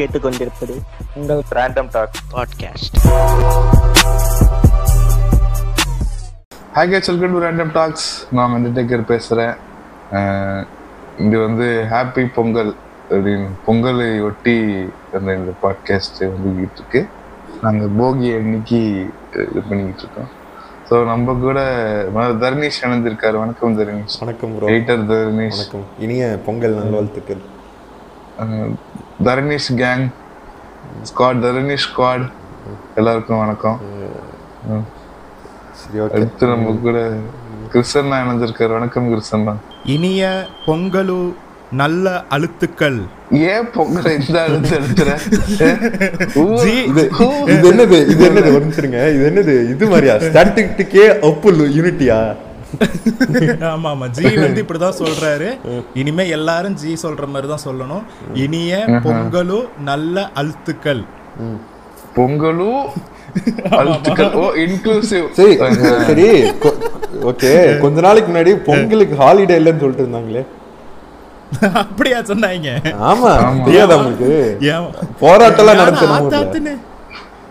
கேட்டுக்கொண்டிருப்பது உங்கள் random talk podcast welcome to random talks நான் மெண்டடேக்கர் பேசுகிறேன் இது வந்து ஹாப்பி பொங்கல் அப்படின்னு பொங்கலை ஒட்டி அந்த இந்த பாட்காஸ்ட் வந்துக்கிட்டு இருக்கு நாங்கள் போகி அன்னைக்கு இது பண்ணிக்கிட்டு இருக்கோம். ஸோ நம்ம கூட தர்ணீஷ் இணைந்திருக்காரு வணக்கம் தர்ணீஷ் வணக்கம் ப்ரோ எடிட்டர் தர்ணீஷ் வணக்கம். இனிய பொங்கல் நல்வாழ்த்துக்கள். Dharneesh gang squad Dharneesh squad எல்லாருக்கும் வணக்கம். அடுத்து நம்ம கூட கிருஷ்ணா இணைஞ்சிருக்காரு. வணக்கம் கிருஷ்ணா இனிய பொங்கலு நல்ல அழுத்துக்கள். ஏன் பொங்கலை இந்த அழுத்து எழுத்துற ஜி, இது இது என்னது? இது என்னது? இது என்னது? இது மாதிரியா? ஸ்டாட்டிக்டிக்கே அப்புல் யூனிட்டியா? ஆமா ஆமா. ஜி வந்து இப்படிதான் சொல்றாரு. இனிமே எல்லாரும் ஜி சொல்ற மாதிரி தான் சொல்லணும். இனிய பொங்கலு நல்ல அழுத்துக்கள். பொங்கலும் அழுத்துக்கள். ஓ இன்க்ளூசிவ் சரி ஓகே. கொஞ்ச நாளைக்கு முன்னாடி பொங்கலுக்கு ஹாலிடே இல்லைன்னு சொல்லிட்டு இருந்தாங்களே. அப்படியா சொன்னாங்க? ஆமா தெரியாதா உங்களுக்கு? போராட்டம்லாம் ஆனா நடத்தணும்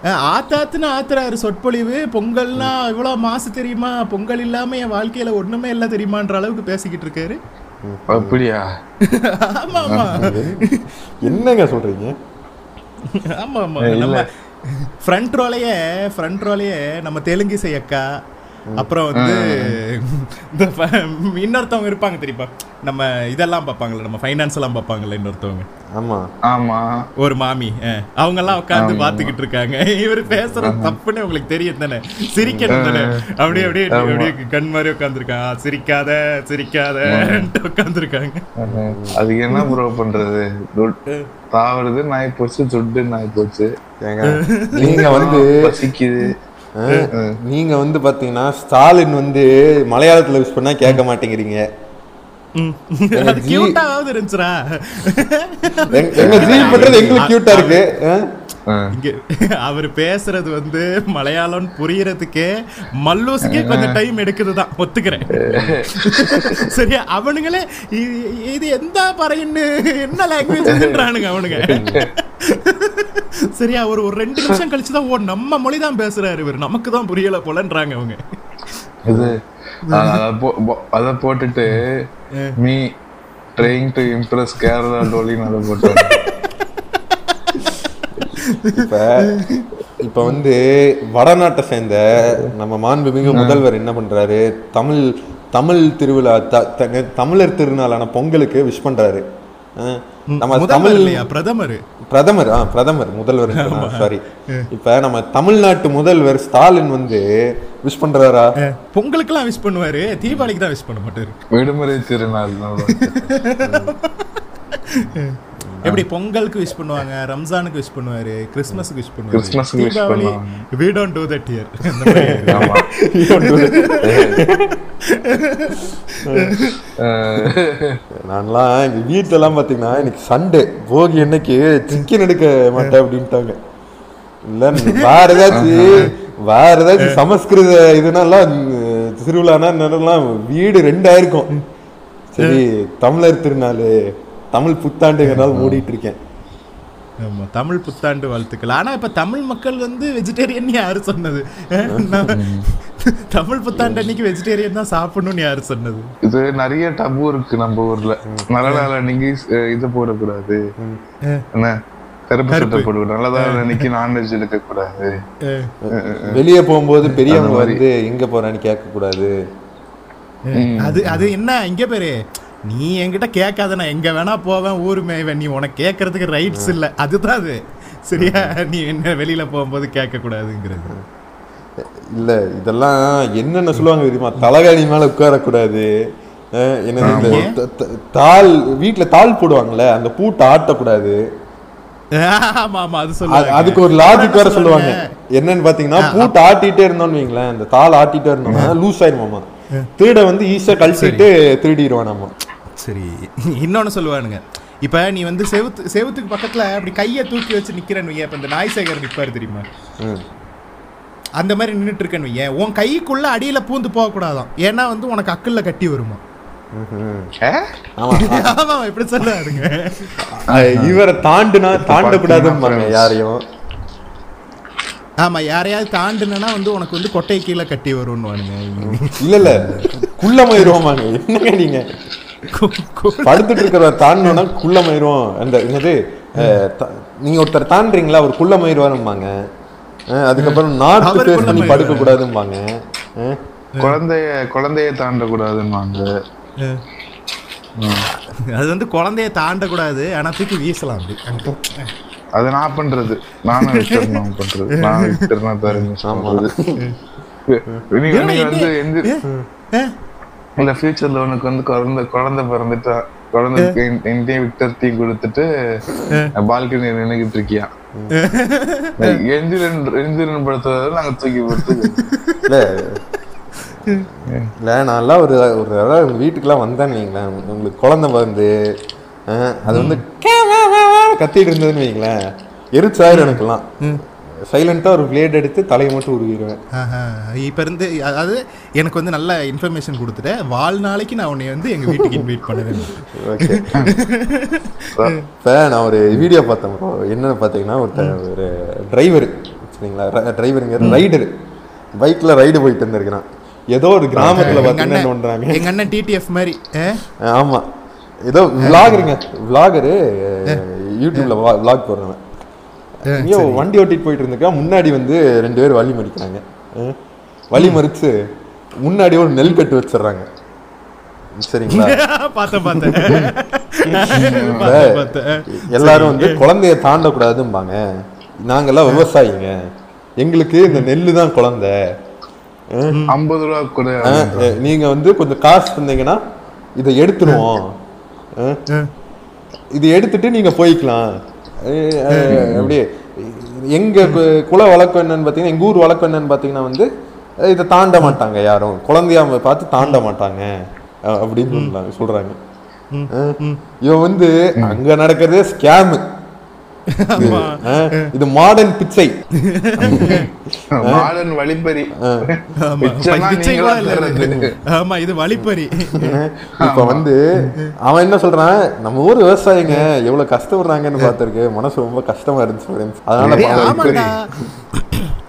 ஆத்தாத்துன்னு ஆத்துறாரு சொற்பொழிவு. பொங்கல்னா இவ்வளவு மாசு தெரியுமா? பொங்கல் இல்லாம என் வாழ்க்கையில ஒண்ணுமே இல்ல தெரியுமான்ற அளவுக்கு பேசிக்கிட்டு இருக்காரு. அப்படியா? ஆமா ஆமா. என்னங்க சொல்றீங்க? ஆமா ஆமா. நம்ம ஃப்ரண்ட் ரோலையே ஃப்ரண்ட் ரோலையே நம்ம தெலுங்கு அக்கா அப்புறம் வந்து இந்த இன்னொருத்தவங்க இருப்பாங்க தெரியுமா நம்ம இதெல்லாம் பார்ப்பாங்கல்ல நம்ம ஃபைனான்ஸ் எல்லாம் பார்ப்பாங்கல்ல இன்னொருத்தவங்க. ஆமா. ஆமா. ஒரு மாமி அவங்க எல்லாம் உட்காந்து பாத்துக்கிட்டு இருக்காங்க. இவர் பேசுறது தப்புன்னு உங்களுக்கு தெரியும் தானே? சிரிக்கணும் தானே? அப்படியே அப்படியே அப்படியே கண் மாதிரி உட்காந்துருக்காங்க சிரிக்காத சிரிக்காத உட்காந்துருக்காங்க அதுக்கு என்ன ப்ரோ பண்றது? தாவறது நாய் போச்சு துட்டு நாய் போச்சு. நீங்க வந்து பசிக்குது நீங்க வந்து பாத்தீங்கன்னா ஸ்டாலின் வந்து மலையாளத்துல யூஸ் பண்ணா கேட்க மாட்டேங்கிறீங்க. அது கியூட்டாவது இருந்துச்சுரா எங்க- எங்க ஜீ பண்றது எங்களுக்கு கியூட்டா இருக்கு. அவர் பேசுறது வந்து மலையாளம் புரியறதுக்கே மல்லூஸுக்கே கொஞ்சம் டைம் எடுக்குதுதான். ஒத்துக்கிறேன். சரியா? அவனுங்களே இது எந்த பறையன்னு என்ன லாங்குவேஜ்ன்றானுங்க அவனுங்க. சரியா? ஒரு ஒரு ரெண்டு நிமிஷம் கழிச்சு தான் ஓ நம்ம மொழி தான் பேசுறாரு இவர். நமக்கு தான் புரியல போலன்றாங்க அவங்க. அத போட்டுட்டு me trying to impress Kerala டோலின்னு அதை போட்டு இப்ப இப்ப வந்து வடநாட்டை சேர்ந்த நம்ம மாண்புமிகு முதல்வர் என்ன பண்றாரு? தமிழ் தமிழ் திருவிழா த- தமிழர் திருநாளான பொங்கலுக்கு விஷ் பண்றாரு. நம்ம தமிழ் இல்லையா? பிரதமர். பிரதமர் ஆ பிரதமர் முதல்வர் சாரி இப்ப நம்ம தமிழ்நாட்டு முதல்வர் ஸ்டாலின் வந்து விஷ் பண்றாரா? பொங்கலுக்கெல்லாம் விஷ் பண்ணுவாரு. தீபாவளிக்கு தான் விஷ் பண்ண மாட்டாரு. விடுமுறை திருநாள் எப்படி பொங்கலுக்கு விஷ் பண்ணுவாங்க ரம்ஜானுக்கு விஷ் பண்ணுவாரு கிறிஸ்மஸ்க்கு விஷ் பண்ணுவாரு? தீபாவளி பண்ணுவாங்க. we don't do that here. ஆமா. அஹ், நான்லாம் எங்க வீட்டுல எல்லாம் பாத்தீங்கன்னா இன்னைக்கு சண்டே போகி அன்னைக்கு சிக்கன் எடுக்க மாட்டேன் அப்படின்ட்டாங்க. இல்ல வேற ஏதாச்சும் வேற ஏதாச்சும் சமஸ்கிருத இதுனாலாம் திருவிழானா வீடு ரெண்டாயிருக்கும். சரி தமிழர் திருநாள் தமிழ் புத்தாண்டுங்கிறனால மூடிட்டு இருக்கேன் ஆமா தமிழ் புத்தாண்டு வாழ்த்துக்கள். ஆனா இப்ப தமிழ் மக்கள் வந்து வெஜிடேரியன் யாரு சொன்னது? தமிழ் புத்தாண்டு அன்னைக்கு வெஜிடேரியன் தான் சாப்பிடணும்னு யாரு சொன்னது? இது நிறைய டபு இருக்கு நம்ம ஊர்ல. நல்ல அன்னைக்கு அஹ், இது போடக்கூடாது. என்ன? கருப்பு சட்டை போடக்கூடாது நல்லதா அன்னைக்கு நான்வெஜ் எடுக்க கூடாது அஹ், வெளியே போகும்போது பெரியவங்க வந்து எங்க போறான்னு கேட்க கூடாது அது அது என்ன? இங்க பேரு. நீ என்கிட்ட கேட்காத நான் எங்க வேணா போவேன் ஊர் மேய்வேன். நீ உனக்கு கேட்கறதுக்கு ரைட்ஸ் இல்ல. அதுதான் அது. சரியா? நீ என்ன வெளியில போகும்போது கேட்க கூடாதுங்கிறது இல்ல இதெல்லாம் என்னென்ன சொல்லுவாங்க தெரியுமா? தலகாணி மேல உட்காரக்கூடாது. அஹ் என்னது இந்த த- த- தாள் வீட்டுல தாள் போடுவாங்கல்ல அந்த பூட்டை ஆட்டக்கூடாது. அதுக்கு ஒரு லாஜிக் வேற என்ன சொல்லுவாங்க. என்னன்னு பாத்தீங்கன்னா பூட்டை ஆட்டிட்டே இருந்தோம்னு வைங்களேன். அந்த தாள் ஆட்டிட்டே இருந்தோம்னா லூஸ் ஆயிருமாமா திருட வந்து ஈஸியா கழிச்சிட்டு திருடிடுவானாமா. சரி இன்னொன்னு சொல்லுவானுங்க. இப்ப நீ வந்து செவுத்து செவுத்துக்கு பக்கத்துல அப்படி கையை தூக்கி வச்சு நிக்கிறேன்னு வையேன். இப்ப இந்த நாய்சேகர் நிப்பாரு தெரியுமா? ம். அந்த மாதிரி நின்றுட்டு இருக்கேன்னு வையேன். உன் கைக்குள்ள அடியில பூந்து போக கூடாதாம் ஏன்னா வந்து உனக்கு அக்கல்ல கட்டி வருமா? ஏ? ஆமா. ஆமா எப்படி சொல்லாருங்க இவரை தாண்டுனா தாண்டக்கூடாதும்பாங்க யாரையும். ஆமா யாரையாவது தாண்டுனா வந்து உனக்கு வந்து கொட்டை கீழே கட்டி வரும்னு இல்ல இல்ல. குள்ளமாயிருவோமாங்க. என்னங்க நீங்க? படுத்துட்டு இருக்கிற தாண்டணும்னா குள்ளமாயிருவோம் அந்த என்னது நீங்க ஒருத்தர் தாண்டுறீங்களா அவர் குள்ளமாயிருவாரும்பாங்க அஹ், அதுக்கப்புறம் நார்த் ஃபேஸ் பண்ணி. படுக்க கூடாதும்பாங்க குழந்தைய குழந்தைய தாண்டக்கூடாதுன்னு அது வந்து குழந்தைய தாண்டக்கூடாது ஆனா தூக்கி வீசலாம் அப்படி. அது நான் பண்றது. நானும் நான் பண்றது. நான் விக்டர் நான் வந்து இல்ல ஃபியூச்சர்ல உனக்கு வந்து குழந்தை குழந்தை பிறந்துட்டா குழந்தைக்கு இந்திய விக்டர் டீ கொடுத்துட்டு பால்கனி நின்னுகிட்டு இருக்கியா? எந்திரன் எந்திரன் படுத்துறத நாங்க தூக்கி போட்டு இல்ல. நான்லாம் ஒரு ஒரு உங்க வீட்டுக்குலாம் வந்தேன்னு வைங்களேன். உங்களுக்கு குழந்தை வந்து அது வந்து கத்திட்டு இருந்ததுன்னு வைங்களேன். எரிச்சாயிரும் எனக்குலாம் சைலண்டா ஒரு பிளேட் எடுத்து தலையை மட்டும் உருவிடுவேன். இப்ப இருந்து அதாவது எனக்கு வந்து நல்ல இன்ஃபர்மேஷன் கொடுத்துட்டேன். வாழ்நாளைக்கு நான் உன்னை வந்து எங்க வீட்டுக்கு இன்வைட் பண்ணுவேன். ஓகே இப்போ நான் ஒரு வீடியோ பார்த்தேன். என்னன்னு பார்த்தீங்கன்னா ஒருத்தன் ஒரு டிரைவர் சரிங்களா? டிரைவருங்க ரைடரு பைக்ல ரைடு போயிட்டு இருந்திருக்கிறான். ஏதோ ஒரு கிராமத்துல பார்த்தீங்கன்னா என்ன அண்ணன் டிடிஎஃப் மாதிரி ஏ? ஆமா. ஏதோ விளாகருங்க விளாகரு யூடியூப்ல விளாக் போடுறாங்க ஐயோ வண்டி ஓட்டிட்டு போயிட்டு இருந்திருக்கா முன்னாடி வந்து ரெண்டு பேர் வழி மறிக்கிறாங்க. வழி மறிச்சு முன்னாடி ஒரு நெல் கட்டு வச்சிடுறாங்க. சரிங்களா? பார்த்தேன். எல்லாரும் வந்து குழந்தைய தாண்டக்கூடாதும்பாங்க. நாங்கெல்லாம் விவசாயிங்க. எங்களுக்கு இந்த நெல்லு தான் குழந்தை. ஐம்பது ரூபா கூட நீங்க வந்து கொஞ்சம் காசு தந்தீங்கன்னா இதை எடுத்துருவோம். இது எடுத்துட்டு நீங்க போய்க்கலாம். அப்படியே எங்க கு- குல வழக்கம் என்னன்னு பார்த்தீங்கன்னா எங்க ஊர் வழக்கம் என்னன்னு பார்த்தீங்கன்னா வந்து இதை தாண்ட மாட்டாங்க யாரும். குழந்தையா பார்த்து தாண்ட மாட்டாங்க அப்படின்னு அஹ், இவன் வந்து அங்க நடக்கிறதே ஸ்கேமு. இது மாடர்ன் பிச்சை. மாடர்ன் வழிப்பறி. ஆமா. இது. தர்றது. ஆமா இது வழிப்பறி. இப்ப வந்து அவன் என்ன சொல்றான்? நம்ம ஊர் விவசாயிங்க எவ்வளவு கஷ்டப்படுறாங்கன்னு பார்த்திருக்கு. மனசு ரொம்ப கஷ்டமா இருந்துச்சு. அதனால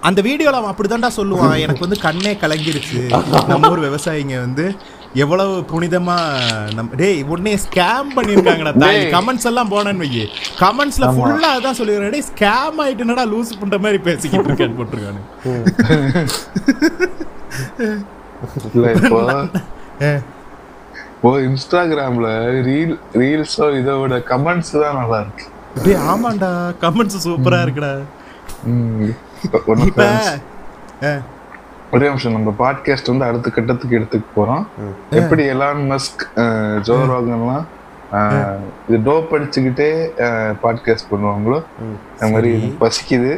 அந்த வீடியோல அவன் அப்படிதான்டா சொல்லுவான். எனக்கு வந்து கண்ணே கலங்கிருச்சு. நம்ம ஊர் விவசாயிங்க வந்து எவ்வளவு புனிதமா நம்ம டேய் உடனே ஸ்கேம் பண்ணிருக்காங்கடா தாய். கமெண்ட்ஸ் எல்லாம் போனேன்னு வையே. கமெண்ட்ஸ்ல ஃபுல்லா அதான் சொல்லிடுறேன் டேய் ஸ்கேம் ஆயிட்டுனடா லூஸ் பண்ற மாதிரி பேசிக்கிட்டு இருக்கேன்னு போட்டிருக்கானு. இப்போ இன்ஸ்டாகிராம்ல ரீல் ரீல்ஸோ இதோட கமெண்ட்ஸ் தான் நல்லா இருக்கு. டேய் ஆமாண்டா. கமெண்ட்ஸ் சூப்பரா இருக்குடா. இப்ப ஒரே நிமிஷம் நம்ம பாட்காஸ்ட் வந்து அடுத்த கட்டத்துக்கு எடுத்துக்க போறோம். எப்படி எலான் மஸ்க் அஹ், ஜோ ரோகன்லாம் அஹ், இது டோப் அடிச்சுக்கிட்டே பாட்காஸ்ட் பண்ணுவாங்களோ? அந்த மாதிரி பசிக்குது.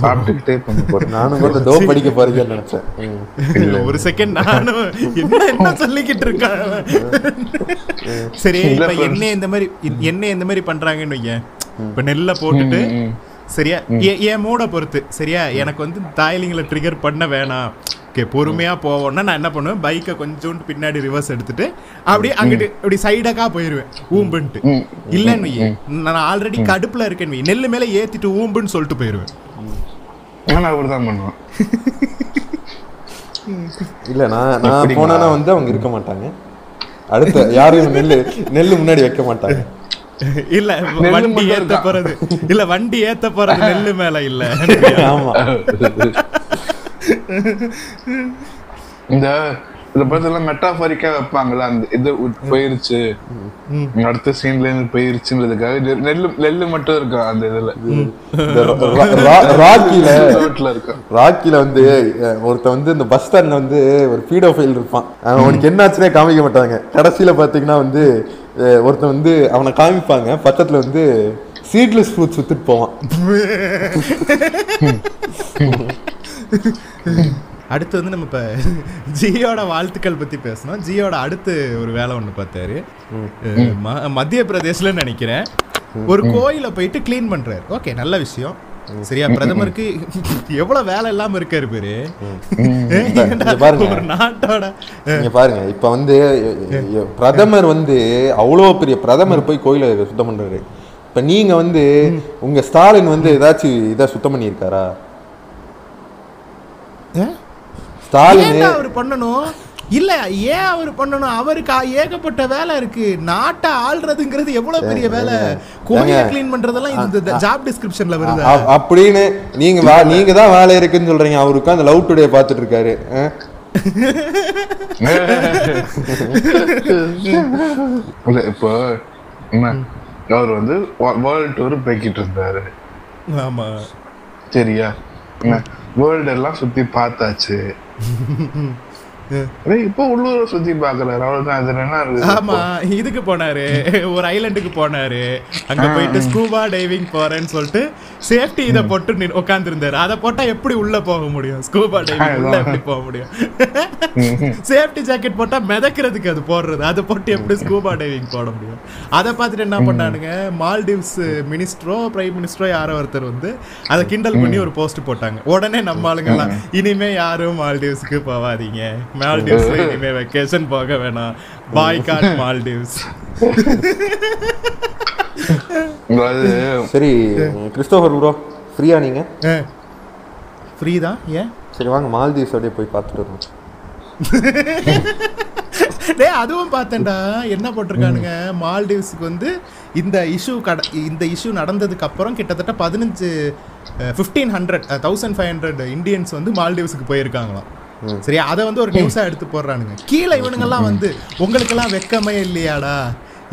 சாப்பிட்டுக்கிட்டே பண்ண போறேன். நானும் கூட டோ படிக்க போறீங்கன்னு நினைச்சேன். ம். ஒரு செகண்ட் நானும் என்ன என்ன சொல்லிக்கிட்டு இருக்கான்? சரி. என்ன இந்த மாதிரி என்ன இந்த மாதிரி பண்றாங்கன்னு வையேன். இப்ப நெல்லை போட்டுட்டு. சரியா? என் மூட பொறுத்து சரியா? எனக்கு வந்து தாய்லிங்களை ட்ரிகர் பண்ண வேணாம். ஓகே பொறுமையா போவோம்னா நான் என்ன பண்ணுவேன்? பைக்கை கொஞ்சோண்டு பின்னாடி ரிவர்ஸ் எடுத்துட்டு அப்படியே அங்கிட்டு அப்படி சைடக்கா போயிருவேன். ஊம்புன்ட்டு. இல்லன்னு நான் ஆல்ரெடி கடுப்புல இருக்கேன்னு வையே நெல்லு மேல ஏத்திட்டு ஊம்புன்னு சொல்லிட்டு போயிருவேன். நான் அப்படிதான் பண்ணுவேன். இல்ல நான் நான்? போனா வந்து அவங்க இருக்க மாட்டாங்க. அடுத்த யாரையும் நெல்லு நெல்லு முன்னாடி வைக்க மாட்டாங்க. இல்ல வண்டி ஏத்த? போறது. இல்ல வண்டி ஏத்த போறது நெல்லு மேல இல்ல. ஆமா. இந்த இந்த படத்துல மெட்டாஃபரிக்கா வைப்பாங்கல்ல அந்த இது போயிருச்சு. அடுத்த சீன்ல இருந்து போயிருச்சுன்றதுக்காக நெல்லு நெல்லு மட்டும் இருக்கும் அந்த இதுல? ராக்கில ரோட்ல இருக்கும் ராக்கில வந்து அஹ், ஒருத்தன் வந்து இந்த பஸ் ஸ்டாண்ட்ல வந்து ஒரு பீடோஃபைல் இருப்பான். அவன் அவனுக்கு என்னாச்சுனே காமிக்க மாட்டாங்க. கடைசியில பாத்தீங்கன்னா வந்து ஒருத்தன் வந்து அவனை காமிப்பாங்க. பக்கத்துல வந்து சீட்லெஸ் ஃப்ரூட்ஸ் வித்துட்டு போவான். அடுத்து வந்து நம்ம இப்ப ஜியோட வாழ்த்துக்கள் பத்தி பேசணும். ஜியோட அடுத்து ஒரு வேலை ஒண்ணு பார்த்தாரு. மத்திய பிரதேஷ்ல நினைக்கிறேன். ஒரு கோயிலை போயிட்டு க்ளீன் பண்றாரு. ஓகே நல்ல விஷயம். சரியா? பிரதமருக்கு எவ்வளவு வேலை இல்லாம இருக்காரு பேரு. ஒரு நாட்டோட நீங்க பாருங்க இப்ப வந்து பிரதமர் வந்து அவ்வளோ பெரிய பிரதமர் போய் கோயிலை சுத்தம் பண்றாரு. இப்ப நீங்க வந்து உங்க ஸ்டாலின் வந்து ஏதாச்சும் இதை சுத்தம் பண்ணியிருக்காரா? ஸ்டாலின் அவர் பண்ணணும்? இல்ல ஏன் அவர் பண்ணணும்? அவருக்கு ஏகப்பட்ட வேலை இருக்கு. நாட்டை ஆள்றதுங்கிறது எவ்வளவு பெரிய வேலை? கோயிலை. க்ளீன் பண்றதெல்லாம் இந்த ஜாப் டிஸ்கிரிப்ஷன்ல வருது. அப்படின்னு நீங்க வா நீங்க தான் வேலை இருக்குன்னு சொல்றீங்க. அவருக்கு அந்த லவ் டுடே பார்த்துட்டு இருக்காரு? இல்ல இப்போ என்ன? அவர் வந்து வேர்ல்டு டூர் போய்கிட்டு இருந்தாரு. ஆமா. சரியா? வேர்ல்டு எல்லாம் சுத்தி பார்த்தாச்சு. இப்போ உள்ளூரை சுத்தி பாக்குறாரு அவ்வளவுதான். என்ன ஆமா இதுக்கு போனாரு. ஒரு ஐலண்டுக்கு போனாரு. அங்க போயிட்டு ஸ்கூபா டைவிங் போறேன்னு சொல்லிட்டு சேஃப்டி இத போட்டு உட்கார்ந்து இருந்தாரு அதை போட்டா எப்படி உள்ள போக முடியும்? ஸ்கூபா டைவிங் உள்ள எப்படி போக முடியும்? சேஃப்டி ஜாக்கெட் போட்டா மிதக்கிறதுக்கு அது போடுறது. அதை போட்டு எப்படி ஸ்கூபா டைவிங் போட முடியும்? அதை பார்த்துட்டு என்ன பண்ணானுங்க? மால்டீவ்ஸ் மினிஸ்டரோ பிரைம் மினிஸ்டரோ யாரோ ஒருத்தர் வந்து அதை கிண்டல் பண்ணி ஒரு போஸ்ட் போட்டாங்க. உடனே நம்ம ஆளுங்கெல்லாம் இனிமே யாரும் மால்டீவ்ஸ்க்கு போவாதீங்க. மால்டீவ்ஸ்ல இனிமே வெக்கேஷன் போக வேணாம். பாய்காட் மால்டீவ்ஸ் அதாவது சரி கிறிஸ்டோபர் ப்ரோ ஃப்ரீயா நீங்க? ஃப்ரீ தான்? ஏன் சரி வாங்க மால்தீவ்ஸ் அப்படியே போய் பார்த்துட்டு வருவோம். டேய் அதுவும் பார்த்தேன்டா. என்ன போட்டிருக்கானுங்க? மால்டீவ்ஸ்க்கு வந்து இந்த இஷ்யூ கட இந்த இஷ்யூ நடந்ததுக்கு அப்புறம் கிட்டத்தட்ட பதினஞ்சு fifteen hundred thousand five hundred Indians வந்து மால்டீவ்ஸுக்கு போயிருக்காங்களாம். சரி அதை வந்து ஒரு நியூஸா எடுத்து போடுறானுங்க. கீழே இவனுங்கெல்லாம் வந்து உங்களுக்கெல்லாம் வெக்கமே இல்லையாடா?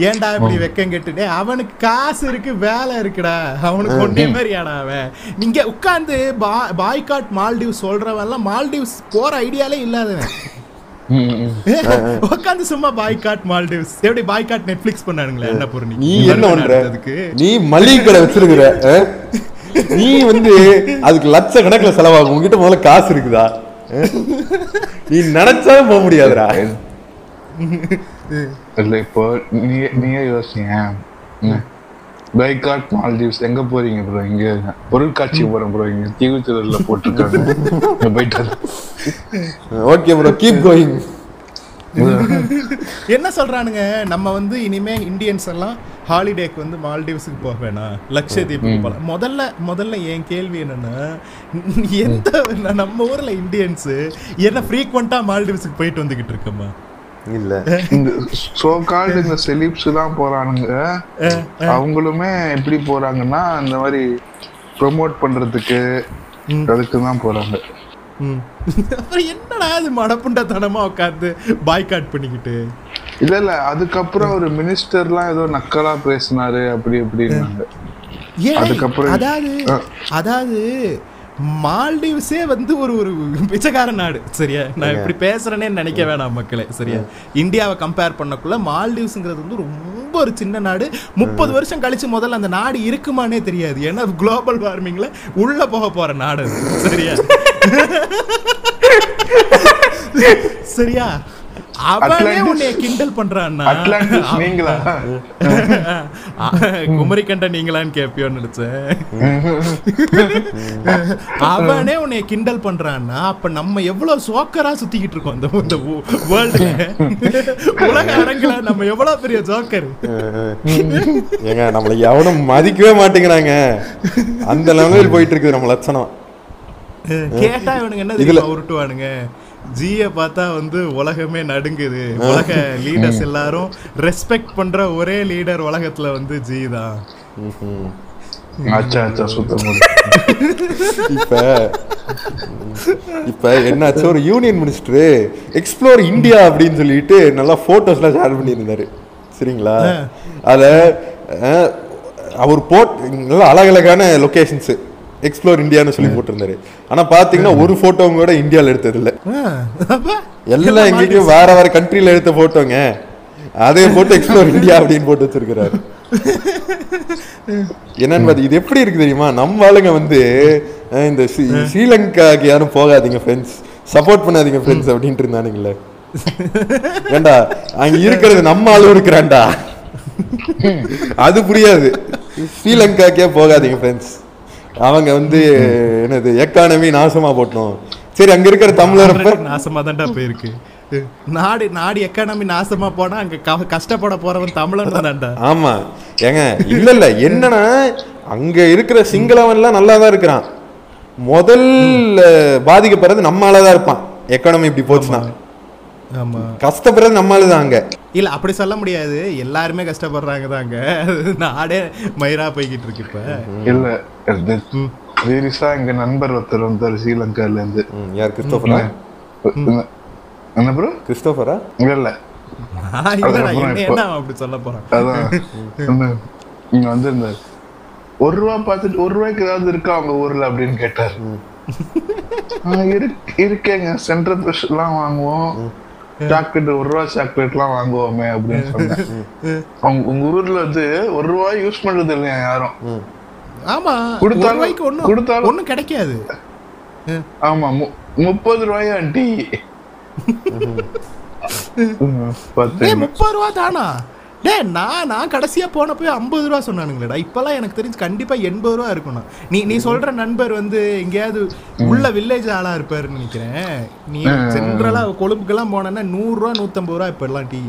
ஏன்டா இப்படி வெக்கம் கெட்டுட்டே அவனுக்கு காசு இருக்கு வேலை இருக்குடா. அவனுக்கு ஒன்னே மாதிரியாடா அவன். நீங்க உட்காந்து பா பாய்காட் மால்டீவ்ஸ் சொல்றவன்லாம் மால்டீவ்ஸ் போற ஐடியாலே இல்லாதவன். உட்காந்து சும்மா பாய்காட் மால்டீவ்ஸ். எப்படி பாய்காட் நெட்ஃபிளிக்ஸ் பண்ணானுங்களே என்ன பொருள் நீ என்ன பண்ற? அதுக்கு நீ மளிகை கடை வச்சிருக்கிற? நீ வந்து அதுக்கு லட்ச கணக்குல செலவாகும். உங்ககிட்ட முதல்ல காசு இருக்குதா? நீ நினைச்சாலும் போக முடியாதுடா. இல்ல இப்போ நீ நீயே யோசிங்க. பைகாட் மால்தீவ்ஸ் எங்க போறீங்க ப்ரோ இங்க பொருட்காட்சிக்கு போறோம் ப்ரோ இங்க தீவுத்திரல்ல போட்டிருக்காங்க. இங்க போயிட்டு ஓகே ப்ரோ கீப் கோயிங் என்ன சொல்றானுங்க? நம்ம வந்து இனிமே இந்தியன்ஸ் எல்லாம் ஹாலிடேக்கு வந்து மால்டீவ்ஸுக்கு போக வேணாம். லட்சத்தீவுக்கு போகலாம் முதல்ல முதல்ல என் கேள்வி என்னன்னா எந்த நம்ம ஊர்ல இந்தியன்ஸ் என்ன ஃப்ரீக்வெண்டா மால்டீவ்ஸுக்கு போயிட்டு வந்துகிட்டு இருக்கோமா? இல்ல. இந்த சோ கால்டு இந்த செலிப்ஸ் தான் போறானுங்க. அவங்களுமே எப்படி போறாங்கன்னா இந்த மாதிரி ப்ரோமோட் பண்றதுக்கு அதுக்கு தான் போறாங்க. அப்புறம் என்னடா அது மடப்புண்டத்தனமா உட்காந்து பாய்காட் பண்ணிக்கிட்டு? இல்ல இல்ல அதுக்கப்புறம் ஒரு மினிஸ்டர்லாம் ஏதோ நக்கலா பேசினாரு அப்படி இப்படின்னாங்க. அதுக்கப்புறம் அதாவது அதாவது மால்டீவ்ஸே வந்து ஒரு ஒரு பிச்சைக்கார நாடு. சரியா? நான் இப்படி பேசுறேனே நினைக்க வேணாம் மக்களே. சரியா? இந்தியாவை கம்பேர் பண்ணக்குள்ள மால்டீவ்ஸ்ங்கிறது வந்து ரொம்ப ஒரு சின்ன நாடு. முப்பது வருஷம் கழிச்சு முதல்ல அந்த நாடு இருக்குமானே தெரியாது. ஏன்னா குளோபல் வார்மிங்ல உள்ள போக போற நாடு. சரியா? சரியா? அவனே உன்னைய கிண்டல் பண்றான்னா? நீங்களா? குமரிக்கண்ட நீங்களான்னு கேப்பியோன்னு நினைச்சேன். அவனே உன்னை கிண்டல் பண்றான்னா அப்ப நம்ம எவ்வளவு சோக்கரா சுத்திக்கிட்டு இருக்கோம் இந்த இந்த வேர்ல்டுல உலக அரங்குல நம்ம எவ்வளவு பெரிய ஜோக்கர் ஏங்க நம்மளை எவனும் மதிக்கவே மாட்டேங்கிறாங்க. அந்த லெவலில் போயிட்டு இருக்குது நம்ம லட்சணம். கேட்டா இவனுங்க என்ன இதுல- தெரியுமா உருட்டுவானுங்க ஜிய பார்த்தா வந்து உலகமே நடுங்குது. உலக லீடர்ஸ் எல்லாரும் ரெஸ்பெக்ட் பண்ற ஒரே லீடர் உலகத்துல வந்து ஜி தான். அச்சா அச்சா சுத்தம் இப்ப இப்ப என்னாச்சு? ஒரு யூனியன் மினிஸ்டர் எக்ஸ்ப்ளோர் இந்தியா அப்படின்னு சொல்லிட்டு நல்லா போட்டோஸ்லாம் ஷேர் பண்ணியிருந்தாரு. சரிங்களா? அத அஹ், அவர் போட் நல்லா அழகழகான லொகேஷன்ஸ் எக்ஸ்ப்ளோர் இந்தியான்னு சொல்லி போட்டிருந்தாரு. ஆனா பாத்தீங்கன்னா ஒரு போட்டோவும் கூட இந்தியால எடுத்தது இல்ல அப்ப. எல்லாம் எங்கேயும் வேற வேற கண்ட்ரில எடுத்த போட்டோங்க அதே போட்டு எக்ஸ்ப்ளோர் இந்தியா அப்படின்னு போட்டு வச்சிருக்கிறாரு. என்னன்னு இது எப்படி இருக்கு தெரியுமா? நம்ம ஆளுங்க வந்து இந்த ஸ்ரீ- ஸ்ரீலங்காக்கு யாரும் போகாதீங்க ஃப்ரெண்ட்ஸ் சப்போர்ட் பண்ணாதீங்க ஃப்ரெண்ட்ஸ் அப்படின்ட்டு இருந்தானுங்களே ஏண்டா அங்க இருக்கிறது நம்ம ஆளும் இருக்கிறான்டா. அது புரியாது. ஸ்ரீலங்காக்கே போகாதீங்க ஃப்ரெண்ட்ஸ் அவங்க வந்து என்னது எக்கானமி நாசமா போட்டோம். சரி அங்க இருக்கிற தமிழர் நாசமா தான்டா போயிருக்கு. நாடு நாடு எக்கானமி நாசமா போனா அங்க கஷ்டப்பட போறவன் தமிழன் தான்டா ஆமா. ஏங்க இல்ல இல்ல என்னன்னா அங்க இருக்கிற சிங்களவன் எல்லாம் நல்லா தான் இருக்கிறான். முதல்ல பாதிக்கப்படுறது நம்மளால தான் இருப்பான். எக்கானமி இப்படி போச்சுன்னா. ஆமா கஷ்டப்படுறது நம்மளால தான் அங்க. இல்ல அப்படி சொல்ல முடியாது. எல்லாருமே கஷ்டப்படுறாங்க தாங்க நாடே மயிரா போய்கிட்டு இருக்கு இப்ப. இல்ல சீரியஸா எங்க நண்பர் ஒருத்தர் வந்தார் ஸ்ரீலங்கால இருந்து. யார் கிறிஸ்டோபரா என்ன ப்ரோ கிறிஸ்டோபரா இல்ல அப்படி சொல்ல போறான்? அதான். இங்க வந்திருந்தார். ஒரு ரூபா பார்த்துட்டு ஒரு ரூபாய்க்கு ஏதாவது இருக்கா அவங்க ஊர்ல அப்படின்னு கேட்டார். இருக்கேங்க. சென்ட்ரல் ஃபிஷ் எல்லாம் வாங்குவோம் சாக்லேட் ஒரு ரூபா சாக்லேட் எல்லாம் வாங்குவோமே அப்படின்னு சொன்னேன் உங்க உங்க ஊர்ல வந்து ஒரு ரூபாய் யூஸ் பண்றது இல்லையா யாரும்? ஆமா கொடுத்தாலும்- ரூபாய்க்கு ஒண்ணும் கொடுத்தாலும்- ஒண்ணும் கிடைக்காது. ஆமா முப்பது ரூபாயா டீ? முப்பது ரூபா தானா? டேய் நான் நான் கடைசியா போனப்போ ஐம்பது ரூபா சொன்னானுங்களேடா. இப்பெல்லாம் எனக்கு தெரிஞ்சு கண்டிப்பா எண்பது ரூபா இருக்கணும் நீ நீ சொல்ற நண்பர் வந்து எங்கேயாவது உள்ள வில்லேஜ் ஆளா இருப்பாருன்னு நினைக்கிறேன். நீ ஜென்ரலா கொழும்புக்கெல்லாம் போனேன்னா நூறு ரூபா நூத்தம்பது ரூபா இப்ப எல்லாம் டீ.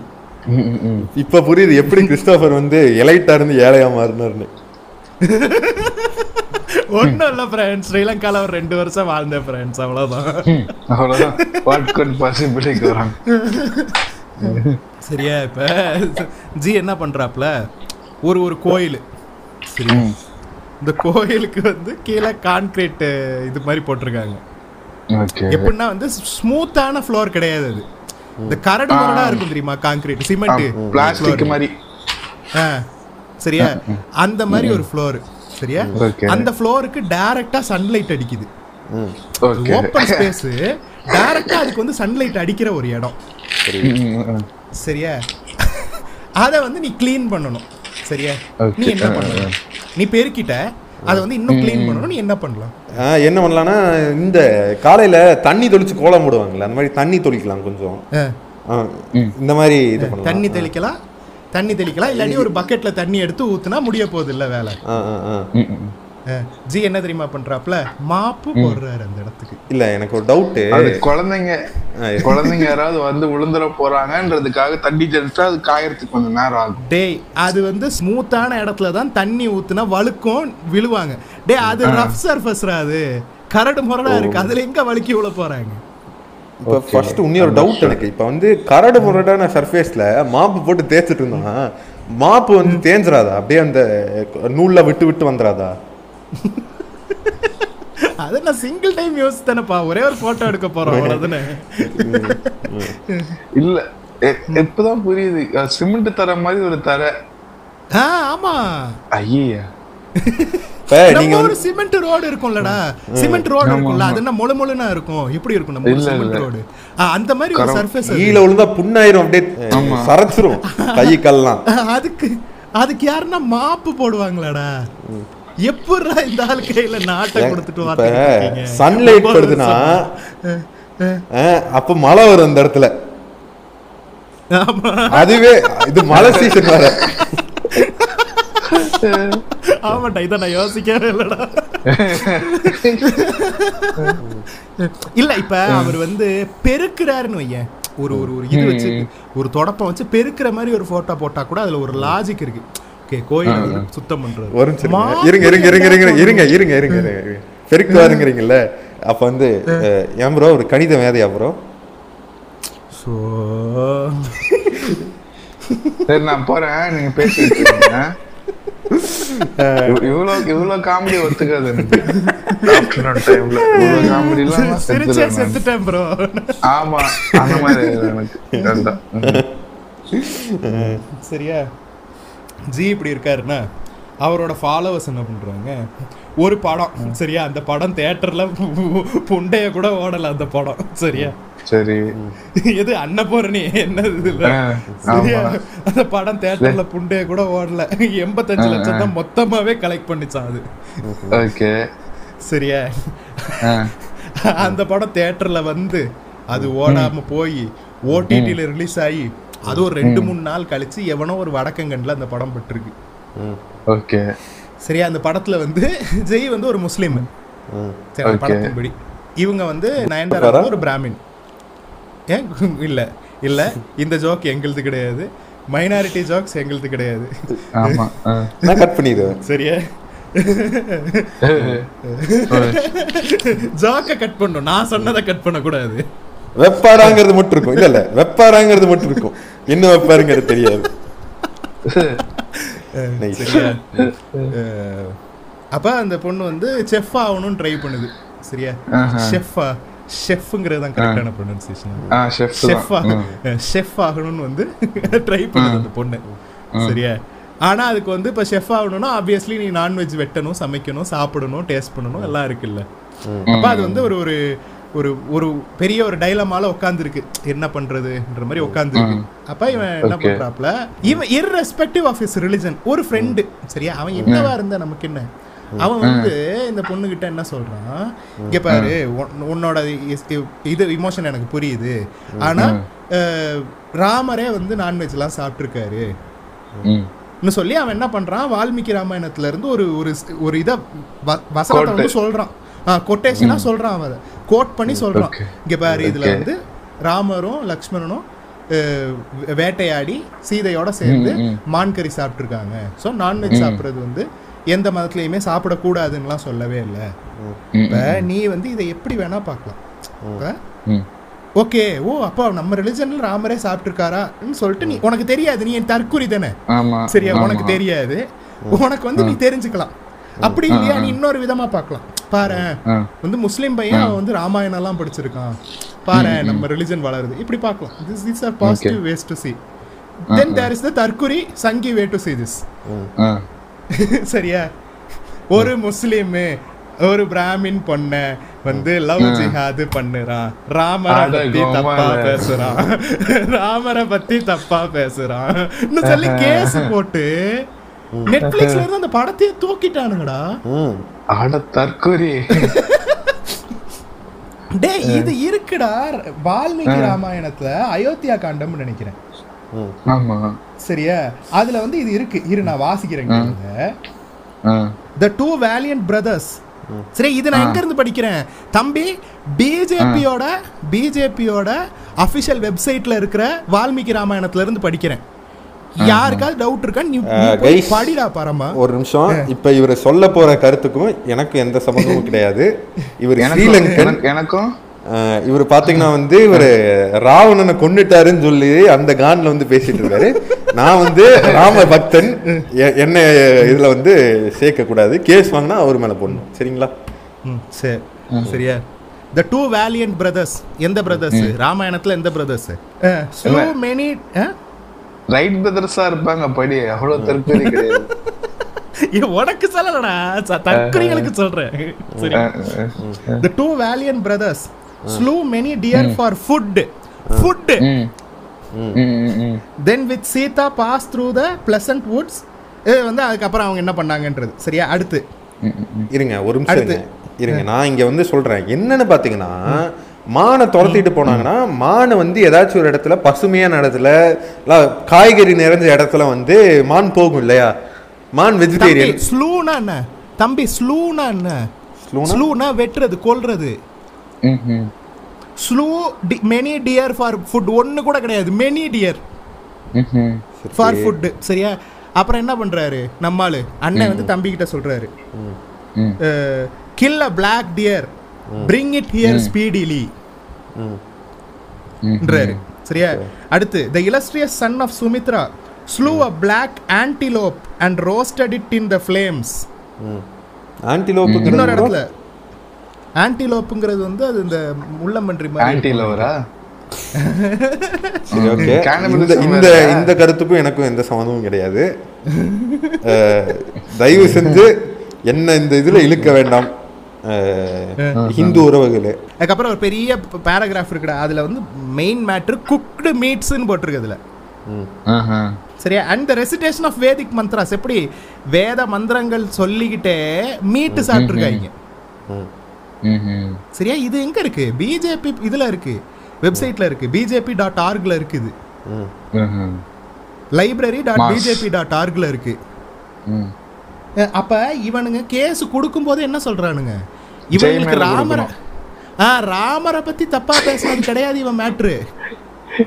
இப்ப புரியுது எப்படி கிறிஸ்டோபர் வந்து எலைட்டா இருந்து ஏழையா மாறினார்னு ஒண்ணும் இல்ல ஃப்ரெண்ட்ஸ் ஸ்ரீலங்கால ஒரு ரெண்டு வருஷம் வாழ்ந்தேன் ஃப்ரெண்ட்ஸ் அவ்வளவுதான். ம், அவ்வளவுதான். வாட் குட் சரியா இப்ப? ஜி என்ன பண்றாப்ல? ஒரு ஒரு கோயில். சரியா? இந்த கோயிலுக்கு வந்து கீழே கான்கிரீட் இது மாதிரி போட்டிருக்காங்க. எப்படின்னா வந்து ஸ்மூத்தான ஃப்ளோர் கிடையாது அது. இந்த கரடு முரடா இருக்கும் தெரியுமா? கான்கிரீட் சிமெண்ட் பிளாஸ்டிக் மாதிரி. சரியா? அந்த மாதிரி ஒரு ஃப்ளோர் சரியா. அந்த ஃப்ளோருக்கு டைரக்டா சன்லைட் அடிக்குது. ஓகே. ஓப்பன் ஸ்பேஸ் டைரக்டா அதுக்கு வந்து சன்லைட் அடிக்கிற ஒரு இடம். சரியா? அத வந்து நீ க்ளீன் பண்ணணும். சரியா. நீ என்ன பண்ணணும்? நீ பெருக்கிட்ட அதை வந்து இன்னும் க்ளீன் பண்ணணும். நீ என்ன பண்ணலாம்? என்ன பண்ணலாம்னா இந்த காலையில தண்ணி தொளிச்சு கோலம் போடுவாங்கல்ல அந்த மாதிரி தண்ணி தொளிக்கலாம் கொஞ்சம். இந்த மாதிரி இது பண்ணலாம். தண்ணி தெளிக்கலாம் தண்ணி தெளிக்கலாம் இல்லாட்டி ஒரு பக்கெட்ல தண்ணி எடுத்து ஊத்துனா முடிய போகுது இல்ல வேலை ஜி என்ன தெரியுமா பண்றாப்ல மாப்பு போடுறாரு அந்த இடத்துக்கு. இல்ல எனக்கு ஒரு டவுட்டு அது குழந்தைங்க குழந்தைங்க யாராவது வந்து விழுந்துட போறாங்கன்றதுக்காக தண்ணி தெளிச்சா அது காயறதுக்கு கொஞ்சம் நேரம் ஆகும். டேய் அது வந்து ஸ்மூத்தான இடத்துல தான் தண்ணி ஊத்துனா வழுக்கும் விழுவாங்க. டேய் அது ரஃப் சர்ஃபஸ்ரா அது. கரடு முரடா இருக்கு. அதுல எங்க வழுக்கி விழ போறாங்க? இப்போ ஃபர்ஸ்ட் இன்னொரு டவுட் எனக்கு. இப்போ வந்து கரடு முரடான சர்ஃபேஸ்ல மாப்பு போட்டு தேய்ச்சிட்டு இருந்தான் மாப்பு வந்து தேஞ்சிராதா? அப்படியே அந்த நூல்ல விட்டு விட்டு வந்துடாதா அது நான் சிங்கிள் டைம் யூஸ் தானேப்பா ஒரே ஒரு போட்டோ எடுக்க போறோம் அவ்வளவுதானே? இல்ல இப்பதான் புரியுது. சிமெண்ட் தர மாதிரி ஒரு தர. ஆ ஆமா. ஐயா இப்போ நீங்க ஒரு சிமெண்ட் ரோடு இருக்கும்லடா. சிமெண்ட் ரோடு இருக்கும்ல அது என்ன முழு முழுனா இருக்கும்? எப்படி இருக்கும் நம்ம சிமெண்ட். ரோடு அந்த மாதிரி ஒரு சர்ஃபேஸ் கீழே விழுந்தா புண்ணாயிரும் அப்படியே சரச்சிரும் கை கால்லாம். அதுக்கு அதுக்கு யாருன்னா மாப்பு போடுவாங்களாடா. எப்படிடா இந்த ஆள் கையில நாட்டை கொடுத்துட்டு இருக்கீங்க? சன்லைட் படுதுன்னா அப்ப மழை வரும் அந்த இடத்துல. அதுவே இது மழை சீசன் வேற. ஆமாட்டா இதை நான் யோசிக்கவே இல்லடா. இல்ல இப்ப அவர் வந்து பெருக்குறாருன்னு வையேன். ஒரு ஒரு ஒரு இது வச்சு ஒரு தொடப்பம் வச்சு பெருக்குற மாதிரி ஒரு போட்டோ போட்டா கூட அதுல ஒரு லாஜிக் இருக்கு. ஓகே கோயில் சுத்தம் பண்றது. ஒரு இருங்க. இருங்க இருங்க இருங்க இருங்க இருங்க இருங்க இருங்க இருங்க. பெருக்கு வாருங்கிறீங்கல்ல அப்ப வந்து ஏன் ப்ரோ ஒரு கணித மேதையா ப்ரோ சோ. சரி நான் போறேன் நீங்க பேசிட்டு இவ்வளவு இவ்வளவு காமெடி ஒத்துக்காது. செத்துட்டேன் ப்ரோ ஆமா அந்த மாதிரி எனக்கு. வேண்டாம் ம். சரியா? ஜி இப்படி இருக்காருன்னா அவரோட ஃபாலோவர்ஸ் என்ன பண்றாங்க? ஒரு படம் சரியா? அந்த படம் தியேட்டர்ல புண்டைய கூட ஓடல அந்த படம். சரியா? சரி. எது அன்னபூரணி? என்ன இதுல. அந்த படம் தியேட்டர்ல புண்டைய கூட ஓடல. எண்பத்தஞ்சு லட்சம் தான் மொத்தமாவே கலெக்ட் பண்ணிச்சான் அது. ஓகே. சரியா. அந்த படம் தியேட்டர்ல வந்து அது ஓடாம போய் ஓடிடில ரிலீஸ் ஆகி அது ஒரு ரெண்டு மூணு நாள் கழிச்சு எவனோ ஒரு வடக்கங்கன்ல அந்த படம் பட்டிருக்கு. ஓகே. சரியா? அந்த படத்துல வந்து ஜெய் வந்து ஒரு முஸ்லீம். படத்தின்படி. இவங்க வந்து நயன்தாரா ஒரு பிராமின். ஏன் இல்ல இல்ல. இந்த ஜோக் எங்களுது கிடையாது. மைனாரிட்டி ஜோக்ஸ் எங்களுது கிடையாது. கட் பண்ணிடுவேன். சரியா? ஜோக்க கட் பண்ணும் நான் சொன்னதை கட் பண்ண கூடாது வெப்பாராங்கிறது மட்டும் இருக்கும். இல்ல இல்ல. வெப்பாராங்கிறது மட்டும் இருக்கும். என்ன வெப்பாருங்கிறது தெரியாது. அப்ப அந்த பொண்ணு வந்து செஃப் ஆகணும்னு ட்ரை பண்ணுது. சரியா? ஆஹா. ஷெஃபா ஷெஃப்ங்கிறது தான் கரெக்டான ப்ரொனன்சியேஷன் ஆ ஷெஃப் ஷெஃப் ஆகணும்னு வந்து ட்ரை பண்ணுது அந்த பொண்ணு. சரியா? ஆனா அதுக்கு வந்து இப்ப ஷெஃப் ஆகணும்னா ஆப்வியஸ்லி நீ நான்வெஜ் வெட்டணும் சமைக்கணும் சாப்பிடணும் டேஸ்ட் பண்ணணும் எல்லாம் இருக்குல்ல. அப்ப அது வந்து ஒரு ஒரு ஒரு ஒரு பெரிய ஒரு டைலமால உட்காந்துருக்கு என்ன பண்றதுன்ற மாதிரி உட்காந்துருக்கு அப்ப இவன் என்ன. பண்றாப்ல இவன் irrespective ஆஃப் his ரிலிஜன் ஒரு ஃப்ரெண்டு சரியா? அவன் என்னவா இருந்தா நமக்கு என்ன? அவன் வந்து இந்த பொண்ணு கிட்ட என்ன சொல்றான்? இங்க பாரு உன்- உன்னோட இது இமோஷன் எனக்கு புரியுது. ஆனா ராமரே வந்து நான்வெஜ் எல்லாம் சாப்பிட்டுருக்காரு. சொல்லி அவன் என்ன பண்றான்? வால்மீகி ராமாயணத்துல இருந்து ஒரு ஒரு ஒரு இத வசனத்தை வந்து சொல்றான். கொட்டேஷனா சொல்றான் அவன் கோட் பண்ணி சொல்றான். இங்க பாரு இதுல. வந்து ராமரும் லக்ஷ்மணனும் வேட்டையாடி சீதையோட சேர்ந்து ம், ம். மான் கறி சாப்பிட்டுருக்காங்க ஸோ நான்வெஜ் சாப்பிட்றது வந்து எந்த மதத்துலயுமே சாப்பிடக்கூடாதுன்னுலாம் சொல்லவே இல்லை. இப்ப நீ வந்து இதை எப்படி வேணா பார்க்கலாம். ஓகே ஓ அப்போ நம்ம ரிலிஜன்ல ராமரே சாப்பிட்டுருக்காரான்னு சொல்லிட்டு நீ உனக்கு தெரியாது நீ என் தற்குறி தானே? சரியா. உனக்கு தெரியாது. உனக்கு வந்து நீ தெரிஞ்சுக்கலாம். அப்படி இல்லையா? நீ இன்னொரு விதமா பார்க்கலாம். பாரு. வந்து முஸ்லீம் பையன் அவன் வந்து ராமாயணம் எல்லாம் படிச்சிருக்கான். பாரு நம்ம ரிலிஜன் வளருது. இப்படி பார்க்கலாம். This is our positive ways to see then there is the தற்குறி சங்கி வே டு சி திஸ். சரியா? ஒரு முஸ்லீம் ஒரு பிராமின் பொண்ண வந்து லவ் ஜிஹாது பண்ணுறான். ராமரை பத்தி தப்பா. பேசுறான். ராமரை பத்தி தப்பா பேசுறான். சொல்லி கேஸ் போட்டு நெட்ஃபிளிக்ஸ்ல இருந்து அந்த படத்தையே தூக்கிட்டானுங்கடா. ம். அட தற்கொரி டேய் இது இருக்குடா. வால்மீகி ராமாயணத்துல அயோத்தியா காண்டம்னு நினைக்கிறேன். சரியா? அதுல வந்து இது இருக்கு. இரு நான் வாசிக்கிறேன். த டூ வேலியன்ட் பிரதர்ஸ் சரி இது நான் எங்க இருந்து படிக்கிறேன்? தம்பி பிஜேபியோட பிஜேபியோட அபிஷியல் வெப்சைட்ல இருக்கிற வால்மீகி ராமாயணத்துல இருந்து படிக்கிறேன். யாருக்காவது டவுட் இருக்கா? நீ. படிடா பரமா. ஒரு நிமிஷம். இப்ப இவர் சொல்ல போற கருத்துக்கும் எனக்கு எந்த சம்பந்தமும் கிடையாது. இவர் ஸ்ரீலங்கன். எனக்கு- எனக்கும் இவர் பாத்தீங்கன்னா வந்து இவர் ராவணனை கொன்னுட்டாருன்னு சொல்லி அந்த கான்ல வந்து பேசிட்டு இருக்காரு. நான் வந்து ராம பக்தன். என்ன இதுல வந்து சேர்க்க கூடாது கேஸ் வாங்கினா அவர் மேல போடணும். சரிங்களா? ம், சரி சரியா? த டூ வேலியன்ட் பிரதர்ஸ் எந்த பிரதர்ஸ் ராமாயணத்துல எந்த பிரதர்ஸ் ஸ்லோ மெனி ரைட் பிரதர்ஸா இருப்பாங்க படி அவ்வளவு தற்கொலை கிடையாது உனக்கு சொல்லலடா. ச- தற்கொலைகளுக்கு சொல்றேன். சரி. The two valiant brothers slew many deer for food food. Then with Sita pass through the pleasant woods வந்து அதுக்கப்புறம் அவங்க என்ன பண்ணாங்கன்றது. சரியா? அடுத்து. இருங்க ஒரு நிமிஷம் இருங்க. நான் இங்க வந்து சொல்றேன். என்னன்னு பாத்தீங்கன்னா மானை துரத்திட்டு போனாங்கன்னா மானை வந்து ஏதாச்சும் ஒரு இடத்துல பசுமையான இடத்துல காய்கறி நிறைஞ்ச இடத்துல வந்து மான் போகும் இல்லையா? மான் வெஜிடேரியன் ஸ்லூனா என்ன? தம்பி ஸ்லூனா என்ன? ஸ்லூனா வெட்டுறது கொல்றது. Slew many deer for food ஒன்னு கூட கிடையாது மெனி டியர். ஃபார் ஃபுட் சரியா? அப்புறம் என்ன பண்றாரு? நம்மாளு அண்ணன் வந்து தம்பி கிட்ட சொல்றாரு. ம். Kill a black deer bring it here speedily சரியா? அடுத்து the illustrious son of Sumitra slew a black antelope and roasted it in the flames இன்னொரு ஆன்டிலோப்புங்கிற இடத்துல ஆன்டிலோப்புங்கிறது வந்து அது இந்த முள்ளம்பன்றி மாதிரி ஆன்டி லவரா சரி ஓகே. Cannibalism இந்த இந்த? இந்த கருத்துக்கும் எனக்கும் எந்த சம்மந்தமும் கிடையாது. தயவு செஞ்சு என்ன இந்த இதுல இழுக்க வேண்டாம். ஹிந்து உறவுகளே. அதுக்கப்புறம் ஒரு பெரிய பேராகிராஃப் இருக்குடா. அதுல வந்து மெயின் மேட்ரு குக்டு மீட்ஸ்னு போட்டிருக்கு அதுல. ம். ஆஹா. சரியா? And the recitation of Vedic mantras எப்படி? வேத மந்திரங்கள் சொல்லிக்கிட்டே மீட்டு ம். சரியா? இது எங்க இருக்கு? பிஜேபி இதுல இருக்கு. வெப்சைட்ல இருக்கு. பிஜேபி டாட் ஆர்க்ல ம். ம்ஹும். Library dot. பிஜேபி டாட் ஆர்க்ல இருக்கு. அப்ப இவனுங்க கேஸ் கொடுக்கும்போது என்ன சொல்றானுங்க? இவனுங்களுக்கு மேல ராமர. ஆ ராமரை பத்தி தப்பா பேசுனது கிடையாது இவன் மேட்ரு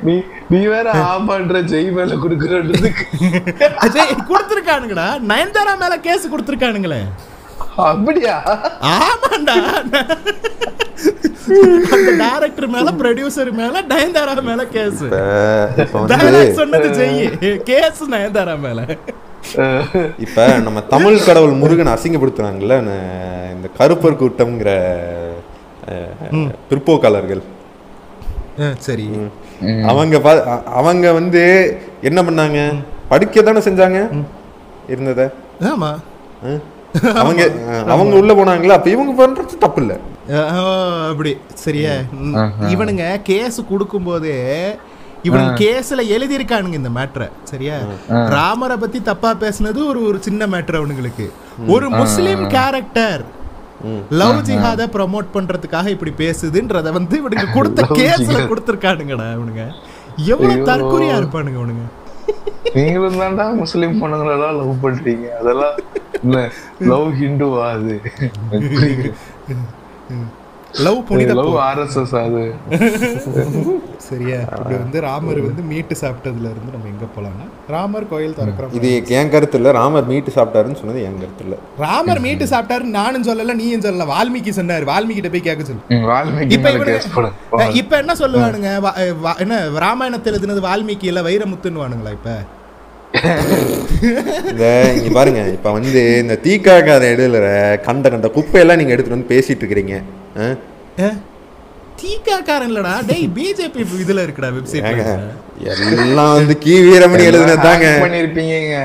நீ நீ வேற ஆமான்ற ஜெய் மேல குடுக்கறதுக்கு அஜய் கொடுத்துருக்கானுங்கடா. நயன்தாரா மேல கேஸ் கொடுத்துருக்கானுங்களே. அப்படியா? ஆமாண்டா. அந்த டைரக்டர் மேல ப்ரொடியூசர் மேல நயன்தாரா மேல கேஸ் சொன்னது ஜெய். கேஸ் நயன்தாரா மேல. இப்ப நம்ம தமிழ் கடவுள் முருகன் அசிங்கப்படுத்துறாங்கல்ல இந்த கருப்பர் கூட்டம்ங்கிற பிற்போக்காளர்கள். சரி. அவங்க அவங்க வந்து என்ன பண்ணாங்க? படிக்க தானே செஞ்சாங்க? இருந்தத? ஆமா? அவங்க அவங்க உள்ள போனாங்களா அப்ப இவங்க பண்றது தப்பு இல்ல அப்படி. சரியா. இவனுங்க கேஸ் கொடுக்கும்போதே இவனுங்க கேஸ்ல எழுதியிருக்கானுங்க இந்த மேட்ரை சரியா? ராமரை பத்தி தப்பா பேசுனது ஒரு ஒரு சின்ன மேட்ரு அவனுங்களுக்கு. ஒரு முஸ்லிம் கேரக்டர் லவ் ஜிஹாத ப்ரமோட் பண்றதுக்காக இப்படி பேசுதுன்றத வந்து இவனுங்க கொடுத்த கேஸ்ல கொடுத்துருக்கானுங்கடா இவனுங்க. எவ்வளவு தற்கொலையா இருப்பானுங்க இவனுங்க நீங்களும் தான்டா முஸ்லீம் பொண்ணுங்களெல்லாம் லவ் பண்றீங்க. அதெல்லாம் இல்ல லவ் ஹிந்துவா அது? லவ் புனித லவ் ஆர்எஸ்எஸ் அது. சரியா? இப்படி வந்து ராமர் வந்து மீட்டு சாப்பிட்டதுல இருந்து நம்ம எங்க போலாம்னா ராமர் கோயில் திறக்கிறோம் இது என் கருத்து இல்ல. ராமர் மீட்டு சாப்பிட்டாருன்னு சொன்னது என் கருத்து இல்ல. ராமர் மீட்டு சாப்பிட்டாரு நானும் சொல்லல நீயும் சொல்லல. வால்மீகி சொன்னாரு. வால்மீகி கிட்ட போய் கேட்க சொல்லு. வால்மீகி இப்ப இப்ப என்ன சொல்லுவானுங்க? என்ன ராமாயணத்தை எழுதுனது வால்மீகி இல்ல வைரமுத்துன்னு வானுங்களா இப்ப இங்க பாருங்க. இப்ப வந்து இந்த தீக்காக்கார இடையில கண்ட கண்ட குப்பையெல்லாம் நீங்க எடுத்துட்டு வந்து பேசிட்டு இருக்கிறீங்க. தீக்காக்காரன் இல்லடா டேய் பிஜேபி இதுல இருக்குடா வெப்சைட் எல்லாம் வந்து கி வீரமணி எழுதுனதாங்க பண்ணிருப்பீங்க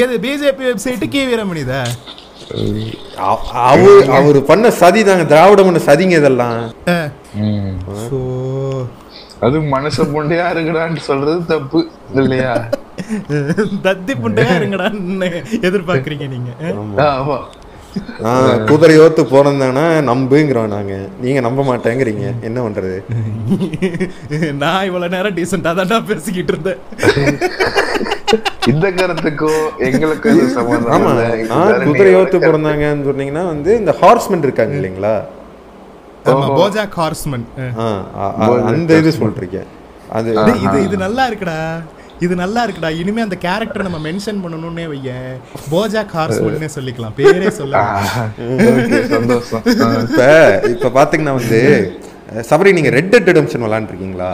ஏது பிஜேபி வெப்சைட் கே வீரமணிதா அவ- அவரு அவரு பண்ண சதி தாங்க. திராவிட பண்ண சதிங்க இதெல்லாம். அது மனுஷ பொண்டையா இருக்குடான்னு சொல்றது தப்பு இல்லையா? தத்தி புண்டையா இருங்கடா எதிர்பார்க்கறீங்க நீங்க? ஆமா. குதிரையோத்து பிறந்தானா நம்புங்கிறோம் நாங்க. நீங்க நம்ப மாட்டேங்கிறீங்க. என்ன பண்றது? நான் இவ்வளவு நேரம் டீசெண்டா தான் பேசிக்கிட்டு இருந்தேன். இந்த கருத்துக்கும் எங்களுக்கு ஆமா நான் வேற குதிரையோத்து பிறந்தாங்கன்னு சொன்னீங்கன்னா வந்து இந்த ஹார்ஸ்மென் இருக்காங்க இல்லைங்களா? போஜாக் ஹார்ஸ்மன் அந்த இது சொல்றீங்க அது இது இது நல்லா இருக்குடா. இது நல்லா இருக்குடா இனிமே அந்த கேரக்டர் நம்ம மென்ஷன் பண்ணணும்னே வையேன் போஜாக் ஹார்ஸ்மன்னே சொல்லிக்கலாம் பேரே சொல்ல Okay, சந்தோஷம். இப்ப இப்ப பாத்தீங்கன்னா வந்து சபரி நீங்க ரெட் டெட் ரிடம்ஷன் விளாண்டுருக்கீங்களா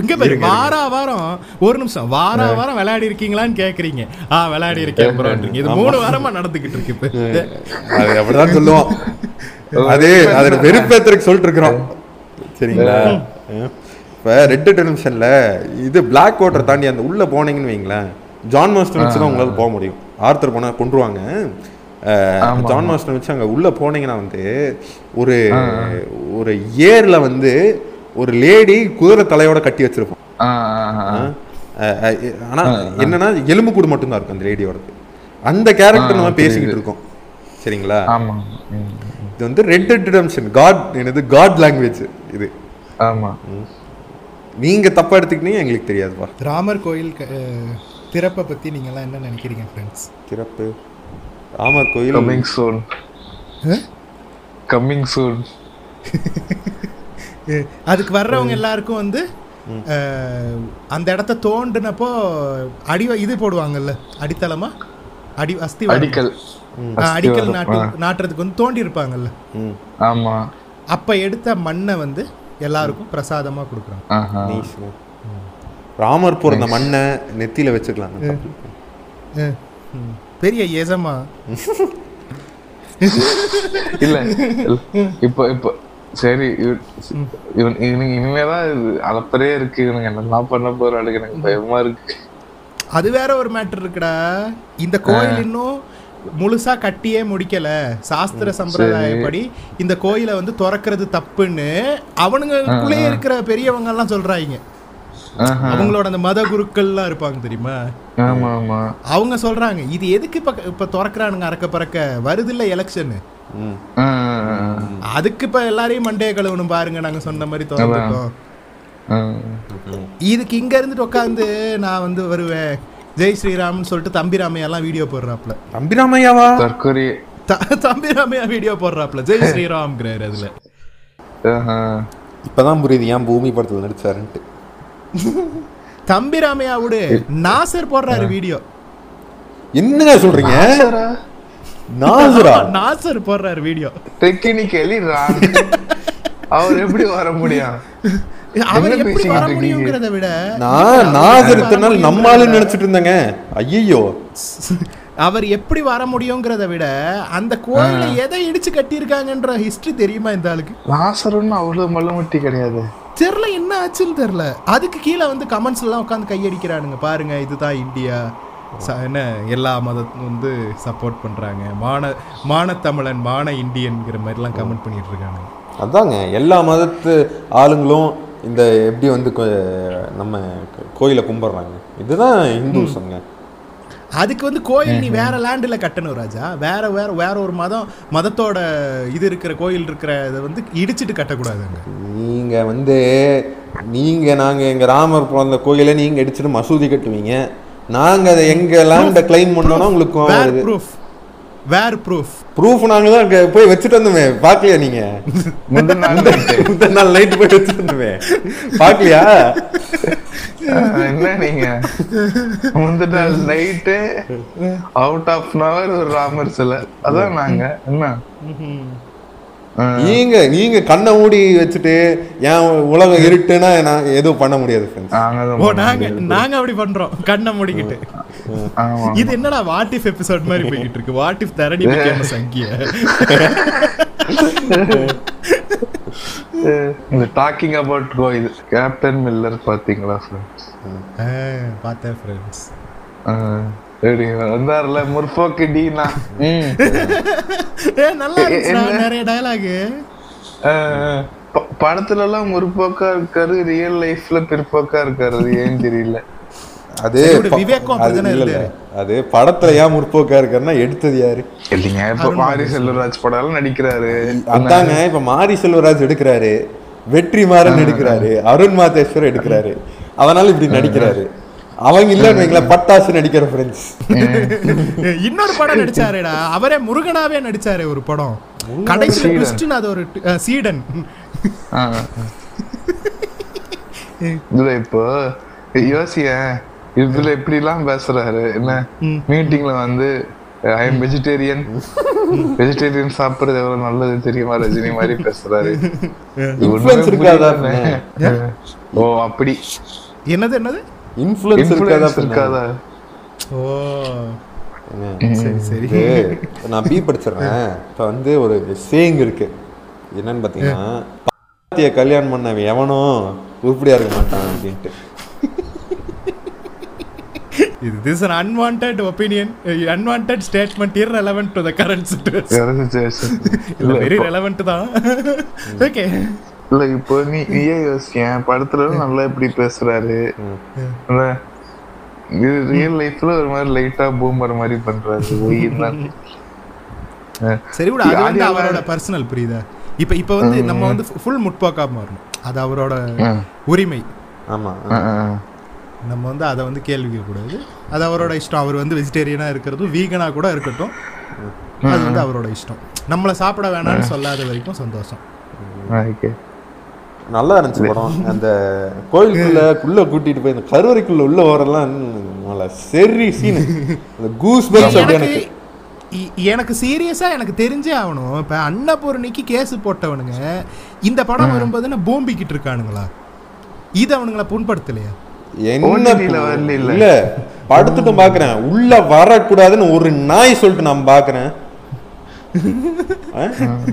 இங்க பாரு வாரா வாரம் ஒரு நிமிஷம் வாரா வாரம் விளையாடி இருக்கீங்களான்னு கேக்குறீங்க. ஆ விளையாடி இருக்கேன் ப்ரோன்றீங்க இது மூணு வாரமா நடந்துகிட்டு இருக்கு இப்ப. அது அப்படிதான் சொல்லுவோம். அது அதுல வெறுப்பேத்தருக்கு சொல்லிட்டு இருக்கிறோம். சரிங்களா? இப்ப ரெட் டெட் ரிடம்ஷன்ல இது பிளாக் வாட்டர் தாண்டி அந்த உள்ள போனீங்கன்னு வைங்களேன் ஜான் மாஸ்டர் வச்சு தான் உங்களால போக முடியும். ஆர்த்தர் போனா கொண்டுருவாங்க ஜான் மாஸ்டர் வச்சு அங்க உள்ள போனீங்கன்னா வந்து ஒரு ஒரு ஏர்ல வந்து ஒரு லேடி குதிரை தலையோட கட்டி வச்சிருப்போம் ஆ, ஆ, ஆ. அஹ் அஹ் ஆனா என்னன்னா எலும்பு கூடு மட்டும்தான் இருக்கும் அந்த லேடியோடது. அந்த கேரக்டர் நம்ம பேசிக்கிட்டு இருக்கோம். சரிங்களா. இது வந்து ரெட் ரிடம்ஷன் காட் என்னது காட் லாங்குவேஜ் இது. ஆமா. நீங்க தப்பா எடுத்துக்கிட்டீங்க எங்களுக்கு தெரியாதுப்பா. ராமர் கோயில் திறப்பை பத்தி நீங்க எல்லாம் என்ன நினைக்கிறீங்க ஃப்ரெண்ட்ஸ் சிறப்பு ராமர் கோயில் கம்மிங் சூன் கம்மிங் சூன் அதுக்கு வர்றவங்க எல்லாருக்கும் வந்து அந்த இடத்த தோண்டுனப்போ அடி இது போடுவாங்கல்ல அடித்தளமா? அடி அஸ்தி அடிக்கல். அடிக்கல் நாட்டு நாட்டுறதுக்கு வந்து தோண்டி இருப்பாங்கல்ல ஆமா. அப்ப எடுத்த மண்ணை வந்து எல்லாருக்கும் பிரசாதமா கொடுக்குறாங்க. ராமர் பிறந்த மண்ணை நெத்தியில வச்சுக்கலாம். பெரிய எஜமா இல்ல. இப்போ இப்போ சரி இவ- இவன் இவனுங்க இனிமேதான் அளப்பரே இருக்கு. இவனுங்க என்னெல்லாம் பண்ண போறாளுங்க எனக்கு பயமா இருக்கு. அது வேற ஒரு மேட்டர் இருக்குடா. இந்த கோயில் இன்னும் முழுசா கட்டியே முடிக்கல. சாஸ்திர சம்பிரதாயப்படி இந்த கோயிலை வந்து திறக்கிறது தப்புன்னு அவனுங்களுக்குள்ளே இருக்கிற பெரியவங்க எல்லாம் சொல்றாங்க. அவங்களோட அந்த மத குருக்கள்லாம் இருப்பாங்க தெரியுமா? அவங்க சொல்றாங்க இது எதுக்கு இப்ப இப்ப திறக்கிறானுங்க அறக்க பறக்க? எலெக்ஷன். ஆ, ஆ, ஆ. அதுக்கு இப்ப எல்லாரையும் மண்டைய கழுவணும் பாருங்க நாங்க சொன்ன மாதிரி திறந்துட்டோம். ஆ. இதுக்கு இங்க இருந்துட்டு உட்காந்து நான் வந்து வருவேன். ஜெய் ஸ்ரீராம்னு சொல்லிட்டு தம்பி ராமையாலாம் வீடியோ போடுறாப்ல தம்பிராமையாவா தற்கொலை. த- தம்பி ராமையா வீடியோ போடுறாப்ல ஜெய் ஸ்ரீராம்ங்கிறாரு அதுல. ஆஹா. இப்பதான் புரியுது ஏன் பூமி படத்துல நடிச்சாருன்ட்டு. தம்பி ராமையாவோட நாசர் போடுறாரு வீடியோ என்னங்க சொல்றீங்க? நாசரா? நாசர்? போடுறாரு வீடியோ டெக்னிக்கலி அவர் எப்படி வர முடியும்? அவர் என்ன எப்படி பேசிக்கிட்டு வர இருக்கீங்க? முடியுங்கிறத விட நான் நாசர் இத்தனை நம்மாலும் நினைச்சிட்டு இருந்தேங்க. ஐயோ அவர் எப்படி வர முடியுங்கிறத விட அந்த கோயில எதை இடிச்சு கட்டியிருக்காங்கன்ற ஹிஸ்டரி தெரியுமா இந்த ஆளுக்கு? லாசருன்னு அவ்வளவு மல்லுமட்டி கிடையாது. தெரியல என்ன ஆச்சுன்னு தெரியல. அதுக்கு கீழே வந்து கமெண்ட்ஸ் எல்லாம் உட்காந்து கையடிக்கிறானுங்க பாருங்க இதுதான் இந்தியா. என்ன எல்லா மதத்தும் வந்து சப்போர்ட் பண்றாங்க. மான மானத்தமிழன் மான இந்தியன்ங்கிற மாதிரிலாம் கமெண்ட் பண்ணிட்டு இருக்கானுங்க. அதாங்க எல்லா மதத்து ஆளுங்களும் இந்த எப்படி வந்து கொ- நம்ம கோயிலை கும்பிடுறாங்க. இதுதான் இந்துசங்க அதுக்கு வந்து கோயில் நீ வேற லேண்டில் கட்டணும் ராஜா. வேற வேற வேற ஒரு மதம் மதத்தோட இது இருக்கிற கோயில் இருக்கிற இதை வந்து இடிச்சிட்டு கட்டக்கூடாதுங்க. நீங்க வந்து நீங்க நாங்க எங்க ராமர் பிறந்த கோயிலை நீங்க அடிச்சுட்டு மசூதி கட்டுவீங்க. நாங்க அதை எங்க லேண்ட கிளைம் பண்ணோம்னா உங்களுக்கு ப்ரூஃப் வேர் ப்ரூஃப். ப்ரூஃப் நாங்க தான் இங்க போய் வச்சுட்டு வந்தோமே பாக்கலையா நீங்க? முந்தின நாள். முந்தின நாள் நைட்டு போய் வச்சுட்டு வந்தோமே. பாக்கலையா? ஆஹ், என்ன நீங்க? முந்தின நாள் night out of an hour ஒரு ராமர் சிலை. அதான் நாங்க. என்ன? நீங்க நீங்க கண்ணை மூடி வச்சுட்டு ஏன் உலகம் இருட்டுன்னா நான் எதுவும் பண்ண முடியாது நாங்க நாங்க அப்படி பண்றோம். கண்ணை மூடிக்கிட்டு. இது என்னடா வாட் இஃப் எபிசோட் மாதிரி போய்கிட்டு இருக்கு? வாட் இஃப் தரணி a சங்கிய இந்த டாக்கிங் அபவுட் கோயில் கேப்டன் மில்லர் பாத்தீங்களா ஃப்ரெண்ட்ஸ் பார்த்தேன் ஃப்ரெண்ட்ஸ் வந்தார்ல முற்போக்கு டீனா. நல்லா? நிறைய டயலாக் படத்துல எல்லாம் முற்போக்கா இருக்காரு ரியல் லைஃப்ல பிற்போக்கா இருக்காரு அது ஏன் தெரியல. அது. அது படத்துல ஏன் முற்போக்கா இருக்காருன்னா எடுத்தது யாரு? இல்லைங்க இப்ப மாரி செல்வராஜ் படம் எல்லாம் நடிக்கிறாரு. அதாங்க இப்ப மாரி செல்வராஜ் எடுக்கிறாரு வெற்றி மாறன் எடுக்கிறாரு அருண் மாதேஸ்வர் எடுக்கிறாரு. அதனால இப்படி நடிக்கிறாரு. அவங்க இல்லன்னு வைங்களேன் பட்டாசு நடிக்கிற ஃப்ரெண்ட்ஸ் இன்னொரு படம் நடிச்சாருடா. அவரே முருகனாவே நடிச்சாரு ஒரு படம். கடைசி. ட்விஸ்ட்னு அது ஒரு சீடன். இதுல இப்போ யோசிய இதுல இப்படி எல்லாம் பேசுறாரு. என்ன. மீட்டிங்ல வந்து ஐ எம் வெஜிடேரியன் வெஜிடேரியன் சாப்பிடுறது எவ்வளவு நல்லது தெரியுமா ரஜினி மாதிரி பேசுறாரு. ஓ அப்படி. என்னது என்னது? இன்ஃபுளுன்ஸ் இருக்காதா இருக்காதா? ஓ. சரி சரி. நான் பி படிச்சிடுறேன் இப்போ வந்து ஒரு சேயிங் இருக்கு. என்னன்னு பார்த்தீங்கன்னா பாத்திய கல்யாணம் பண்ணவன் எவனும் உருப்படியா இருக்க மாட்டான் அப்படின்ட்டு. இது this an unwanted opinion unwanted statement irrelevant to the current situation. இல்ல வெரி ரெலவெண்ட் தான். ஓகே இல்ல இப்போ நீ நீயே யோசிக்கேன். படத்துல நல்லா இப்படி பேசுறாரு. இது ரியல் லைஃப்ல ஒரு மாதிரி லைட்டா பூமர் மாதிரி பண்றாரு. சரி விட அது வந்து அவரோட பர்சனல் புரியுதா? இப்ப இப்ப வந்து நம்ம வந்து ஃபுல் முற்போக்கா மாறணும். அது அவரோட. உரிமை. ஆமா நம்ம வந்து அதை வந்து கேள்வி கேட்கக்கூடாது. அது அவரோட இஷ்டம். அவர் வந்து வெஜிடேரியனா இருக்கிறதும் வீகனா கூட இருக்கட்டும். அது வந்து அவரோட இஷ்டம். நம்மள சாப்பிட வேணாம்னு சொல்லாத வரைக்கும் சந்தோஷம். ஓகே நல்லா இருந்துச்சு படம். அந்த கோயிலுக்குள்ள உள்ள கூட்டிட்டு போய் இந்த கருவறைக்குள்ள உள்ள வரலாம் நல்லா சரி சீன் அந்த கூஸ் பல்ஸ் அப்படி எனக்கு. எனக்கு இ- எனக்கு சீரியஸா எனக்கு தெரிஞ்சே ஆகணும். இப்ப அன்னபூரணிக்கு கேஸ் போட்டவனுங்க இந்த படம் வரும்போது நான் பூம்பிக்கிட்டு இருக்கானுங்களா? இது அவனுங்கள புண்படுத்தலையா? என்ன இல்ல. படுத்துட்டு பாக்குறேன். உள்ள வரக்கூடாதுன்னு ஒரு நாய் சொல்லிட்டு நான் பாக்குறேன்?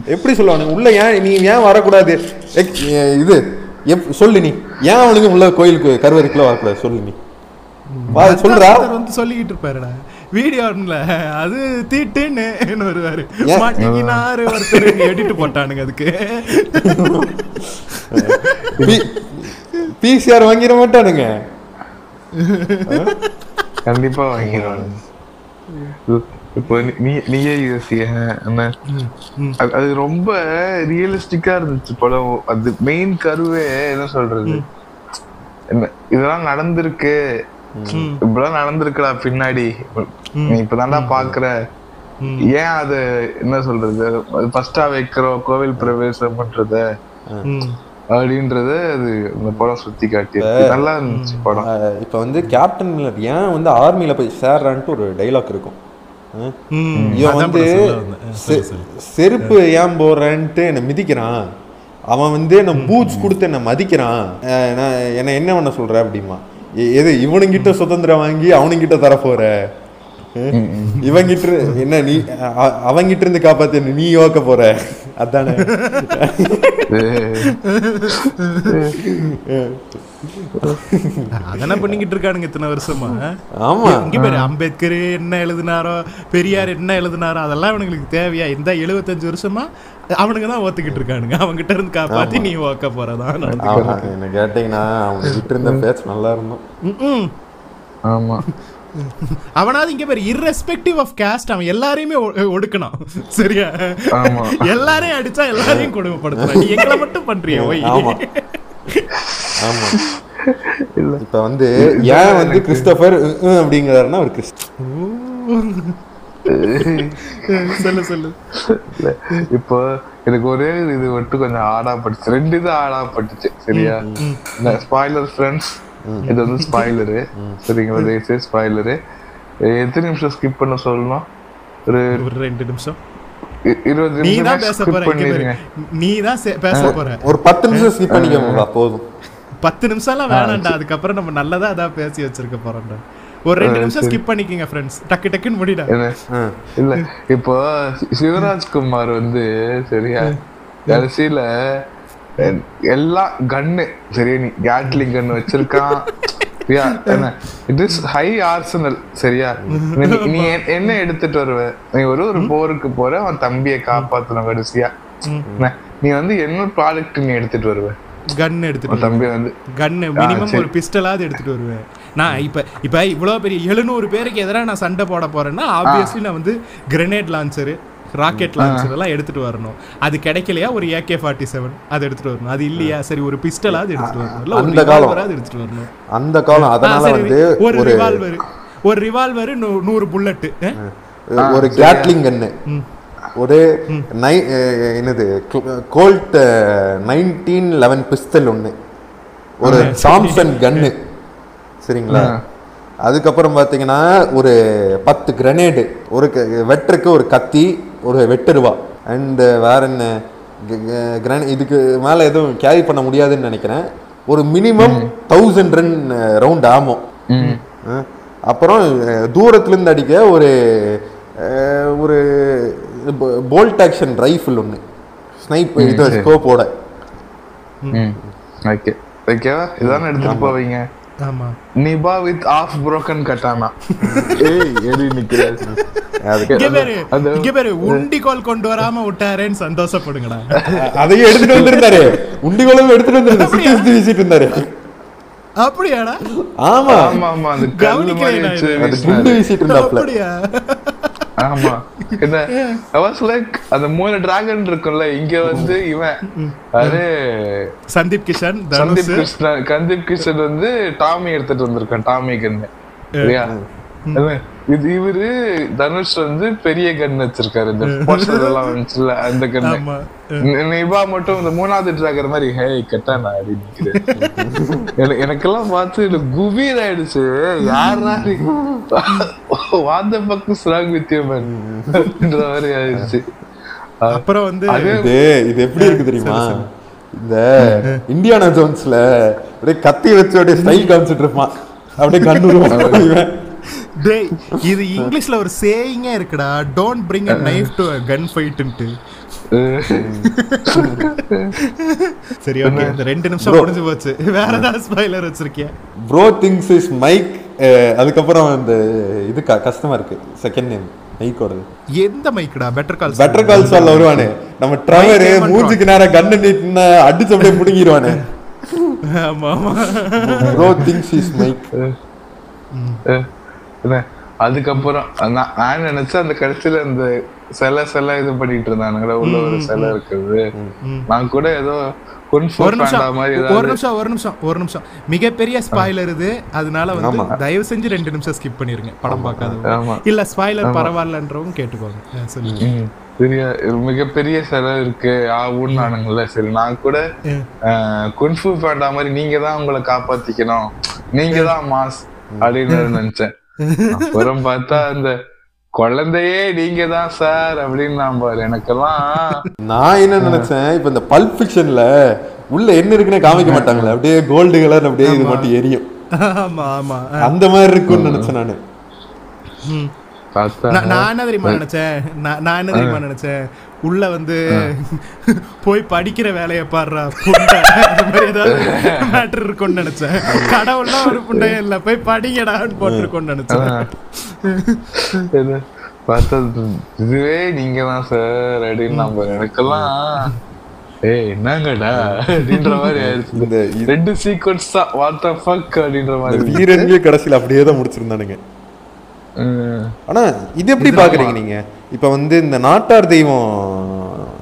எப்படி சொல்லுவானுங்க உள்ள ஏன் நீ ஏன் வரக்கூடாது? இது எப்- சொல்லு நீ. ஏன் அவனுக்கு உள்ள கோயிலுக்கு கருவறைக்குள்ள வரக்கூடாது? சொல்லு நீ. வா, சொல்றா? வந்து சொல்லிக்கிட்டு இருப்பாருடா. வீடியோல அது தீட்டுன்னு வருவாரு? மாட்டிக்கினாரு ஒருத்தர் எடிட் போட்டானுங்க அதுக்கு. பிசிஆர் வாங்கிட மாட்டானுங்க. கண்டிப்பா வாங்கிடுவாங்க இப்போ நீ- நீ நீயே யோசிய என்ன? அது- ரொம்ப ரியலிஸ்டிக்கா இருந்துச்சு படம். அது மெயின் கருவே என்ன சொல்றது? என்ன இதெல்லாம் நடந்திருக்கு. இப்படிலாம் நடந்திருக்கடா பின்னாடி. நீ இப்பதான்டா பாக்குற. ஏன் அது என்ன சொல்றது? ஃபர்ஸ்டா வைக்கிறோம் கோவில் பிரவேசம் பண்றத. அப்படின்றது அது இந்த படம் சுத்தி காட்டி நல்லா இருந்துச்சு படம். இப்ப வந்து கேப்டன் மில்லர் ஏன் வந்து ஆர்மியில போய் சேர்றான்ட்டு ஒரு டைலாக் இருக்கும். இவன் வந்து. செருப்பு ஏன் போடுறேன்ட்டு என்னை மிதிக்கிறான். அவன் வந்து என்ன பூட்ஸ் கொடுத்து என்னை மதிக்கிறான். நான் என்ன என்ன பண்ண சொல்ற அப்படிமா? எ- எது இவனுங்கிட்ட சுதந்திரம் வாங்கி அவனுங்கிட்ட தர போற அஹ் இவங்கிட்ட என்ன நீ அவங்கிட்ட இருந்து காப்பாத்தி நீ யோக்க போற? அதானே. அதெல்லாம் பண்ணிக்கிட்டு இருக்கானுங்க இத்தனை வருஷமா ஆமா. இங்க பேரு அம்பேத்கர் என்ன எழுதினாரோ பெரியார் என்ன எழுதினாரோ அதெல்லாம் இவனுங்களுக்கு தேவையா? இந்த எழுபத்தஞ்சு வருஷமா அவனுங்க தான் ஓத்துக்கிட்டு இருக்கானுங்க. அவன்கிட்ட இருந்து காப்பாத்தி நீ ஓக்க போறதான் என்ன கேட்டீங்கன்னா அவங்க கிட்ட இருந்த பேச்சு நல்லா இருந்தோம். ஆமா. அவனாவது இங்க பேரு irrespective ஆஃப் caste அவன் எல்லாரையுமே ஒடுக்கணும் சரியா? ஆமா. எல்லாரையும் அடிச்சா எல்லாரையும் கொடுமைப்படுத்தலாம் நீ எங்களை மட்டும் பண்றிய ஒய் ஆமா. ஆமா இப்ப வந்து ஏன் வந்து கிறிஸ்டபர் அப்படிங்கிறாருன்னா ஒரு கிறிஸ்ட் சொல்லு சொல்லு. இல்ல, இப்போ எனக்கு ஒரே இது மட்டும் கொஞ்சம் ஆடா பட்டுச்சு. ரெண்டு இது ஆடா பட்டுச்சு சரியா? ஸ்பாய்லர் ஃப்ரெண்ட்ஸ் இது வந்து ஸ்பாய்லரு சரிங்களா? தேசிய ஸ்பாய்லரு எத்தனை நிமிஷம் ஸ்கிப் பண்ண சொல்லணும்? ஒரு ரெண்டு நிமிஷம். இருபது நிமிஷம் பேச போற நீ தான் பேச போற. ஒரு பத்து நிமிஷம் ஸ்கிப் பண்ணிக்கோங்க போதும். பத்து நிமிஷம் எல்லாம் வேணாம்டா அதுக்கப்புறம் நம்ம நல்லதா அதான் பேசி வச்சிருக்க போறோம்டா. ஒரு ரெண்டு நிமிஷம் ஸ்கிப் பண்ணிக்கங்க ஃப்ரெண்ட்ஸ் டக்கு டக்குன்னு முடிடா. இல்ல இப்போ சி- சிவராஜ்குமார் வந்து சரியா கடைசியில எல்லாம் கன்னு சரியா நீ கேட்லிங் கன் வச்சிருக்கான். சரியா என்ன? இட் இஸ் ஹை ஆர்சனல் சரியா? நீ- என்ன எடுத்துட்டு வருவ? நீ ஒரு ஒரு போருக்கு போற அவன் தம்பியை காப்பாத்தணும் கடைசியா. நீ வந்து என்ன ப்ராடக்ட் நீ எடுத்துட்டு வருவ? கன் எடுத்துட்டு தம்பி வந்து. கன்னு மினிமம் ஒரு பிஸ்டலாவது எடுத்துட்டு வருவேன். நான் இப்ப இப்ப இவ்வளவு பெரிய எழுநூறு பேருக்கு எதிராக நான் சண்டை போட போறேன்னா ஆப்வியஸ்லி நான் வந்து கிரெனேட் லான்ச்சரு ராக்கெட் லான்ச்சர் எல்லாம் எடுத்துட்டு வரணும். அது கிடைக்கலையா? ஒரு ஏகே ஃபார்ட்டி செவன் அது எடுத்துட்டு வரணும். அது இல்லையா? சரி ஒரு பிஸ்டலாவது எடுத்துட்டு வரணும். இல்ல ஒரு காலம். ரிவால்வராவது எடுத்துட்டு வரணும். அந்த காலம். அதனால வந்து ஒரு ரிவால்வர் ஒரு ரிவால்வர் நூறு புல்லட்டு ஒரு கேட்லிங் கன்னு ஒரு நை என்னது? கோல்ட் நைன்டீன் லெவன் பிஸ்தல் ஒன்று ஒரு சாம்சன் கன்னு சரிங்களா? அதுக்கப்புறம் பார்த்தீங்கன்னா ஒரு பத்து கிரனேடு ஒரு க- வெட்டுறக்கு ஒரு கத்தி ஒரு வெட்டுருவா அண்டு வேற என்ன? கிரனே இதுக்கு மேலே எதுவும் கேரி பண்ண முடியாதுன்னு நினைக்கிறேன். ஒரு மினிமம் தௌசண்ட் ரன் ரவுண்ட் ஆமோ அஹ் அப்புறம் தூரத்துலேருந்து அடிக்க ஒரு ஒரு போல்ட் ஆக்ஷன் ரைஃபிள் ஒன்று ஸ்னைப் இது ஸ்கோப்போட ஓகே ஓகேவா இதானே எடுத்துட்டு போவீங்க? ஆமா. நிபா வித் ஆஃப் broken கட்டானா. ஏய் எடி நிக்கிறாரு இங்க பேரு கொண்டு வராம விட்டாரேன்னு சந்தோஷப்படுங்கடா. அதையும் எடுத்துட்டு வந்திருந்தாரு. உண்டிகோலும் எடுத்துட்டு வந்திருந்தாரு. சுத்தி சுத்தி வீசிட்டு இருந்தாரு. அப்படியாடா? ஆமா. ஆமா ஆமா அந்த கல்லு மாதிரி வீசிட்டு இருந்தாப்ல. அப்படியா? ஆமா. என்ன? I was like அந்த மூணு டிராகன் இருக்கும்ல இங்க வந்து இவன். அது சந்தீப் கிஷன் சந்தீப் கிருஷ்ணன் சந்தீப் கிருஷ்ணன் வந்து டாமி எடுத்துட்டு வந்திருக்கான் டாமி என்ன, இது இவரு தனுஷ் வந்து பெரிய கன் வச்சிருக்காரு இந்த போஸ்டர் எல்லாம் வந்துச்சுல அந்த நி- நிபா மட்டும் இந்த மூணாவது டிராகர் மாதிரி ஹே கட்டானா அப்படின்னு நிக்கிறேன். எனக்கு- எனக்கெல்லாம் பார்த்து எனக்கு குபீர் ஆயிடுச்சு. யாரா வாந்த பக்கம் ஸ்ராங் வித்தியமன் அப்படின்ற மாதிரி ஆயிடுச்சு. அப்புறம் வந்து இது இது எப்படி இருக்கு தெரியுமா? இந்த இந்தியானா ஜோன்ஸ்ல அப்படியே கத்தி வச்சு அப்படியே ஸ்டைல் காமிச்சிட்டு இருப்பான். அப்படியே கண்ணூர் டேய் இது இங்கிலீஷ்ல ஒரு சேயிங்கே இருக்குடா. Don't bring a knife to gun ஃபைட்ன்ட்டு சரி ஓகே இந்த ரெண்டு நிமிஷம் Bro. முடிஞ்சு போச்சு. வேற ஏதாவது ஸ்பாயிலர் வச்சிருக்கியா? ப்ரோ திங்ஸ் இஸ் மைக் அதுக்கப்புறம் இந்த இது கஷ்டமா இருக்கு. செகண்ட் நேம் மைக்கோடது எந்த மைக்குடா பெட்டர் கால் பெட்டர் கால் சால்ல வருவானே. நம்ம ட்ரவரு மூஞ்சுக்கு நேரம் கண்ணு நீட்டின அடிச்சு அப்படியே பிடுங்கிடுவானே ஆமா ஆமா. ப்ரோ திங்ஸ் இஸ் மைக் அதுக்கப்புறம் நான் நான் நினைச்சேன் அந்த கடைசியில அந்த சிலை சிலை இது பண்ணிட்டு இருந்தானுங்களே உள்ள ஒரு சிலை இருக்குது. நான் கூட ஏதோ ஒரு நிமிஷம் ஒரு நிமிஷம் ஒரு நிமிஷம் ஒரு நிமிஷம். மிகப்பெரிய ஸ்பாய்லர் இது. அதனால வந்து. தயவு செஞ்சு ரெண்டு நிமிஷம் ஸ்கிப் பண்ணிருங்க படம். பார்க்காதவங்க. இல்ல ஸ்பாய்லர் பரவாயில்லன்றவங்க கேட்டுக்கோங்க. சொல்லுங்க. பெரிய மிகப்பெரிய செலவு இருக்கு. ஆவுன்னு நானுங்கல்ல சரி நான் கூட குன்ஃபு பாண்டா மாதிரி நீங்க தான் உங்களை காப்பாத்திக்கணும். நீங்க தான் மாஸ் அப்படின்னு நினைச்சேன். அப்புறம் பார்த்தா அந்த குழந்தையே நீங்க தான் சார் அப்படின்னு நான் பாரு. எனக்கெல்லாம் நான் என்ன நினைச்சேன் இப்ப இந்த பல்ப் ஃபிக்ஷன்ல உள்ள என்ன இருக்குன்னு காமிக்க மாட்டாங்களே. அப்படியே கோல்டு கலர் அப்படியே இது மட்டும் எரியும். ஆமா ஆமா. ஆ. அந்த மாதிரி இருக்கும்னு நினைச்சேன் நானு. நான் என்ன தெரியுமா நினைச்சேன்? நான் நான் என்ன தெரியுமா நினைச்சேன்? உள்ள வந்து போய் படிக்கிற வேலையை பாடுறா புண்டை. அந்த மாதிரி ஏதாவது மேட்டர் இருக்கும்னு நினைச்சேன். கடவுள்லாம் ஒரு புண்டையே இல்ல. போய் படிங்கடான்னு போட்டிருக்கோம்னு நினைச்சேன். பார்த்தா இதுவே நீங்க தான் சார் அப்படின்னு நான் பாரு எனக்கெல்லாம் ஏய் என்னங்கடா? அப்படின்ற மாதிரி ஆயிடுச்சு. இந்த ரெண்டு சீக்வன்ஸ் தான். வாட் த ஃபக் அப்படின்ற மாதிரி. வீரன்லயே கடைசியில அப்படியே தான் முடிச்சிருந்தானுங்க. ம். ஆனா இது எப்படி பாக்குறீங்க நீங்க? இப்ப வந்து இந்த நாட்டார் தெய்வம்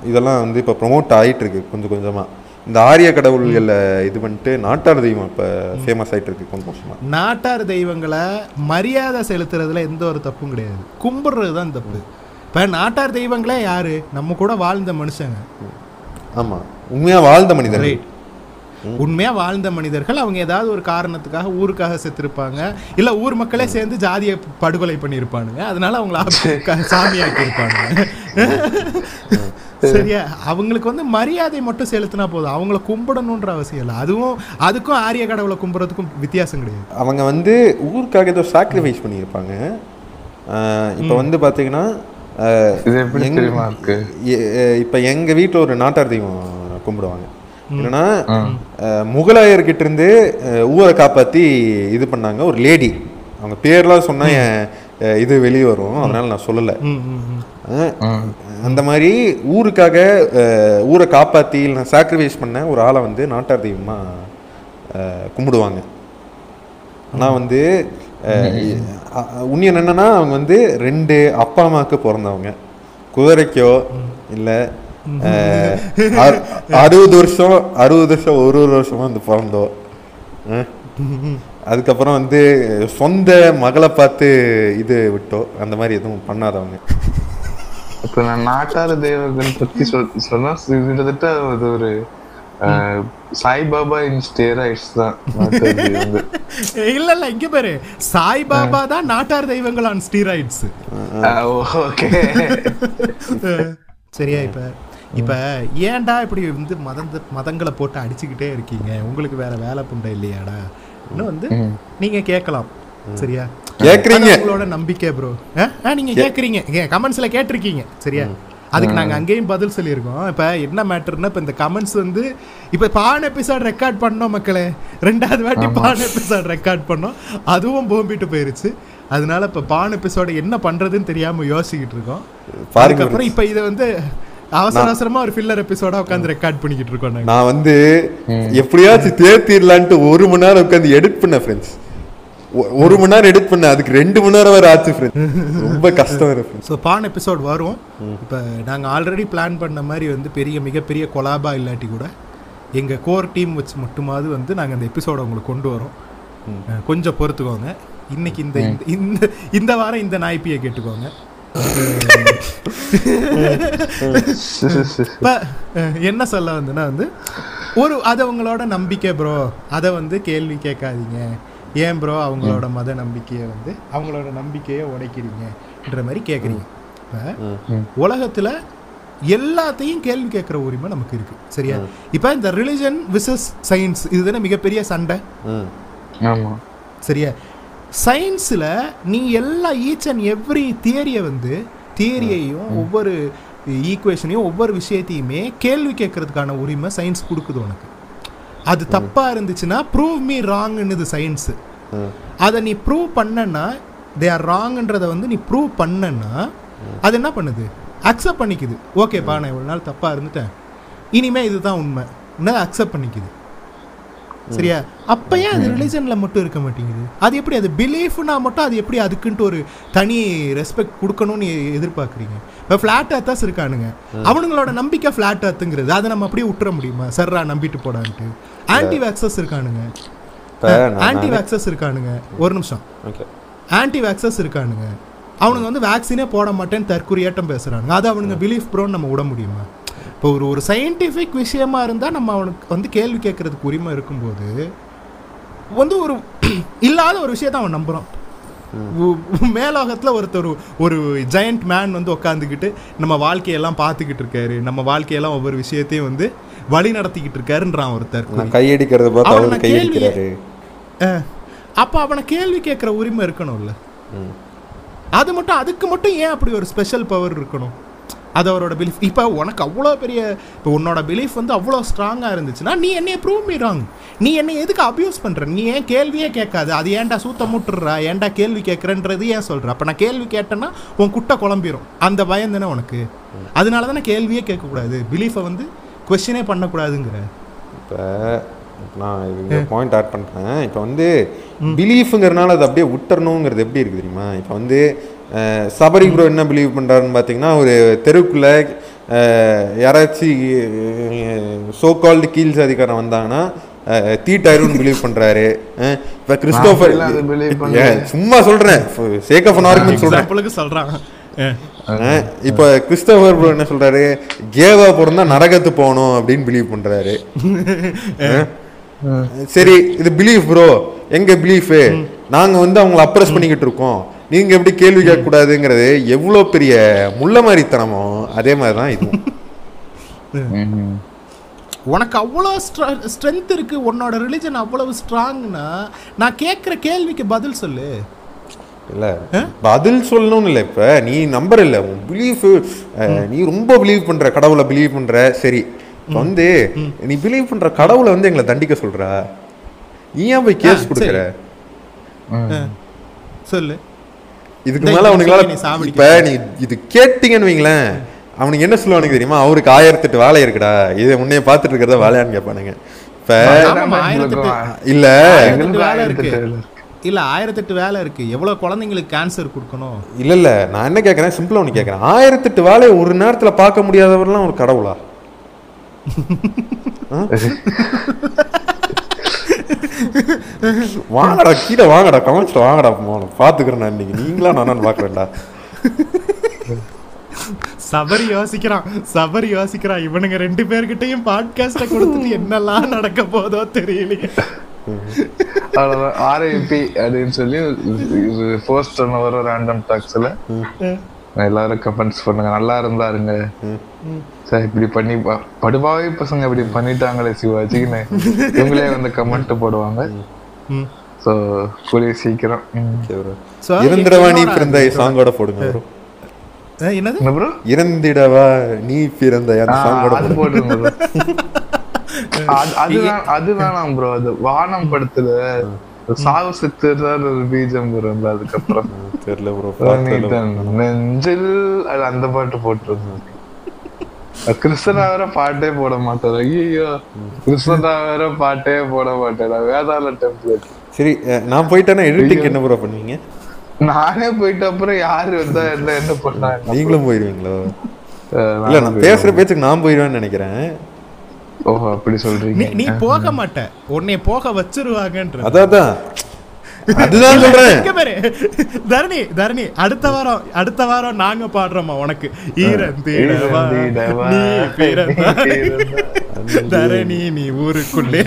இதெல்லாம் வந்து இப்ப ப்ரொமோட் ஆயிட்டு இருக்கு கொஞ்சம் கொஞ்சமா. இந்த ஆரிய கடவுள்களை இது பண்ணிட்டு நாட்டார் தெய்வம் இப்ப ஃபேமஸ் ஆயிட்டு இருக்கு கொஞ்சம் கொஞ்சமா. நாட்டார் தெய்வங்களை மரியாதை செலுத்துறதுல எந்த ஒரு தப்பும் கிடையாது. கும்பிடுறது தான் தப்பு. இப்ப நாட்டார் தெய்வங்களே யாரு? நம்ம கூட வாழ்ந்த மனுஷங்க. ஆமா. உண்மையா வாழ்ந்த மனிதன் ரைட் உண்மையா வாழ்ந்த மனிதர்கள் அவங்க ஏதாவது ஒரு காரணத்துக்காக ஊருக்காக செத்துருப்பாங்க. இல்ல ஊர் மக்களே சேர்ந்து ஜாதியை படுகொலை பண்ணியிருப்பானுங்க. அதனால அவங்கள சாமியாக்கி இருப்பானுங்க சரியா? அவங்களுக்கு வந்து மரியாதை மட்டும் செலுத்தினா போதும். அவங்கள கும்பிடணுன்ற அவசியம் இல்லை. அதுவும் அதுக்கும் ஆரிய கடவுளை கும்பிடுறதுக்கும் வித்தியாசம் கிடையாது. அவங்க வந்து ஊருக்காக ஏதோ சாக்ரிஃபைஸ் பண்ணியிருப்பாங்க. இப்ப வந்து எ- இப்ப எங்க வீட்டுல ஒரு நாட்டார் தெய்வம் கும்பிடுவாங்க. என்னன்னா முகலாயர்கிட்ட இருந்து ஊரை காப்பாத்தி இது பண்ணாங்க. ஒரு லேடி. அவங்க பேர்லாம் சொன்னா என் ஆஹ் இது வெளியே வரும். அதனால நான் சொல்லல. அந்த மாதிரி ஊருக்காக ஊரை காப்பாத்தி இல்லைன்னா சாக்ரிஃபைஸ் பண்ண ஒரு ஆளை வந்து நாட்டார் தெய்வமா ஆஹ் கும்பிடுவாங்க. ஆனா வந்து உண்மையன் என்னன்னா அவங்க வந்து ரெண்டு அப்பா அம்மாவுக்கு பிறந்தவங்க. குதிரைக்கோ இல்ல அறுபது வருஷம் அறுபது வருஷம் ஒரு ஒரு வருஷமா வந்து பிறந்தோம் அதுக்கப்புறம் வந்து சொந்த மகளை பார்த்து இது விட்டோம் அந்த மாதிரி எதுவும் பண்ணாதவங்க இப்ப நான் நாட்டார தெய்வங்கள் பத்தி சொல் சொன்னா கிட்டத்தட்ட அது ஒரு அஹ், சாய்பாபா இன் ஸ்டேராய்ட்ஸ் தான் இல்ல இல்ல இங்க பாரு சாய்பாபா தான் நாட்டார் தெய்வங்கள் ஆன் ஸ்டீராய்ட்ஸ் ஓகே சரியா இப்ப இப்ப ஏன்டா இப்படி வந்து மதந்த மதங்களை போட்டு அடிச்சுக்கிட்டே இருக்கீங்க? உங்களுக்கு வேற வேலை புண்டை இல்லையாடா? இன்னும் வந்து நீங்க கேட்கலாம். சரியா? கேக்குறீங்க. அது உங்களோட நம்பிக்கை ப்ரோ நீங்க கேக்குறீங்க கமெண்ட்ஸ்ல கேட்டிருக்கீங்க. சரியா? அதுக்கு நாங்க அங்கேயும் பதில் சொல்லியிருக்கோம். இப்ப என்ன மேட்டர்னா இப்ப இந்த கமெண்ட்ஸ் வந்து இப்ப பான் எபிசோட் ரெக்கார்ட் பண்ணோம் மக்களே. ரெண்டாவது வாட்டி பான் எபிசோட் ரெக்கார்ட் பண்ணோம். அதுவும் போம்பிட்டு போயிருச்சு. அதனால இப்ப பான் எபிசோட என்ன பண்றதுன்னு தெரியாம யோசிக்கிட்டு இருக்கோம். அதுக்கப்புறம் இப்ப இதை வந்து அவசர அவசரமா ஒரு ஃபில்லர் எபிசோடா உட்காந்து ரெக்கார்ட் பண்ணிக்கிட்டு இருக்கோம் நான் வந்து எப்படியாச்சும் தேர்த்திடலான்ட்டு ஒரு மணி நேரம் உட்காந்து எடிட் பண்ண ஃப்ரெண்ட்ஸ் ஒரு மணி நேரம் எடிட் பண்ண அதுக்கு ரெண்டு மணி நேரம் வேற ஆச்சு ஃப்ரெண்ட்ஸ் ரொம்ப கஷ்டம் ஃப்ரெண்ட்ஸ் ஸோ பான் எபிசோட் வரும். இப்போ நாங்கள் ஆல்ரெடி பிளான் பண்ண மாதிரி வந்து பெரிய மிகப்பெரிய கொலாபா இல்லாட்டி கூட எங்கள் கோர் டீம் வச்சு மட்டுமாவது வந்து நாங்கள் அந்த எபிசோட உங்களுக்கு கொண்டு வரோம். கொஞ்சம் பொறுத்துக்கோங்க. இன்னைக்கு இந்த இந்த- இந்த வாரம் இந்த நாய்ப்பியை கேட்டுக்கோங்க. என்ன சொல்ல வந்துன்னா வந்து ஒரு அது அவங்களோட நம்பிக்கை ப்ரோ அதை வந்து கேள்வி கேட்காதீங்க. ஏன் ப்ரோ அவங்களோட மத நம்பிக்கையை வந்து அவங்களோட நம்பிக்கையை உடைக்கிறீங்கன்ற மாதிரி கேட்குறீங்க. இப்போ உலகத்துல எல்லாத்தையும் கேள்வி கேட்குற உரிமை நமக்கு இருக்கு. சரியா? இப்போ இந்த ரிலிஜன் விசஸ் சயின்ஸ் இதுதானே மிகப்பெரிய சண்டை? சரியா? சயின்ஸில் நீ எல்லா ஈச் அண்ட் எவ்ரி தியரியை வந்து தியரியையும் ஒவ்வொரு ஈக்குவேஷனையும் ஒவ்வொரு விஷயத்தையுமே கேள்வி கேட்கறதுக்கான உரிமை சயின்ஸ் கொடுக்குது உனக்கு. அது தப்பா இருந்துச்சுன்னா ப்ரூவ் மீ ராங்னுது சயின்ஸு அதை நீ ப்ரூவ் பண்ணனா தே ஆர் ராங்ன்றதை வந்து நீ ப்ரூவ் பண்ணனா அது என்ன பண்ணுது? அக்செப்ட் பண்ணிக்குது. ஓகேப்பா நான் இவ்வளோ நாள் தப்பா இருந்துட்டேன். இனிமே இதுதான் உண்மை. என்ன அக்செப்ட் பண்ணிக்குது? சரியா? அப்ப ஏன் அது ரிலிஜன்ல மட்டும் இருக்க மாட்டேங்குது. அது எப்படி? அது பிலீஃப்னா மட்டும் அது எப்படி அதுக்குன்ட்டு ஒரு தனி ரெஸ்பெக்ட் கொடுக்கணும்னு எதிர்பார்க்குறீங்க. இப்போ ஃப்ளாட் அர்த்தஸ் இருக்கானுங்க. அவனுங்களோட நம்பிக்கை ஃப்ளாட் அர்த்துங்கிறது அதை நம்ம அப்படியே விட்டுற முடியுமா? சர்ரா நம்பிட்டு போடான்ட்டு. ஆன்டி வேக்சஸ் இருக்கானுங்க. ஆன்டி வேக்சஸ் இருக்கானுங்க. ஒரு நிமிஷம். ஆன்டி வேக்சஸ் இருக்கானுங்க. அவனுங்க வந்து வேக்சினே போட மாட்டேன்னு தற்குறியாட்டம் பேசுறானுங்க. அது அவனுங்க பிலீஃப் ப்ரோன்னு நம்ம விட முடியுமா? இப்போ ஒரு ஒரு சயின்டிஃபிக் விஷயமா இருந்தால் நம்ம அவனுக்கு வந்து கேள்வி கேட்கறதுக்கு உரிமை இருக்கும்போது வந்து ஒரு இல்லாத ஒரு விஷயத்தை அவன் உ- மேலோகத்தில் ஒருத்தர் ஒரு ஜெயண்ட் மேன் வந்து உட்காந்துக்கிட்டு நம்ம வாழ்க்கையெல்லாம் பார்த்துக்கிட்டு இருக்காரு. நம்ம வாழ்க்கையெல்லாம் ஒவ்வொரு விஷயத்தையும் வந்து வழி நடத்திக்கிட்டு இருக்காருன்றான் ஒருத்தர். கையடிக்கிறத பார்த்து கையடிக்கிறாரு. அப்போ அவனை கேள்வி கேட்குற உரிமை இருக்கணும்ல. அது மட்டும் அதுக்கு மட்டும் ஏன் அப்படி ஒரு ஸ்பெஷல் பவர் இருக்கணும்? அது அவரோட பிலீஃப் இப்போ உனக்கு அவ்வளோ பெரிய இப்போ உன்னோட பிலீஃப் வந்து அவ்வளோ ஸ்ட்ராங்காக இருந்துச்சுன்னா நீ என்னைய ப்ரூவ் மீ ராங் நீ என்னை எதுக்கு அப்யூஸ் பண்ணுற நீ ஏன் கேள்வியே கேட்காது? அது ஏன்டா சூத்த முட்டுறா? ஏன்டா கேள்வி கேட்குறன்றது ஏன் சொல்கிற அப்போ நான் கேள்வி கேட்டேன்னா உன் குட்டை குழம்பிடும் அந்த பயம் தானே உனக்கு? அதனால தானே கேள்வியே கேட்கக்கூடாது. பிலீஃபை வந்து கொஸ்டினே பண்ணக்கூடாதுங்கிற. இப்போ நான் இங்கே பாயிண்ட் ஆட் பண்ணுறேன் இப்போ வந்து பிலீஃபுங்கிறனால அது அப்படியே விட்டுறணுங்கிறது எப்படி இருக்குது தெரியுமா? இப்போ வந்து சபரி ப்ரோ என்ன பிலீவ் பண்ணுறாருன்னு பார்த்தீங்கன்னா ஒரு தெருவுக்குள்ளே யாராச்சும் சோ கால்டு கீழ் சாதிக்காரன் வந்தாங்கன்னா தீட்டாயிருன்னு பிலீவ் பண்ணுறாரு இப்போ கிறிஸ்டோஃபர் சும்மா சொல்கிறேன் சேக் ஆஃப் ஆர்குமெண்ட் சொல்கிறான் அஹ் இப்போ கிறிஸ்டோபர் ப்ரோ என்ன சொல்றாரு? கேவா பிறந்தா நரகத்து போகணும் அப்படின்னு பிலீவ் பண்றாரு. சரி இது பிலீஃப் ப்ரோ எங்க பிலீஃப் நாங்க வந்து அவங்கள அப்ரஸ் பண்ணிக்கிட்டு இருக்கோம். நீங்க எப்படி கேள்வி கேட்க கூடாதுங்கிறது எவ்வளவு பெரிய முள்ள மாதிரித்தனமோ அதே மாதிரி தான் ம்ஹும். உனக்கு அவ்வளோ ஸ்ட்ரென்த் இருக்கு உன்னோட ரிலிஜன் அவ்வளவு ஸ்ட்ராங்னா நான் கேட்குற கேள்விக்கு பதில் சொல்லு. இல்ல பதில் சொல்லணும்னு இல்லை இப்ப. நீ நம்பர் இல்ல. உன் பிலீஃப் நீ ரொம்ப பிலீவ் பண்ற கடவுளை பிலீவ் பண்ற. சரி வந்து நீ பிலீவ் பண்ற கடவுளை வந்து எங்களை தண்டிக்க சொல்ற? நீ ஏன் போய் கேஸ். கொடுக்குற? சொல்லு. இதுக்கு மேல அவனுங்களால இப்ப நீ இது கேட்டீங்கன்னு வைங்களேன் அவனுக்கு என்ன சொல்லுவானுங்க தெரியுமா? அவருக்கு ஆயிரத்தெட்டு வேலை இருக்குடா. இதை முன்னே பார்த்துட்டு இருக்கிறத வேலையான்னு கேட்பானுங்க. இப்ப இல்ல. இல்ல ஆயிரத்தெட்டு வேலை இருக்கு. எவ்வளவு குழந்தைங்களுக்கு கேன்சர் கொடுக்கணும்? இல்ல இல்ல. நான் என்ன கேட்கறேன்? சிம்பிளா ஒன்று கேட்கறேன். ஆயிரத்தெட்டு வேலையை ஒரு நேரத்துல பார்க்க முடியாதவரெல்லாம் ஒரு கடவுளா? வாங்கடா கீழே வாங்கடா கமெண்ட்ஸ்ல வாங்கடா போன பாத்துக்கிறேன் நான் இன்னைக்கு. நீங்களா நானும் பாக்குறேன்டா சபரி யோசிக்கிறான் சபரி யோசிக்கிறான். இவனுங்க ரெண்டு பேர்கிட்டயும் பாட்காஸ்ட கொடுத்துட்டு என்னெல்லாம் நடக்க போதோ தெரியலையே. ஆர்ஐபி அப்படின்னு சொல்லி இது போஸ்ட் ஒன்று வரும் ரேண்டம் டாக்ஸ்ல எல்லாரும் கமெண்ட்ஸ் பண்ணுங்க. நல்லா இருந்தாருங்க சார் இப்படி பண்ணி படுபாவி பசங்க இப்படி பண்ணிட்டாங்களே சிவாஜின்னு இவங்களே வந்து கமெண்ட் போடுவாங்க. ஸோ கூடிய சீக்கிரம். இறந்திடவா நீ பிறந்த சாங்கோட போடுங்க என்னது? என்ன ப்ரோ இறந்திடவா நீ பிறந்த அந்த சாங்கோட அது போடுங்க. அது- அது வேணாம் ப்ரோ அது வானம் படத்துல சாவு சித்துதான் ஒரு பீஜம் அதுக்கப்புறம். தெரியல ப்ரோ நெஞ்சில் அது அந்த பாட்டு போட்டிருந்தது. கிருஷ்ணா வேற பாட்டே போட மாட்டாரு. ஐயோ கிருஷ்ணா வேற பாட்டே போட மாட்டாரு. வேதாள டெம்ப்ளேட் சரி நான் போயிட்டேன்னா எடிட்டிங் என்ன ப்ரோ பண்ணுவீங்க? நானே போயிட்ட அப்புறம் யாரு வந்தா என்ன என்ன பண்ணாங்க நீங்களும் போயிருவீங்களோ? இல்ல நான் பேசுற பேச்சுக்கு நான் போயிருவேன்னு நினைக்கிறேன். ஓஹோ அப்படி நீ சொல்றீங்க நீ போக மாட்ட. உன்னை போக வச்சிருவாங்கன்ற அதான் அதான். அதுதான் சொல்றேன். தரணி தரணி அடுத்த வாரம் அடுத்த வாரம் நாங்க பாடுறோமா உனக்கு. ஈரந்திடவா நீ பிறந்தாய். தரணி நீ ஊருக்குள்ளே.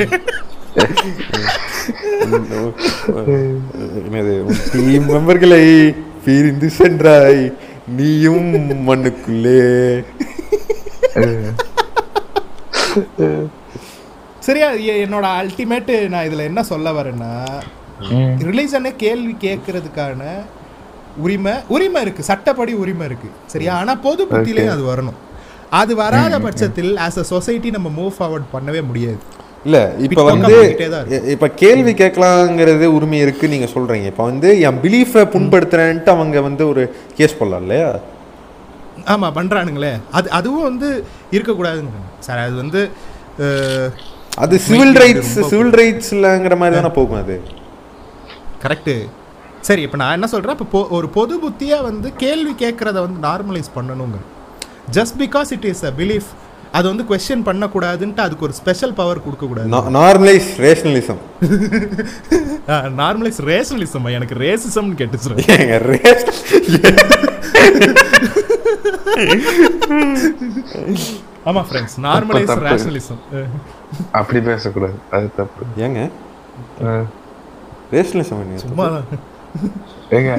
என்னது டீம் மெம்பர்களை பிரிந்து சென்றாய். நீயும் மண்ணுக்குள்ளே. சரியா என்னோட அல்டிமேட் நான் இதுல என்ன சொல்ல வரேன்னா. ரிலீஜனை கேள்வி கேட்கறதுக்கான உரிமை உரிமை இருக்கு சட்டப்படி உரிமை இருக்கு சரியா? ஆனா பொது புத்திலையும் அது வரணும். அது வராத பட்சத்தில் ஆஸ் அ சொசைட்டி நம்ம மூவ் ஃபார்வர்ட் பண்ணவே முடியாது. இல்ல இப்ப வந்து இப்ப கேள்வி கேட்கலாங்கிறது உரிமை இருக்கு நீங்க சொல்றீங்க. இப்ப வந்து என் பிலீஃபை புண்படுத்துறேன்ட்டு அவங்க வந்து ஒரு கேஸ் போடலாம் இல்லையா? ஆமா பண்றானுங்களே. அது அதுவும் வந்து இருக்கக்கூடாதுங்க. சார் அது வந்து அது சிவில் ரைட்ஸ் சிவில் ரைட்ஸ்லங்கிற மாதிரி தானே போகும் அது? கரெக்டு சரி இப்போ நான் என்ன சொல்கிறேன் இப்போ ஒரு பொது புத்தியாக வந்து கேள்வி கேட்குறத வந்து நார்மலைஸ் பண்ணணுங்க. Just because it is a belief அது வந்து கொஸ்டின் பண்ணக்கூடாதுன்ட்டு அதுக்கு ஒரு ஸ்பெஷல் பவர் கொடுக்கக்கூடாது. நார்மலைஸ் ரேஷனலிசம் நார்மலைஸ் ரேஷனலிசம் எனக்கு ரேசிசம்னு கேட்டுச்சு. ஏங்க ரேஸ் ஆமா ஃப்ரெண்ட்ஸ் நார்மலைஸ். ரேஷனலிசம் அப்படி பேசக்கூடாது. அது தப்பு. ஏங்க? ரேஷனலிசம் என்ன? சும்மா ஏங்க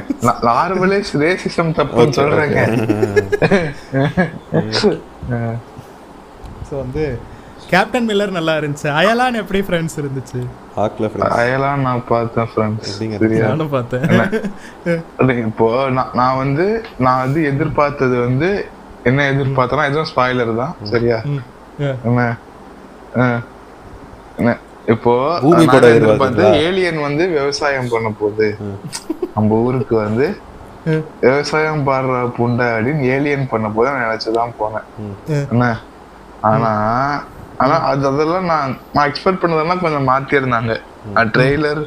நார்மலைஸ் ரேசிசம் தப்புன்னு சொல்றேங்க. ஸோ வந்து கேப்டன் மில்லர் நல்லா இருந்துச்சு. அயலான் எப்படி ஃப்ரெண்ட்ஸ் இருந்துச்சு? ஆக்ல ஃப்ரெண்ட்ஸ் அதெல்லாம் நான் பார்த்தேன் ஃப்ரெண்ட்ஸ் நானும் பார்த்தேன். இப்போ நான் வந்து நான் வந்து எதிர்பார்த்தது வந்து என்ன எதிர்பார்த்தனா எதுவும் ஸ்பாய்லர் தான். சரியா. என்ன? இப்போ எதிர்பார்த்தீங்களா? ஏலியன் வந்து விவசாயம் பண்ண போகுது. நம்ம ஊருக்கு வந்து விவசாயம் பாடுற புண்டை அப்படின்னு ஏலியன் பண்ண போது நான் நினைச்சுதான் போனேன். என்ன? ஆனா ஆனா அது அதெல்லாம் நான் நான் எக்ஸ்பெக்ட் பண்ணதெல்லாம் கொஞ்சம் மாத்திருந்தாங்க. ட்ரெய்லர்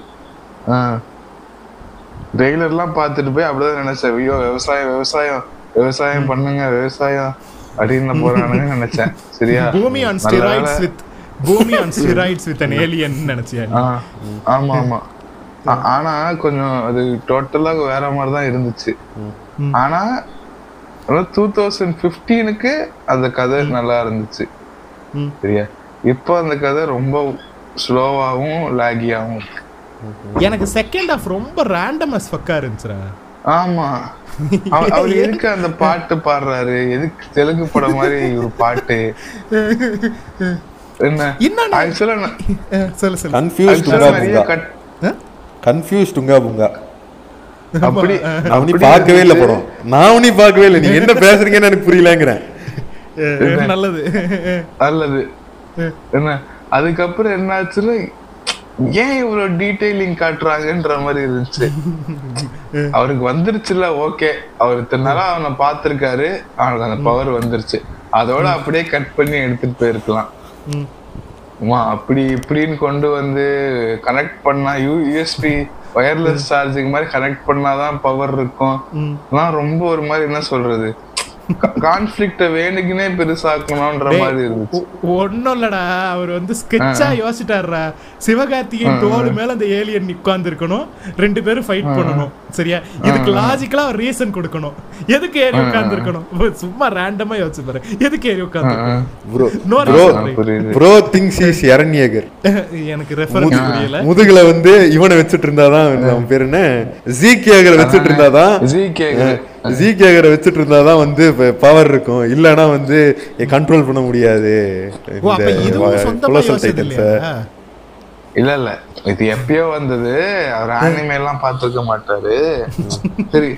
ட்ரெய்லர்லாம் பார்த்துட்டு போய் அப்படிதான் நினைச்சேன். ஐயோ விவசாயம் விவசாயம் விவசாயம் பண்ணுங்க விவசாயம் அப்படின்னு போறானுன்னு நினைச்சேன். சரியா? Bhoomi on steroids with Bhoomi on steroids with an alien நினைச்சியா ஆமா ஆமா. ஆனா கொஞ்சம் அது டோட்டலா வேற மாதிரி தான் இருந்துச்சு. ஆனா டூ தௌசண்ட் பிப்டீனுக்கு அந்த கதை நல்லா இருந்துச்சு. சரியா? இப்போ அந்த கதை ரொம்ப ஸ்லோவாகவும் லாகியாகவும் எனக்கு செகண்ட் ஹாஃப் ரொம்ப ரேண்டம் அஸ் ஃபக்கா இருந்துச்சுடா. ஆமா. அவ- அவர் எதுக்கு அந்த பாட்டு பாடுறாரு? எதுக்கு தெலுங்கு படம் மாதிரி ஒரு பாட்டு? என்ன? இன்னொன்னு- ஆக்சுவலா அஹ், சொல்லு சொல்லு. கன்ஃபியூஸ் டுங்கா புங்கா. அப்படி நான் பார்க்கவே இல்லை. படம் நான் உனி பார்க்கவே இல்லை. நீங்க என்ன பேசுறீங்கன்னு எனக்கு புரியலங்கிறேன். நல்லது. நல்லது. என்ன? அதுக்கப்புறம் என்னாச்சுன்னா ஏன் இவ்வளவு டீடைலிங் காட்டுறாங்கன்ற மாதிரி இருந்துச்சு. அவருக்கு வந்துருச்சுல ஓகே அவர் இத்தனை நாளா அவனை பார்த்திருக்காரு. அவனுக்கு அந்த பவர் வந்துருச்சு. அதோட அப்படியே கட் பண்ணி எடுத்துட்டு போயிருக்கலாம். அப்படி இப்படின்னு கொண்டு வந்து கனெக்ட் பண்ணா யூ யூஎஸ்பி ஒயர்லெஸ் சார்ஜிங் மாதிரி கனெக்ட் பண்ணாதான் பவர் இருக்கும். ரொம்ப ஒரு மாதிரி என்ன சொல்றது? கான்ஃபிளிக்ட வேணுக்குனே பெருசாக்கணும்ன்ற மாதிரி இருந்துச்சு. ஒன்னும் இல்லடா அவர் வந்து ஸ்கெட்சா யோசிச்சிட்டாருடா. சிவகார்த்திகேயன் தோடு மேல அந்த ஏலியன் உட்கார்ந்து இருக்கணும் ரெண்டு பேரும் ஃபைட் பண்ணணும் சரியா? இதுக்கு லாஜிக்கலா ஒரு ரீசன் கொடுக்கணும். எதுக்கு ஏறி உட்கார்ந்து இருக்கணும் சும்மா ரேண்டமா யோசிச்சு பாரு. எதுக்கு ஏறி உட்கார்ந்து ப்ரோ திங்ஸ் இஸ் இரண்யகர் எனக்கு ரெஃபரன்ஸ் புரியல. முதுகுல வந்து இவனை வச்சுட்டு இருந்தாதான் அவன் பேர் என்ன? ஜீக்கியகரை வச்சுட்டு இருந்தாதான். ஜி கேக்குது ஜீக்கியகரை வச்சுட்டு இருந்தாதான் வந்து பவர் இருக்கும். இல்லனா வந்து கண்ட்ரோல் பண்ண முடியாது. கொலோசல் இல்ல இல்ல. இது எப்பயோ வந்தது. அவர் ஆனிமே எல்லாம் பார்த்திருக்க மாட்டாரு. சரி.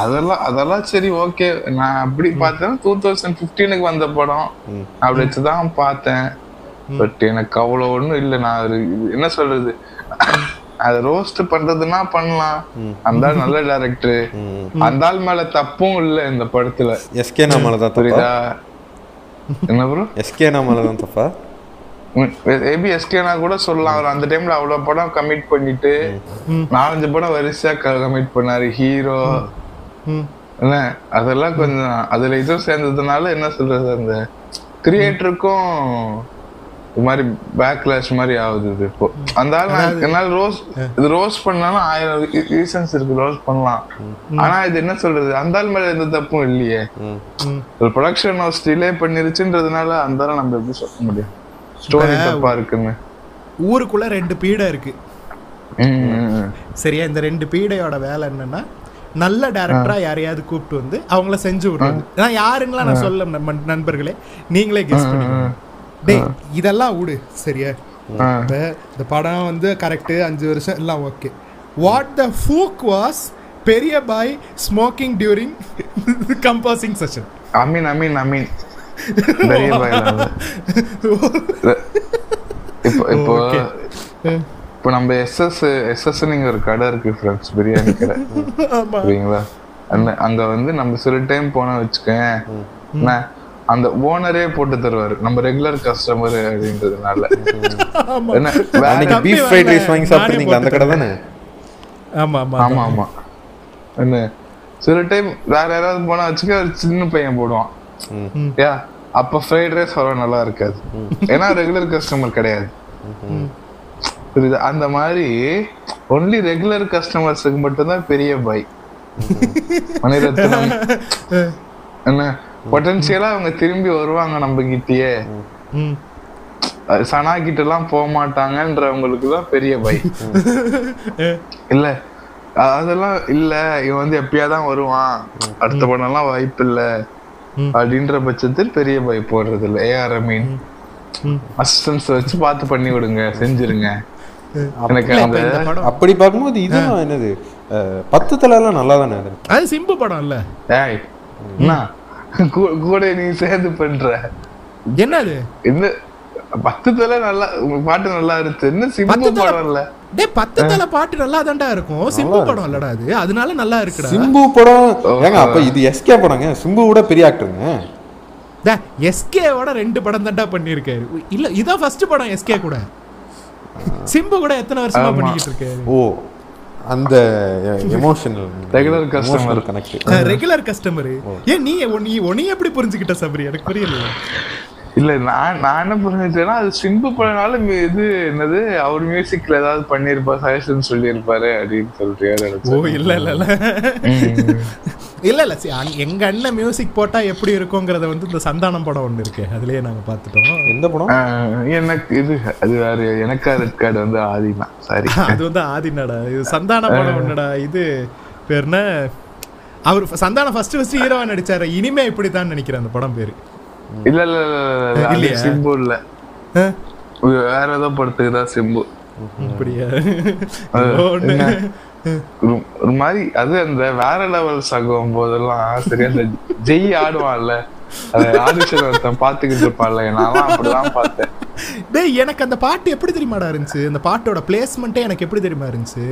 அதெல்லாம் அதெல்லாம் சரி ஓகே நான் அப்படி பார்த்தேன் டூ தௌசண்ட் பிப்டீனுக்கு வந்த படம். அப்படி வச்சுதான் பார்த்தேன். பட் எனக்கு அவ்வளவு ஒண்ணும் இல்ல. நான் என்ன சொல்றது? அது ரோஸ்ட் பண்றதுன்னா பண்ணலாம். அந்த ஆள் நல்ல டைரக்டர் அந்த ஆள் மேல தப்பும் இல்ல இந்த படத்துல. எஸ்கே நாமால தான் புரியுதா? என்ன ப்ரோ எஸ்கே நாமால தான் தப்பா? ஏபி எஸ்கேனா கூட சொல்லலாம். அவர் அந்த டைம்ல அவ்வளவு படம் கமிட் பண்ணிட்டு நாலஞ்சு படம் வரிசையா கமிட் பண்ணாரு. ஹீரோ. என்ன? அதெல்லாம் கொஞ்சம் அதுல இதுவும் சேர்ந்ததுனால என்ன சொல்றது அந்த கிரியேட்டருக்கும் இது மாதிரி பேக்லாஷ் மாதிரி ஆகுது இது இப்போ. அந்த ஆள் நான் என்னால ரோஸ் இது ரோஸ் பண்ணாலும் ஆயிரம் ரீசன்ஸ் இருக்கு ரோஸ் பண்ணலாம். ஆனா இது என்ன சொல்றது? அந்த ஆள் மேல எந்த தப்பும் இல்லையே. ஒரு ப்ரொடக்ஷன் ஹவுஸ் டிலே பண்ணிருச்சுன்றதுனால அந்த ஆளை நம்ம எப்படி சொல்ல முடியும்? ஸ்டோரி தப்பா இருக்குன்னு. ஊருக்குள்ள ரெண்டு பீடை இருக்கு. சரியா? இந்த ரெண்டு பீடையோட வேலை என்னன்னா நல்ல டேரக்டரா யாரையாவது கூப்பிட்டு வந்து அவங்கள செஞ்சு விடுறது. நான் யாருங்களா நான் சொல்ல நம்ம நண்பர்களே நீங்களே கெஸ் பண்ணிக்கோங்க. டேய் இதெல்லாம் விடு சரியா? இந்த படம் வந்து கரெக்டு அஞ்சு வருஷம் எல்லாம் okay what the fuck was பெரிய boy smoking during composing session Ameen அமீன் அமீன். பெரிய பயலாக இப்போ இப்போ இப்போ நம்ம எஸ்எஸ் எஸ்எஸ் நீங்க ஒரு கடை இருக்கு ஃப்ரெண்ட்ஸ் பிரியாணி கடை. சரிங்களா? அங்க வந்து நம்ம சில டைம் போனா வச்சுக்கேன் என்ன? அந்த ஓனரே போட்டு தருவாரு. நம்ம ரெகுலர் கஸ்டமர் அப்படின்றதுனால. என்ன வேற- பீஃப் ஃப்ரைட் ரைஸ் வாங்கி நானே சாப்பிட்டீங்களா அந்த கடை தானே? ஆமா ஆமா ஆமா. ஆமா என்ன சில டைம் வேற யாராவது போனா வச்சுக்க ஒரு சின்ன பையன் போடுவான். ம். யா அப்ப ஃப்ரைட் ரைஸ் அவ்வளவு நல்லா இருக்காது. ஏன்னா ரெகுலர் கஸ்டமர் கிடையாது. புரியுது? அந்த மாதிரி ஒன்லி ரெகுலர் கஸ்டமர்ஸுக்கு மட்டும்தான் பெரிய பை மணிரத்னம். என்ன பொட்டன்சியலா அவங்க திரும்பி வருவாங்க நம்ம கிட்டயே ம். அது சனா கிட்ட எல்லாம் போக மாட்டாங்கன்றவங்களுக்கு தான் பெரிய பை. இல்ல. அதெல்லாம் இல்ல. இவன் வந்து எப்பயாதான் வருவான். அடுத்த படம் எல்லாம் வாய்ப்பு இல்ல ம். அப்படின்ற பட்சத்தில் பெரிய பை போடுறது இல்ல ஏஆர் மீன். அசிஸ்டன்ஸ் வச்சு பார்த்து பண்ணி விடுங்க செஞ்சிருங்க எனக்கு அந்த அப்படி பார்க்கும்போது இதுதான் என்னது? பத்து தலை எல்லாம் நல்லா தானே அது சிம்பு படம் இல்ல. ஏய் என்ன? கூட நீ சேர்ந்து பண்ற. என்னது? என்ன பத்து தலை நல்லா பாட்டு நல்லா இருக்கு என்ன சிம்பு படம் இல்ல டேய் பத்து தலை பாட்டு நல்லா தான்டா இருக்கும். சிம்பு படம் இல்லடா அது. அதனால நல்லா இருக்குடா. சிம்பு படம் ஏங்க அப்ப இது எஸ்கே படங்க. சிம்பு விட பெரிய ஆக்டருங்க டே எஸ்கேவோட ரெண்டு படம் தான்டா பண்ணியிருக்காரு. இல்ல இதான் ஃபர்ஸ்ட் படம் எஸ்கே கூட. சிம்பு கூட எத்தனை வருஷமா ஆமா. பண்ணிக்கிட்டு இருக்காரு? ஓ அந்த emotional Regular customer. Connect regular customer ஏன் நீ நீ உன்னை எப்படி புரிஞ்சுக்கிட்ட சபரி? எனக்கு புரியல இல்ல நான் நான் என்ன புரிஞ்சுட்டேன்னா அது சிம்பு படம்னால மி- இது என்னது அவர் மியூசிக்ல ஏதாவது பண்ணிருப்பா சஜஷன் சொல்லியிருப்பாரு அப்படின்னு சொல்லிட்டு ஓ இல்ல இல்ல இல்ல. இல்ல இல்ல சி, அங்க- எங்க அண்ணன் மியூசிக் போட்டா எப்படி இருக்குங்கிறத வந்து இந்த சந்தானம் படம் ஒண்ணு இருக்கு. அதுலயே நாங்க பாத்துட்டோம் எந்த படம்? எனக்கு இது அது வேற எனக்கா ரெட் கார்டு வந்து ஆதினா சாரி அது வந்து ஆதினடா. இது சந்தான படம் ஒண்ணுடா. இது பேர் என்ன? அவர் சந்தானம் ஃபர்ஸ்ட் ஃபர்ஸ்ட் ஹீரோவா நடிச்சாரு. இனிமே இப்படித்தான் நினைக்கிறேன் அந்த படம் பேரு. இல்ல இல்ல இல்ல, இல்ல? சிம்பு இல்ல? வேற ஏதோ படத்துக்கு தான் சிம்பு. அப்படியா? ஒரு மாதிரி அது அந்த வேற லெவல் சகம் போதெல்லாம் சரி அந்த ஜெய் ஆடுவான்ல. அது ஆடிஷன் ஒருத்தன் பாத்துக்கிட்டு இருப்பான்ல. நான்லாம் அப்படிதான் பார்த்தேன். டேய் எனக்கு அந்த பாட்டு எப்படி தெரியுமாடா இருந்துச்சு? அந்த பாட்டோட பிளேஸ்மெண்ட்டே எனக்கு எப்படி தெரியுமா இருந்துச்சு?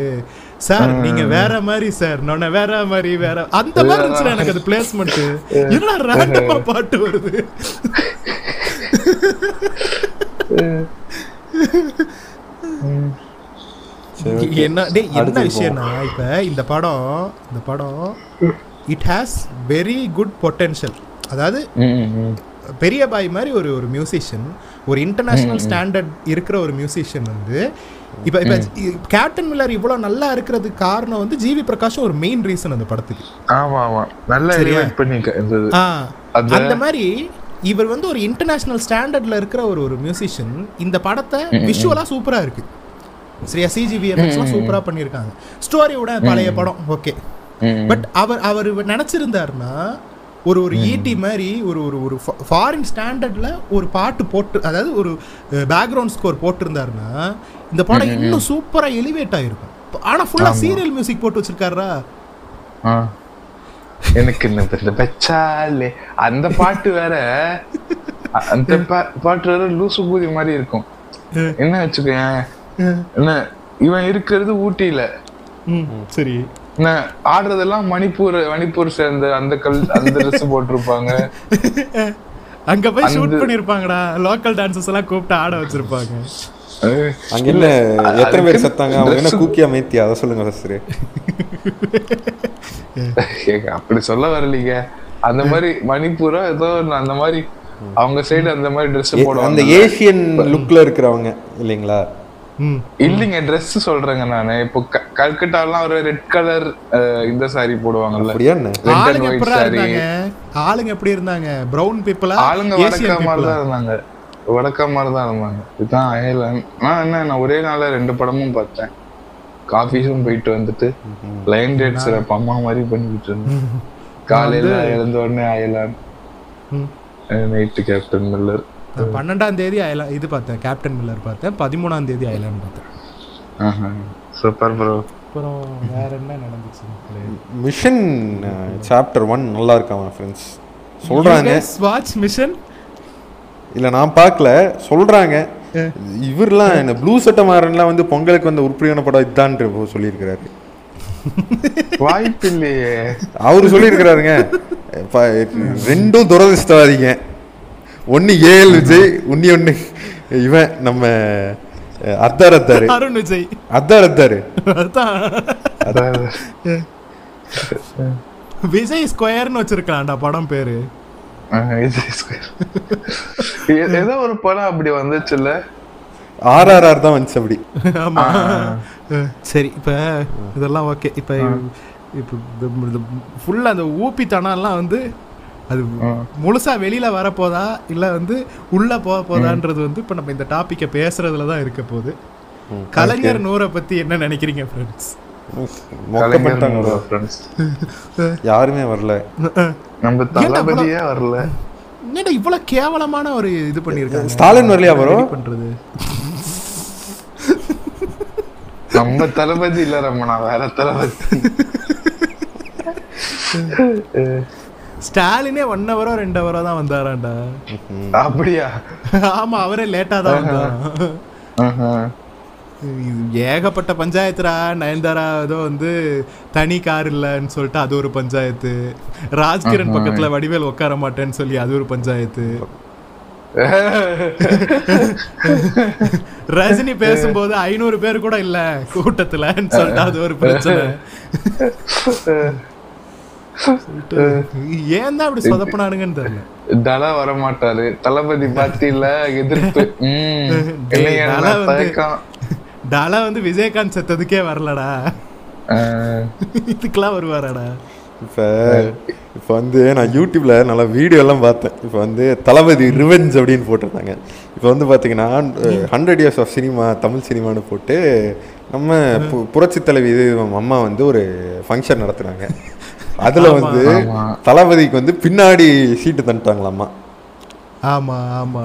சார் நீங்க வேற மாதிரி சார். நான் வேற மாதிரி வேற. அந்த மாதிரி இருந்துச்சு எனக்கு அது பிளேஸ்மெண்ட் என்னடா ரேண்டமா பாட்டு வருது. என்ன டேய் என்ன விஷயம்னா இப்ப இந்த படம் இந்த படம் it has very good potential அதாவது பெரிய பாய் மாதிரி ஒரு ஒரு மியூசிஷியன் ஒரு இன்டர்நேஷனல் ஸ்டாண்டர்ட் இருக்கிற ஒரு மியூசிஷியன் வந்து இப்போ இப்போ கேப்டன் மில்லர் இவ்வளோ நல்லா இருக்கிறதுக்கு காரணம் வந்து ஜிவி பிரகாஷும் ஒரு மெயின் ரீசன் அந்த படத்துக்கு. ஆமா ஆமா. நல்லா ஆ. அந்த- மாதிரி இவர் வந்து ஒரு இன்டர்நேஷனல் ஸ்டாண்டர்ட்ல இருக்கிற ஒரு ஒரு மியூசிஷியன் இந்த படத்தை விஷுவலா சூப்பரா இருக்கு. சரியா? சிஜிவி எஃப்எக்ஸ்லாம் சூப்பரா பண்ணியிருக்காங்க. ஸ்டோரியோட பழைய படம் ஓகே. பட் அவர் அவர் நினைச்சிருந்தாருன்னா ஒரு ஒரு ஈட்டி மாதிரி ஒரு ஒரு ஒரு ஃபாரின் ஸ்டாண்டர்ட்ல ஒரு பாட்டு போட்டு அதாவது ஒரு பேக்ரவுண்ட் ஸ்கோர் போட்டிருந்தாருன்னா இந்த படம் இன்னும் சூப்பரா எலிவேட் ஆயிருக்கும் ஆனா ஃபுல்லா சீரியல் மியூசிக் போட்டு வச்சிருக்காரா. எனக்கு என்ன அந்த பாட்டு வேற அந்த பாட்டு வேற லூசு பூதி மாதிரி இருக்கும். என்ன வச்சுக்கேன் என்ன இவன் இருக்கிறது ஊட்டியில. சரி. ஆடுறதெல்லாம் மணிப்பூர் மணிப்பூர் சேர்ந்த அந்த கல் அந்த ட்ரெஸ் போட்டிருப்பாங்க. அங்க போய் ஷூட் அந்த- பண்ணிருப்பாங்கடா. லோக்கல் டான்சர்ஸ் எல்லாம் கூப்பிட்டு ஆட வச்சிருப்பாங்க. அங்க என்ன எத்தனை பேர் செத்தாங்க? அவங்க என்ன கூக்கியா மேத்தியா அதை சொல்லுங்க ஃபர்ஸ்ட் அப்படி சொல்ல வரலீங்க. அந்த மாதிரி மணிப்பூரா ஏதோ அந்த மாதிரி அவங்க சைடு அந்த மாதிரி ட்ரெஸ் அந்த போடுவாங்க. ஏசியன் லுக்ல இருக்கிறவங்க இல்லைங்களா? இல்லைங்க Dress சொல்றேங்க நானு. இப்போ க- கல்கட்டாலாம் ஒரு ரெட் கலர் இந்த சாரி போடுவாங்கல்ல. ஆளுங்க எப்படி. இருந்தாங்க? ஆளுங்க எப்படி இருந்தாங்க? பிரவுன் பீப்புளா ஆளுங்க வடக்கா மாதிரி தான் இருந்தாங்க. வடக்கா மாதிரி தான் இருந்தாங்க. இதுதான் அயர்லாந்து. நான் என்ன நான் ஒரே நாள்ல ரெண்டு படமும் பார்த்தேன். காஃபீஸும் போயிட்டு வந்துட்டு லைன் டேட்ஸ் அம்மா மாதிரி பண்ணிக்கிட்டு இருந்தேன். காலையில எழுந்த உடனே அயலான் நைட்டு கேப்டன் மில்லர். பன்னெண்டாம் தேதி அயலா இது பார்த்தேன் கேப்டன் மில்லர் பார்த்தேன் பதிமூணாம் தேதி அயலான் பார்த்தேன். சூப்பர் ப்ரோ அப்புறம் வேற என்ன நடந்துச்சு மிஷன் சாப்டர் ஒன் நல்லா இருக்காமா ஃப்ரெண்ட்ஸ் சொல்றாங்க. வாட்ச் மிஷன் இல்ல நான் பார்க்கல சொல்றாங்க. இவர்லாம் என்ன ப்ளூ சட்டை மாறன்லாம் வந்து பொங்கலுக்கு வந்த உருப்படியான படம் இப்போ சொல்லியிருக்கிறாரு. வாய்ப்பு இல்லையே அவரு சொல்லியிருக்கிறாருங்க. ரெண்டும் துரதிர்ஷ்டவாதிங்க. ஒன்னு ஏஎல் விஜய் உன்னி ஒன்னு இவன் நம்ம அத்தார் அத்தாரு அருண் விஜய். அத்தார் அத்தாரு விஜய் ஸ்கொயர்னு வச்சிருக்கலாம்டா படம் பேரு. ஏ- ஏதோ ஒரு படம் அப்படி வந்துச்சுல்ல? ஆர்ஆர்ஆர் தான் வந்துச்சு அப்படி. ஆமா. சரி இப்ப இதெல்லாம் ஓகே. இப்ப இப்போ ஃபுல்லா அந்த ஊப்பி தனம்லாம் வந்து அது முழுசா வெளியில வரப்போதா? இல்ல வந்து உள்ள போக போதான்றது வந்து இப்ப நம்ம இந்த டாபிக்கை பேசுறதுல தான் இருக்க போகுது. கலைஞர் நூறை பத்தி என்ன நினைக்கிறீங்க ஃப்ரெண்ட்ஸ் யாருமே வரல. நம்ம தளபதியே வரல. என்னடா இவ்வளவு கேவலமான ஒரு இது பண்ணிருக்காங்க ஸ்டாலின் வரலையா? Ready பண்றது? நம்ம தளபதி இல்ல ரமணா வேற தளபதி. ஸ்டாலினே ஒன் ஹவரோ ரெண்டு ஹவரோ தான் வந்தாராண்டா. அப்படியா? ஆமா அவரே லேட்டா தான் வந்தாராம் ஏகப்பட்ட பஞ்சாயத்துரா நயன்தாரா ஏதோ வந்து தனி கார் இல்லைன்னு சொல்லிட்டு அது ஒரு பஞ்சாயத்து. ராஜ்கிரண் பக்கத்துல வடிவேல் உட்கார மாட்டேன்னு சொல்லி அது ஒரு பஞ்சாயத்து. ரஜினி பேசும்போது ஐநூறு பேர் கூட இல்ல கூட்டத்துலன்னு சொல்லிட்டு அது ஒரு பிரச்சனை. ஏன் தான் அப்படி சொதப்பினானுங்கன்னு தெரியல. தலா வர மாட்டாரு தளபதி பாத்தியில எதிர்ப்பு. தல வந்து- தயக்கம். டாலா வந்து விஜயகாந்த் செத்ததுக்கே வரலடா. இதுக்கெல்லாம் வருவாராடா. இப்போ இப்போ வந்து நான் யூடியூப்ல நல்ல வீடியோ எல்லாம் பார்த்தேன். இப்போ வந்து தளபதி ரிவெஞ்ச் அப்படின்னு போட்டிருந்தாங்க. இப்போ வந்து பார்த்தீங்கன்னா hundred years of cinema Tamil சினிமான்னு போட்டு நம்ம பு- புரட்சி தலைவி இது அம்மா வந்து ஒரு ஃபங்க்ஷன் நடத்துனாங்க. அதுல வந்து. தளபதிக்கு வந்து பின்னாடி சீட்டு தந்துட்டாங்களாம்மா ஆமா ஆமா.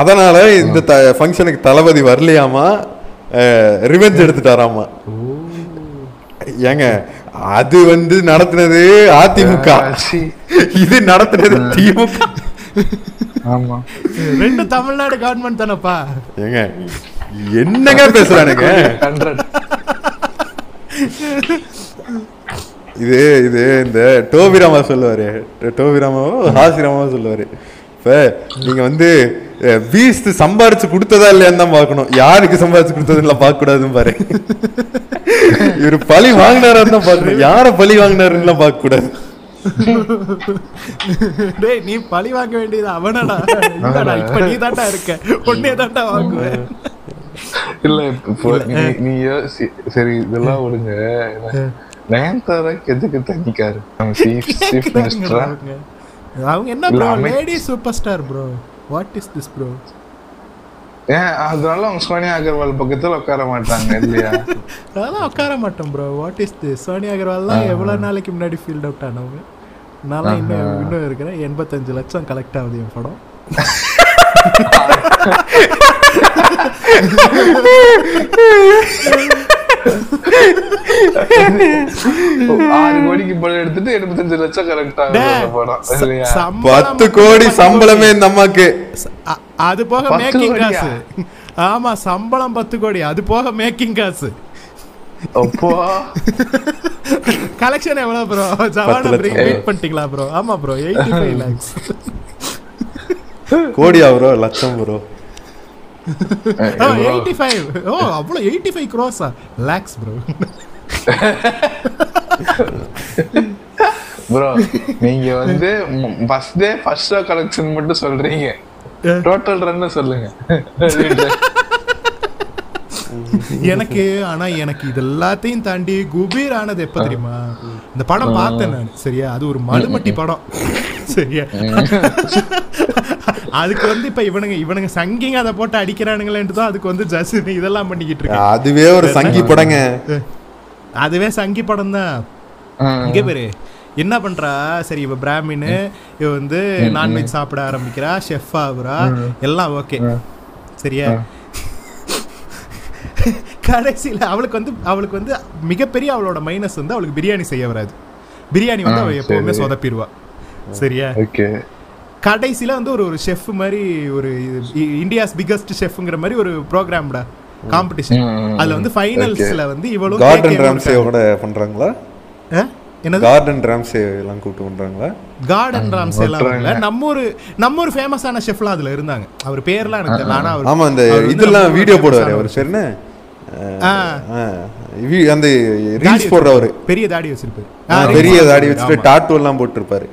அதனால இந்த த ஃபங்க்ஷனுக்கு தளபதி வரலையாமா ரிவெஞ்ச் எடுத்துட்டாராமா. ஏங்க அது வந்து நடத்துனது அதிமுக. இது நடத்துனது திமுக. ஆமா. ரெண்டு தமிழ்நாடு கவர்மெண்ட் தானப்பா? ஏங்க என்னங்க பேசுறானுங்க? இது இது இந்த டோபிராமா சொல்லுவாரு. டோபிராமாவோ ஹாசிராமாவோ சொல்லுவாரு. இப்ப நீங்க வந்து பீஸ்ட் சம்பாரிச்சு கொடுத்ததா இல்லையான்னு தான் பார்க்கணும். யாருக்கு சம்பாரிச்சு கொடுத்ததுல பார்க்க கூடாதுன்னு பாரு. இவர் பழி வாங்கினாரான்னு தான் பார்க்கணும். யார பழி வாங்கினாருன்னு பார்க்க கூடாது டேய் நீ பழி வாங்க வேண்டியது அவனடா. இப்ப நீ தான்டா இருக்க. உன்னே தான்டா வாங்குவேன். இல்ல இப்போ நீ- சரி இதெல்லாம் விடுங்க. நயன்தாராக்கு எதுக்கு தனிக்காரு அவங்க என்ன bro lady super star bro what is this bro ஏன் அதனால அவங்க சோனியா அகர்வால் பக்கத்துல உட்கார மாட்டாங்க இல்லையா? அதெல்லாம் உட்கார மாட்டோம் bro what is this Sonia அகர்வால்லாம் எவ்வளவு நாளைக்கு முன்னாடி ஃபீல்ட் அவுட் ஆனவங்க? நான்லாம் இன்னும் இன்னும் இருக்கிறேன். எண்பத்தஞ்சு லட்சம் கலெக்ட் ஆகுது என் படம். ஆறு கோடிக்கு படம் எடுத்துட்டு எண்பத்தஞ்சு லட்சம் கரெக்ட் பத்து கோடி சம்பளமே இந்த அம்மாக்கு. அது போக மேக்கிங்? காசு. ஆமா சம்பளம் பத்து கோடி அது போக மேக்கிங் காசு. அப்போ. கலெக்ஷன் எவ்வளவு ப்ரோ ஜவானா. வெயிட் பண்ணிட்டீங்களா ப்ரோ ஆமா ப்ரோ எயிட்டி ஃபைவ் லேக்ஸ் கோடியா ப்ரோ லட்சம் ப்ரோ எயிட்டி ஃபைவ் ஓ அவ்வளோ எயிட்டி ஃபைவ் க்ரோஸா லேக்ஸ் ப்ரோ ப்ரோ நீங்க வந்து first day first show collection மட்டும் சொல்றீங்க. டோட்டல் ரன் சொல்லுங்க. எனக்கு ஆனா எனக்கு இது எல்லாத்தையும் தாண்டி குபீர் ஆனது எப்ப தெரியுமா? இந்த படம் பார்த்தேன் நான் சரியா? அது ஒரு மலுமட்டி படம். சரியா? அதுக்கு வந்து இப்ப இவனுங்க இவனுங்க சங்கிங்க அதை போட்டு அடிக்கிறானுங்களேன்ட்டு தான் அதுக்கு வந்து ஜஸ் இதெல்லாம் பண்ணிக்கிட்டு இருக்கேன் அதுவே ஒரு சங்கி படங்க. அதுவே சங்கி படம் தான். இங்க பேரு என்ன பண்றா? சரி இவ பிராமின் இவ வந்து நான்வெஜ் சாப்பிட ஆரம்பிக்கிறா ஷெஃப் ஆகுறா எல்லாம் ஓகே. சரியா? கடைசியில அவளுக்கு வந்து அவளுக்கு வந்து மிகப்பெரிய அவளோட மைனஸ் வந்து அவளுக்கு பிரியாணி செய்ய வராது. பிரியாணி வந்து அவ ஆ, எப்பவுமே. சொதப்பிடுவா. சரியா? ஓகே. கடைசியில வந்து ஒரு ஒரு ஷெஃப் மாதிரி ஒரு இந்தியாஸ் பிகஸ்ட் ஷெஃப்ங்கிற மாதிரி ஒரு ப்ரோக்ராம்டா காம்படிஷன் அதுல வந்து ஃபைனல்ஸ்ல வந்து இவளும் கார்டன் ராம்சேவோட பண்றாங்களா. என்னது? கார்டன் ராம்ஸே எல்லாம் கூப்பிட்டு பண்றாங்களா? கார்டன் ராம்ஸ் எல்லாம் வரல நம்ம ஒரு நம்ம ஒரு ஃபேமஸான ஷெஃப்லாம் அதுல இருந்தாங்க. அவர் பேர்லாம் எனக்கு தெரியல ஆனா அவர் ஆமா இந்த இதெல்லாம் வீடியோ போடுவாரு. அவர் பேர் என்ன? அந்த ரீல்ஸ் போடுறவரு. பெரிய தாடி வச்சிருப்பாரு. பெரிய தாடி. வச்சுட்டு. டாட்டூ எல்லாம் போட்டிருப்பாரு.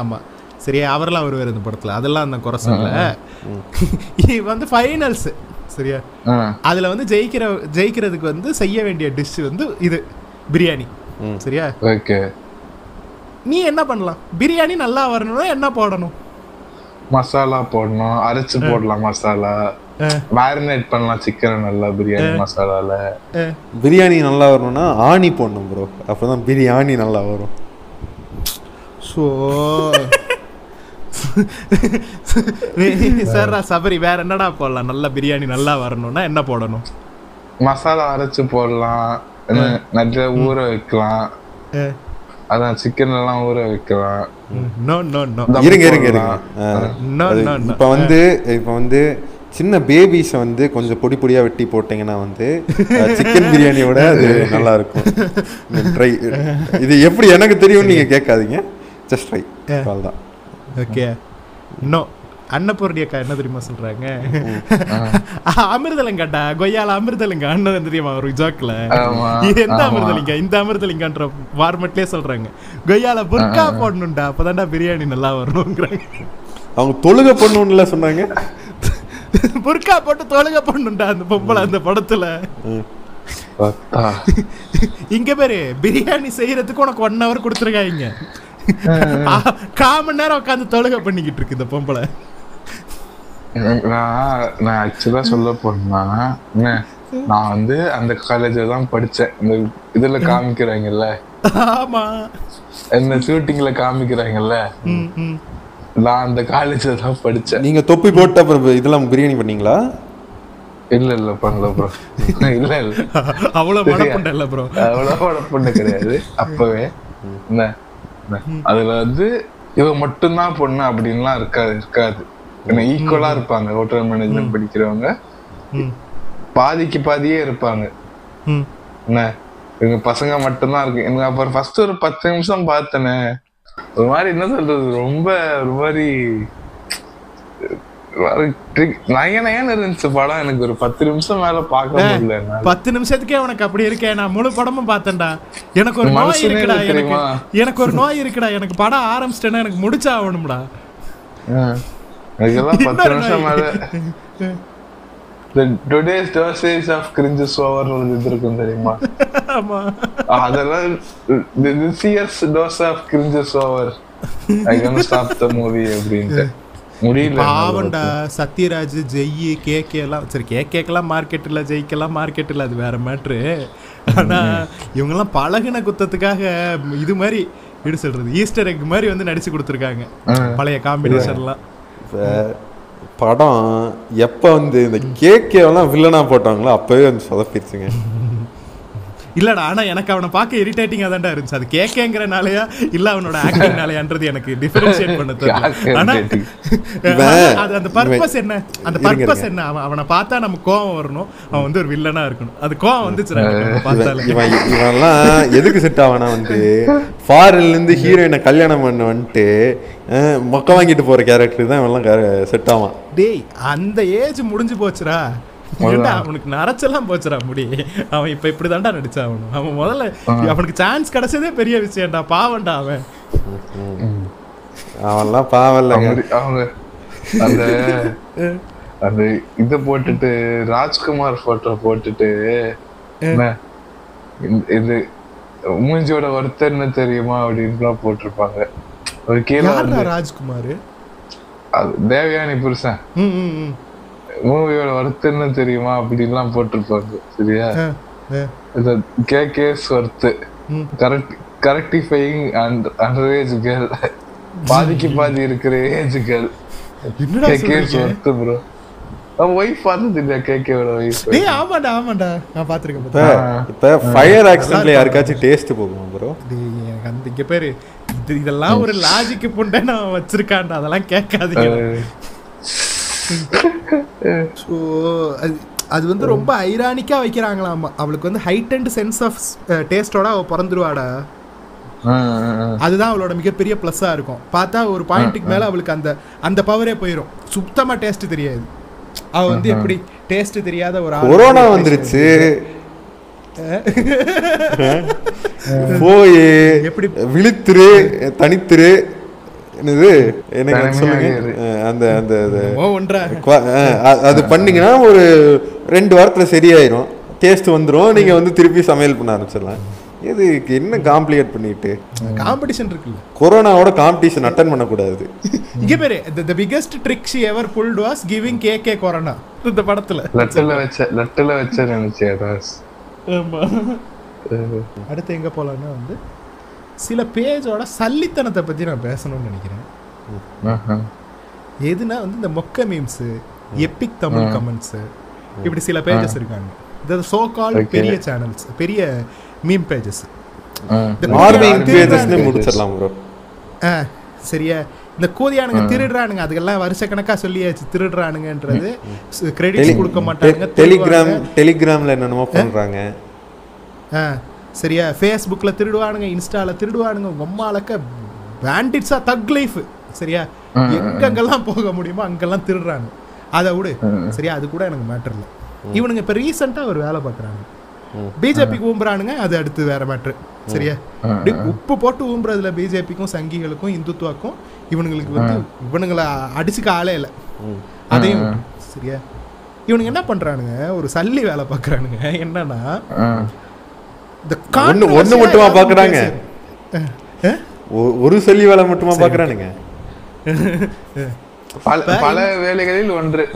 ஆமா. சரியா அவரெல்லாம் வருவார் இந்த படத்துல. அதெல்லாம் அந்த குறை சொல்ல வந்து ஃபைனல்ஸ் சரியா. அதுல வந்து ஜெயிக்கிற ஜெயிக்கிறதுக்கு வந்து செய்ய வேண்டிய டிஷ் வந்து இது பிரியாணி. சரியா? ஓகே. நீ என்ன பண்ணலாம்? பிரியாணி நல்லா வரணும்னா என்ன போடணும்? மசாலா போடணும். அரைச்சு போடலாம் மசாலா. மேரினேட் பண்ணலாம் சிக்கன் நல்லா பிரியாணி மசாலால பிரியாணி நல்லா வரணும்னா ஆணி போடணும் ப்ரோ அப்பதான் பிரியாணி நல்லா வரும். ஸோ சார் சபரி வேற என்னடா போடலாம்? நல்ல பிரியாணி நல்லா வரணும்னா என்ன போடணும்? மசாலா அரைச்சு போடலாம். நிறைய ஊற வைக்கலாம். அதான் சிக்கன் எல்லாம் ஊற வைக்கலாம். No no no. தம் இருங்க இருங்க இருங்க. இப்ப வந்து இப்ப வந்து சின்ன பேபிஸை வந்து கொஞ்சம் பொடி பொடியா வெட்டி போட்டீங்கன்னா வந்து சிக்கன் பிரியாணியோட அது நல்லா இருக்கும் ட்ரை இது எப்படி எனக்கு தெரியும்னு நீங்க கேட்காதீங்க. ஜஸ்ட் ட்ரை அவ்வளோதான் ஓகே நோ அன்னபூர்ணி அக்கா என்ன தெரியுமா சொல்றாங்க? அமிர்தலிங்கடா கொய்யால அமிர்தலிங்க அண்ணன் தெரியுமா ஒரு ஜோக்ல இது எந்த. அமிர்தலிங்க இந்த அமிர்தலிங்கன்ற ஃபார்மெட்லயே சொல்றாங்க. கொய்யால புர்கா போடணும்டா. அப்பதான்டா பிரியாணி நல்லா வரணுங்கிறாங்க அவங்க தொழுகை பண்ணுன்னு சொன்னாங்க. புர்கா போட்டு தொழுக பண்ணுண்டா அந்த பொம்பளை அந்த படத்துல. இங்க பேரு பிரியாணி செய்யறதுக்கு உனக்கு ஒன் ஹவர் கொடுத்துருக்காங்க கால் மணி நேரம் உட்காந்து தொழுகை பண்ணிக்கிட்டு இருக்கு இந்த பொம்பளை. நான் நான் ஆக்சுவலா சொல்ல போனா என்ன நான் வந்து அந்த காலேஜ்ல தான் படிச்சேன். இந்த இதுல காமிக்கிறாங்கல்ல. ஆமா. இந்த ஷூட்டிங்ல காமிக்கிறாங்கல்ல. நான் அந்த காலேஜ்ல தான் படிச்சேன். நீங்க தொப்பி போட்டு அப்புறம் இதெல்லாம் பிரியாணி பண்ணீங்களா? இல்ல இல்ல பண்ணல ப்ரோ இல்ல இல்ல. அவ்வளவு மனப்புண்ட இல்ல ப்ரோ அவ்வளோ பொண்ணு கிடையாது. அப்பவே என்ன? அதுல வந்து இவ மட்டும்தான் பொண்ணு அப்படின்லாம் இருக்காது இருக்காது. ஏன்னா ஈக்குவலா இருப்பாங்க. ஹோட்டல் மேனேஜ்மெண்ட் படிக்கிறவங்க. ம். பாதிக்கு பாதியே இருப்பாங்க. ம். என்ன? எங்க பசங்க மட்டும்தான் இருக்கு. எனக்கு அப்புறம் ஃபர்ஸ்ட் ஒரு பத்து நிமிஷம் பார்த்தனே. ஒரு மாதிரி என்ன சொல்றது? ரொம்ப ஒரு மாதிரி நய நயன்னு இருந்துச்சு படம் எனக்கு ஒரு பத்து நிமிஷம் மேல பார்க்க முடியல. பத்து நிமிஷத்துக்கே உனக்கு அப்படி இருக்கே. நான் முழு படமும் பார்த்தேன்டா. எனக்கு ஒரு நோய் இருக்குடா இருக்கு எனக்கு? எனக்கு ஒரு நோய் இருக்குடா. எனக்கு படம் ஆரம்பிச்சிட்டேன்னா எனக்கு முடிச்சா ஆகணும்டா. பத்து நிமிஷம். மேல. The today's dosage of cringes over ஒரு இது இருக்கும் தெரியுமா? ஆமா. அதெல்லாம் this year's dose of cringes over. I can stop the movie அப்படின்ட்டு. முடியல பாவண்டா சத்யராஜ் ஜெய் கேகே எல்லாம் சரி கேகேக்கெல்லாம் மார்க்கெட் இல்ல ஜெய்க்கெல்லாம் மார்க்கெட் இல்ல அது வேற மேட்ரு ஆனா இவங்கெல்லாம் பழகுன குத்தத்துக்காக இது மாதிரி எப்படி சொல்றது ஈஸ்டர் எக் மாதிரி வந்து நடிச்சு கொடுத்துருக்காங்க. பழைய காம்பினேஷன்லாம் படம் எப்போ வந்து இந்த கேக்கேவெல்லாம் வில்லனாக போட்டாங்களோ அப்போவே வந்து சொதப்பிடுச்சுங்க. இல்லடா ஆனா எனக்கு அவனை பார்க்க இரிட்டேட்டிங்கா தான்டா இருந்துச்சு. அது கேக்கேங்கிறனாலயா இல்ல அவனோட ஆக்டிங்னாலயான்றது எனக்கு டிஃபரன்ஷியேட் பண்ண தெரியல. ஆனா அது அந்த பர்பஸ் என்ன? அந்த பர்பஸ். என்ன? அவன் அவனை பார்த்தா நமக்கு கோவம் வரணும். அவன் வந்து ஒரு வில்லனா இருக்கணும். அது கோவம் வந்துச்சுடா பார்த்தாலே. இவன் இவன்லாம் எதுக்கு செட் ஆவானா வந்து ஃபாரின்ல இருந்து ஹீரோயினை கல்யாணம் பண்ண வந்துட்டு மொக்க வாங்கிட்டு போற கேரக்டர் தான் இவன்லாம் செட் ஆவான். டேய் அந்த ஏஜ் முடிஞ்சு போச்சுடா. ஏன்டா அவனுக்கு நரைச்செல்லாம் போச்சுடா முடி. அவன் இப்ப இப்படிதான்டா நடிச்சான் அவனு அவன் முதல்ல அவனுக்கு சான்ஸ் கிடைச்சதே பெரிய விஷயம்டா. பாவம்டா அவன். அவன்லாம் பாவம் இல்லைங்க அவங்க- அந்த அந்த இத போட்டுட்டு ராஜ்குமார் போட்டோ போட்டுட்டு இது மூஞ்சியோட ஒருத்தர் என்ன தெரியுமா அப்படின்லாம் போட்டிருப்பாங்க. ஒரு கீழே ராஜ்குமார்? அது தேவயானி புருஷன். மூவியோட ஒருத்தர் என்ன தெரியுமா? அப்படின்லாம் போட்டிருப்பாங்க. சரியா. இது K case worth. Correct correctifying and under age girl பாதிக்கு பாதி இருக்கிற ஏஜ் கேர்ள் என்னடா K case? Worth bro wife பார்த்தது இல்லையா கே கேவோட ஒய்ஃப் டேய் ஆமாடா ஆமாடா நான் பாத்துருக்கேன் இப்ப ஃபயர் ஆக்சிடென்ட்ல யாருக்காச்சும் டேஸ்ட் போகுமா ப்ரோ டேய் எனக்கு அந்த இங்க பேரு இது இதெல்லாம் ஒரு லாஜிக் புண்டை நான் வச்சிருக்கான்டா. அதெல்லாம் கேட்காதீங்க. ஸோ அது அது வந்து ரொம்ப ஐரானிக்கா வைக்கிறாங்களாமா. அவளுக்கு வந்து ஹைட் அண்ட் சென்ஸ் ஆஃப் டேஸ்டோட அவ பிறந்துருவாடா. அதுதான் அவளோட மிகப்பெரிய ப்ளஸ்ஸாக இருக்கும். பார்த்தா ஒரு பாயிண்ட்டுக்கு மேலே அவளுக்கு அந்த அந்த பவரே போயிடும் சுத்தமாக டேஸ்ட் தெரியாது. அவ வந்து எப்படி டேஸ்ட் தெரியாத ஒரு ஆள் கொரோனா வந்துருச்சு. போய் எப்படி விழித்திரு தனித்திரு. என்னது? எனக்கு அது சொல்லுங்க. அந்த அந்த அது பண்ணீங்கன்னா ஒரு ரெண்டு வாரத்துல சரியாயிரும். டேஸ்ட் வந்துரும். நீங்க வந்து திருப்பி சமையல் பண்ண ஆரம்பிச்சிடலாம். இது என்ன காம்ப்ளிகேட் பண்ணிட்டு? காம்படிஷன் இருக்குல்ல. கொரோனாவோட காம்படிஷன் அட்டன் பண்ணக்கூடாது. இங்க பேரு the biggest trick she ever pulled was giving K K corona இந்த படத்துல. லட்டுல வச்ச லட்டுல வச்ச நினைச்சேன் ராஸ். ஆமா. அடுத்து எங்க போலாம்னா வந்து சில பேஜோட சல்லித்தனத்தை பத்தி நான் பேசணும்னு நினைக்கிறேன். ஆஹா. எதுனா வந்து இந்த மொக்க மீம்ஸ் எப்பிக் தமிழ் கமெண்ட்ஸ் இப்படி சில பேஜஸ் இருக்காங்க. இந்த சோ கால். பெரிய சேனல்ஸ் பெரிய மீம் பேஜஸ் சரியா? இந்த கூதியானுங்க திருடுறானுங்க. அதுக்கெல்லாம் வருஷக்கணக்கா சொல்லியாச்சு திருடுறானுங்கன்றது. கிரெடிட்ஸ் கொடுக்க மாட்டாங்க டெலிகிராம். டெலிகிராம்ல என்னென்னமோ பண்றாங்க. ஆ. சரியா? ஃபேஸ்புக்கில் திருடுவானுங்க இன்ஸ்டால திருடுவானுங்க உம்மாலக்க பேண்டிட்ஸாக தக் லைஃப் சரியா? எங்கெங்கெல்லாம் போக முடியுமோ அங்கெல்லாம் திருடுறாங்க. அதை விடு. சரியா? அது கூட எனக்கு மேட்டர் இல்லை. இவனுங்க இப்போ ரீசெண்டாக ஒரு வேலை பார்க்குறாங்க பிஜேபிக்கு ஊம்புறானுங்க அது அடுத்து வேற மேட்ரு சரியா? இப்படி உப்பு போட்டு ஊம்புறதுல பிஜேபிக்கும் சங்கிகளுக்கும் இந்துத்துவாக்கும் இவனுங்களுக்கு வந்து இவனுங்களை அடிச்சுக்க ஆளே இல்லை. அதையும் சரியா? இவனுங்க என்ன பண்றானுங்க? ஒரு சல்லி வேலை பார்க்கறானுங்க என்னன்னா controversy-ஆ மட்டுமா பார்க்கறாங்க? ஒ- ஒரு சொல்லி வேலை மட்டுமா பாக்குறானுங்க? பல வேலைகளில் ஒன்று.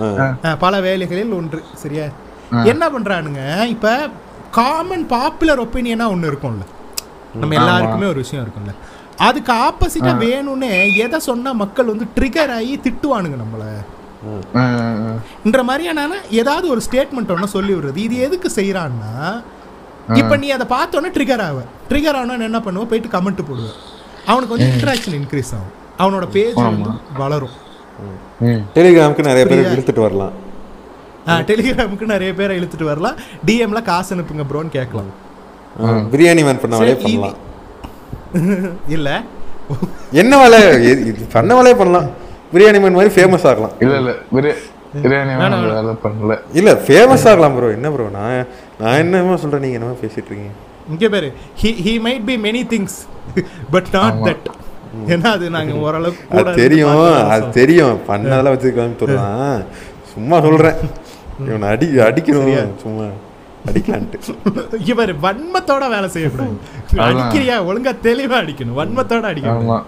பல வேலைகளில் ஒன்று. சரியா? என்ன பண்றானுங்க? இப்ப காமன் பாப்புலர் ஒப்பீனியனா ஒண்ணு இருக்கும்ல. நம்ம எல்லாருக்குமே ஒரு விஷயம் இருக்கும்ல. அதுக்கு ஆப்போசிட்டா வேணும்னே எதை சொன்னா மக்கள் வந்து ட்ரிகர் ஆகி திட்டுவானுங்க நம்மள. என்ற மாதிரியான ஏதாவது ஒரு ஸ்டேட்மெண்ட் ஒன்று சொல்லி விடுறது. இது எதுக்கு செய்யறான்னா இப்போ நீ அதை பார்த்தோன்னே ட்ரிகர் ஆவ. ட்ரிகர் ஆனோன்னு என்ன பண்ணுவ போயிட்டு கமெண்ட் போடுவ அவனுக்கு வந்து இன்ட்ராக்ஷன் இன்க்ரீஸ் ஆகும். அவனோட பேஜ் வந்து வளரும். ம். டெலிகிராமுக்கு நிறைய பேர் இழுத்துட்டு வரலாம். டெலிகிராமுக்கு நிறைய பேரை இழுத்துட்டு வரலாம். டிஎம்ல காசு அனுப்புங்க ப்ரோன்னு கேட்கலாம். பிரியாணி மேன் பண்ண வேலையை சரி, பண்ணலாம். இல்ல. என்ன வேலை? பண்ண வேலையை பண்ணலாம். பிரியாணி மேன் மாதிரி ஃபேமஸ் ஆகலாம். இல்ல இல்ல. பிரி- பிரியாணி வேலை பண்ணல. இல்ல ஃபேமஸ் ஆகலாம் ப்ரோ என்ன ப்ரோ நான் நான் என்னமோ சொல்றேன் நீங்க என்னமோ பேசிட்டு இருக்கீங்க. இங்க பேரு he he might be many things but not that ஏன்னா அது நாங்க ஓரளவுக்கு கூட அது தெரியும். அது தெரியும். பண்ணதெல்லாம் வச்சு காமித்துடலாம் சும்மா சொல்றேன். இவனை அடி அடிக்கணும். சும்மா அடிக்கலான்ட்டு. இவர் வன்மத்தோட வேலை செய்யக்கூடாது. அடிக்கிறியா ஒழுங்கா தெளிவா அடிக்கணும். வன்மத்தோட அடிக்கணும்.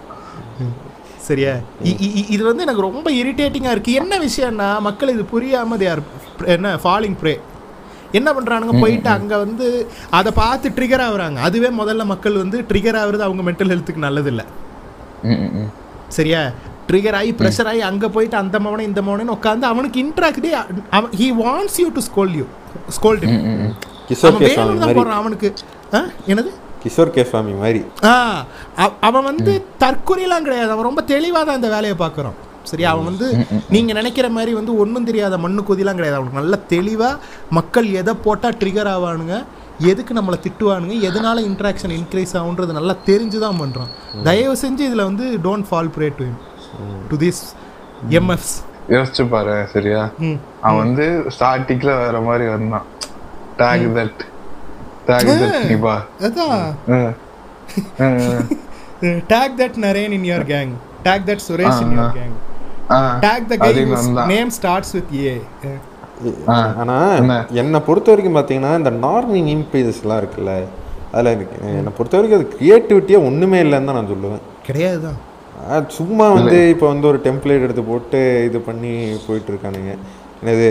சரியா? இ- இ- இ- இது வந்து எனக்கு ரொம்ப இரிட்டேட்டிங்கா இருக்கு. என்ன விஷயம்னா மக்கள் இது புரியாம they are என்ன ஃபாலிங் ப்ரே என்ன பண்றானுங்க? போயிட்டு அங்க வந்து அதை பார்த்து ட்ரிகர் ஆகுறாங்க. அதுவே முதல்ல மக்கள் வந்து ட்ரிகர் ஆகுறது அவங்க மென்டல் ஹெல்த்துக்கு நல்லது இல்ல ம், ம், ம். சரியா? ட்ரிகர் ஆகி ப்ரெஷர் ஆகி அங்க போயிட்டு அந்த மவனை இந்த மவனே உட்காந்து அவனுக்கு இன்ட்ராக்டே அவன் he wants you to scold you scold போடுறான் அவனுக்கு. என்னது? கிஷோர் கே சுவாமி மாதிரி. ஆ அவ- அவன் வந்து தற்கொலையெல்லாம் கிடையாது. அவன் ரொம்ப தெளிவாக தான் இந்த வேலையை பார்க்குறான். சரியா? அவன் வந்து நீங்க நினைக்கிற மாதிரி வந்து ஒன்றும் தெரியாத மண்ணு கொதிலாம் கிடையாது. அவனுக்கு நல்ல தெளிவா மக்கள் எதை போட்டா ட்ரிகர் ஆவானுங்க எதுக்கு நம்மளை திட்டுவானுங்க எதனால இன்ட்ராக்ஷன் இன்க்ரீஸ் ஆகுன்றது நல்லா தெரிஞ்சு தான் பண்றான். தயவு செஞ்சு இதுல வந்து don't fall prey to to this MFs யோசிச்சு பாரு சரியா? அவன் வந்து ஸ்டார்டிங்ல வேற மாதிரி வந்தான். டேக் தட் டேக் தட் நீ பா. அதான். Tag that Naren in your gang tag that Suresh in your gang tag the guy name starts with A ஆ. ஆனா என்ன? பொறுத்த வரைக்கும் பார்த்தீங்கன்னா இந்த நார்மி மீம் பேஜஸ்லாம் இருக்குல்ல அதில் எனக்கு என்னை பொறுத்த வரைக்கும் அது க்ரியேட்டிவிட்டியாக ஒன்றுமே இல்லைன்னு தான் நான் சொல்லுவேன். கிடையாது தான் சும்மா வந்து இப்போ வந்து ஒரு டெம்ப்ளேட் எடுத்து போட்டு இது பண்ணி போயிட்டு இருக்கானுங்க. என்னது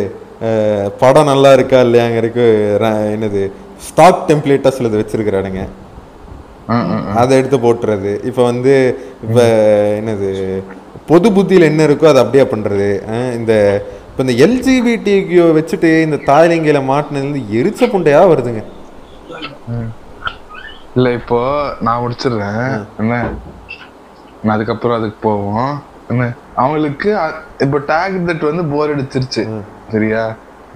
படம் நல்லா இருக்கா இல்லையாங்கிறதுக்கு ர- என்னது ஸ்டாக் டெம்ப்ளேட்டாக சிலது வச்சிருக்கிறானுங்க. அதை எடுத்து போட்டுறது. இப்போ வந்து இப்போ என்னது பொது புத்தியில் என்ன இருக்கோ அதை அப்படியே பண்ணுறது இந்த இப்போ இந்த எல்ஜிபிடிக்கு வச்சுட்டு இந்த தாய்லிங்கையில மாட்டினதுலேருந்து எரிச்ச புண்டையா வருதுங்க. இல்ல இப்போ நான் முடிச்சிடுறேன். என்ன? நான் அதுக்கப்புறம் அதுக்கு போவோம். என்ன? அவங்களுக்கு இப்போ டேக் தட் வந்து போர் அடிச்சிருச்சு. சரியா?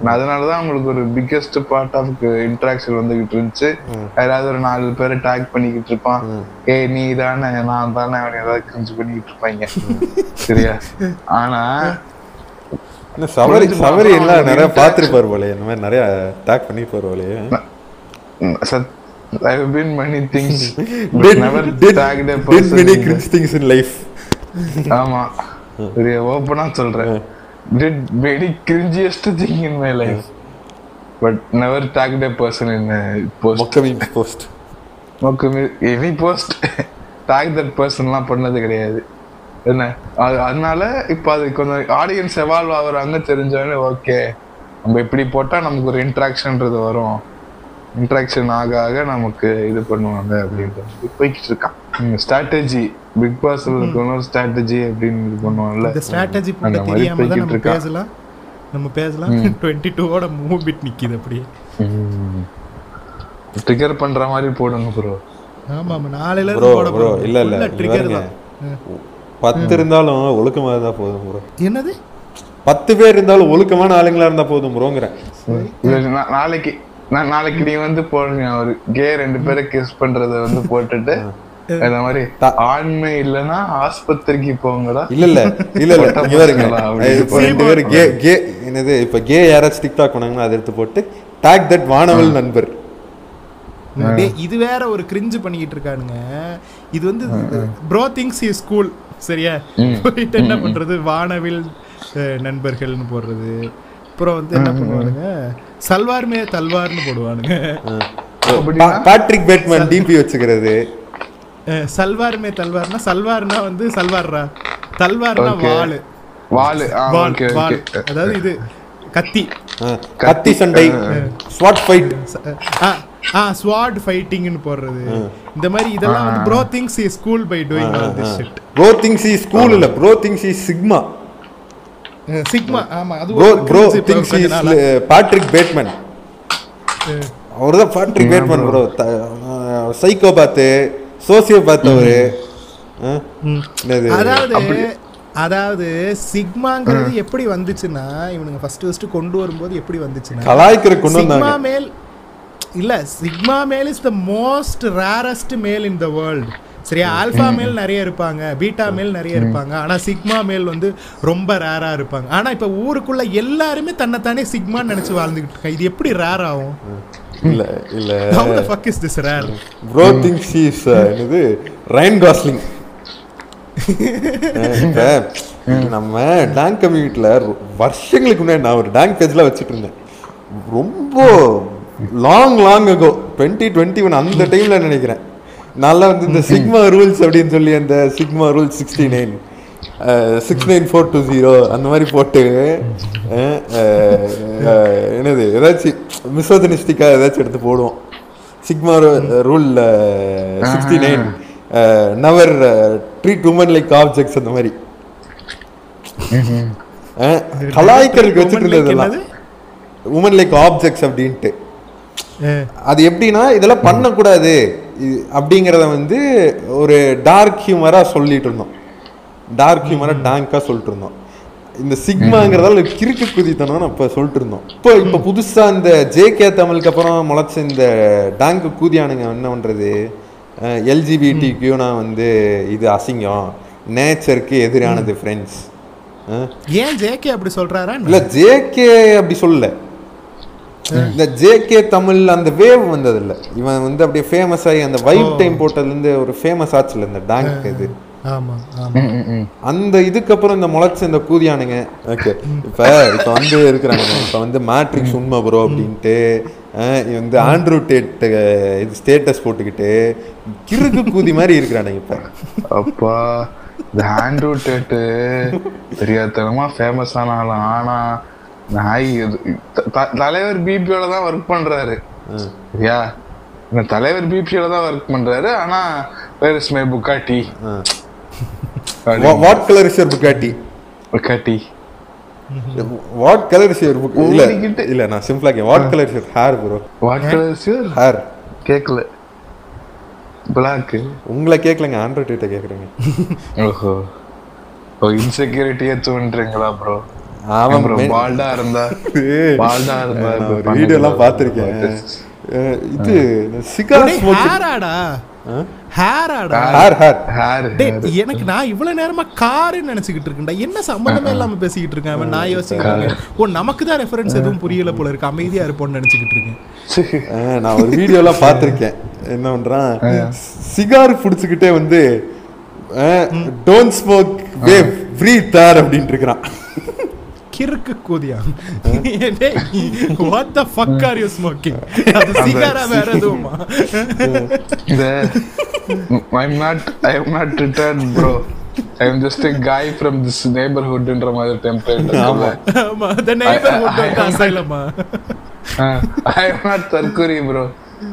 அதனாலதான் அவங்களுக்கு ஒரு பிக்கெஸ்ட் பார்ட் ஆஃப் இன்ட்ராக்ஷன் வந்துகிட்டு இருந்துச்சு. யாராவது ஒரு நாலு பேரை டேக் பண்ணிக்கிட்டு இருப்பான். ஏய் நீ தானே நான் தானே அவன் ஏதாவது கிரிஞ்சு பண்ணிக்கிட்டு இருப்பாங்க. சரியா? ஆனா சவரி சவரி எல்லாம் நிறைய பார்த்துருப்பாரு போல இந்த மாதிரி நிறைய டேக் பண்ணிருப்பாரு போலயே. சத் I have been many things but Did, never did, tagged a did person many in the- cringe things in life. ஆமா. பெரிய ஓப்பனா சொல்றேன். Did very cringiest thing in my life. But never tagged a person in a post. மொக்கமி post மொக்கமே any post tag that பர்சன்லாம் பண்ணது கிடையாது. என்ன? அது அதனால இப்போ அது கொஞ்சம் ஆடியன்ஸ் எவால்வ் ஆகுறாங்க தெரிஞ்சவொடனே ஓகே நம்ம இப்படி போட்டா நமக்கு ஒரு இன்ட்ராக்ஷன்ன்றது வரும். இன்ட்ராக்ஷன் ஆக ஆக நமக்கு இது பண்ணுவாங்க அப்படின்ட்டு போய்கிட்டு இருக்கான். ஸ்ட்ராட்டஜி பிக் பாஸ் இருக்கணும் ஸ்ட்ராட்டஜி அப்படின்னு இது பண்ணுவாங்கல்ல. இந்த ஸ்ட்ராட்டஜி மாதிரி தெரியாம தான் நம்ம பேசலாம். நம்ம பேசலாம். டுவெண்ட்டி டூவோட மூவ் பிட் நிக்குது அப்படியே. ட்ரிகர் பண்ற மாதிரி போடுங்க ப்ரோ ஆமா ஆமா. நாளையில இருந்து போட ப்ரோ இல்ல இல்ல. ட்ரிகர். தான். பத்து இருந்தாலும் ஒழுக்கமா இருந்தா போதும் ப்ரோ என்னது? பத்து பேர் இருந்தாலும் ஒழுக்கமான ஆளுங்களா இருந்தா போதும் நா- நாளைக்கு நான் நாளைக்கு நீ வந்து போடுங்க. ஒரு கே ரெண்டு பேரை கிஸ் பண்றத வந்து போட்டுட்டு இந்த மாதிரி தா- ஆண்மை இல்லைன்னா ஆஸ்பத்திரிக்கு போங்கடா. இல்ல இல்ல இல்ல இல்ல. இங்க பாருங்க. கே கே என்னது இப்ப கே யாராச்சும் டிக்டாக் பண்ணாங்கன்னா அதை எடுத்து போட்டு டாக் தட் வானவல் நண்பர். இது வேற ஒரு கிரிஞ்சு பண்ணிக்கிட்டு இருக்கானுங்க. இது வந்து ப்ரோ திங்ஸ் இஸ் ஸ்கூல் சரியா? போயிட்டு என்ன பண்றது? வானவில் நண்பர்கள்னு போடுறது. அப்புறம் வந்து என்ன பண்ணுவானுங்க? சல்வார் மே தல்வார்னு போடுவானுங்க. பேட்ரிக் பேட்மேன் டிபி வச்சுக்கிறது. அஹ், சல்வார் மே தல்வார்னா சல்வார்னா வந்து சல்வார்ரா. தல்வார்னா. வாளு. வாள். வாள் அதாவது இது கத்தி. கத்தி சண்டை. ஸ்வாட் ஃபைட் ஆ ஆ ஸ்வாட் ஃபைட்டிங்னு போடுறது. இந்த மாதிரி இதெல்லாம் வந்து bro things is school by doing all this shit bro things is school இல்ல. Bro things is sigma sigma ஆமா அது bro bro things is. Patrick Bateman அவர் தான் பேட்ரிக் பேட்மேன் ப்ரோ சைக்கோபாத்து என்னது? அதாவது அதாவது சிக்மாங்கிறது எப்படி வந்துச்சுன்னா இவனுங்க ஃபர்ஸ்ட் ஃபர்ஸ்ட் கொண்டு வரும்போது எப்படி வந்துச்சுன்னா கலாய்க்கிற கொண்டு சிக்மா வந்தாங்க மேல் இல்ல சிக்மா மேல் இஸ் த மோஸ்ட் ரேரஸ்ட் மேல் இன் த வேர்ல்ட் சரியா? ஆல்ஃபா மேல் நிறைய இருப்பாங்க பீட்டா மேல் நிறைய இருப்பாங்க. ஆனா சிக்மா மேல் வந்து ரொம்ப ரேரா இருப்பாங்க. ஆனா இப்ப ஊருக்குள்ள எல்லாருமே தன்னைத்தானே சிக்மான்னு நினைச்சு வாழ்ந்துகிட்டு இருக்காங்க. இது எப்படி ரேர் ஆகும்? இல்ல இல்ல. How the fuck is this rare? Bro things is என்னது? ரைன் காஸ்லிங் நம்ம டேங்க் கம்யூனிட்டில வருஷங்களுக்கு முன்னாடி நான் ஒரு டேங்க் பேஜ்ல வச்சுட்டு இருந்தேன். ரொம்ப long long ago twenty twenty one அந்த டைம்ல நினைக்கிறேன். நல்லா வந்து இந்த சிக்மா ரூல்ஸ் அப்படின்னு சொல்லி அந்த sigma rule sixty nine six nine four two zero அந்த மாதிரி போட்டு என்னது ஏதாச்சும் மிசோதனிஸ்டிக்காக ஏதாச்சும் எடுத்து போடுவோம். Sigma rule sixty nine never treat women like objects அந்த மாதிரி. கலாய்க்கிறதுக்கு வச்சுட்டு இருந்ததெல்லாம்? உமன் லைக் ஆப்ஜெக்ட்ஸ் அப்படின்ட்டு. அது எப்படின்னா இதெல்லாம் பண்ணக்கூடாது. இது- அப்படிங்கிறத வந்து ஒரு டார்க் ஹியூமரா சொல்லிட்டு இருந்தோம். டார்க் ஹியூமரா டாங்கா சொல்லிட்டு இருந்தோம். இந்த சிக்மாங்கிறதால கிறுக்கு குதித்தனம் அப்ப சொல்லிட்டு இருந்தோம். இப்போ இப்போ புதுசா இந்த ஜேகே தமிழுக்கு அப்புறம் முளைச்ச இந்த டாங்க் கூதியானுங்க என்ன பண்றது? எல்ஜிபிடி கியூனா வந்து இது அசிங்கம். நேச்சருக்கு எதிரானது ஃப்ரெண்ட்ஸ் ஏன் ஜேகே அப்படி சொல்றாரா இல்ல ஜேகே அப்படி சொல்லல. இந்த ஜேகே தமிழ் அந்த வேவ் வந்தது இல்ல இவன் வந்து அப்படியே ஃபேமஸ் ஆகி அந்த வைப் டைம் போட்டதுல இருந்து ஒரு ஃபேமஸ் ஆச்சுல இந்த டாங்க் இது. ஆமா ஆமா. அந்த இதுக்கப்புறம் இந்த முளைச்ச இந்த கூதியானுங்க. ஓகே. இப்ப இப்ப வந்து இருக்கிறாங்க. இப்ப வந்து மேட்ரிக்ஸ் உண்மை ப்ரோ அப்படின்ட்டு வந்து ஆண்ட்ரூ டேட் இது ஸ்டேட்டஸ் போட்டுக்கிட்டு கிறுக்கு கூதி மாதிரி இருக்கிறானுங்க இப்ப. அப்பா இந்த ஆண்ட்ரூ டேட்டு தெரியாதனமா ஃபேமஸ் ஆனாலும் ஆனா நாய் தலைவர் பிபியோட தான் ஒர்க் பண்றாரு. சரியா? தலைவர் பிபியோட தான் ஒர்க் பண்றாரு. ஆனா where is my Bugatti what colour is your Bugatti Bugatti what colour is your book இல்ல. இல்ல நான் சிம்பிளா K what colour is your hair bro what colour is your hair கேக்கல. பிளாக் உங்களை கேட்கலங்க ஆண்ட்ராய்ட் கிட்ட கேக்குறேங்க. ஓஹோ. ஓ இன்செக்யூரிட்டியே தோன்றீங்களா ப்ரோ அவன் ஆ இருந்தா? ஆ இருந்தா வீடியோ எல்லாம் அஹ் இது சிகார் ஹேராடா. ஹேராடா. Hair hair hair. எனக்கு நான் இவ்வளவு நேரமா காருன்னு நினைச்சுக்கிட்டு இருக்கேன்டா. என்ன சம்பந்தமே இல்லாம பேசிக்கிட்டு இருக்கேன். அவன் நான் இருக்கேன். ஓ நமக்கு தான் ரெஃபரன்ஸ் எதுவும் புரியல போல இருக்கு. அமைதியா இருப்போம்னு நினைச்சுக்கிட்டு இருக்கேன். நான் ஒரு வீடியோலாம் பார்த்திருக்கேன். என்ன பண்றான் சிகார் பிடிச்சுக்கிட்டே வந்து டோன்ட் ஸ்மோக் வேவ் ப்ரீத் தார் அப்படின்ட்டு இருக்கிறான். கிறுக்கு கூதியா what the fuck are you smoking அது சிகாரா வேற எதுவுமா இந்த I'm not I'm not returned bro I'm just a guy from this neighborhood ன்ற மாதிரி template இருக்குல்ல. ஆமா the neighborhood வந்து அசைலமா I am not Tarkuri bro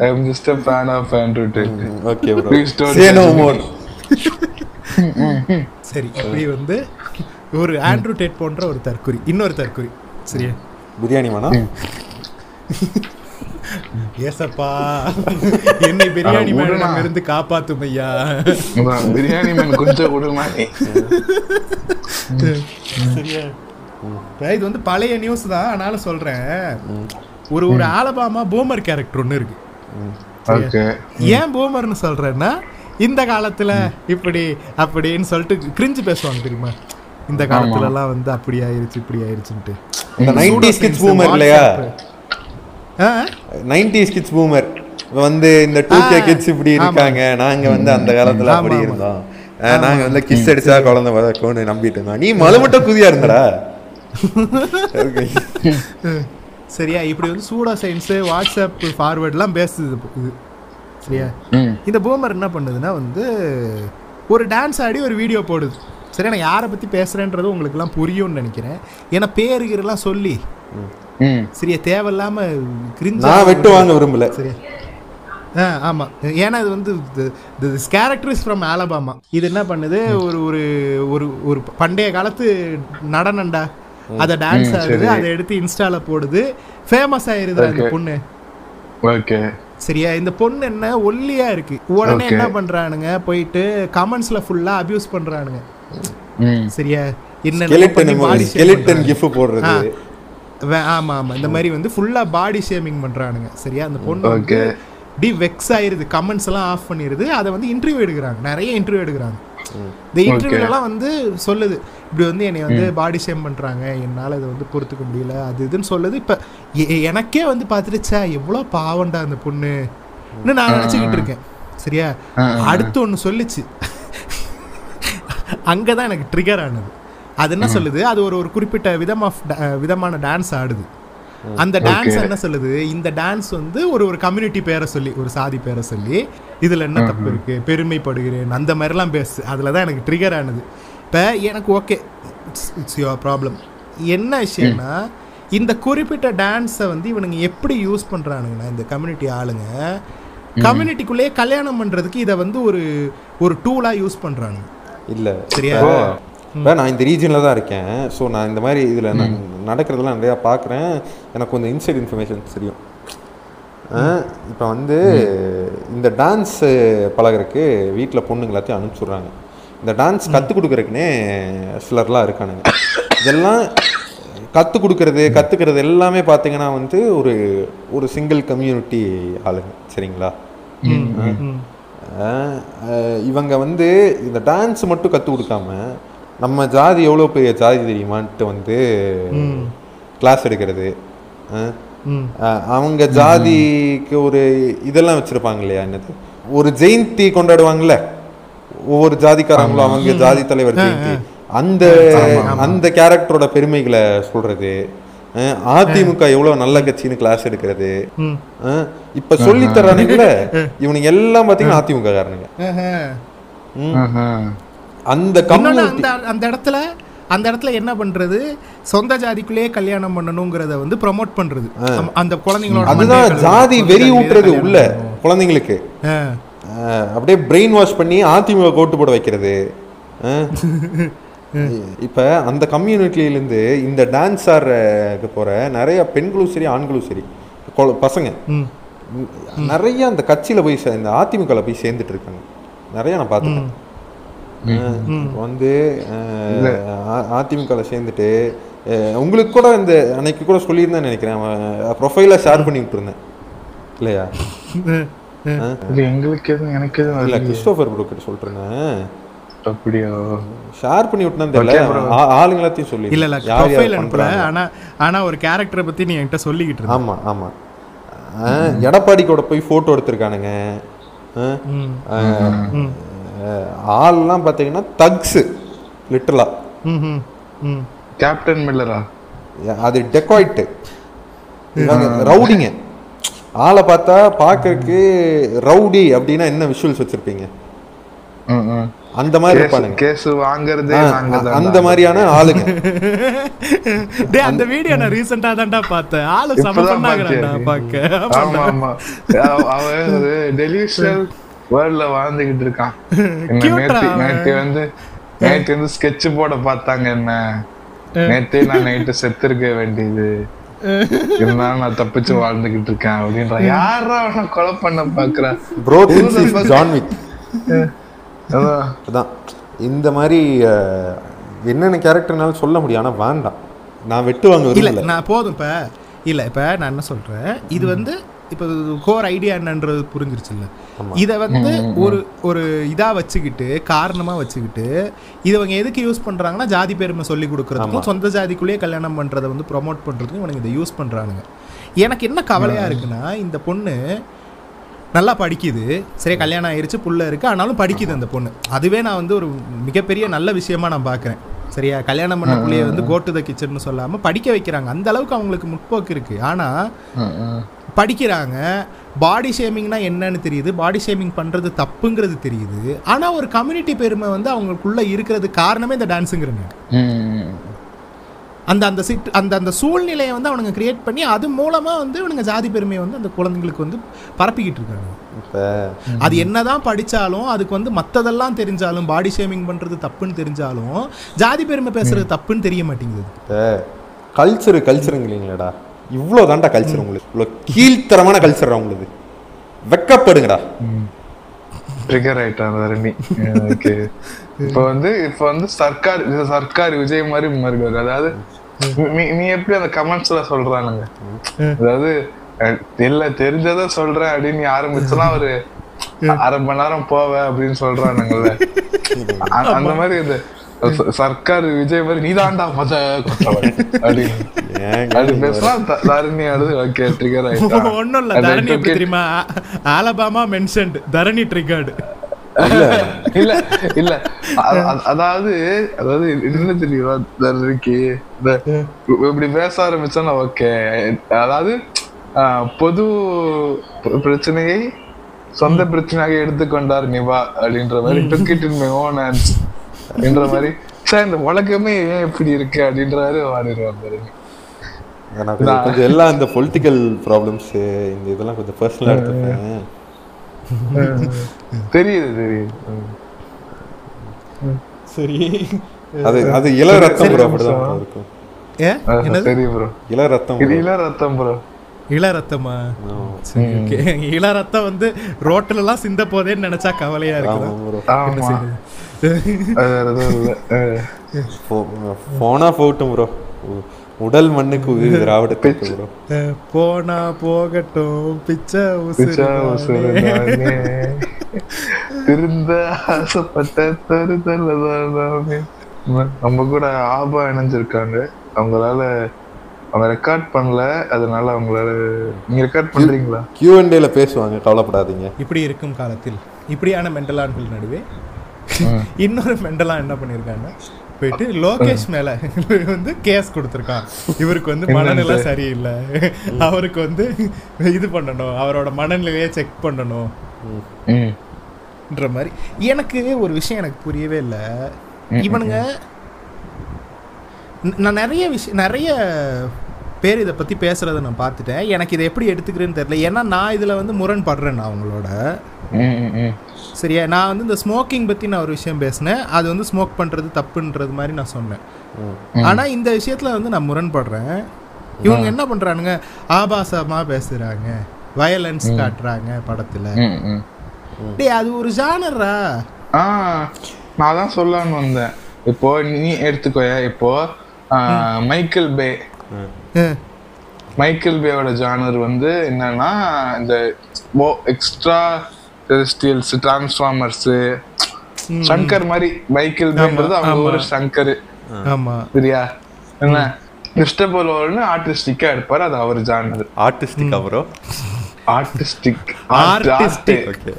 I'm just a fan of Andrew Tate okay bro Please don't say no judge me. More சரி இப்படி வந்து ஒரு ஆண்ட்ரூ டேட் போன்ற ஒரு தற்குறி இன்னொரு தற்குறி சரியா? பிரியாணி வேணா ஏசப்பா என்னை பிரியாணி மேடம். இருந்து காப்பாத்தும் ஐயா. பிரியாணி மேன் கொஞ்சம் கொடுமா சரியா? இது வந்து பழைய நியூஸ் தான் ஆனாலும் சொல்றேன். ஒரு ஒரு ஆலபாமா பூமர் கேரக்டர் ஒன்று இருக்கு. ஏன் பூமர்னு சொல்றேன்னா இந்த காலத்துல இப்படி அப்படின்னு சொல்லிட்டு கிரிஞ்சு பேசுவாங்க தெரியுமா? இந்த காலத்துல எல்லாம் வந்து அப்படி ஆயிருச்சு இப்படி ஆயிருச்சுன்ட்டு. இந்த நைன்டிஸ் கிட்ஸ் பூமர் இல்லையா? நைன்டிஸ் கிட்ஸ் பூமர் வந்து இந்த டூ கே கிட்ஸ் இப்படி. இருக்காங்க. நாங்க வந்து அந்த காலத்துல அப்படி. இருந்தோம். நாங்க வந்து கிஸ் அடிச்சா குழந்தை வளர்க்கணும்னு நம்பிட்டு இருந்தோம். நீ மலை மட்டும் குதியா இருந்தடா. சரியா? இப்படி வந்து சூடோ சயின்ஸு வாட்ஸ்அப் ஃபார்வேர்ட்லாம் பேசுது இது. சரியா? இந்த பூமர் என்ன பண்ணுதுன்னா வந்து ஒரு டான்ஸ் ஆடி ஒரு வீடியோ போடுது. சரி நான் யாரை பற்றி பேசுகிறேன்றது உங்களுக்குலாம் புரியும்னு நினைக்கிறேன். ஏன்னா பேருகிறலாம் சொல்லி சரியா தேவையில்லாம நான் வெட்டு வாங்க விரும்பல. சரியா ஆ ஆமாம் ஏன்னா இது வந்து this character is from Alabama இது என்ன பண்ணுது? ஒரு ஒரு ஒரு ஒரு பண்டைய காலத்து நடனண்டா? அதை டான்ஸ் ஆடுது. அதை எடுத்து இன்ஸ்டால போடுது. ஃபேமஸ் ஆயிருது அந்த. பொண்ணு. ஓகே சரியா? இந்த பொண்ணு என்ன ஒல்லியா இருக்கு. உடனே. என்ன பண்றானுங்க? போயிட்டு கமெண்ட்ஸ்ல ஃபுல்லா அபியூஸ் பண்றானுங்க. சரியா? என்ன போடுறது. ஆமா ஆமா. இந்த மாதிரி வந்து ஃபுல்லா பாடி ஷேமிங் பண்றானுங்க. சரியா? அந்த பொண்ணு வந்து. டி வெக்ஸ் ஆயிருது. கமெண்ட்ஸ் எல்லாம் ஆஃப் பண்ணிடுது அதை வந்து இன்டர்வியூ எடுக்கிறாங்க. நிறைய இன்டர்வியூ எடுக்கிறாங்க. இந்த இன்டர்வியூலாம் வந்து சொல்லுது. இப்படி வந்து என்னை வந்து பாடி ஷேம் பண்றாங்க. என்னால இதை வந்து பொறுத்துக்க முடியல. அது இதுன்னு சொல்லுது. இப்ப எனக்கே வந்து பார்த்துட்டு ச்சே எவ்வளோ பாவண்டா அந்த பொண்ணு. நான் நினச்சிக்கிட்டு இருக்கேன். சரியா? அடுத்து ஒன்று சொல்லுச்சு. அங்கே தான் எனக்கு ட்ரிகர் ஆனது. அது என்ன சொல்லுது? அது ஒரு ஒரு குறிப்பிட்ட விதம் ஆஃப் விதமான டான்ஸ் ஆடுது. அந்த டான்ஸ். என்ன சொல்லுது? இந்த டான்ஸ் வந்து ஒரு ஒரு கம்யூனிட்டி பேரை சொல்லி ஒரு சாதி பேரை சொல்லி இதுல என்ன தப்பு இருக்கு? பெருமைப்படுகிறேன். அந்த மாதிரிலாம் பேசு. அதுல தான் எனக்கு ட்ரிகர் ஆனது. இப்போ எனக்கு ஓகே இட்ஸ் யுவர் ப்ராப்ளம் என்ன விஷயம்னா இந்த குறிப்பிட்ட டான்ஸை வந்து இவனுங்க எப்படி யூஸ் பண்றானுங்கன்னா இந்த கம்யூனிட்டி ஆளுங்க கம்யூனிட்டிக்குள்ளேயே கல்யாணம் பண்றதுக்கு இதை வந்து ஒரு ஒரு டூலா யூஸ் பண்றானுங்க. இல்ல. சரியா? நான் இந்த ரீஜனில் தான் இருக்கேன். ஸோ நான் இந்த மாதிரி இதில் நடக்கிறதெல்லாம் நிறையா பார்க்குறேன். எனக்கு கொஞ்சம் இன்சைட் இன்ஃபர்மேஷன் தெரியும். இப்போ வந்து இந்த டான்ஸ் பழகுறதுக்கு வீட்டில் பொண்ணுங்க எல்லாத்தையும் அனுப்பிச்சுட்றாங்க இந்த டான்ஸ் கற்றுக் கொடுக்குறதுக்குனே சிலர்லாம் இருக்கானுங்க. இதெல்லாம் கற்றுக் கொடுக்கறது கற்றுக்கிறது எல்லாமே பார்த்தீங்கன்னா வந்து ஒரு ஒரு சிங்கிள் கம்யூனிட்டி ஆளுங்க. சரிங்களா? இவங்க வந்து இந்த டான்ஸ் மட்டும் கற்றுக் கொடுக்காம நம்ம ஜாதி எவ்வளோ பெரிய ஜாதி தெரியுமான்ட்டு வந்து கிளாஸ் எடுக்கிறது. அவங்க ஜாதிக்கு ஒரு இதெல்லாம் வச்சுருப்பாங்க இல்லையா என்னது? ஒரு ஜெயந்தி கொண்டாடுவாங்கல்ல? ஒவ்வொரு ஜாதிக்காரங்களும் அவங்க ஜாதி தலைவர் ஜெயந்தி. அந்த அந்த கேரக்டரோட பெருமைகளை சொல்றது. ஆஹ் அதிமுக எவ்வளவு நல்ல கட்சின்னு கிளாஸ் எடுக்கிறது. இப்ப சொல்லி தர்றானுங்கள இவனுங்க எல்லாம் பாத்தீங்கன்னா அதிமுக காரனுங்க. அந்த கம்யூனிட்டி அந்த அந்த இடத்துல அந்த இடத்துல என்ன பண்றது? சொந்த ஜாதிக்குள்ளேயே கல்யாணம் பண்ணணுங்கிறத வந்து ப்ரோமோட் பண்றது. அந்த குழந்தைங்களோட அதுதான் ஜாதி வெறி ஊட்டுறது உள்ள குழந்தைங்களுக்கு. அப்படியே பிரெயின் வாஷ் பண்ணி அதிமுக கோட்டு போட வைக்கிறது. இப்ப அந்த கம்யூனிட்டியிலேருந்து இந்த டான்ஸ் ஆடுறக்கு போற நிறைய பெண்களும் சரி ஆண்களும் சரி கொ- பசங்க. நிறைய அந்த கட்சியில போய் இந்த அதிமுகல போய் சேர்ந்துட்டு இருக்காங்க. நிறைய நான் பார்த்துட்டேன் வந்து அதிமுகல சேர்ந்துட்டு உங்களுக்கு கூட இந்த அன்னைக்கு கூட சொல்லியிருந்தேன் நினைக்கிறேன். ப்ரொஃபைல ஷேர் பண்ணி விட்டுருந்தேன். இல்லையா? இது எங்களுக்கு எதுவும் எனக்கு எதுவும் இல்ல வரலையே. கிறிஸ்டோபர் ப்ரோ கிட்ட சொல்றேன் அப்படியா? ஷேர் பண்ணி விட்டுனா தெரியல. Okay, bro. ஆ- ஆளுங்களாத்தையும் சொல்லி இல்ல இல்ல ப்ரொஃபைல் அனுப்பல. ஆனா ஆனா ஒரு கேரக்டரை பத்தி நீ என்கிட்ட சொல்லிக்கிட்டு இருந்த. ஆமா ஆமா. எடப்பாடி கூட போய் போட்டோ எடுத்திருக்கானுங்க. ஆள்லாம் பார்த்தீங்கன்னா தக்ஸு லிட்டரலா ம், ம், ம். கேப்டன் மில்லரா அது டெக்காய்ட்டு ரவுடிங்க ஆளை பார்த்தா பார்க்கறதுக்கு ரவுடி அப்படின்னா என்ன விஷுவல்ஸ் வச்சிருப்பீங்க? அந்த மாதிரி இருப்பானுங்க. கேஸ் வாங்குறதே அந்த மாதிரியான ஆளுங்க. டேய் அந்த வீடியோ நான் ரீசெண்டா தான்டா பார்த்தேன். ஆளு செம பண்ணாங்கடா? பாக்க ஆமா ஆமா. அவ- அவன் டெலிஷியல் வேர்ல்ட்ல வாழ்ந்துகிட்டு இருக்கான். நேத்து டா. நேத்து வந்து நேத்து வந்து ஸ்கெட்ச் போட பார்த்தாங்க என்ன? நேத்தே நான் நைட்டு செத்துருக்க வேண்டியது. இருந்தாலும் நான் தப்பிச்சு வாழ்ந்துகிட்டு இருக்கேன் அப்படின்ற. யாரா அவனை கொலை பண்ண பாக்குறா ப்ரோ ஜான் அதான். இந்த மாதிரி என்னென்ன கேரக்டர்னாலும் சொல்ல முடியும். ஆனா வேண்டாம். நான் வெட்டு வாங்க இல்ல நான் போதும் இப்ப. இல்ல இப்ப நான் என்ன சொல்றேன்? இது வந்து இப்ப கோர் ஐடியா என்னன்றது புரிஞ்சிருச்சுல்ல. இத வந்து ஒரு ஒரு இதா வச்சுக்கிட்டு காரணமா வச்சுக்கிட்டு இது இவங்க எதுக்கு யூஸ் பண்றாங்கன்னா ஜாதி பெருமை சொல்லி கொடுக்கறதுக்கும் சொந்த ஜாதிக்குள்ளேயே கல்யாணம் பண்றதை வந்து ப்ரொமோட் பண்றதுக்கும் இவனுங்க இதை யூஸ் பண்றானுங்க. எனக்கு என்ன கவலையா இருக்குன்னா இந்த பொண்ணு நல்லா படிக்குது. சரியா கல்யாணம் ஆயிருச்சு புள்ள இருக்கு ஆனாலும் படிக்குது அந்த பொண்ணு. அதுவே நான் வந்து ஒரு மிகப்பெரிய நல்ல விஷயமா நான் பார்க்குறேன். சரியா? கல்யாணம் பண்ண புள்ளைய வந்து கோ டு த கிச்சன் சொல்லாம படிக்க வைக்கிறாங்க. அந்த அளவுக்கு அவங்களுக்கு முற்போக்கு இருக்கு. ஆனா ம், ம். படிக்கிறாங்க. பாடி ஷேமிங்னா என்னன்னு தெரியுது. பாடி ஷேமிங் பண்றது தப்புங்கிறது தெரியுது. ஆனா ஒரு கம்யூனிட்டி பெருமை வந்து அவங்களுக்குள்ள இருக்கிறது காரணமே இந்த டான்ஸுங்கிறங்க அந்த அந்த சிட் அந்த அந்த சூழ்நிலையை வந்து அவனுங்க கிரியேட் பண்ணி அது மூலமா வந்து இவனுங்க ஜாதி பெருமையை வந்து அந்த குழந்தைங்களுக்கு வந்து பரப்பிக்கிட்டு இருக்காங்க. இப்போ அது என்னதான் படிச்சாலும் அதுக்கு வந்து மத்ததெல்லாம் தெரிஞ்சாலும் பாடி ஷேமிங் பண்றது தப்புன்னு தெரிஞ்சாலும் ஜாதி பெருமை பேசுறது தப்புன்னு தெரிய மாட்டேங்குது. இப்போ கல்ச்சரு கல்ச்சருங்களீங்களேடா இவ்வளோ தாண்டா கல்ச்சர் உங்களுக்கு. இவ்வளோ கீழ்த்தரமான கல்ச்சர் உங்களுக்கு வெக்கப்படுங்கடா. ட்ரிகர் ஆயிட்டான் தரணி ஓகே இப்ப வந்து இப்ப வந்து சர்க்கார் சர்க்கார் விஜய் மாதிரி மாறிடுவாரு. அதாவது நீ நீ எப்படி அந்த கமெண்ட்ஸ்ல சொல்றானுங்க? அதாவது இல்ல தெரிஞ்சதை சொல்றேன் அப்படின்னு நீ ஆரம்பிச்சனா ஒரு அரை மணி நேரம் போவ அப்படின்னு சொல்றானுங்கல்ல. அந்த மாதிரி இது சர்க்கார் விஜய் மாதிரி நீதான்டா மத குற்றவாளி அப்படின்னு ஏங்க அது பேசினா த- தரணி ஆடுது ஓகே ட்ரிகர் ஆயிட்டான் ஒன்றும் இல்லை தரணி தெரியுமா? ஆலபாமா மென்ஷன்ட் தரணி ட்ரிகர்டு இல்ல இல்ல அதாவது அதாவது என்ன தெரியுமா இந்த இப்படி பேச ஆரம்பிச்சோன்னா ஓகே. அதாவது பொது பிர- பிரச்சனையை சொந்த பிரச்சனையாக எடுத்துக்கொண்டார் நிவா அப்படின்ற மாதிரி it in my own hands அப்படின்ற மாதிரி. சார் இந்த உலகமே ஏன் இப்படி இருக்கு மாறிடுவார் தரணி நான் கொஞ்சம் கொஞ்சம் எல்லாம் இந்த பொலிட்டிக்கல் ப்ராப்ளம்ஸ் இந்த இதெல்லாம் கொஞ்சம் பர்சனலாக எடுத்துப்பேன். தெரியுது தெரியுது. சரி. அது அது இள ரத்தம் ப்ரோ அப்படிதான். இருக்கும். ஏ? ஆஹ், என்னது? தெரியும் ப்ரோ இள ரத்தம். இல்ல ரத்தம் ப்ரோ இள ரத்தமா? சரி ஓகே. இள ரத்தம் வந்து ரோட்ல எல்லாம் சிந்த போதேன்னு நினைச்சா கவலையா இருக்கு போனா போகட்டும் ப்ரோ உடல் மண்ணுக்கு உயிர் திராவிடத்துக்கு போனா போகட்டும் பிச்சை. திருந்த ஆசைப்பட்ட தருதலதானே. நம்ம கூட ஆபா இணைஞ்சிருக்காங்க. அவங்களால அவங்க ரெக்கார்ட் பண்ணல. அதனால அவங்களால நீங்க ரெக்கார்ட் பண்றீங்களா? கியூஎன்டேல பேசுவாங்க கவலைப்படாதீங்க. இப்படி இருக்கும் காலத்தில். இப்படியான மெண்டலான்கள் நடுவே. இன்னொரு மெண்டலா என்ன பண்ணிருக்காங்க போயிட்டு லோகேஷ் மேல வந்து கேஸ் கொடுத்துருக்கான். இவருக்கு வந்து மனநிலை சரியில்லை. அவருக்கு வந்து இது பண்ணணும். அவரோட மனநிலையை செக் பண்ணணும். ம். ன்ற மாதிரி. எனக்கு ஒரு விஷயம் எனக்கு புரியவே இல்லை. இவனுங்க நான் நிறைய விஷயம் நிறைய பேர் இதை பற்றி பேசுகிறத நான் பார்த்துட்டேன். எனக்கு இதை எப்படி எடுத்துக்கிறேன்னு தெரியல. ஏன்னா நான் இதில் வந்து முரண்படுறேன் நான் அவங்களோட. சரியா? நான் வந்து இந்த ஸ்மோக்கிங் பற்றி நான் ஒரு விஷயம் பேசினேன். அது வந்து ஸ்மோக் பண்ணுறது தப்புன்றது மாதிரி நான் சொன்னேன். ஆனால் இந்த விஷயத்தில் வந்து நான் முரண்படுறேன். இவங்க என்ன பண்ணுறானுங்க ஆபாசமாக பேசுகிறாங்க வயலன்ஸ் காட்டுறாங்க படத்தில். டேய் அது ஒரு ஜானரா ஆ நான் தான் சொல்லலாம்னு வந்தேன். இப்போ நீ எடுத்துக்கோய இப்போ மைக்கேல் பே. மைக்கேல் பேவோட ஜானர் வந்து என்னன்னா இந்த எக்ஸ்ட்ரா டெரிஸ்டியல்ஸ் டிரான்ஸ்ஃபார்மர்ஸ் சங்கர் மாதிரி மைக்கேல் பேன்றது அவங்க ஒரு சங்கர் ஆமா. சரியா? என்ன? கிறிஸ்டபர் நோலன் ஆர்டிஸ்டிக்கா எடுப்பாரு அது அவர் genre artistic bro artistic Artistic. Okay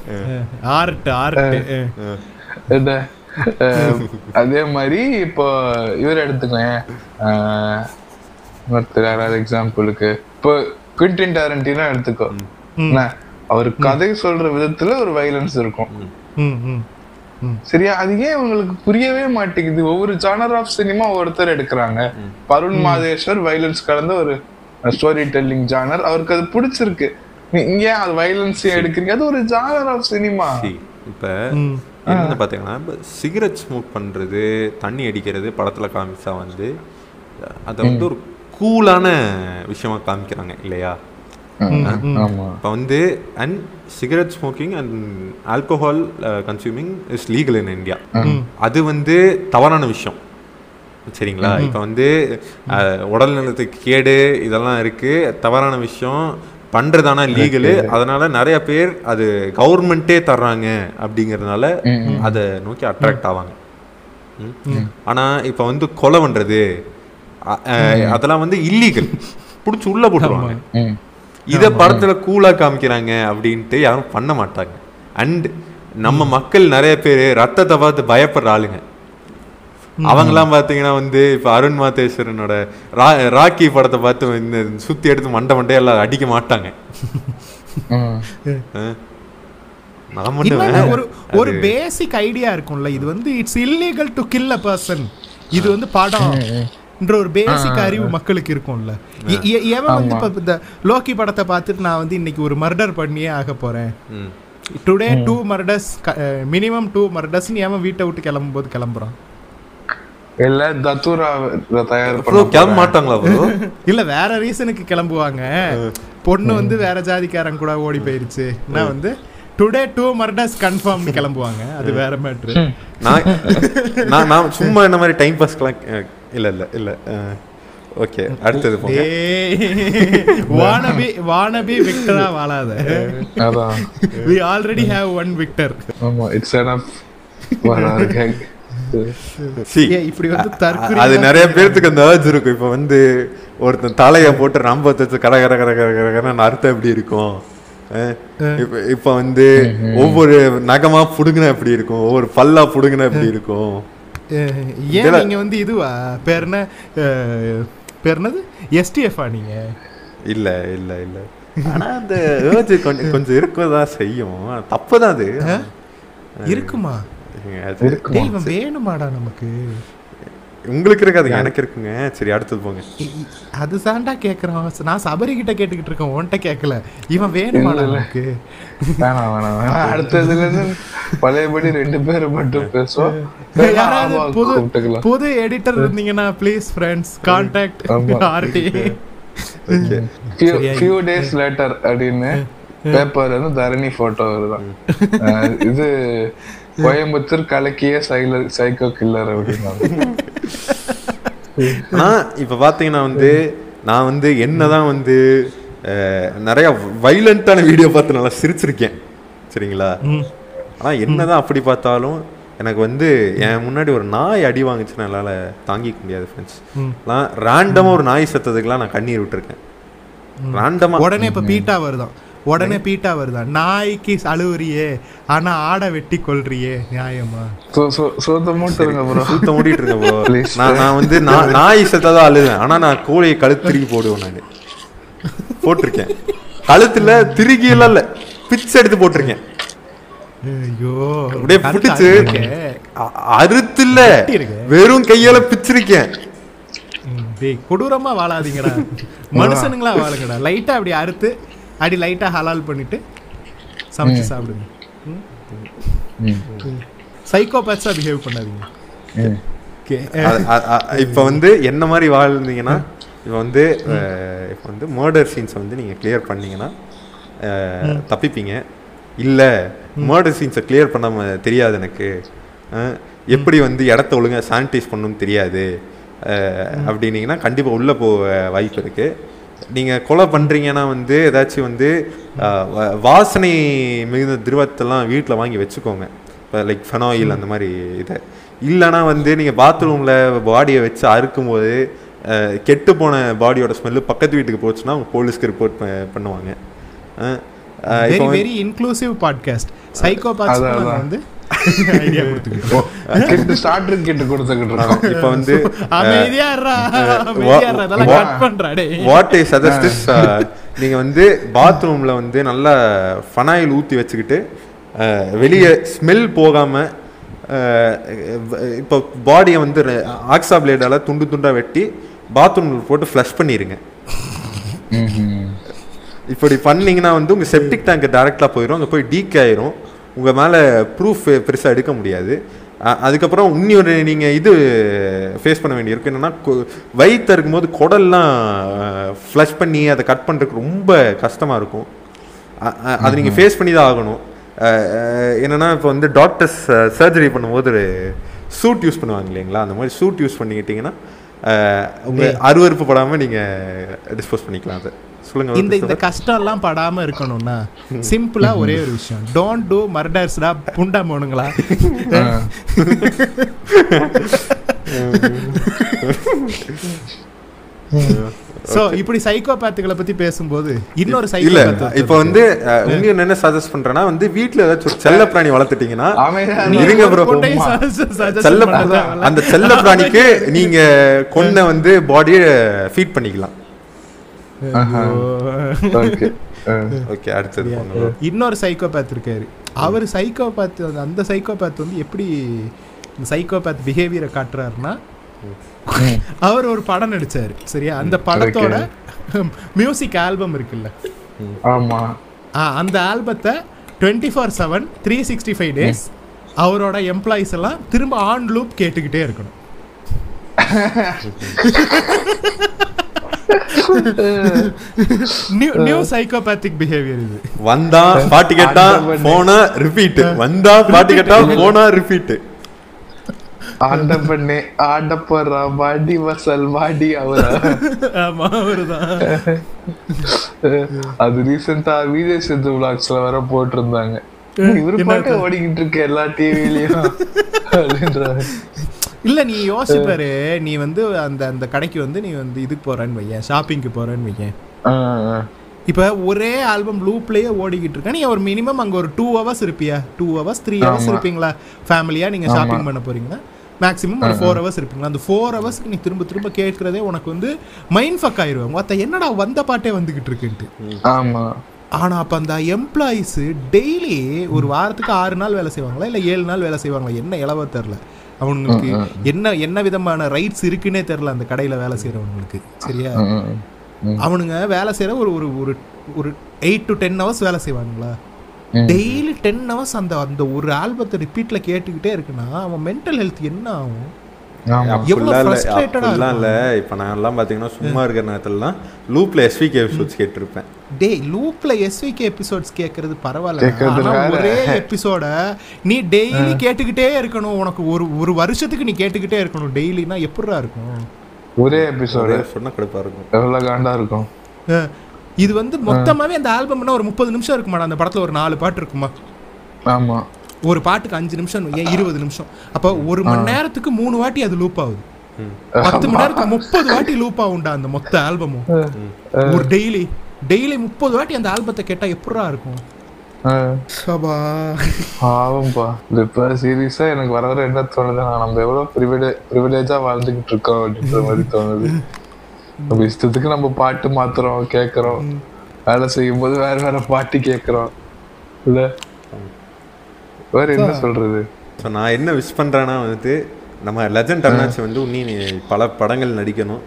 art art என்ன? அதே மாதிரி இப்போ இவர் எடுத்துக்கேன் ஒருத்தர் யாராவது எக்ஸாம்பிளுக்கு இப்போ குவிண்டின் டாரண்டினா எடுத்துக்கோ. என்ன? அவர் கதை சொல்ற விதத்துல ஒரு வைலன்ஸ் இருக்கும். சரியா? அது ஏன் உங்களுக்கு புரியவே மாட்டேங்குது? ஒவ்வொரு ஜானர் ஆஃப் சினிமா ஒருத்தர் எடுக்கிறாங்க. பருண் மாதேஸ்வர் வைலன்ஸ் கலந்த ஒரு ஸ்டோரி டெல்லிங் ஜானர் அவருக்கு அது பிடிச்சிருக்கு. நீ இங்க ஏன் அது வைலன்ஸ் எடுக்கிறீங்க? அது ஒரு ஜானர் ஆஃப் சினிமா இப்போ ம். என்ன பார்த்தீங்கன்னா இப்போ சிகரெட் ஸ்மோக் பண்ணுறது தண்ணி அடிக்கிறது படத்தில் காமிச்சா வந்து அதை வந்து ஒரு கூலான விஷயமா காமிக்கிறாங்க இல்லையா? இப்போ வந்து and cigarette smoking and alcohol consuming is legal in India அது வந்து தவறான விஷயம். சரிங்களா? இப்போ வந்து உடல் நலத்துக்கு கேடு இதெல்லாம் இருக்கு. தவறான விஷயம். பண்றதானா லீகலு. அதனால நிறைய பேர் அது கவர்மெண்ட்டே தர்றாங்க அப்படிங்கறதுனால அதை நோக்கி அட்ராக்ட் ஆவாங்க. ம். ஆனா இப்போ வந்து கொலை அஹ், அதெல்லாம் வந்து இல்லீகல் பிடிச்சி உள்ள போட்டுருவாங்க. இத படத்துல கூலா காமிக்கிறாங்க அப்படின்ட்டு யாரும் பண்ண மாட்டாங்க. அண்ட் நம்ம மக்கள் நிறைய பேர் ரத்தத்தை பார்த்து பயப்படுற ஆளுங்க. அவங்கெல்லாம் பாத்தீங்கன்னா வந்து இப்ப அருண் மாதேஸ்வரனோட ரா- ராக்கி படத்தை பார்த்து இந்த சுத்தி எடுத்து மண்டை மண்டை எல்லாம் அடிக்க மாட்டாங்க. ஒரு ஒரு பேசிக் ஐடியா இருக்கும்ல. இது வந்து it's illegal to kill a person இது வந்து படம். என்ற ஒரு பேசிக் அறிவு மக்களுக்கு இருக்கும்ல. எவன் வந்து இப்ப இந்த லோக்கி படத்தை பார்த்துட்டு நான் வந்து இன்னைக்கு ஒரு மர்டர் பண்ணியே ஆக போறேன். Today two murders minimum two மர்டர்ஸ்னு எவன் வீட்டை விட்டு கிளம்பும் போது கிளம்புறான்? இல்ல தத்துரா தயார் கிளம்ப மாட்டாங்களா இல்ல வேற ரீசனுக்கு கிளம்புவாங்க. பொண்ணு வந்து வேற ஜாதிக்காரன் கூட ஓடி போயிருச்சு. நான் வந்து டுடே டூ மர்டர்ஸ் கன்ஃபார்ம்னு கிளம்புவாங்க. அது வேற மேட்ரு நான் நான் சும்மா இந்த மாதிரி டைம் பாஸ்க்கெல்லாம் அஹ், இல்ல இல்ல இல்ல. ஓகே அடுத்தது போங்க. வானபி வானபி விக்டரா வாழாத. அதான். We already have one Victor ஆமா இட்ஸ் எனஃப் இப்படி வந்து அது நிறைய பேர்த்துக்கு அந்த ஏர்ஜ் இருக்கும். இப்போ வந்து ஒருத்தன் தலையை போட்டு ரம்ப தச்சு கர கர கர கர கர கரன்னு அர்த்தம் எப்படி இருக்கும்? இப்ப இப்ப வந்து ஒவ்வொரு நகமா புடுங்கினா எப்படி இருக்கும்? ஒவ்வொரு பல்லா புடுங்கினா எப்படி இருக்கும்? ஏன் நீங்க வந்து இதுவா? பேர் என்ன பேர் என்னது எஸ்டிஎஃபா நீங்க? இல்ல இல்ல இல்ல. ஆனா அந்த ஏர்ஜ் கொஞ்சம் கொஞ்சம் இருக்கதான் செய்யும். தப்பு தான் அது இருக்குமா வேணுமாடா நமக்கு. உங்களுக்கு இருக்காது எனக்கு இருக்குங்க. சரி அடுத்தது போங்க. அது சாண்டா கேக்குறான். நான் சபரி கிட்ட கேட்டுக்கிட்டு இருக்கேன் உன்கிட்ட கேட்கல இவன் வேணாம் வேணாம் வேணாம். அடுத்ததுல இருந்து பழையபடி ரெண்டு பேரும் மட்டும் பேசுவோம். யாராவது புது புது எடிட்டர் இருந்தீங்கன்னா ப்ளீஸ் ஃப்ரெண்ட்ஸ் கான்டாக்ட். ஆர்டி ஃபியூ டேஸ் லேட்டர் அப்படின்னு பேப்பர் வந்து தரணி போட்டோ வருதான். இது கோயம்புத்தூர் கலக்கிய சைலர் சைக்கோ கில்லர் அப்படின்னாங்க. ஆனா இப்ப பாத்தீங்கன்னா வந்து நான் வந்து என்னதான் வந்து நிறைய வைலண்டான வீடியோ பார்த்து நல்லா சிரிச்சிருக்கேன். சரிங்களா? ஆனா என்னதான் அப்படி பார்த்தாலும் எனக்கு வந்து என் முன்னாடி ஒரு நாய் அடி வாங்குச்சுன்னா என்னால தாங்கிக்க முடியாது ஃப்ரெண்ட்ஸ் நான் ரேண்டமா ஒரு நாய் செத்ததுக்கெல்லாம் நான் கண்ணீர் விட்டுருக்கேன். ரேண்டமா உடனே இப்ப பீட்டா வருதான். உடனே பீட்டா வருதான் நாய்க்கு அழுவுறியே ஆனா ஆடை வெட்டி கொல்றியே நியாயமா? சு- சு- சுத்த மூட்டை இருங்க ப்ரோ சுத்த மூடிட்டு இருக்கேன் bro. Please. நான் நான் வந்து நான் நாய் செத்ததான் அழுதேன் ஆனா நான் கோழியை கழுத்து திருக்கி போடுவேன் நான். போட்டிருக்கேன். கழுத்துல திருக்கி எல்லாம் இல்ல. பிச்சு எடுத்து போட்டிருக்கேன். ஐயோ. அப்படியே பிடிச்சு அறுத்து இல்ல. வெறும் கையால பிச்சிருக்கேன். கொடூரமா வாழாதீங்கடா. மனுஷனுங்களா வாழுங்கடா. லைட்டா அப்படி அறுத்து அடி லைட்டா ஹலால் பண்ணிட்டு சமைச்சு சாப்பிடுங்க. சைக்கோபேட்ஸா பிஹேவ் பண்ணாதீங்க. இப்ப வந்து என்ன மாதிரி வாழ்ந்தீங்கன்னா இப்ப வந்து இப்ப வந்து மர்டர் சீன்ஸ் வந்து நீங்க கிளியர் பண்ணீங்கன்னா தப்பிப்பீங்க. இல்ல மர்டர் சீன்ஸை கிளியர் பண்ணாம தெரியாது எனக்கு. எப்படி வந்து இடத்த ஒழுங்கா சானிடைஸ் பண்ணணும்னு தெரியாது. அப்படின்னீங்கன்னா கண்டிப்பாக உள்ளே போக வாய்ப்பு இருக்குது நீங்கள் கொலை பண்ணுறீங்கன்னா வந்து ஏதாச்சும் வந்து வாசனை மிகுந்த திரவத்தெல்லாம் வீட்டில் வாங்கி வச்சுக்கோங்க. இப்போ லைக் ஃபெனாயில் அந்த மாதிரி இதை. இல்லைன்னா வந்து நீங்கள் பாத்ரூமில் பாடியை வச்சு அறுக்கும்போது அஹ், கெட்டு போன பாடியோட ஸ்மெல்லு பக்கத்து வீட்டுக்கு போச்சுன்னா அவங்க போலீஸ்க்கு ரிப்போர்ட் பண்ணுவாங்க. வெரி இன்க்ளூசிவ் பாட்காஸ்ட் அதான். வந்து ஐடியா கொடுத்துக்கிட்டோம் கிட்ட ஸ்டார்டர் கிட்ட கொடுத்துக்கிட்டு இருக்கோம். இப்போ வந்து அமைதியா cut பண்றா, டேய். வாட் ஐ சஜஸ்ட் இஸ் நீங்க வந்து பாத்ரூம்ல வந்து நல்லா ஃபனாயில் ஊத்தி வச்சுக்கிட்டு வெளியே ஸ்மெல் போகாம இப்போ பாடியை வந்து ஆக்ஸா பிளேடால துண்டு துண்டா வெட்டி பாத்ரூம்ல போட்டு ஃப்ளஷ் பண்ணிருங்க. இப்படி பண்ணீங்கன்னா வந்து உங்க செப்டிக் டேங்க் டைரக்டா போயிடும் அங்க போய் டீக் ஆயிரும். உங்க மேல ப்ரூஃப் பெருசா எடுக்க முடியாது. அதுக்கப்புறம் இன்னொரு நீங்க இது ஃபேஸ் பண்ண வேண்டியிருக்கு என்னன்னா வயித்துல இருக்கும்போது குடல்லாம் ஃப்ளஷ் பண்ணி அதை கட் பண்றதுக்கு ரொம்ப கஷ்டமா இருக்கும். அது நீங்க ஃபேஸ் பண்ணி தான் ஆகணும். என்னன்னா இப்போ வந்து டாக்டர்ஸ் சர்ஜரி பண்ணும்போது ஒரு சூட் யூஸ் பண்ணுவாங்க இல்லைங்களா? அந்த மாதிரி சூட் யூஸ் பண்ணிக்கிட்டீங்கன்னா அஹ், உங்க அருவருப்பு படாம நீங்க டிஸ்போஸ் பண்ணிக்கலாம் அதை. சொல்லுங்க இந்த இந்த கஷ்டம் எல்லாம் படாம இருக்கணும்னா சிம்பிளா ஒரே ஒரு விஷயம். டோன்ட் டூ மர்டர்ஸ்டா புண்டா மோனுங்களா சோ இப்படி சைக்கோபாத்துகளை பத்தி பேசும்போது இன்னொரு இல்ல சைக்கோபாத் இப்போ வந்து இன்னும் என்ன சஜஸ்ட் பண்றேன்னா வந்து வீட்ல ஏதாச்சும் ஒரு செல்ல பிராணி வளர்த்துட்டீங்கன்னா இருங்க. ப்ரோ செல்ல செல்ல அந்த செல்ல பிராணிக்கு நீங்க கொன்ன வந்து பாடியை ஃபீட் பண்ணிக்கலாம். ஓகே. ஓகே அடுத்தது. இன்னொரு சைக்கோபாத் இருக்காரு. அவர் சைக்கோபாத் அந்த சைக்கோபாத் வந்து எப்படி சைக்கோபாத் பிஹேவியரை காட்டுறாருன்னா அவர் ஒரு படம் நடிச்சாரு சரியா? அந்த படத்தோட மியூசிக் ஆல்பம் இருக்குல்ல. ஆமா. ஆ, அந்த ஆல்பத்தை twenty four seven three sixty five days அவரோட எம்ப்ளாயிஸ் எல்லாம் திரும்ப ஆன் லூப் கேட்டுக்கிட்டே இருக்கணும். நியூ நியூ சைக்கோபாத்திக் பிஹேவியர் இது வந்தா பாட்டு கேட்டா போனா ரிப்பீட் வந்தா பாட்டு கேட்டா போனா ரிப்பீட் ஆண்ட பண்ணே ஆண்ட போறா வாடி வசல் வாடி அவரா? ஆமா அவருதான். அது ரீசெண்டா விஜய் சித்து விளாக்ஸ்ல வேற போட்டிருந்தாங்க. இவரு பாட்டு ஓடிக்கிட்டு இருக்கு எல்லா டிவிலயும் அப்படின்றாரு. இல்ல நீ யோசிப்பாரு. நீ வந்து அந்த அந்த கடைக்கு வந்து நீ வந்து இதுக்கு போறேன்னு வையேன் ஷாப்பிங்க்கு போறேன்னு வையேன். இப்ப ஒரே ஆல்பம் லூப்லயே ஓடிக்கிட்டு இருக்க? நீ ஒரு மினிமம் அங்க ஒரு டூ ஹவர்ஸ் இருப்பியா? டூ ஹவர்ஸ் த்ரீ ஹவர்ஸ் இருப்பீங்களா? ஃபேமிலியா நீங்க ஷாப்பிங் பண்ண போறீங்கன்னா மேக்ஸிமம் ஒரு ஃபோர் ஹவர்ஸ் இருப்பீங்களா? அந்த ஃபோர் ஹவர்ஸ்க்கு நீ திரும்ப திரும்ப கேட்கறதே உனக்கு வந்து மைண்ட் ஃபக் ஆயிருவாங்க மொத்த என்னடா வந்த பாட்டே வந்துகிட்டு இருக்குன்ட்டு. ஆமா. ஆனா அப்ப அந்த எம்ப்ளாயிஸ் டெய்லி ஒரு வாரத்துக்கு ஆறு நாள் வேலை செய்வாங்களா? இல்ல ஏழு நாள் வேலை செய்வாங்களா? என்ன இளவ தெரில அவனுங்களுக்கு என்ன என்ன விதமான ரைட்ஸ் இருக்குன்னே தெரில அந்த கடையில வேலை செய்யறவங்களுக்கு சரியா. அவனுங்க வேலை செய்யற ஒரு ஒரு ஒரு ஒரு எயிட் டு டென் ஹவர்ஸ் வேலை செய்வானுங்களா? டெய்லி டென் ஹவர்ஸ் அந்த அந்த ஒரு ஆல்பத்தை ரிப்பீட்ல கேட்டுக்கிட்டே இருக்குன்னா அவன் மென்டல் ஹெல்த் என்ன ஆகும்? அப்படிலாம் இல்ல இப்ப நான் எல்லாம் பாத்தீங்கன்னா சும்மா இருக்கிற நேரத்துலலாம் லூப்ல எஸ்விகே எபிசோட்ஸ் கேட்டிருப்பேன். டேய் லூப்ல எஸ்விகே எபிசோட்ஸ் கேக்குறது பரவாயில்ல. ஒரே எபிசோட நீ டெய்லி கேட்டுக்கிட்டே இருக்கணும். உனக்கு ஒரு ஒரு வருஷத்துக்கு நீ கேட்டுக்கிட்டே இருக்கணும். டெய்லினா எப்படிடா இருக்கும்? ஒரே எபிசோடு சொன்னா கடுப்பா இருக்கும். அஹ், இது வந்து மொத்தமாவே அந்த ஆல்பம்னா ஒரு முப்பது நிமிஷம் இருக்குமாடா? அந்த படத்துல ஒரு நாலு பாட்டு இருக்குமா? ஆமா. ஒரு பாட்டுக்கு அஞ்சு நிமிஷம் ஏன் இருபது நிமிஷம்? அப்ப ஒரு மணி நேரத்துக்கு மூணு வாட்டி அது லூப் ஆகுது. பத்து மணி நேரத்துக்கு முப்பது வாட்டி லூப் ஆகும்டா அந்த மொத்த ஆல்பமும் ஒரு டெய்லி டெய்லி முப்பது வாட்டி அந்த ஆல்பத்தை கேட்டா எப்படிடா இருக்கும்? ஆ. சபா. பாவம்பா. இது இப்ப சீரியஸா எனக்கு வர வர என்ன தோணுதுன்னா நம்ம எவ்வளவு ப்ரிவிலே ப்ரிவிலேஜா வாழ்ந்துகிட்டு இருக்கோம் அப்படின்ற மாதிரி தோணுது. நம்ம இஷ்டத்துக்கு நம்ம பாட்டு மாத்துறோம் கேக்குறோம். வேலை செய்யும் போது வேற வேற பாட்டு கேக்குறோம். இல்ல? வேற என்ன சொல்றது? ஸோ நான் என்ன விஷ் பண்ணுறேன்னா வந்துட்டு நம்ம லெஜண்ட் அண்ணாச்சி வந்து நீ பல படங்கள் நடிக்கணும்.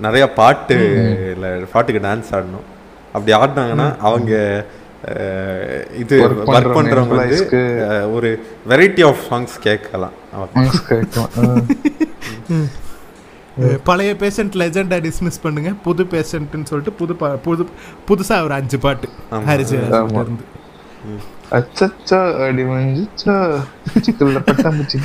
நிறைய பாட்டு இல்ல பாட்டுக்கு டான்ஸ் ஆடணும். அப்படி ஆடினாங்கன்னா அவங்க இது ஒர்க் பண்றவங்க பண்ணுறவங்க வந்து ஒரு வெரைட்டி ஆஃப் சாங்ஸ் கேட்கலாம். பழைய பேஷண்ட் லெஜெண்டா டிஸ்மிஸ் பண்ணுங்க. புது பேஷண்ட்னு சொல்லிட்டு புது பா- புது புதுசா ஒரு அஞ்சு பாட்டு ஆமா. இருந்து. அச்சச்சோ அடி மஞ்சுச்சோ. சிக்கல்ல பட்டாம்பூச்சி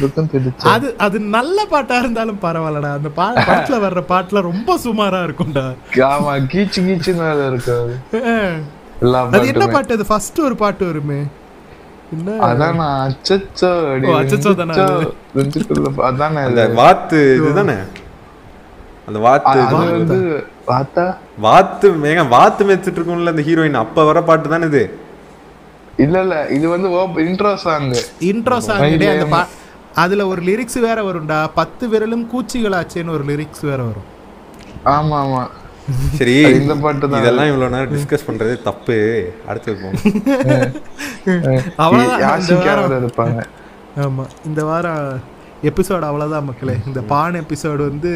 அது அது நல்ல பாட்டா இருந்தாலும் பரவாயில்லடா. அந்த பா படத்துல வர்ற பாட்டுல ரொம்ப சுமாரா இருக்கும்டா. ஆமா கீச்சு கீச்சுன்னு எல்லா அது என்ன பாட்டு? அது ஃபர்ஸ்ட் ஒரு பாட்டு வருமே. என்ன? அதான் நான் அச்சச்சோ அடி அச்சச்சோ அதானே அந்த வாத்து இதுதானே அந்த வாத்து. வந்து பார்த்தா வாத்து? மேக வாத்து மேய்ச்சிட்டு இருக்கும்ல அந்த ஹீரோயின் அப்ப வர பாட்டு தானே இது? இல்ல இல்ல இது வந்து இன்ட்ரோ சாங் இன்ட்ரோ சாங் அந்த அதுல ஒரு லிரிக்ஸ் வேற வரும்டா. பத்து விரலும் கூச்சிகளாச்சேன்னு ஒரு லிரிக்ஸ் வேற வரும். ஆமா ஆமா. சரி இந்த பாட்டு தான். இதெல்லாம் இவ்வளவு நேரம் டிஸ்கஸ் பண்றது தப்பு. அடுத்து போவோம் அவ்வளவுதான். இருப்பாங்க. ஆமா. இந்த வாரம் எபிசோடு அவ்வளவுதான் மக்களே. இந்த பான் எபிசோடு வந்து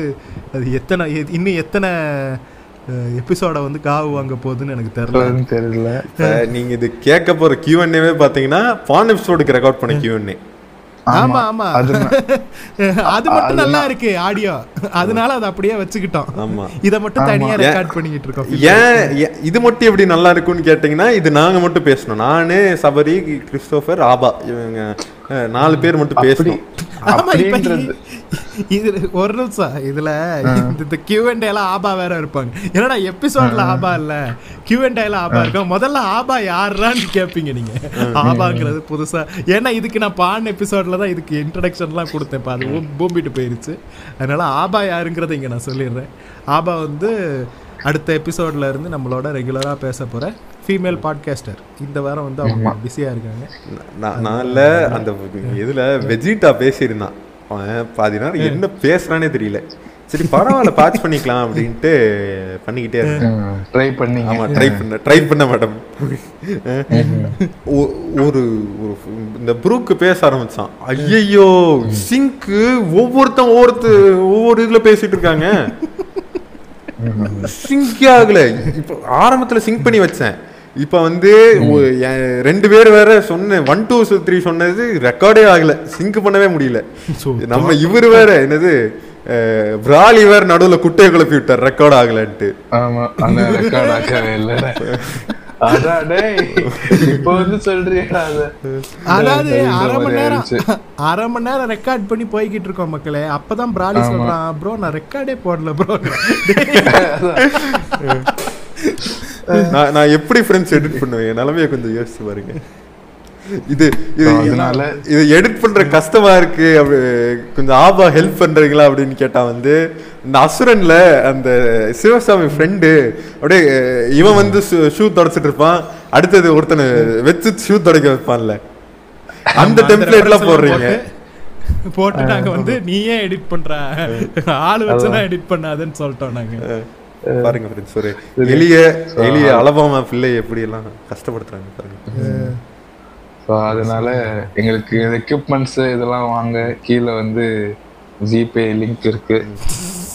அது எத்தனை இன்னும் எத்தனை எபிசோட வந்து காவு வாங்க போகுதுன்னு எனக்கு தெரியல. தெரியல. நீங்க இது கேட்க போற கியூஎன்ஏவே பாத்தீங்கன்னா பான் எபிசோடுக்கு ரெக்கார்ட் பண்ண கியூஎன்ஏ ஆமா ஆமா. அது மட்டும் நல்லா இருக்கு ஆடியோ அதனால அதை அப்படியே வச்சுக்கிட்டோம். ஆமா. இத மட்டும் தனியா ரெக்கார்ட் பண்ணிக்கிட்டு இருக்கோம் ஏன் இது மட்டும் எப்படி நல்லா இருக்கும்னு கேட்டிங்கன்னா இது நாங்க மட்டும் பேசணும். நானு சபரி கிறிஸ்டோபர் ஆபா இவங்க நாலு பேர் மட்டும் பேசணும். இது ஒரு நிமிஷம். இதுல இந்த- கியூ அண்ட் எல்லாம் ஆபா வேற இருப்பாங்க. என்னடா எபிசோட்ல ஆபா இல்ல? கியூ அண்ட் எல்லாம் ஆபா இருக்கும் முதல்ல ஆபா யாருன்னு கேட்பீங்க நீங்க. ஆபாங்கிறது புதுசா. ஏன்னா இதுக்கு நான் பான் எபிசோட்ல தான் இதுக்கு இன்ட்ரடக்ஷன்லாம் கொடுத்தேன். இப்ப அது பூ- பூம்பிட்டு போயிருச்சு. அதனால ஆபா யாருங்கிறத இங்க நான் சொல்லிடுறேன். ஆபா வந்து அடுத்த எபிசோட்ல இருந்து நம்மளோட ரெகுலரா பேச போற ஃபீமேல் பாட்காஸ்டர் இந்த வாரம் வந்து அவங்க பிஸியா இருக்காங்க. நான் இல்ல அந்த இதுல வெஜிடா பேசியிருந்தான். அவன் பாதி நேரம் என்ன பேசுறானே தெரியல. சரி பரவாயில்ல பாட்ச் பண்ணிக்கலாம் அப்படின்ட்டு பண்ணிக்கிட்டே இருக்கேன் ட்ரை பண்ணீங்க. ஆமா ட்ரை பண்ண ட்ரை பண்ண மேடம் ஒரு ஒரு இந்த புரூக்கு பேச ஆரம்பிச்சான். ஐயையோ சிங்க்கு ஒவ்வொருத்தன் ஒவ்வொருத்த ஒவ்வொரு இதுல பேசிட்டு இருக்காங்க. சிங்க் ஆகல. இப்போ ஆரம்பத்துல சிங்க் பண்ணி வச்சேன். இப்போ வந்து ரெண்டு பேர் வேற சொன்ன ஒன் டூ த்ரீ சொன்னது ரெக்கார்டே ஆகல. சிங்க் பண்ணவே முடியல. நம்ம இவர் வேற என்னது பிராலி வேற நடுவுல குட்டையை குழப்பி விட்டார் ரெக்கார்ட் ஆகலன்ட்டு. ஆமா அந்த ரெக்கார்ட் இல்ல. அதாவது அரை மணி நேரம். அரை மணி நேரம் ரெக்கார்ட் பண்ணி போய்கிட்டு இருக்கோம் மக்களே. அப்பதான் பிராலி சொல்றான் ப்ரோ நான் ரெக்கார்டே போடல ப்ரோ நான் நான் எப்படி ஃப்ரெண்ட்ஸ் எடிட் பண்ணுவேன்? என் நிலைமையை கொஞ்சம் யோசிச்சு பாருங்க. இது இது So, அதனால இது எடிட் பண்ற கஷ்டமா இருக்கு அப்படி கொஞ்சம் ஆபா ஹெல்ப் பண்றீங்களா அப்படின்னு கேட்டா வந்து இந்த அசுரன்ல அந்த சிவசாமி ஃப்ரெண்டு அப்படியே இவன் வந்து ஷூ தொடச்சிட்டு இருப்பான். அடுத்தது ஒருத்தனை வச்சு ஷூ துடைக்க வைப்பான்ல. அந்த டெம்ப்ளேட்லாம் போடுறீங்க. போட்டு- போட்டு நாங்க வந்து நீயே எடிட் பண்ற. ஆளு வச்சுதான் எடிட் பண்ணாதுன்னு சொல்லிட்டோம் நாங்க. பாருங்க ஃப்ரெண்ட்ஸ் ஒரு எளிய எளிய அலபாமா பிள்ளை எப்படி எல்லாம் கஷ்டப்படுத்துறாங்க பாருங்க. ஸோ அதனால எங்களுக்கு எக்யூப்மெண்ட்ஸ் இதெல்லாம் வாங்க கீழே வந்து ஜிபே லிங்க் இருக்கு.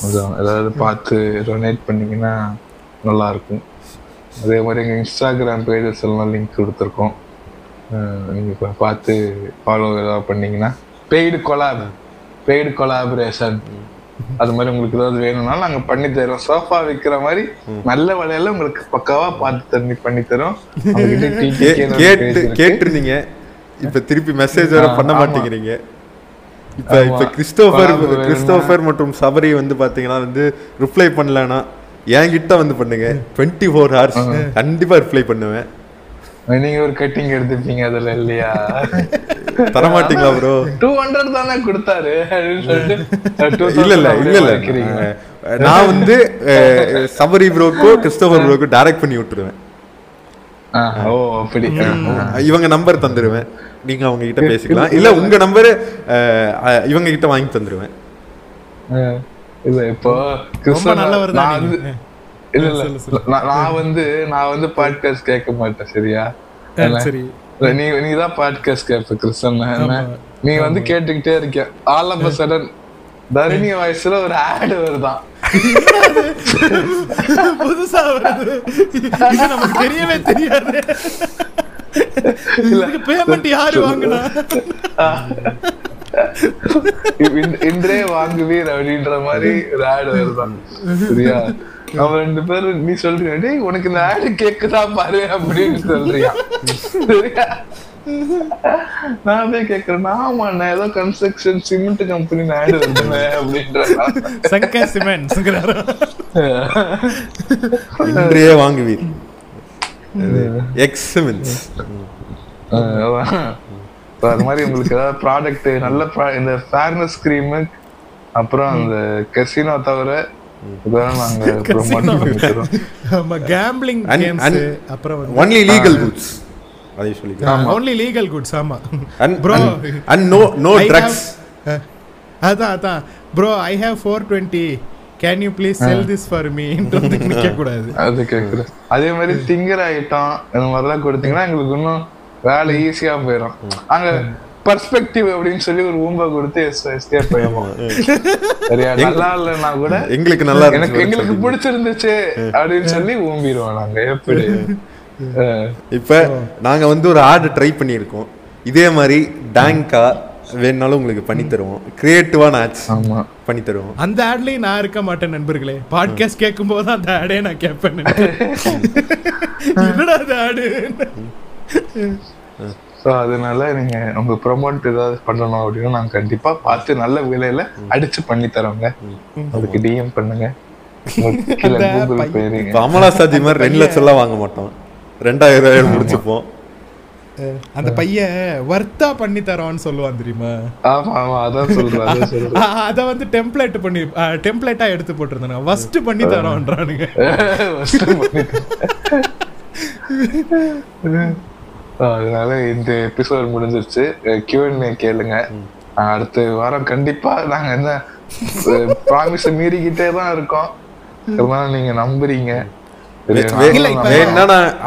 கொஞ்சம் ஏதாவது பார்த்து டொனேட் பண்ணீங்கன்னா நல்லா இருக்கும் அதே மாதிரி எங்கள் இன்ஸ்டாகிராம் பேஜஸ் எல்லாம் லிங்க் கொடுத்துருக்கோம். அஹ் நீங்க இப்போ பார்த்து ஃபாலோ ஏதாவது பண்ணீங்கன்னா பெய்டு கொலாப் பெய்டு கொலாபரேஷன் அது மாதிரி உங்களுக்கு ஏதாவது வேணும்னா நாங்க பண்ணி தரோம். சோஃபா விற்கிற மாதிரி நல்ல விலையில உங்களுக்கு பக்காவா பார்த்து தண்ணி பண்ணி தரோம். கேட்டிருந்தீங்க. இப்ப திருப்பி மெசேஜ் வேற பண்ண. மாட்டேங்கிறீங்க. இப்ப. இப்ப கிறிஸ்டோபர் கிறிஸ்டோபர் மற்றும் சபரி வந்து பாத்தீங்கன்னா வந்து ரிப்ளை பண்ணலனா என்கிட்ட வந்து பண்ணுங்க. டுவெண்ட்டி ஃபோர் ஹவர்ஸ் கண்டிப்பா ரிப்ளை பண்ணுவேன். நீங்க ஒரு கட்டிங் எடுத்துப்பீங்க அதுல இல்லையா? தரமாட்டீங்களா ப்ரோ டூ ஹண்ட்ரட் தானே கொடுத்தாரு. இல்ல இல்ல இல்ல இல்ல. நான் வந்து சபரி ப்ரோக்கோ கிறிஸ்டோபர் ப்ரோக்கோ டைரக்ட் பண்ணி விட்டுருவேன். ஓ அப்படி. இவங்க நம்பர் தந்துருவேன். நீங்க அவங்க கிட்ட பேசிக்கலாம். இல்ல உங்க நம்பர் இவங்க கிட்ட வாங்கி தந்துருவேன். இல்ல இப்போ கிறிஸ்தவ- நல்லவர் தான். இல்ல இல்ல. நான் வந்து நான் வந்து பாட்காஸ்ட் கேட்க மாட்டேன் சரியா சரி. இல்ல, நீ நீ தான் பாட்காஸ்ட் கேட்ப கிறிஸ்தன் என்ன? நீ வந்து கேட்டுக்கிட்டே இருக்க ஆல் ஆஃப் சடன் தரணி வாய்ஸ்ல ஒரு ஆட் வருதான் புதுசா வருது. இது நமக்கு தெரியவே தெரியாது. இதுக்கு பேமெண்ட் யாரு வாங்குனா? இன்றே வாங்குவீர் அப்படின்ற மாதிரி ஒரு ஆட் வருதான். சரியா? அவன் ரெண்டு பேரும் நீ சொல்றியா? டேய் உனக்கு இந்த ஆடு கேக்குதா பாரு அப்படின்னு சொல்றியா? சரியா? நான் போய் கேக்குறேன். ஆமா நான் ஏதோ கன்ஸ்ட்ரக்ஷன் சிமெண்ட் கம்பெனி ஆடு வருதுனே அப்படின்ற சங்கர் சிமெண்ட்ஸ் இன்றையே வாங்குவீர். எக்ஸமென்ஸ் So, அது மாதிரி உங்களுக்கு ஏதாவது ப்ராடக்ட் நல்ல இந்த ஃபேர்னஸ் கிரீம் அப்புறம் அந்த கெசினோ தவிர இதெல்லாம் நாங்க ப்ரொமோட் பண்ணி தரோம் ஆமா கேம்பிளிங் And- கேம்ஸ் and அப்புறம் வந்து ஒன்லி லீகல் குட்ஸ் அதை சொல்லிக்கிறேன். ஒன்லி லீகல் குட்ஸ் ஆமா. And bro and no no drugs அதான் அதான். Bro I have four twenty can you please sell this for me வந்து நிக்க கூடாது. அது கேக்குறேன் அதே மாதிரி திங்கிற ஐட்டம் இந்த மாதிரிலாம் கொடுத்தீங்கன்னா எங்களுக்கு இன்னும் வேலை ஈஸியா போயிடும் அங்க பர்ஸ்பெக்டிவ் அப்படின்னு சொல்லி ஒரு ஊம்பா கொடுத்து எஸ்கேப் போயிடுவோம் சரியா? நல்லா இல்லைன்னா கூட எங்களுக்கு நல்லா எனக்கு எங்களுக்கு பிடிச்சிருந்துச்சு அப்படின்னு சொல்லி ஊம்பிடுவோம் நாங்க எப்படி? இப்போ நாங்க வந்து ஒரு ஆடு ட்ரை பண்ணியிருக்கோம். இதே மாதிரி டேங்கா வேணுனாலும் உங்களுக்கு பண்ணி தருவோம். கிரியேட்டிவான ஆட்ஸ் ஆமா. பண்ணி தருவோம். அந்த ஆட்லயும் நான் இருக்க மாட்டேன் நண்பர்களே. பாட்காஸ்ட் கேட்கும் போது அந்த ஆடே நான் கேட்பேன். என்னடா அது ஆடு ஸோ அதனால நீங்க உங்க ப்ரொமோட் ஏதாவது பண்ணணும் அப்படின்னா நாங்க கண்டிப்பா பார்த்து நல்ல விலையில அடிச்சு பண்ணி தரோங்க. அதுக்கு டிஎம் பண்ணுங்க. அமலா சாதி மாதிரி ரெண்டு லட்சம் எல்லாம் வாங்க மாட்டோம். ரெண்டாயிரம் ரூபாய் முடிச்சுப்போம். அந்த பையன் வர்த்தா பண்ணி தரோன்னு சொல்லுவான் தெரியுமா? ஆமா ஆமா அதான் சொல்றேன் அத வந்து டெம்ப்ளேட் பண்ணி டெம்ப்ளேட்டா எடுத்து போட்டிருந்தேன் ஃபர்ஸ்ட் பண்ணி தரோன்றானுங்க. அதனால இந்த எபிசோட் முடிஞ்சிருச்சு. கியூஎன்ஏ கேளுங்க. அடுத்த வாரம் கண்டிப்பா நாங்க என்ன ப்ராமிஸ் மீறிக்கிட்டே தான் இருக்கோம். அதனால நீங்க நம்புறீங்க.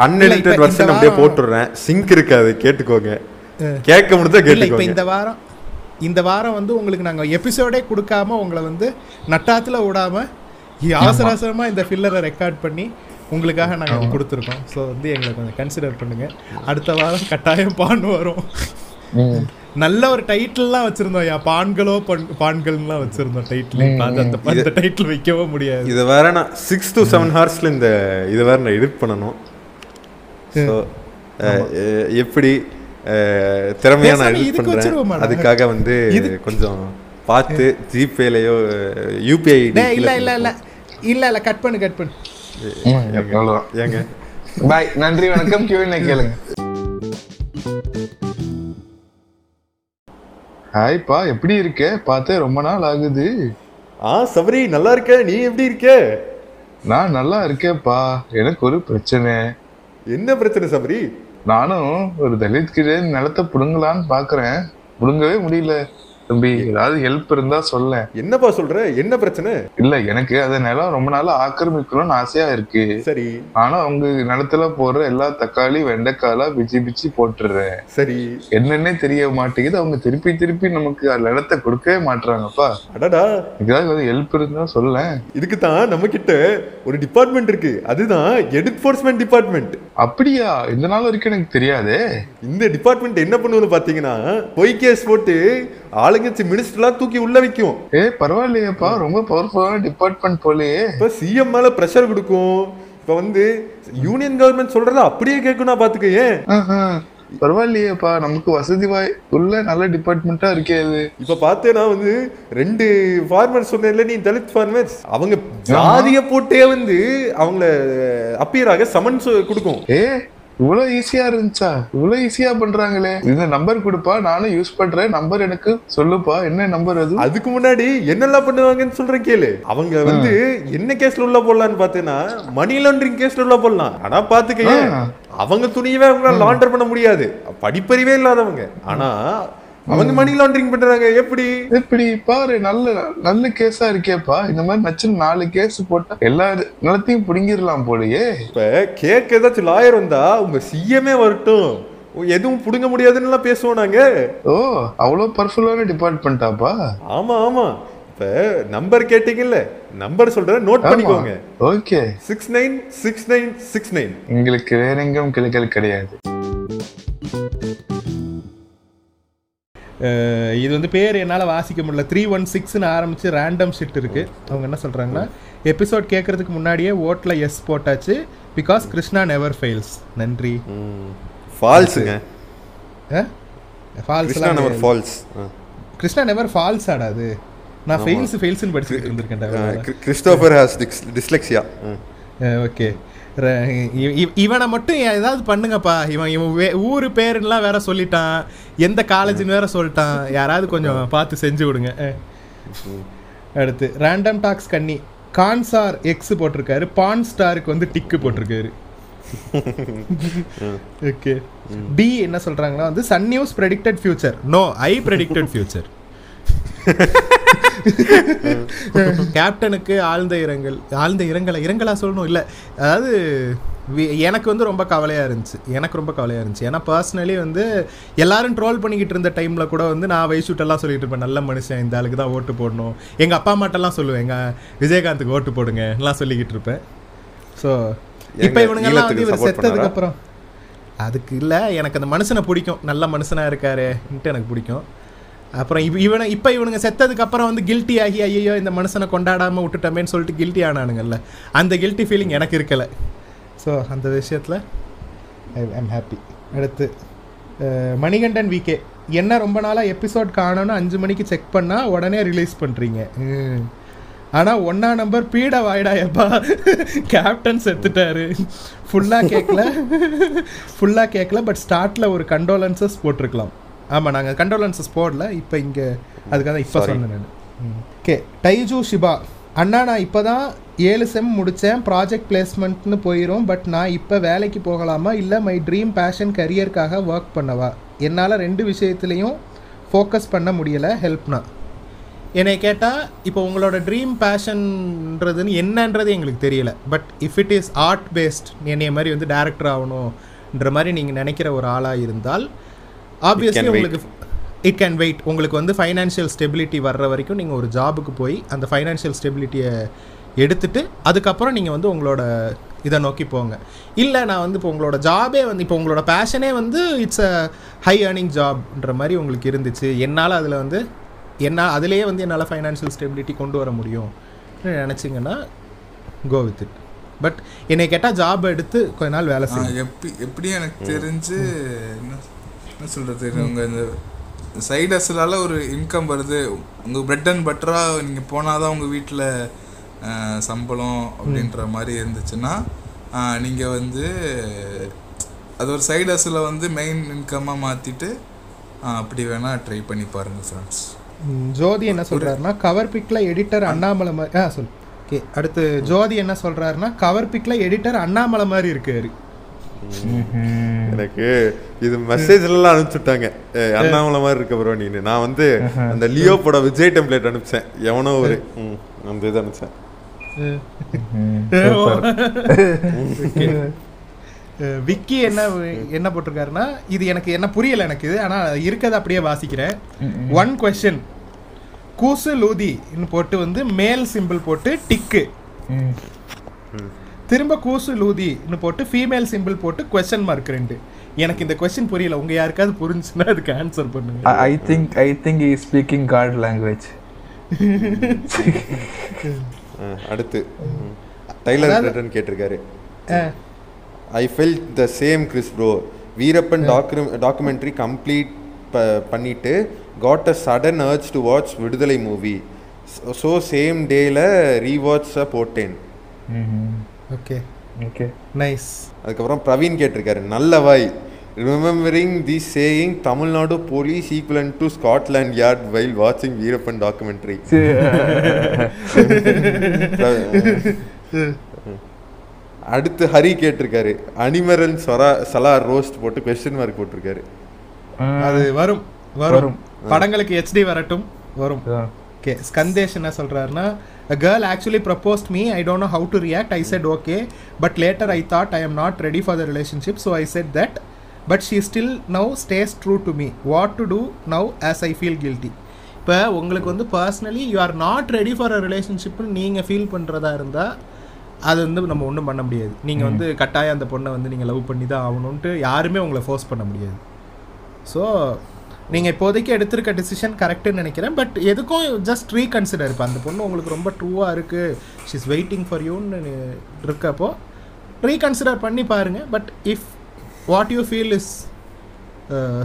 அன்எடிட்டட் வெர்ஷன் அப்படியே வாரம் போட்டுடுறேன். சிங்க் இருக்காது கேட்டுக்கோங்க. கேட்க முடிஞ்சா கேட்டுக்கோங்க. இந்த வாரம் இந்த வாரம் வந்து உங்களுக்கு நாங்க எபிசோடே கொடுக்காம உங்களை வந்து நட்டாத்துல விடாம அவசர அவசரமா இந்த ஃபில்லரை ரெக்கார்ட் பண்ணி உங்களுக்காக நாங்க கொடுத்துருக்கோம். ஸோ வந்து எங்களை கொஞ்சம் கன்சிடர் பண்ணுங்க. அடுத்த வாரம் கட்டாயம் பான் வரும். நல்ல ஒரு டைட்டில்லாம் வச்சிருந்தோம். யா பான்களோ பான்கள்லாம் வச்சிருந்தோம் டைட்டில் அந்த அந்த டைட்டில் வைக்கவே முடியாது. இதை வேற நான் சிக்ஸ் டு செவன் ஹவர்ஸ்ல இந்த இதை வேற நான் எடிட் பண்ணணும். ஸோ எப்படி அஹ், திறமையா நான் எடிட் பண்றேன்? அதுக்காக வந்து இது- கொஞ்சம் பார்த்து ஜிபேலையோ யூபிஐ இல்ல இல்ல இல்ல. இல்ல இல்ல கட் பண்ணு கட் பண்ணு. ம், அவ்வளவுதான். ஏங்க? பாய் நன்றி வணக்கம். கியூஎன்ஏ கேளுங்க. ஹாய்ப்பா எப்படி இருக்க? பார்த்தே ரொம்ப நாள் ஆகுது. ஆ சபரி நல்லா இருக்க? நீ எப்படி இருக்க? நான் நல்லா இருக்கேன்ப்பா. எனக்கு ஒரு பிரச்சனை. என்ன பிரச்சனை சபரி? நானும் ஒரு தலித் கிட்ட நிலத்தை புடுங்கலான்னு பாக்குறேன். புடுங்கவே முடியல. தம்பி ஏதாவது ஹெல்ப் இருந்தா சொல்ல என்னப்பா சொல்ற? என்ன பிரச்சனை? இல்ல எனக்கு அந்த நிலம் ரொம்ப நாளா ஆக்கிரமிக்கணும்னு ஆசையா இருக்கு. சரி. ஆனா உங்க நிலத்துல போடுற எல்லா தக்காளி வெண்டைக்காயெல்லாம் பிச்சு பிச்சு போட்டுடுறேன் சரி. என்னன்னே தெரிய மாட்டேங்குது. அவங்க திருப்பி திருப்பி நமக்கு அந்த நிலத்தை கொடுக்கவே மாட்றாங்கப்பா. அடடா. ஏதாவது ஹெல்ப் இருந்தா சொல்ல இதுக்கு தான் நம்ம கிட்ட ஒரு டிபார்ட்மெண்ட் இருக்கு. அதுதான் என்ஃபோர்ஸ்மெண்ட் டிபார்ட்மெண்ட் அப்படியா? இந்த நாள் வரைக்கும் எனக்கு தெரியாதே. இந்த டிபார்ட்மெண்ட் என்ன பண்ணுவது பாத்தீங்கன்னா பொய் கேஸ் போட்டு ஆளுங்கட்சி மினிஸ்டர்லாம் தூக்கி உள்ள வைக்கும். ஏ பரவாயில்லையேப்பா ரொம்ப பவர்ஃபுல்லான டிபார்ட்மெண்ட் போலயே. இப்ப சிஎம் மேல பிரஷர் கொடுக்கும். இப்ப வந்து யூனியன் கவர்மெண்ட் சொல்றத அப்படியே கேட்கணும் பாத்துக்க ஏன்? பரவாயில்லையேப்பா நமக்கு வசதி வாய் உள்ள நல்ல டிபார்ட்மெண்ட்டா இருக்கே அது. இப்ப பார்த்தேன்னா வந்து ரெண்டு ஃபார்மர்ஸ் சொன்னேன்ல நீ தலித் ஃபார்மர்ஸ் அவங்க ஜாதிய போட்டே வந்து அவங்கள அப்பியராக சமன்ஸ் கொடுக்கும். ஏ இவ்வளவு ஈஸியா இருந்துச்சா? இவ்வளவு ஈஸியா பண்றாங்களே. இந்த நம்பர் கொடுப்பா நானும் யூஸ் பண்றேன். நம்பர் எனக்கு சொல்லுப்பா. என்ன நம்பர் அது? அதுக்கு முன்னாடி என்னெல்லாம் பண்ணுவாங்கன்னு சொல்றேன் கேளு. அவங்க வந்து என்ன கேஸ்ல உள்ள போடலாம்னு பார்த்தேன்னா மணி லாண்டரிங் கேஸ்ல உள்ள போடலாம். ஆனா? ஆ. அவங்க துணியவே அவங்க லாண்டர் பண்ண முடியாது. படிப்பறிவே இல்லாதவங்க. ஆனா அவங்க மணி லாண்டரிங் பண்றாங்க. எப்படி? எப்படி? பாரு நல்ல நல்ல கேஸா இருக்கேப்பா. இந்த மாதிரி நச்சு நாலு கேஸ் போட்டா எல்லா நிலத்தையும் புடுங்கிடலாம் போலயே. இப்ப கேட்க ஏதாச்சும் லாயர் வந்தா உங்க சிஎம்ஏ வரட்டும். எதுவும் புடுங்க முடியாதுன்னு பேசுவோம் நாங்க. ஓ அவ்வளவு பவர்ஃபுல்லான டிபார்ட்மெண்ட்டாப்பா? ஆமா ஆமா. இப்ப நம்பர் கேட்டீங்கல்ல நம்பர் சொல்றேன் நோட் பண்ணிக்கோங்க. Okay. Six nine six nine six nine எங்களுக்கு வேற எங்கும் கிளைகள் கிடையாது. இது வந்து பேர் என்னால் வாசிக்க முடியல. த்ரீ ஒன் சிக்ஸ்னு ஆரம்பிச்சு ரேண்டம் ஷிட் இருக்கு. அவங்க என்ன சொல்றாங்கன்னா எபிசோட் கேட்கறதுக்கு முன்னாடியே ஓட்டில் எஸ் போட்டாச்சு. பிகாஸ் கிருஷ்ணா நெவர் ஃபெயில்ஸ் நன்றி. ஃபால்ஸுங்க falls Krishna number falls Krishna never falls ஆடாது நான் ஃபெயில்ஸ் ஃபெயில்ஸ்னு படிச்சுட்டு இருந்திருக்கேன்டா. கிறிஸ்டோபர் ஹாஸ் டிஸ்லெக்ஸியா ஓகே இவனை மட்டும் ஏதாவது பண்ணுங்கப்பா. இவன் இவன் வே- ஊரு பேருலாம் வேற சொல்லிட்டான். எந்த காலேஜ்னு வேற சொல்லிட்டான். யாராவது கொஞ்சம் பார்த்து செஞ்சு விடுங்க. அடுத்து ரேண்டம் டாக்ஸ் கன்னி கான்சார் எக்ஸ் போட்டிருக்காரு. பான் ஸ்டாருக்கு வந்து டிக்கு போட்டிருக்காரு. ஓகே டி என்ன சொல்றாங்கன்னா வந்து Sun News predicted future no I predicted future கேப்டனுக்கு ஆழ்ந்த இரங்கல் ஆழ்ந்த இரங்கலை இரங்கலா சொல்லணும். இல்லை அதாவது எனக்கு வந்து ரொம்ப கவலையாக இருந்துச்சு. எனக்கு ரொம்ப கவலையாக இருந்துச்சு. ஏன்னா பர்சனலி வந்து எல்லாரும் ட்ரோல் பண்ணிக்கிட்டு இருந்த டைமில் கூட வந்து நான் வயசுட்டெல்லாம் சொல்லிட்டு இருப்பேன். நல்ல மனுஷன் இந்த ஆளுக்கு தான் ஓட்டு போடணும். எங்கள் அப்பா அம்மாட்டெல்லாம் சொல்லுவேன். எங்கள் விஜயகாந்துக்கு ஓட்டு போடுங்க எல்லாம் சொல்லிக்கிட்டு இருப்பேன். ஸோ இப்போ இவனுங்கெல்லாம் வந்து இவர் support செத்ததுக்கு பண்ணாரா? அப்புறம் அதுக்கு இல்லை எனக்கு அந்த மனுஷனை பிடிக்கும். நல்ல மனுஷனாக இருக்காருன்ட்டு எனக்கு பிடிக்கும். அப்புறம் இவ் இவனை இப்போ இவனுங்க செத்ததுக்கு அப்புறம் வந்து கில்ட்டி ஆகி ஐயோ இந்த மனுஷனை கொண்டாடாமல் விட்டுட்டோமேன்னு சொல்லிட்டு கில்ட்டி ஆனானுங்கல்ல அந்த கில்ட்டி ஃபீலிங் எனக்கு இருக்கலை. ஸோ அந்த விஷயத்தில் ஐ ஐம் ஹாப்பி அடுத்து மணிகண்டன் விகே என்ன ரொம்ப நாளாக எபிசோட் காணோன்னு அஞ்சு மணிக்கு செக் பண்ணால் உடனே ரிலீஸ் பண்ணுறீங்க ஆனால் ஒன்றா நம்பர் பீட வாயிடாயப்பா கேப்டன் செத்துட்டாரு. ஃபுல்லாக கேட்கல ஃபுல்லாக கேட்கல பட் ஸ்டார்ட்டில் ஒரு கண்டோலன்சஸ் போட்டிருக்கலாம். ஆமாம் நாங்கள் கண்டோலன்சஸ் போடல. இப்போ இங்கே அதுக்காக தான் இப்போ. சொன்னேன் நான். ஓகே டைஜு ஷிபா. அண்ணா நான் இப்போ தான் ஏழு செம் முடித்தேன் ப்ராஜெக்ட் பிளேஸ்மெண்ட்னு போயிடும் பட் நான் இப்போ வேலைக்கு போகலாமா? இல்லை மை ட்ரீம் பேஷன் கரியருக்காக ஒர்க் பண்ணவா? என்னால் ரெண்டு விஷயத்துலையும் ஃபோக்கஸ் பண்ண முடியலை. ஹெல்ப்னா என்னை கேட்டால் இப்போ உங்களோட ட்ரீம் பேஷன்ன்றதுன்னு என்னன்றது எங்களுக்கு தெரியல. But if it is art based என்னைய மாதிரி வந்து டேரக்டர் ஆகணுன்ற மாதிரி நீங்கள் நினைக்கிற ஒரு ஆளாக இருந்தால் ஆப்வியஸ்லி wait. உங்களுக்கு இட் கேன் வெயிட் உங்களுக்கு வந்து ஃபைனான்ஷியல் ஸ்டெபிலிட்டி வர்ற வரைக்கும் நீங்கள் ஒரு ஜாபுக்கு போய் அந்த ஃபைனான்ஷியல் ஸ்டெபிலிட்டியை எடுத்துட்டு அதுக்கப்புறம் நீங்கள் வந்து உங்களோட இதை நோக்கி போங்க. இல்லை நான் வந்து இப்போ உங்களோட ஜாபே வந்து இப்போ உங்களோட பேஷனே வந்து இட்ஸ் அ ஹை ஏர்னிங் ஜாப்ன்ற மாதிரி உங்களுக்கு இருந்துச்சு. என்னால் அதில் வந்து என்ன அதிலேயே வந்து என்னால் ஃபைனான்ஷியல் ஸ்டெபிலிட்டி கொண்டு வர முடியும். நினச்சிங்கன்னா கோ வித் இட் பட் என்னை கேட்டால் ஜாப் எடுத்து கொஞ்ச நாள் வேலை செய்யும் எப்படி எப்படி எனக்கு தெரிஞ்சு என்ன என்ன சொல்றது? உங்க இந்த சைடு அசலால ஒரு இன்கம் வருது. உங்க பிரெட் அண்ட் பட்டரா நீங்க போனாதான் உங்க வீட்டில் சம்பளம் அப்படின்ற மாதிரி இருந்துச்சுன்னா ஆ, நீங்க வந்து அது ஒரு சைடு அசலை வந்து மெயின் இன்கம்மாக மாத்திட்டு ஆ, அப்படி வேணா ட்ரை பண்ணி பாருங்க ஃப்ரெண்ட்ஸ் ஜோதி என்ன சொல்றாருன்னா கவர் பிக்ல எடிட்டர் அண்ணாமலை மாதிரி ஆ சொல் ஓகே அடுத்து ஜோதி என்ன சொல்றாருன்னா கவர் பிக்ல எடிட்டர் அண்ணாமலை மாதிரி இருக்காரு. எனக்கு இது மெசேஜ்லாம் அனுப்பிச்சுட்டாங்க. அண்ணாமலை மாதிரி இருக்க ப்ரோ நீ நான் வந்து அந்த லியோ படம் விஜய் டெம்ப்ளேட் அனுப்பிச்சேன். எவனோ ஒரு அந்த இது அனுப்பிச்சேன். விக்கி. என்ன என்ன போட்டிருக்காருன்னா இது எனக்கு என்ன புரியல எனக்கு இது ஆனா இருக்கதை அப்படியே வாசிக்கிறேன். ஒன் கொஸ்டின் கூசு லூதின்னு போட்டு வந்து மேல் சிம்பிள் போட்டு டிக்கு திரும்ப கூசு லூதின்னு போட்டு ஃபீமேல் சிம்பிள் போட்டு கொஸ்டின் மார்க் ரெண்டு. எனக்கு இந்த கொஸ்டின் புரியல. உங்க யாருக்காவது புரிஞ்சுன்னா அதுக்கு ஆன்சர் பண்ணுங்க. I think I think is speaking God language அடுத்து. டைலர் ரிட்டன் கேட்டிருக்காரு. I felt the same Chris bro Veerappan docu documentary complete ப பண்ணிட்டு got a sudden urge to watch Viduthalai movie so same டேல ரீவாட்ஸை போட்டேன். Okay okay nice அதுக்கப்புறம் பிரவீன் கேட்டிருக்காரு நல்ல வாய். Remembering the saying Tamil Nadu police equivalent to Scotland Yard while வாட்சிங் Veerappan documentary அடுத்து ஹரி கேட்டிருக்காரு அனிமரல் சொரா சலார் ரோஸ்ட் போட்டு கொஸ்டின் மார்க் போட்டிருக்காரு. அது வரும் வரும். வரும். படங்களுக்கு ஹெச்டி வரட்டும் வரும். ஓகே ஸ்கந்தேஷ் என்ன சொல்றாருன்னா a girl actually proposed me i don't know how to react i said okay but later i thought i am not ready for the relationship so i said that but she still now stays true to me what to do now as i feel guilty இப்போ உங்களுக்கு வந்து personally you are not ready for a ரிலேஷன்ஷிப்னு நீங்கள் feel பண்ணுறதா இருந்தால் அது வந்து நம்ம ஒன்றும் பண்ண முடியாது நீங்கள் வந்து கட்டாயம் அந்த பொண்ணை வந்து நீங்கள் லவ் பண்ணி தான் ஆகணுன்ட்டு யாருமே உங்களை ஃபோர்ஸ் பண்ண முடியாது ஸோ நீங்கள் இப்போதைக்கு எடுத்திருக்க டிசிஷன் கரெக்டுன்னு நினைக்கிறேன். பட் எதுக்கும் ஜஸ்ட் ரீகன்சிடர் இப்போ அந்த பொண்ணு உங்களுக்கு ரொம்ப ட்ரூவாக இருக்குது ஷிஸ் வெயிட்டிங் ஃபார் யூன்னு இருக்கப்போ ரீகன்சிடர் பண்ணி பாருங்கள் but if what you feel is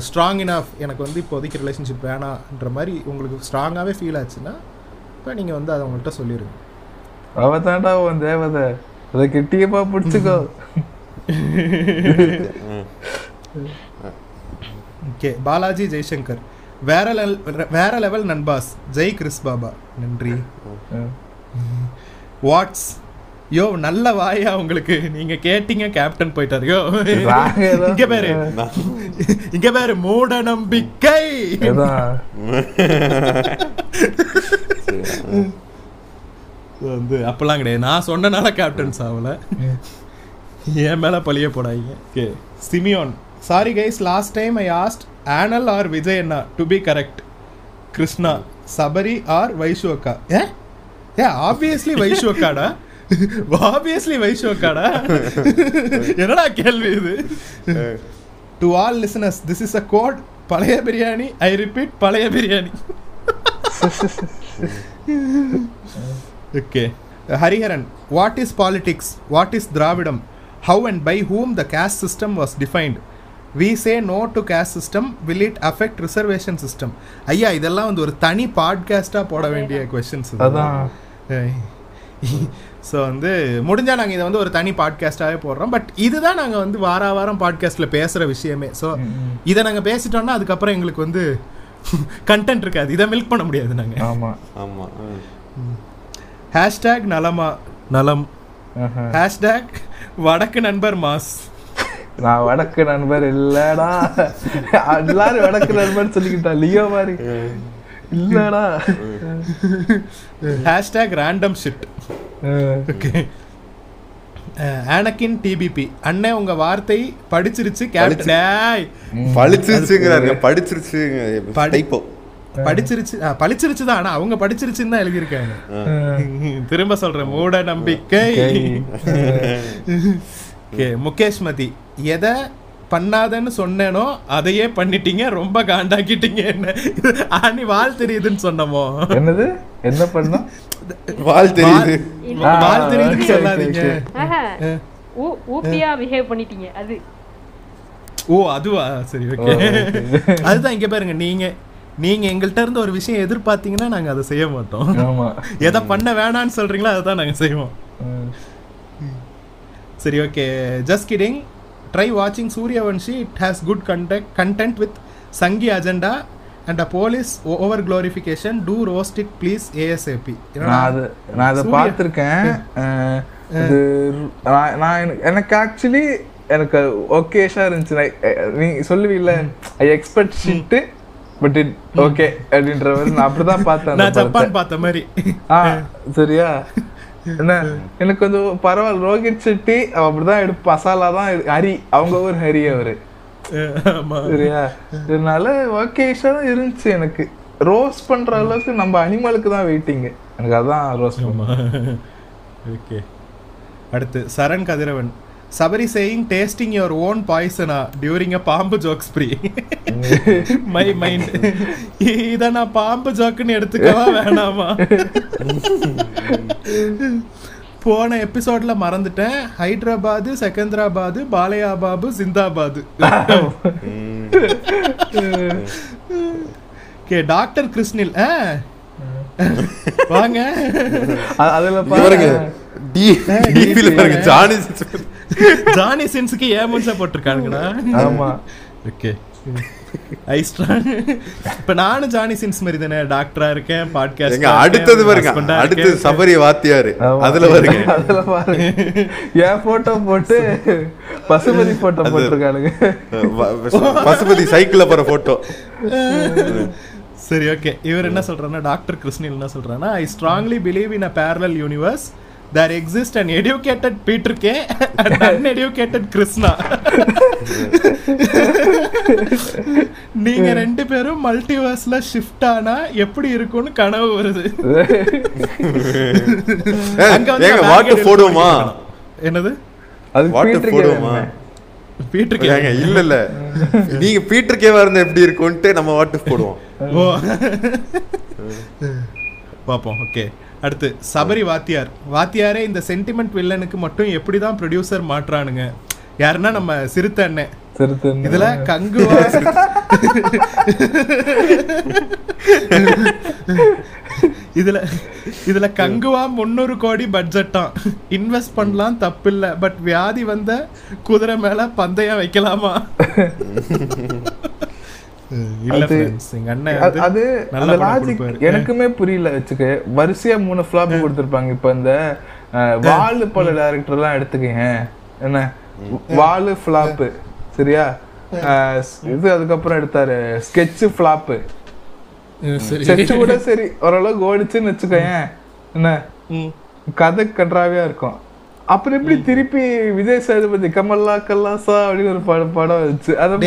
strong enough எனக்கு வந்து இப்போதைக்கு ரிலேஷன்ஷிப் வேணான்ற மாதிரி உங்களுக்கு ஸ்ட்ராங்காகவே ஃபீல் ஆச்சுன்னா இப்போ நீங்கள் வந்து அதை உங்கள்கிட்ட சொல்லிடுங்க அவ தாண்டா உன் தேவதை. அதை கெட்டியப்பா பிடிச்சுக்கோ. ஓகே பாலாஜி ஜெய்சங்கர். வேற லெவல் வேற லெவல் நண்பாஸ் ஜெய் கிறிஸ் பாபா. நன்றி. வாட்ஸ். யோ நல்ல வாயா உங்களுக்கு. நீங்க கேட்டீங்க கேப்டன் போயிட்டாரு. யோ. இங்க பேரு. இங்க பேரு மூட நம்பிக்கை வந்து அப்பெல்லாம் கிடையாது. நான் சொன்னனால கேப்டன்ஸ் ஆகல என் மேல பழிய போடாதீங்க. Okay Simeon. Sorry guys last time I asked ஆனல் or Vijay Anna to be correct Krishna Sabari or Vaishu அக்கா ஏ ஏ ஆப்வியஸ்லி வைஷு அக்காடா ஆப்வியஸ்லி வைஷு அக்காடா என்னடா கேள்வி இது to all listeners this is a quote பழைய பிரியாணி ஐ ரிப்பீட் பழைய biryani okay Hariharan what is politics what is Dravidam how and by whom the caste system was defined we say no to caste system will it affect reservation system ஐயா இதெல்லாம் வந்து ஒரு தனி பாட்காஸ்டாக போட வேண்டிய questions அதான். So வந்து முடிஞ்சால் நாங்கள் இதை வந்து ஒரு தனி பாட்காஸ்டாகவே போடுறோம். பட் இதுதான் நாங்கள் வந்து வார வாரம் பாட்காஸ்ட்டில் பேசுகிற விஷயமே. ஸோ இதை நாங்கள் பேசிட்டோம்னா அதுக்கப்புறம் எங்களுக்கு வந்து கண்டென்ட் இருக்காது. இதை மில்க் பண்ண முடியாது நாங்கள் ஆமா. ஆமா. ஹேஷ்டேக் நலமா நலம். ஹேஷ்டேக் வடக்கு நண்பர் மாஸ். நான் வடக்கு நண்பர் இல்லடா. எல்லாரும் வடக்கு நண்பர் சொல்லிக்கிட்டா லியோ மாதிரி. இல்லடா. Hashtag random shit okay Anakin DPP அண்ணே உங்க வார்த்தை படிச்சிருச்சு கேப்டன். பழிச்சிருச்சுங்கிறாருங்க படிச்சிருச்சுங்க. படி- டைப்போ. படிச்சிருச்சு. பழிச்சிருச்சு தான். ஆனா அவங்க படிச்சிருச்சுன்னு தான் எழுதியிருக்காங்க. திரும்ப சொல்றேன். மூட நம்பிக்கை. ஓகே முகேஷ் மதி எதை பண்ணாதன்னு சொன்னேனோ அதையே பண்ணிட்டீங்க ரொம்ப காண்டாக்கிட்டீங்க என்ன? ஆனி வால் தெரியுதுன்னு சொன்னமோ? என்னது? என்ன பண்ணா? வால் தெரியுது. வால் தெரியுதுன்னு okay, சொல்லாதீங்க. ஊப்பியா பிஹேவ் பண்ணிட்டீங்க அது. ஓ அதுவா? சரி ஓகே. அதுதான் இங்க பாருங்க நீங்க நீங்க எங்கள்கிட்ட இருந்து ஒரு விஷயம் எதிர்பார்த்தீங்கன்னா நாங்க அதை செய்ய மாட்டோம். ஆமா. எதை பண்ண வேணாம்னு சொல்றீங்களோ அதை தான் நாங்க செய்வோம். சரி ஓகே ஜஸ்ட் கிடிங் ட்ரை வாட்சிங் Sooryavanshi it has good contact content with Sanghi agenda and a police over glorification to roast it please ASAP நான் அது நான் அதை. பார்த்துருக்கேன். அது நான் எனக்கு- ஆக்சுவலி எனக்கு ஓகேஷா இருந்துச்சு. நீ சொல்லுவீல்ல I expect shit but it okay அப்படின்ற மாதிரி நான் அப்படிதான் பார்த்தேன் நான். ஜப்பான் பார்த்த மாதிரி. ஆ சரியா? என்ன? எனக்கு கொஞ்சம் பரவாயில்ல ரோஹித் செட்டி அப்படிதான் எடுப்பு மசாலா தான் ஹரி அவங்க ஊர் ஹரி அவரு. சரியா? இதனால தான் இருந்துச்சு எனக்கு. ரோஸ் பண்ற அளவுக்கு நம்ம அனிமலுக்கு தான் வெயிட்டிங் எனக்கு அதான் ரோஸ் ஓகே அடுத்து Charan Kathiravan. Sabari saying tasting your own பாய்சனா during a பாம்பு ஜோக் ஸ்ப்ரீ மை மைண்ட் இத நான் பாம்பு ஜோக்குன்னு எடுத்துக்கவா வேணாமா? போன எபிசோட்ல மறந்துட்டேன். ஹைதராபாத் செகந்திராபாத் பாலையாபாபு ஜிந்தாபாத் ஓகே டாக்டர் கிருஷ்ணில் ஆ வாங்க. அதுல பாருங்க. பாருங்க. டி டிபில பாருங்க ஜானி ஜானி சின்ஸுக்கு போட்டிருக்கானுங்கடா? ஆமா. ஓகே. இப்ப நானும் ஜானி சின்ஸ் மாதிரி தானே டாக்டரா இருக்கேன் பாட்காஸ்ட் அடுத்தது பாருங்க. அடுத்து சபரி வாத்தியாரு. அதுல பாருங்க. அதுல பாருங்க. என் போட்டோ போட்டு பசுபதி போட்டோ போட்டிருக்கானுங்க. பசுபதி சைக்கிள்ல போற போட்டோ சரி ஓகே இவர் என்ன சொல்றாருன்னா டாக்டர் கிருஷ்ணில் என்ன சொல்றாருன்னா I strongly believe in a parallel universe there exist an educated Peter K and uneducated Krishna நீங்க ரெண்டு பேரும் மல்டிவர்ஸ்ல ஷிஃப்ட் ஆனா எப்படி இருக்கும்னு கனவு வருது. வாட்டர் போடுவோமா? என்னது? அது வாட்டர் போடுவோமா? பீட்டர் ஏங்க, இல்ல இல்ல. நீங்க பீட்டர் கேவா இருந்தா எப்படி இருக்கும்ட்டு நம்ம வாட்டு போடுவோம். ஓ. பார்ப்போம் ஓகே அடுத்து சபரி வாத்தியார். வாத்தியாரே இந்த சென்டிமெண்ட் வில்லனுக்கு மட்டும் எப்படி தான் ப்ரொடியூசர் மாட்டுறானுங்க யாருன்னா நம்ம சிறுத்தை அண்ணன். சிறுத்தை இதுல கங்குவா இதுல இதுல கங்குவா முந்நூறு கோடி பட்ஜெட்டாம் இன்வெஸ்ட் பண்ணலாம் தப்பில்ல. பட் வியாதி வந்த குதிரை மேல பந்தயம் வைக்கலாமா? இல்ல அது- அந்த லாஜிக். எனக்குமே புரியல வச்சுக்க. வரிசையா மூணு ஃபிளாப் கொடுத்துருப்பாங்க. இப்ப இந்த வாலு பட டைரக்டர் எல்லாம் எடுத்துக்கங்க. என்ன? வாலு ஃபிளாப் சரியா? இது அதுக்கப்புறம் எடுத்தாரு. ஸ்கெட்ச் ஃபிளாப் சரி. ஸ்கெட்ச் கூட சரி ஓரளவுக்கு ஓடிச்சுன்னு வச்சுக்கோயேன். என்ன. கதை கன்றாவியா இருக்கும். அப்புறம் எப்படி திருப்பி விஜய் சேதுபதி கமல்லா கல்லாசா அப்படின்னு ஒரு படம் படம் வந்துச்சு. அதை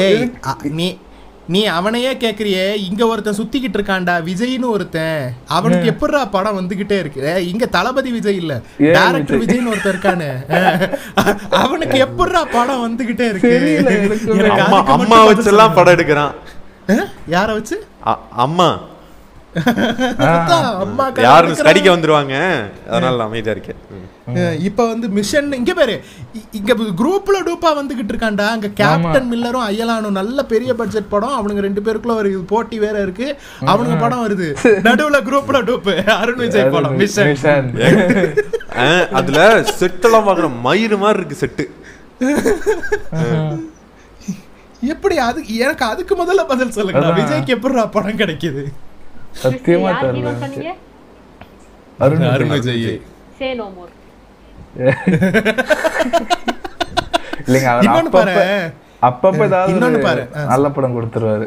நீ அவனையே கேக்குறியே இங்க ஒருத்தன் சுத்திக்கிட்டு இருக்கான்டா விஜய்னு ஒருத்தன். அவனுக்கு எப்படிடா படம் வந்துகிட்டே இருக்கு? இங்க தளபதி விஜய் இல்ல. டேரக்டர் விஜய்? விஜய்னு ஒருத்தன் இருக்கானு. அவனுக்கு எப்படிடா படம் வந்துகிட்டே இருக்கு? அம்மா மட்டும் வச்செல்லாம் படம் எடுக்கிறான். யார வச்சு? அம்மா. யாரும். ஸ்டடிக்க வந்துருவாங்க. அதனால அமைதியா இருக்கேன். இப்ப வந்து மிஷன் இங்க பாரு இங்க குரூப்ல டூப்பா வந்துகிட்டு இருக்கான்டா. அங்க கேப்டன் மில்லரும் அய்யலானும் நல்ல பெரிய பட்ஜெட் படம். அவனுங்க ரெண்டு பேருக்குள்ள ஒரு போட்டி வேற இருக்கு. அவனுங்க படம் வருது. நடுவுல குரூப்ல டூப் அருண் விஜய் படம் மிஷன் அதுல செட்டெல்லாம் பாக்குற மயிறு மாதிரி இருக்கு செட்டு எப்படி அது எனக்கு அதுக்கு முதல்ல பதில் சொல்லுங்க. விஜய்க்கு எப்படிடா படம் கிடைக்குது? சத்தியமா தெரியல Arun Arun Vijay. Say no more இல்லைங்க அவர் பாரு. அப்பப்ப ஏதாவது பாரு. நல்ல படம் கொடுத்துருவாரு.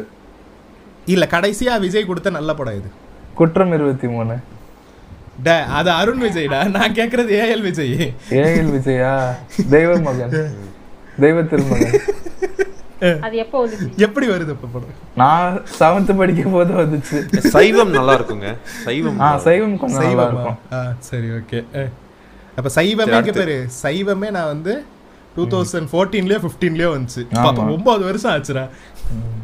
இல்ல கடைசியா விஜய் கொடுத்த நல்ல படம் இது. குற்றம் இருபத்தி மூணு. டே அது அருண் விஜய்டா? நான் கேக்குறது ஏஎல் விஜய். ஏஎல் விஜயா? தெய்வ மகன். தெய்வ திருமகன். அது எப்போ வந்துச்சு? எப்படி வருது இப்ப படம்? நான் செவன்த் படிக்கும் போது வந்துச்சு. சைவம் நல்லா இருக்குங்க. சைவம் ஆ சைவம் கொஞ்சம் நல்லா சைவமா? இருக்கும். சரி ஓகே. அப்ப சைவமே. பேரு? சைவமே நான் வந்து டூ தௌசண்ட் ஃபோர்டீன்லயோ ஃபிஃப்டீன்லயோ வந்துச்சு. ஒன்பது வருஷம் ஆச்சுடா.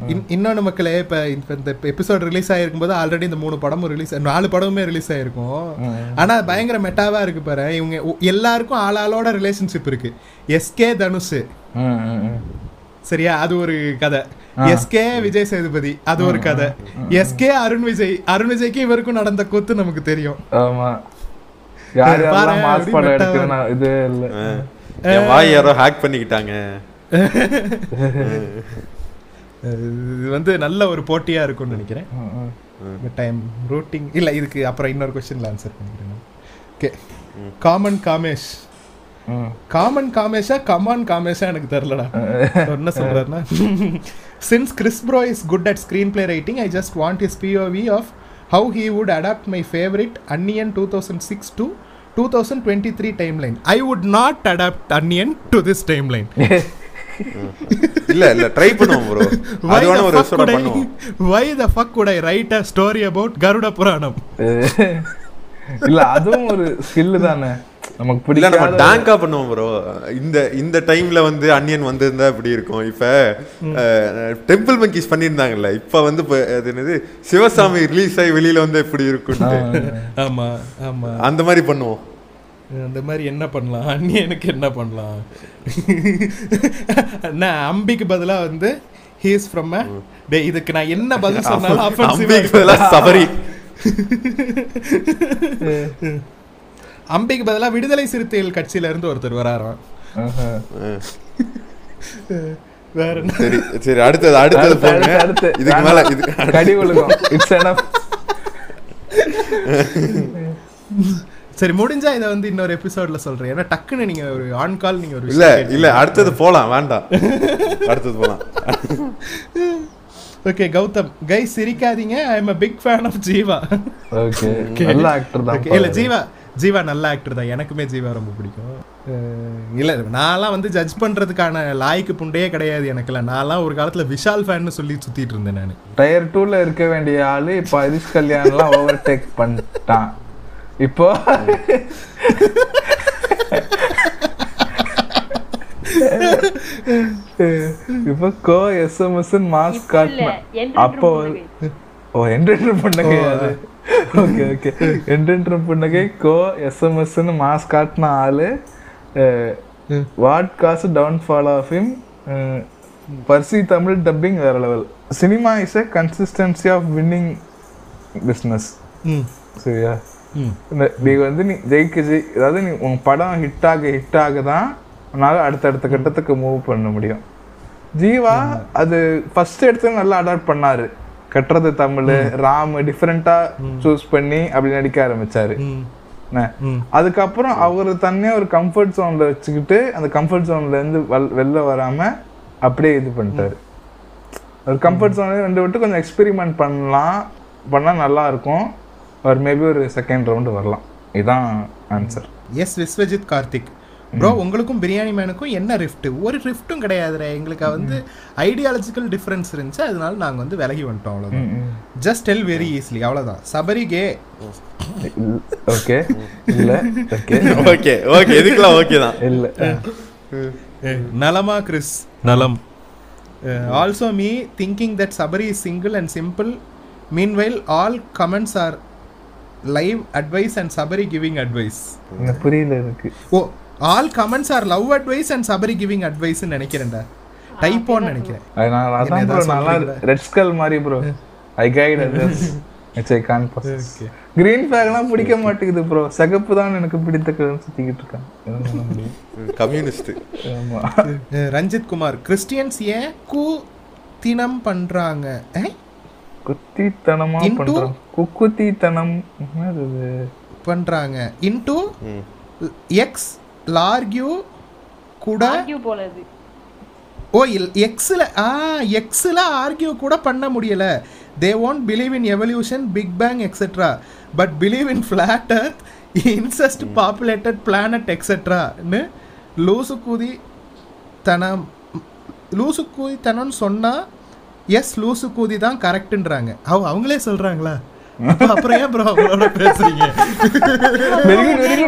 இன்- இன்னொன்னு மக்களே இப்ப இந்த எபிசோட் ரிலீஸ் ஆயிருக்கும் போது ஆல்ரெடி இந்த மூணு படமும் ரிலீஸ் நாலு படமுமே ரிலீஸ் ஆயிருக்கும். ஆனா பயங்கர மெட்டாவா இருக்கு பாரு. இவங்க எல்லாருக்கும் ஆளாளோட ரிலேஷன்ஷிப் இருக்கு. எஸ்கே தனுஷ். ம், ம், ம். சரியா? அது ஒரு கதை. எஸ்கே விஜய் சேதுபதி அது ஒரு கதை. எஸ்கே அருண் விஜய் அருண் விஜய்க்கு இவருக்கும் நடந்த கூத்து நமக்கு தெரியும். ஆமா. இது வாய் யாரோ ஹேக் பண்ணிக்கிட்டாங்க. இது வந்து நல்ல ஒரு போட்டியா இருக்கும்னு நினைக்கிறேன். டைம் ரூட்டிங் இல்ல இதுக்கு அப்புறம் இன்னொரு கொஸ்டின்ல ஆன்சர் பண்ணிக்கிறேன் ஓகே காமன் காமேஷ். காமன் காமேஷா கமான் காமேஷா எனக்கு தெரியலடா. அவர் என்ன சொல்றாருன்னா since Chris bro is good at screenplay writing I just want is POV of how he would adapt my favourite Anniyan two thousand six to two thousand twenty three timeline I would not adapt Anniyan to this timeline இல்ல இல்ல try பண்ணுவோம் bro அது வேணா ஒரு எபிசோட பண்ணுவோம். why the fuck would I write a story about கருட புராணம் இல்ல அதுவும் ஒரு ஸ்கில் தானே. நமக்கு இல்ல நம்ம டேங்கா பண்ணுவோம் ப்ரோ இந்த இந்த டைம்ல வந்து அன்னியன் வந்திருந்தா இப்படி இருக்கும். இப்ப டெம்பிள் மங்கிஸ் பண்ணியிருந்தாங்கல்ல. இப்ப வந்து அது என்னது? சிவசாமி ரிலீஸ் ஆகி வெளியில வந்து எப்படி இருக்கும்ட்டு. ஆமா ஆமா. அந்த மாதிரி பண்ணுவோம். அந்த மாதிரி என்ன பண்ணலாம்? அண்ணி எனக்கு என்ன பண்ணலாம்? நான் அம்பிக்கு பதிலா வந்து ஹீஸ் ஃப்ரம் டே இதுக்கு நான் என்ன பதில் சொன்னாலும் இருக்கும். சபரி. அம்பிக்கு பதிலா விடுதலை சிறுத்தைகள் கட்சியில இருந்து ஒருத்தர் வராராம். வேற என்ன? சரி சரி அடுத்தது அடுத்தது அடுத்து, போங்க. இதுக்கு மேல இது கடி விழுகும் இட்ஸ் enough. சரி முடிஞ்சா இதை வந்து இன்னொரு எபிசோட்ல சொல்றேன். ஏன்னா டக்குன்னு நீங்க ஒரு ஆன் கால் நீங்க ஒரு இல்ல இல்ல அடுத்தது போலாம் வேண்டாம். அடுத்தது போலாம். Okay Gautham guy சிரிக்காதீங்க. I am a big fan of Jiiva okay நல்ல ஆக்டர் தான் Okay, இல்ல ஜீவா ஜீவா நல்ல ஆக்டர் தான். எனக்குமே ஜீவா ரொம்ப பிடிக்கும். இல்ல நான்லாம் வந்து ஜட்ஜ் பண்றதுக்கான லாய்க்கு புண்டையே கிடையாது எனக்குலாம் நான்லாம் ஒரு காலத்துல விஷால் ஃபேன்னு சொல்லி சுத்திட்டு இருந்தேன் நான். டயர் டூல இருக்க வேண்டிய ஆளு இப்ப ஹரிஷ் கல்யாண்லாம் ஓவர் டேக் பண்ணிட்டான். இப்போ இப்போ கோ எஸ்எம்எஸ் மாஸ் இப்போ இல்ல. காட்டின. அப்போ ஓ என்டென்டர் புன்னகை அது. ஓகே ஓகே என்டென்டர் புன்னகை கோ எஸ்எம்எஸ்ன்னு மாஸ் காட்டின ஆளு what cause downfall of him Bercy Tamil dubbing வேற level cinema is a consistency of winning business சரியா நீ வந்து நீ ஜெயிக்க ஜெய் அதாவது நீ உன் படம் ஹிட் ஆக ஹிட் ஆக தான் உன்னால அடுத்தடுத்த கட்டத்துக்கு மூவ் பண்ண முடியும் ஜீவா அது ஃபர்ஸ்ட் எடுத்து நல்லா அடாப்ட் பண்ணாரு கட்டுறது தமிழ் ராம் டிஃப்ரெண்டா சூஸ் பண்ணி அப்படி நடிக்க ஆரம்பிச்சாரு. அதுக்கப்புறம் அவர் தன்னையே ஒரு கம்ஃபர்ட் ஜோன்ல வச்சுக்கிட்டு அந்த கம்ஃபர்ட் ஜோன்ல இருந்து வெளில வராம அப்படியே இது பண்ணிட்டாரு. ஒரு கம்ஃபர்ட் ஜோன்ல ரெண்டு விட்டு கொஞ்சம் எக்ஸ்பெரிமெண்ட் பண்ணலாம். பண்ணா நல்லா இருக்கும். ஒரு மேபி ஒரு செகண்ட் ரவுண்டு வரலாம். இதான் answer yes Vishwajith Karthik bro உங்களுக்கும் பிரியாணி மேனுக்கும் என்ன ரிஃப்ட் ஒரு ரிஃப்ட்டும் கிடையாதுரே எங்களுக்கு வந்து ஐடியாலஜிக்கல் டிஃபரன்ஸ் இருந்துச்சு. அதனால நாங்கள் வந்து விலகி வந்துட்டோம் அவ்வளோதான் ஜஸ்ட் டெல் வெரி ஈஸிலி அவ்வளோதான் சபரி கே. ஓகே. இல்ல. ஓகே. ஓகே. ஓகே. இதுக்கெல்லாம் ஓகே தான். இல்ல. நலமா கிறிஸ்? நலம். Also me thinking that Sabari is single and simple meanwhile all comments are live advice and Sabari giving advice புரியல எனக்கு. ஓ all comments are love advice and Sabari giving அட்வைஸ்னு நினைக்கிறேன்டா டைப்போன்னு நினைக்கிறேன். அது நான் அதான் என்ன ப்ரோ ஏதாவது நல்லா? ரெட் ஸ்கல் மாதிரி bro I guide it's I can green ஃபிளாக்லாம் பிடிக்க மாட்டேங்குது ப்ரோ சிகப்பு தான் எனக்கு பிடித்த கலர் சுத்திக்கிட்டு இருக்கான்? கம்யூனிஸ்ட். ஆமா. ரஞ்சித் குமார் கிறிஸ்டியன்ஸ் ஏன் கூ தினம் பண்றாங்க? குத்தித்தனமா Into- பண்றோம் குக்குத்தித்தனம். என்னது? பண்றாங்க. இன்டு எக்ஸ் லார்கியூ கூட ஆர்கியூ போல இது ஓ இல் எக்ஸில் ஆ எக்ஸில் ஆர்கியூ கூட பண்ண முடியல. They won't believe in evolution big bang etcetera but believe in flat earth incest populated planet எக்ஸெட்ரான்னு லூசு கூதி தனம் லூசு கூதி தனம்னு சொன்னால் எஸ் லூசு கூதி தான் கரெக்டுன்றாங்க அவ அவங்களே சொல்கிறாங்களா அப்புறம் ஏன் ப்ரோ அவங்களோட பேசுறீங்க?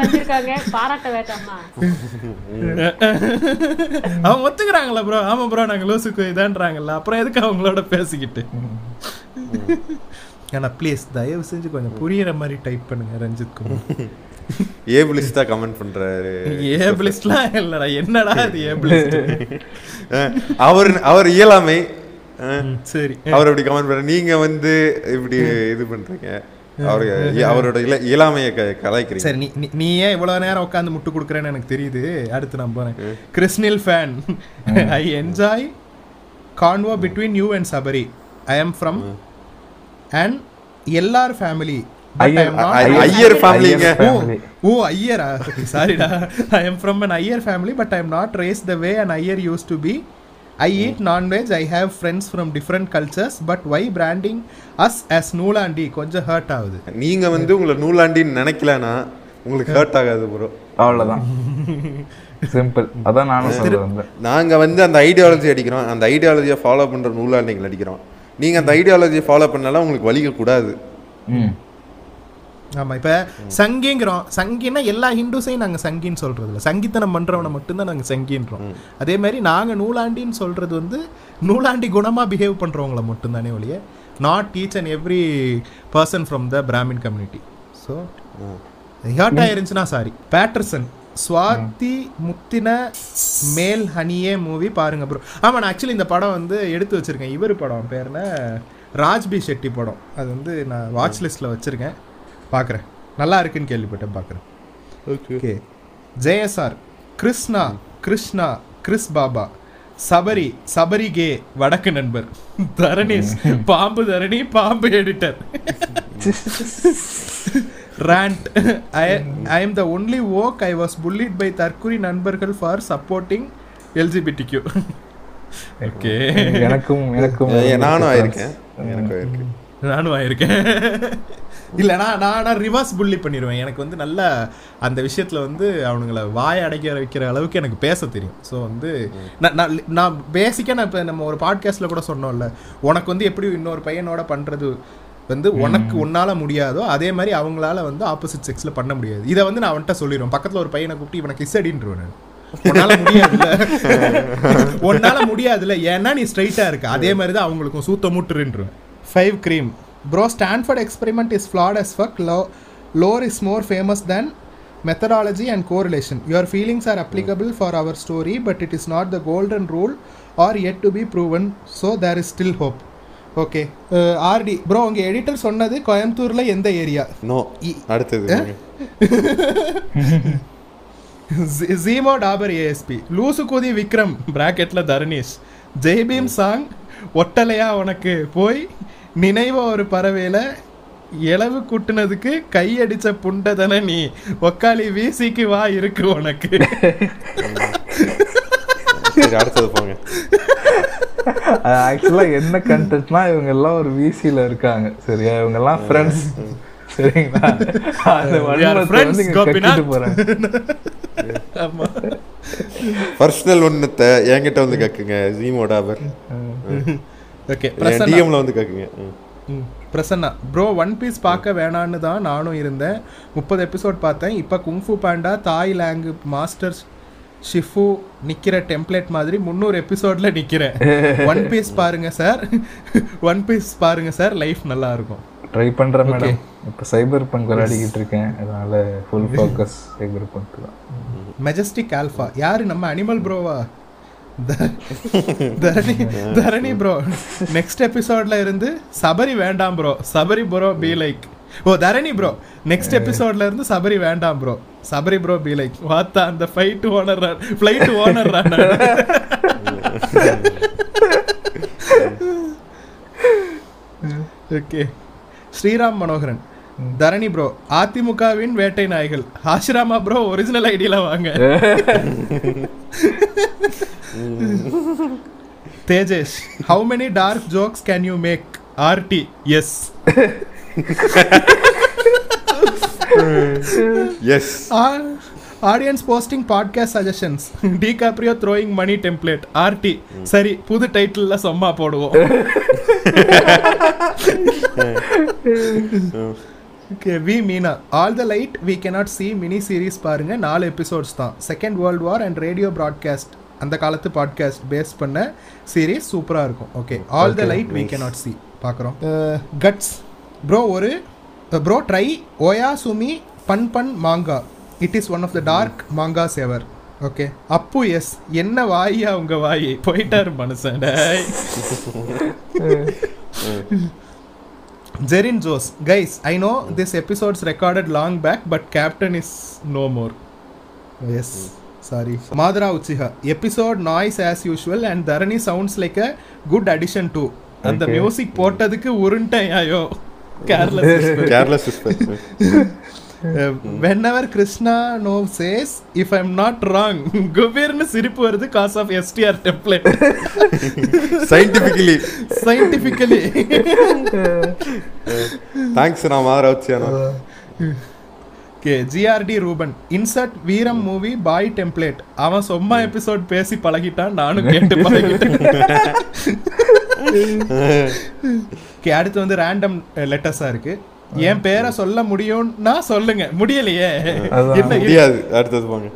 வச்சிருக்காங்க பாராட்ட வேண்டாமா அவங்க ஒத்துக்கிறாங்களா ப்ரோ ஆமா ப்ரோ நாங்க லூசுக்கு இதான்றாங்கல்ல அப்புறம் எதுக்கு அவங்களோட பேசிக்கிட்டு? ஆனா ப்ளீஸ் தயவு செஞ்சு கொஞ்சம் புரியுற மாதிரி டைப் பண்ணுங்க ரஞ்சித் குமார். ஏபிளிஸ்ட் தான் கமெண்ட் பண்றாரு. ஏபிளிஸ்ட்லாம் இல்லடா. என்னடா இது ஏபிளிஸ்ட் அவர் அவர் இயலாமை சரி. அவர் அப்படி கமெண்ட் பண்ற நீங்க வந்து இப்படி இது பண்றீங்க. அவர் அவரோட இல இயலாமையை க- கலாய்க்கிறீங்க. சரி நீ நீ- ஏன் இவ்வளவு நேரம் உட்காந்து முட்டு கொடுக்குறேன்னு எனக்கு தெரியுது. அடுத்து நான் போறேன். Krishnil fan I enjoy convo between you and Sabari I am from and எல்லார் ஃபேமிலி ஐயர் ஃபேமிலிங்க ஓ ஓ ஐயரா? சாரிடா I am from an Iyer family but I am not race the way an Iyer used to be I eat nonveg I have friends from different cultures but why branding us us நூலாண்டி கொஞ்சம் hurt ஆகுது. நீங்க வந்து உங்களை நூலாண்டின்னு நினைக்கலனா உங்களுக்கு hurt ஆகாது bro அவ்வளவுதான். Simple அதான் நானும் சொல்ல வந்தேன் நாங்க வந்து அந்த ஐடியாலஜி அடிக்கிறோம். அந்த ஐடியாலஜியை ஃபாலோ பண்ற நூலாண்டிகள் அடிக்கிறோம். நீங்க அந்த ஐடியாலஜியை ஃபாலோ பண்ணாலும் உங்களுக்கு வலிக்க கூடாது ம் ஆமா இப்ப சங்கிங்கிறோம். சங்கின்னா எல்லா ஹிந்துஸையும் நாங்க சங்கின்னு சொல்றது இல்ல சங்கித்தனம் பண்றவனை மட்டும்தான் நாங்க சங்கின்றோம். அதே மாதிரி நாங்க நூலாண்டின்னு சொல்றது வந்து நூலாண்டி குணமா பிஹேவ் பண்றவங்கள மட்டும்தானே ஒழிய not teach and every person from the Brahmin community so hurt ஆயிருந்துச்சுன்னா sorry Patterson Swathi முத்தின மேல் ஹனியே மூவி பாருங்க ப்ரோ ஆமா நான் ஆக்சுவலி இந்த படம் வந்து எடுத்து வச்சிருக்கேன். இவர் படம் பேர்ல ராஜ்பி ஷெட்டி படம். அது வந்து நான் வாட்ச் லிஸ்ட்ல வச்சிருக்கேன். பார்க்குறேன் நல்லா இருக்குன்னு கேள்விப்பட்டேன் பார்க்குறேன் okay Jayasar Krishna Krishna Chris Baba Sabari Sabari K வடக்கு நண்பர். தரணீஷ் பாம்பு தரணி பாம்பு editor I, I am the only woke. I was bullied by தற்குறி நண்பர்கள் ஃபார் சப்போர்ட்டிங் LGBTQ ஓகே எனக்கும் எனக்கும் நானும் ஆயிருக்கேன். எனக்கும் ஆயிருக்கு நானும் ஆயிருக்கேன். இல்லைனா நான் ரிவர்ஸ் புள்ளி பண்ணிடுவேன் எனக்கு வந்து நல்ல அந்த விஷயத்தில் வந்து அவனுங்களை வாய் அடைக்க வைக்கிற அளவுக்கு எனக்கு பேச தெரியும். ஸோ வந்து நான் நான் நான் பேசிக்காக நான் இப்போ நம்ம ஒரு பாட்காஸ்ட்டில் கூட சொன்னோம்ல உனக்கு வந்து எப்படி இன்னொரு பையனோட பண்ணுறது வந்து உனக்கு உன்னால முடியாதோ அதே மாதிரி அவங்களால வந்து ஆப்போசிட் செக்ஸில் பண்ண முடியாது. இதை வந்து நான் அவன்கிட்ட சொல்லிடுவேன் பக்கத்தில் ஒரு பையனை கூப்பிட்டு இவனை கிஸ் அடின்றவன் நான் உன்னால முடியாதுல்ல. உன்னால முடியாதுல்ல. ஏன்னா நீ ஸ்ட்ரைட்டா இருக்க. அதே மாதிரி தான் அவங்களுக்கும் சூத்த முட்டுருன்றேன் five cream bro Stanford experiment is flat as fuck low lore is more famous than methodology and correlation your feelings are applicable for our story but it is not the golden rule or yet to be proven so there is still hope okay RT bro உங்க editor சொன்னது கோயம்புத்தூர்ல எந்த area no அடுத்தது. ஜீமோ Dabur ASP லூசு குதி விக்ரம் பிராக்கெட்ல Tharnish Jai Bhim song ஒட்டலையா உனக்கு போய் நினைவ ஒரு பறவையில இளவு குட்டுனதுக்கு கையடிச்ச புண்டதன நீ? ஒக்காளி வீசிக்கு வா இருக்கு உனக்கு. சரி அடுத்தது போங்க. ஆக்சுவலா என்ன கண்டென்ட்னா இவங்க எல்லாம் ஒரு விசில இருக்காங்க. சரியா? இவங்க எல்லாம் ஃப்ரெண்ட்ஸ் சரிங்களா? friends, வந்து போறாங்க. பர்சனல் ஒன்னத்தை என்கிட்ட வந்து கக்குங்க ஜீமோட அவர். ஓகே டிஎம்ல வந்து கக்குங்க. பிரசன்னா. ப்ரோ ஒன் பீஸ் பார்க்க வேணான்னு தான் நானும் இருந்தேன். முப்பது எபிசோட் பார்த்தேன். இப்போ kung fu panda Tai Lung master Shifu நிக்கிற டெம்ப்ளேட் மாதிரி முந்நூறு எபிசோட்ல நிக்கிறேன். ஒன் பீஸ் பாருங்க சார் ஒன் பீஸ் பாருங்க சார் லைஃப் நல்லா இருக்கும். ட்ரை பண்றேன் மேடம் இப்ப சைபர் பங்க் விளையாடிக்கிட்டு இருக்கேன். அதனால ஃபுல் ஃபோக்கஸ் சைபர் பங்க் தான். மெஜஸ்டிக் ஆல்ஃபா யாரு நம்ம அனிமல் ப்ரோவா தரணி தரணி ப்ரோ நெக்ஸ்ட் எபிசோட்ல இருந்து சபரி வேண்டாம் bro Sabari bro be like oh Dharani bro next எபிசோட்ல இருந்து சபரி வேண்டாம் bro Sabari bro be like வாத்தா அந்த fight owner flight owner okay Sriram Manoharan Dharani bro அதிமுகவின் வேட்டை நாய்கள். ஆசிராமா ப்ரோ ஒரிஜினல் ஐடியில வாங்க. Tejesh how many dark jokes can you make RT S yes audience posting podcast suggestions DiCaprio throwing money template RT சரி புது டைட்டில்ல சும்மா போடுவோம். We Meena all the light we cannot see mini series பாருங்க. நாலு episodes தான். Second world war and radio broadcast அந்த காலத்து பாட்காஸ்ட் பேஸ் பண்ண சீரிஸ் சூப்பராக இருக்கும். Okay all the light we cannot see. பார்க்குறோம் கட்ஸ் ப்ரோ ஒரு bro try Oya Sumi bun bun manga it is one of the dark manga saver okay Appu S என்ன வாயா உங்க வாய்? போயிட்டாரு மனுஷன். Zerin Jose, guys, I know this episode's recorded long back, but Captain is no more. Yes, sorry. Madara Uchiha, episode noise as usual, and Dharani sounds like a good addition too. அந்த Okay. Music போட்டதுக்கு உருண்டேன் ஐயோ careless careless whenever Krishna no says if I'm not wrong குபேர்னு சிரிப்பு வருது cause of STR template scientifically scientifically thanks நான் மாற வச்சேனா okay GRT Ruban insert Veeram movie boy template அவன் சும்மா episode பேசி பழகிட்டான் நானும் கேட்டு பழகிட்டேன். ஓகே அடுத்து வந்து ரேண்டம் லெட்டர்ஸா இருக்கு. என் பேரை சொல்ல முடியும்னா சொல்லுங்க. முடியலையே. என்ன? முடியாது. அடுத்தது போங்க.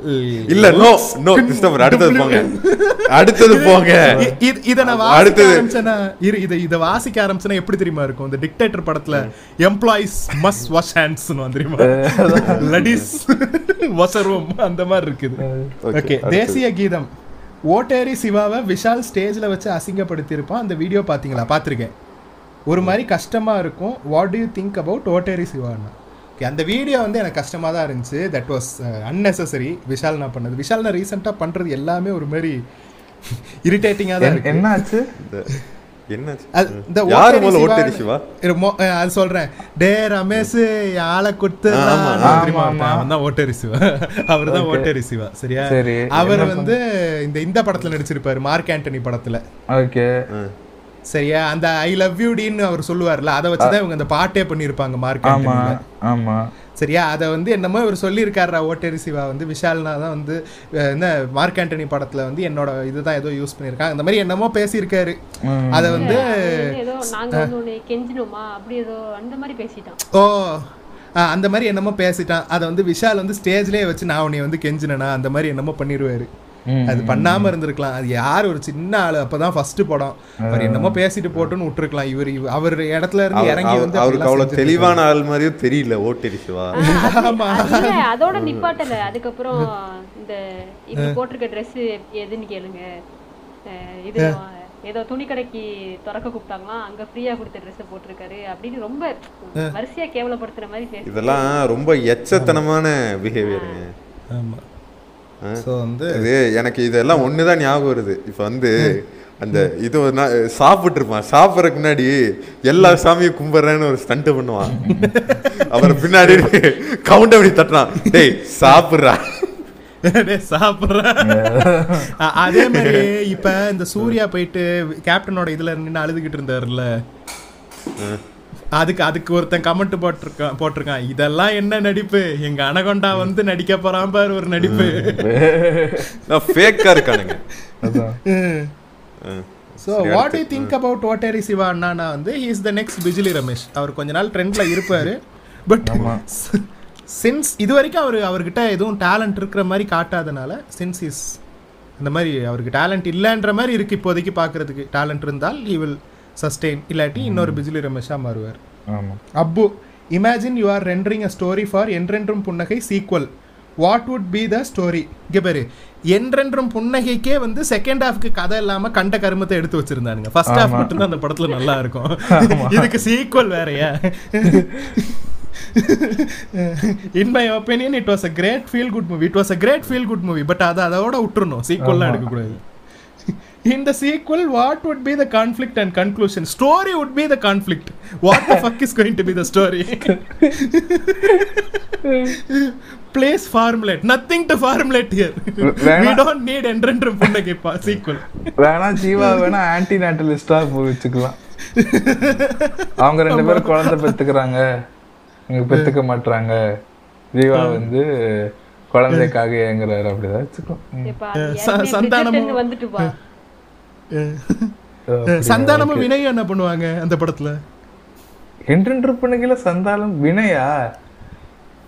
இல்ல நோ நோ கிறிஸ்டபர் அடுத்தது போங்க. அடுத்தது போங்க. இத நான் வாசிக்க அடுத்தது. ஆரம்பிச்சேன்னா இரு இத இத வாசிக்க ஆரம்பிச்சேன்னா எப்படி தெரியுமா இருக்கும்? இந்த டிக்டேட்டர் படத்துல எம்ப்ளாயிஸ் மஸ் வாஷ் ஹேண்ட்ஸ் தெரியுமா? லடிஸ் வசரும் அந்த மாதிரி இருக்குது. Okay, okay. தேசிய கீதம். ஓட்டேரி சிவாவை விஷால் ஸ்டேஜ்ல வச்சு அசிங்கப்படுத்தி இருப்பான் அந்த வீடியோ பாத்தீங்களா? பாத்திருக்கேன். ஒரு மாதிரி கஷ்டமா இருக்கும். What do you think about Otteri சிவான்னா okay அந்த வீடியோ வந்து எனக்கு கஷ்டமா தான் இருந்துச்சு. தட் வாஸ் அன்னெசரி விஷால் நான் பண்ணது. விஷால் நான் ரீசெண்டாக பண்றது எல்லாமே ஒரு மாதிரி இரிட்டேட்டிங்காக தான் என்னாச்சு? அது- சொல்றேன். டே ரமேஷ் ஆளை கொடுத்து தான் ஓட்டேரி சிவா அவர் தான். ஓட்டேரி சிவா சரியா? சரி, அவர் வந்து இந்த இந்த படத்துல நடிச்சிருப்பாரு மார்க் ஆண்டனி படத்துல. ஓகே சரியா? அந்த ஐ லவ் யூ டின்னு அவர் சொல்லுவார்ல அதை வச்சுதான் இவங்க அந்த பாட்டே பண்ணியிருப்பாங்க மார்க் ஆமா ஆண்டனில ஆமா. சரியா? அதை வந்து என்னமோ இவர் சொல்லியிருக்காரா ஓட்டேரி சிவா வந்து விஷால்னா தான் வந்து என்ன மார்க் ஆண்டனி படத்துல வந்து என்னோட இதுதான் ஏதோ யூஸ் பண்ணியிருக்காங்க. அந்த மாதிரி என்னமோ பேசியிருக்காரு. அதை வந்து அது ஏதோ நாங்க வந்து உன்னை கெஞ்சினோமா? அப்படி ஏதோ அந்த மாதிரி பேசிட்டான். ஓ அந்த மாதிரி என்னமோ பேசிட்டான். அதை வந்து விஷால் வந்து ஸ்டேஜ்லயே வச்சு நான் உன்னை வந்து கெஞ்சினேனா? அந்த மாதிரி என்னமோ பண்ணிடுவாரு அது பண்ணாம இருந்திருக்கலாம். அது யார் ஒரு சின்ன ஆளு அப்பதான் ஃபர்ஸ்ட் படம். அவர் என்னமோ பேசிட்டு போட்டுன்னு விட்டுருக்கலாம். இவர் இவ- அவர் இடத்துல இருந்து இறங்கி வந்து அவருக்கு அவ்வளவு. தெளிவான ஆள் மாதிரியும் தெரியல ஓட்டேரி சிவா. அதோட நிப்பாட்டல. அதுக்கப்புறம் இந்த இப்ப போட்டிருக்க Dress எதுன்னு கேளுங்க. அஹ் இது ஏதோ துணி கடைக்கு திறக்க கூப்பிட்டாங்களாம் அங்க ஃப்ரீயா கொடுத்த ட்ரெஸ் போட்டிருக்காரு அப்படின்னு ரொம்ப வரிசையா கேவலப்படுத்துற மாதிரி இதெல்லாம் ரொம்ப எச்சத்தனமான பிஹேவியருங்க ஆமா. ஸோ வந்து இது எனக்கு இதெல்லாம் ஒண்ணுதான் ஞாபகம் வருது. இப்ப வந்து அந்த இது ஒரு நாள் சாப்பிட்டு இருப்பான் சாப்பிட்றதுக்கு முன்னாடி எல்லா சாமியும் கும்பிட்றேன்னு ஒரு ஸ்டண்ட் பண்ணுவான். அப்புறம் பின்னாடி கவுண்ட் அப்படி தட்டுறான். டேய் சாப்பிட்றா. டேய், சாப்பிடுறேன் அதே மாதிரி இப்ப இந்த சூர்யா போயிட்டு கேப்டனோட இதுல நின்று அழுதுகிட்டு இருந்தாருல்ல. அதுக்கு அதுக்கு ஒருத்தன் கமெண்ட் போட்டிருக்கான் போட்டிருக்கான். இதெல்லாம் என்ன நடிப்பு? எங்க அனகொண்டா வந்து நடிக்க போறான் பாரு ஒரு நடிப்பு. ஃபேக்கா இருக்கானுங்க. So what you think about Otteri Siva அண்ணானா வந்து he is the next Bijili Ramesh அவர் கொஞ்ச நாள் ட்ரெண்ட்ல இருப்பாரு. பட் சின்ஸ் இது வரைக்கும் அவர் அவர்கிட்ட எதுவும் டேலண்ட் இருக்கிற மாதிரி காட்டாதனால சின்ஸ் இஸ் அந்த மாதிரி அவருக்கு டேலண்ட் இல்லைன்ற மாதிரி இருக்கு இப்போதைக்கு பார்க்கறதுக்கு டேலண்ட் இருந்தால் ஹி வில் சஸ்டெயின் இல்லாட்டி இன்னொரு பிஜிலி ரமேஷா மாறுவார். ஆமா. Appu imagine you are rendering a story for Endrendrum Punnagai sequel what would be the story இங்கே பேரு என்றென்றும் புன்னகைக்கே வந்து செகண்ட் ஹாஃப்க்கு கதை இல்லாம கண்ட கருமத்தை எடுத்து வச்சிருந்தானுங்க. ஃபர்ஸ்ட் ஹாஃப் மட்டும்தான் அந்த படத்துல நல்லா இருக்கும். இதுக்கு சீக்வல் வேறயா? In my opinion it was a great feel good movie it was a great feel good movie but அதை அதோட விட்டுறணும். சீக்வல்லாம் எடுக்கக்கூடாது. In the sequel what would be the conflict and conclusion story would be the conflict what the fuck is going to be the story place formulate nothing to formulate here we வேணா- don't need என்றென்றும் புன்னகை பா sequel வேணா ஜீவா வேணா anti நேட்டலிஸ்டா வச்சுக்கலாம் அவங்க ரெண்டு பேரும் குழந்தை பெத்துக்கிறாங்க இங்க பெத்துக்க மாட்றாங்க ஜீவா வந்து குழந்தைக்காக ஏங்குறாரு அப்படிதான் வச்சுக்கலாம் இப்ப அது ச- ஏற்கனவே சந்தானமும் Bridgerton வந்துட்டு பா சந்தானமும் வினயும் என்ன பண்ணுவாங்க அந்த படத்துல? என்றென்று பண்ணுகையில சந்தானம் வினயா?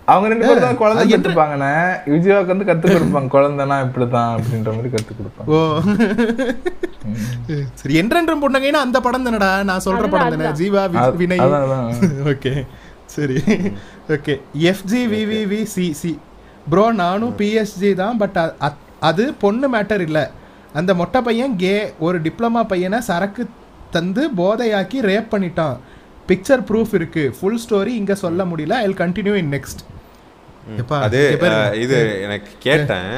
அவங்க ரெண்டு பேரும் தான் குழந்தை பெற்றுப்பாங்கண்ணே விஜயாவுக்கு வந்து கத்து கொடுப்பாங்க. குழந்தைனா இப்படிதான் அப்படின்ற மாதிரி கத்து கொடுப்பாங்க. ஓ. சரி என்றென்றும் புன்னகைன்னா அந்த படம் தானடா? நான் சொல்ற படம் தானே? ஜீவா வினய். ஓகே. சரி. Okay. FG VVV CC bro நானும் பிஎஸ்ஜி தான் பட் அது பொண்ணு மேட்டர் இல்லை. அந்த மொட்டை பையன் கே ஒரு டிப்ளமா பையனை சரக்கு தந்து போதையாக்கி ரேப் பண்ணிட்டான். பிக்சர் ப்ரூஃப் இருக்கு. ஃபுல் ஸ்டோரி இங்க சொல்ல முடியல. ஐ கண்டினியூ இன் நெக்ஸ்ட் அது இது எனக்கு கேட்டேன்.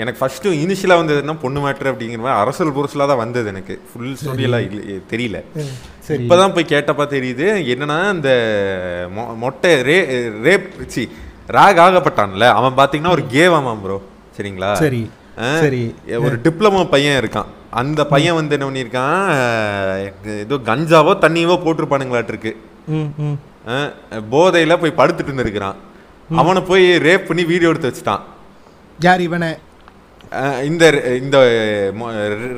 எனக்கு ஃபர்ஸ்ட் இனிஷியலா வந்ததுன்னா பொண்ணு மேட்ரு அப்படிங்கிற மாதிரி அரசல் புரசலா தான் வந்தது எனக்கு. ஃபுல் ஸ்டோரி எல்லாம் இல்ல தெரியல. சரி. இப்பதான் போய் கேட்டப்பா தெரியுது என்னன்னா இந்த மொட்டை ரே ரேப் சி ராக் ஆகப்பட்டான்ல. அவன் பாத்தீங்கன்னா ஒரு கேவாமாம் ப்ரோ சரிங்களா? சரி. சரி. ஒரு டிப்ளமோ பையன் இருக்கான். அந்த பையன் வந்து என்ன பண்ணியிருக்கான்? ஏதோ கஞ்சாவோ தண்ணியவோ போட்டிருப்பானுங்களாட்டு இருக்கு ம் ம். அஹ், போதையில போய் படுத்துட்டு இருந்திருக்கிறான். அவனை போய் ரேப் பண்ணி வீடியோ எடுத்து வச்சுட்டான். யார் இவனை? இந்த இந்த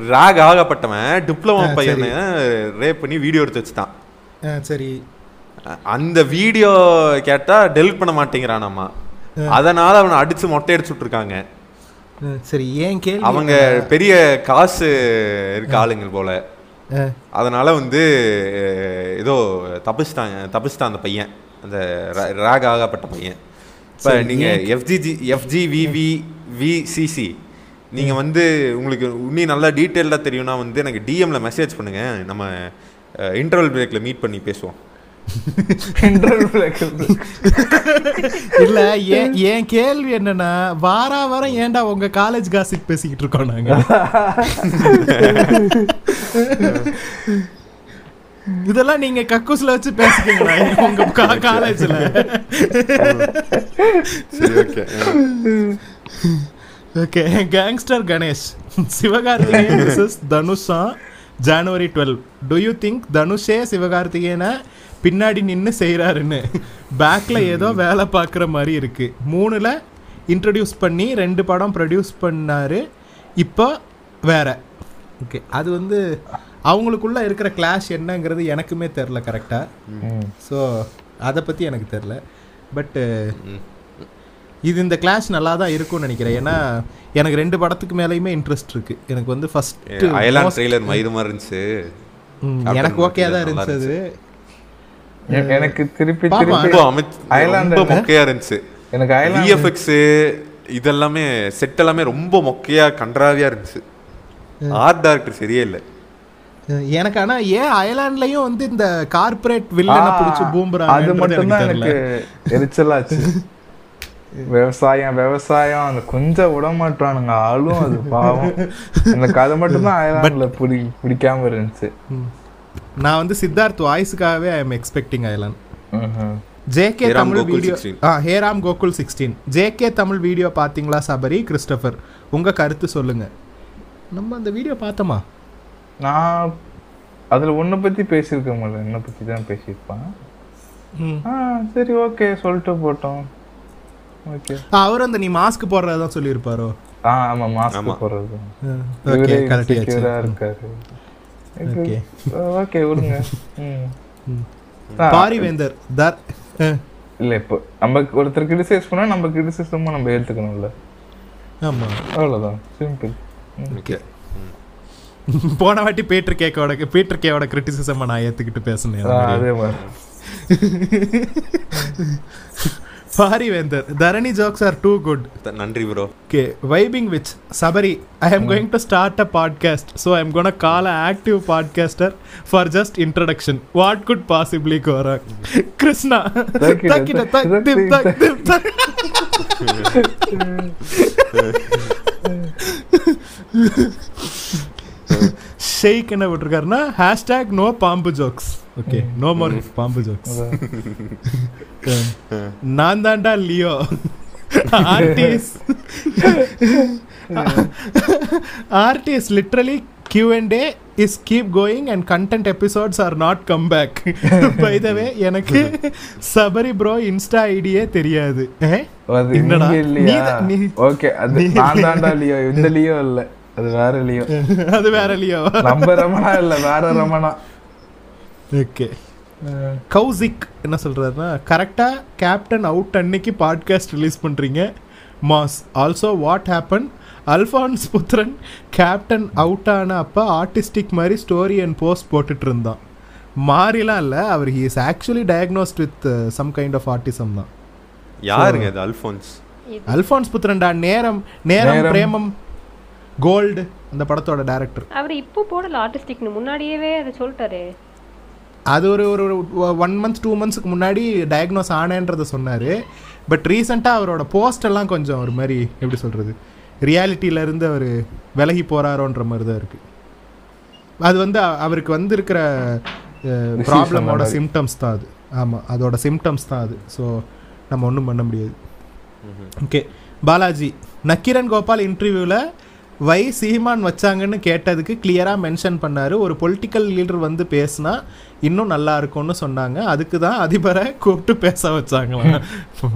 ராக் ஆகப்பட்டவன் டிப்ளமோ பையனை ரேப் பண்ணி வீடியோ எடுத்து வச்சுட்டான். சரி. அந்த வீடியோ கேட்டா டெலிட் பண்ண மாட்டேங்கிறானாமா அதனால அவனை அடிச்சு மொட்டை அடிச்சு விட்டுருக்காங்க ஆ, சரி ஏன் கேள்வி அவங்க பெரிய காசு இருக்க ஆளுங்க போல. அதனால வந்து ஏதோ தப்பிச்சிட்டாங்க தப்பிச்சிட்டான் அந்த பையன் அந்த ராக் ஆகப்பட்ட பையன். இப்போ சரி, நீங்க எஃப்ஜிஜி எஃப்ஜி விவி விசிசி நீங்க வந்து உங்களுக்கு இன்னும் நல்லா டீட்டெயிலாக தெரியும்னா வந்து எனக்கு டிஎம்ல மெசேஜ் பண்ணுங்க. நம்ம இன்டர்வல் பிரேக்ல மீட் பண்ணி பேசுவோம். இல்ல ஏன் என் கேள்வி என்னன்னா வாரா வாரம் ஏன்டா உங்க காலேஜ் காசிப் பேசிக்கிட்டு இருக்கோம் நாங்க? இதெல்லாம் நீங்க கக்கூஸ்ல வச்சு பேசிக்கீங்களா உங்க காலேஜ்ல okay okay gangster Ganesh Sivakarthikeyan Dhanusha January twelve do you think தனுஷே சிவகார்த்திகேயனை பின்னாடி நின்று செய்கிறாருன்னு பேக்கில் ஏதோ வேலை பார்க்குற மாதிரி இருக்கு. மூணில் இன்ட்ரடியூஸ் பண்ணி ரெண்டு படம் ப்ரொடியூஸ் பண்ணாரு. இப்போ வேற. ஓகே. அது வந்து அவங்களுக்குள்ள இருக்கிற கிளாஷ் என்னங்கிறது எனக்குமே தெரில கரெக்டாக ஸோ அதை பற்றி எனக்கு தெரில. பட்டு இது இந்த கிளாஸ் நல்லா தான் இருக்கும்னு நினைக்கிறேன். ஏன்னா எனக்கு ரெண்டு படத்துக்கு மேலேயுமே இன்ட்ரெஸ்ட் இருக்கு. எனக்கு வந்து ஃபர்ஸ்ட் அயலான் ட்ரெய்லர் மயிறு மாதிரி இருந்துச்சு. எனக்கு ஓகே தான் இருந்துச்சு அது. எனக்கு திருப்பி. திருப்பி மொக்கையா இருந்துச்சு. எனக்கு ஐலாண்ட் விஎஃப்எக்ஸ் இதெல்லாமே செட் எல்லாமே ரொம்ப மொக்கையா கன்றாவியா இருந்துச்சு. ஆர்ட் டைரக்டர் சரியே இல்லை. எனக்கு ஆனா ஏன் அயர்லாண்ட்லயும் வந்து இந்த கார்ப்பரேட் வில்லனை பிடிச்சி அது பூம்புறாங்க மட்டும் தான் எனக்கு எரிச்சலாச்சு. விவசாயம் விவசாயம் அந்த கொஞ்சம் விட மாட்டானுங்க ஆளும் அது பாவம். எனக்கு அது மட்டும் தான் ஐலாண்ட்ல பிடி பிடிக்காம இருந்துச்சு. நான் வந்து சித்தார்த் வாய்ஸுக்காகவே ஐ எம் எக்ஸ்பெக்டிங் ம்ஹும். JK Tamil video 16. ஆ Hey Ram Gokul sixteen JK Tamil video பார்த்தீங்களா சபரி கிறிஸ்டபர்? உங்க கருத்து சொல்லுங்க. நம்ம அந்த வீடியோ பார்த்தோமா? நான் அதுல உன்னை பத்தி பேசியிருக்க மாட்டேன் என்னை பத்தி தான் பேசியிருப்பான். ஆ சரி ஓகே சொல்லிட்டு போட்டோம். ஓகே. ஆ, அவர் அந்த நீ மாஸ்க் போடுறதா சொல்லியிருப்பாரோ? ஆ ஆமா மாஸ்க் போடுறது. இருக்காரு. ஓகே. ஓகே விடுங்க. பாரிவேந்தர் தர் இல்ல இப்போ நம்ம ஒருத்தர் கிரிட்டிசைஸ் பண்ணா நம்ம கிரிட்டிசிசமும் நம்ம ஏத்துக்கணும்ல. ஆமா. அவ்வளவுதான். Simple okay. போன வாட்டி பீட்டர் கேக்கோட பீட்டர் கேவோட கிரிட்டிசிசம் நான் ஏத்துக்கிட்டு பேசினேன். அந்த மாதிரி. அதே மாதிரி Parivendhar Dharani jokes are too good நன்றி bro Okay, vibing with Sabari. I am going to start a podcast, so I'm gonna call an active podcaster for just introduction. What could possibly go wrong? Krishna. Takida, Takida, tak, tak, dim, tak, tak, dim, tak. Sheikh என்ன விட்டுருக்காருன்னா hashtag no paambu jokes okay no more paambu jokes நான் தான்டா Leo. RTs. RTs literally Q and A is keep going and content episodes are not come back by the way எனக்கு Sabari bro Insta ஐடியே தெரியாது. என்னடா? Okay அது நான் தாண்டா Leo இந்த Leo இல்ல. அது வேற லியோ அது வேற லியோ நம்ம ரமணா இல்ல வேற ரமணா. ஓகே. கௌசிக் என்ன சொல்றாருன்னா கரெக்டா கேப்டன் அவுட் அன்னைக்கு பாட்காஸ்ட் ரிலீஸ் பண்றீங்க. Mass also what happen Alphonse Puthren captain out ஆன அப்ப ஆர்டிஸ்டிக் மாதிரி ஸ்டோரி அண்ட் போஸ்ட் போட்டுட்டு இருந்தான். மாறிலாம் இல்லை அவர் he is actually diagnosed with some kind of autism தான். யாருங்க அது அல்ஃபோன்ஸ்? அல்ஃபான்ஸ் புத்ரன்டா நேரம் நேரம் நேரம். பிரேமம். கோல்டு அந்த படத்தோட டைரக்டர் அவர் இப்போ போடல ஆர்டிஸ்டிக்னு முன்னாடியே அதை சொல்லிட்டாரு. அது ஒரு ஒரு ஒன் மந்த் டூ மந்த்ஸ்க்கு முன்னாடி டயக்னோஸ் ஆனேன்றதை சொன்னார். பட் ரீசெண்டாக அவரோட போஸ்ட் எல்லாம் கொஞ்சம் ஒரு மாதிரி எப்படி சொல்கிறது ரியாலிட்டியிலேருந்து அவர் விலகி போகிறாரோன்ற மாதிரி தான் இருக்குது அது வந்து அவருக்கு வந்திருக்கிற ப்ராப்ளமோட. சிம்டம்ஸ் தான் அது. ஆமாம் அதோட சிம்டம்ஸ் தான் அது. ஸோ நம்ம ஒன்றும் பண்ண முடியாது. ஓகே பாலாஜி நக்கீரன் கோபால் இன்டர்வியூவில் வை சீமான் வச்சாங்கன்னு கேட்டதுக்கு கிளியராக மென்ஷன் பண்ணார். ஒரு பொலிட்டிக்கல் லீடர் வந்து பேசினா இன்னும் நல்லா இருக்கும்னு சொன்னாங்க. அதுக்கு தான் அதிபரை கூப்பிட்டு பேச வச்சாங்களாம்.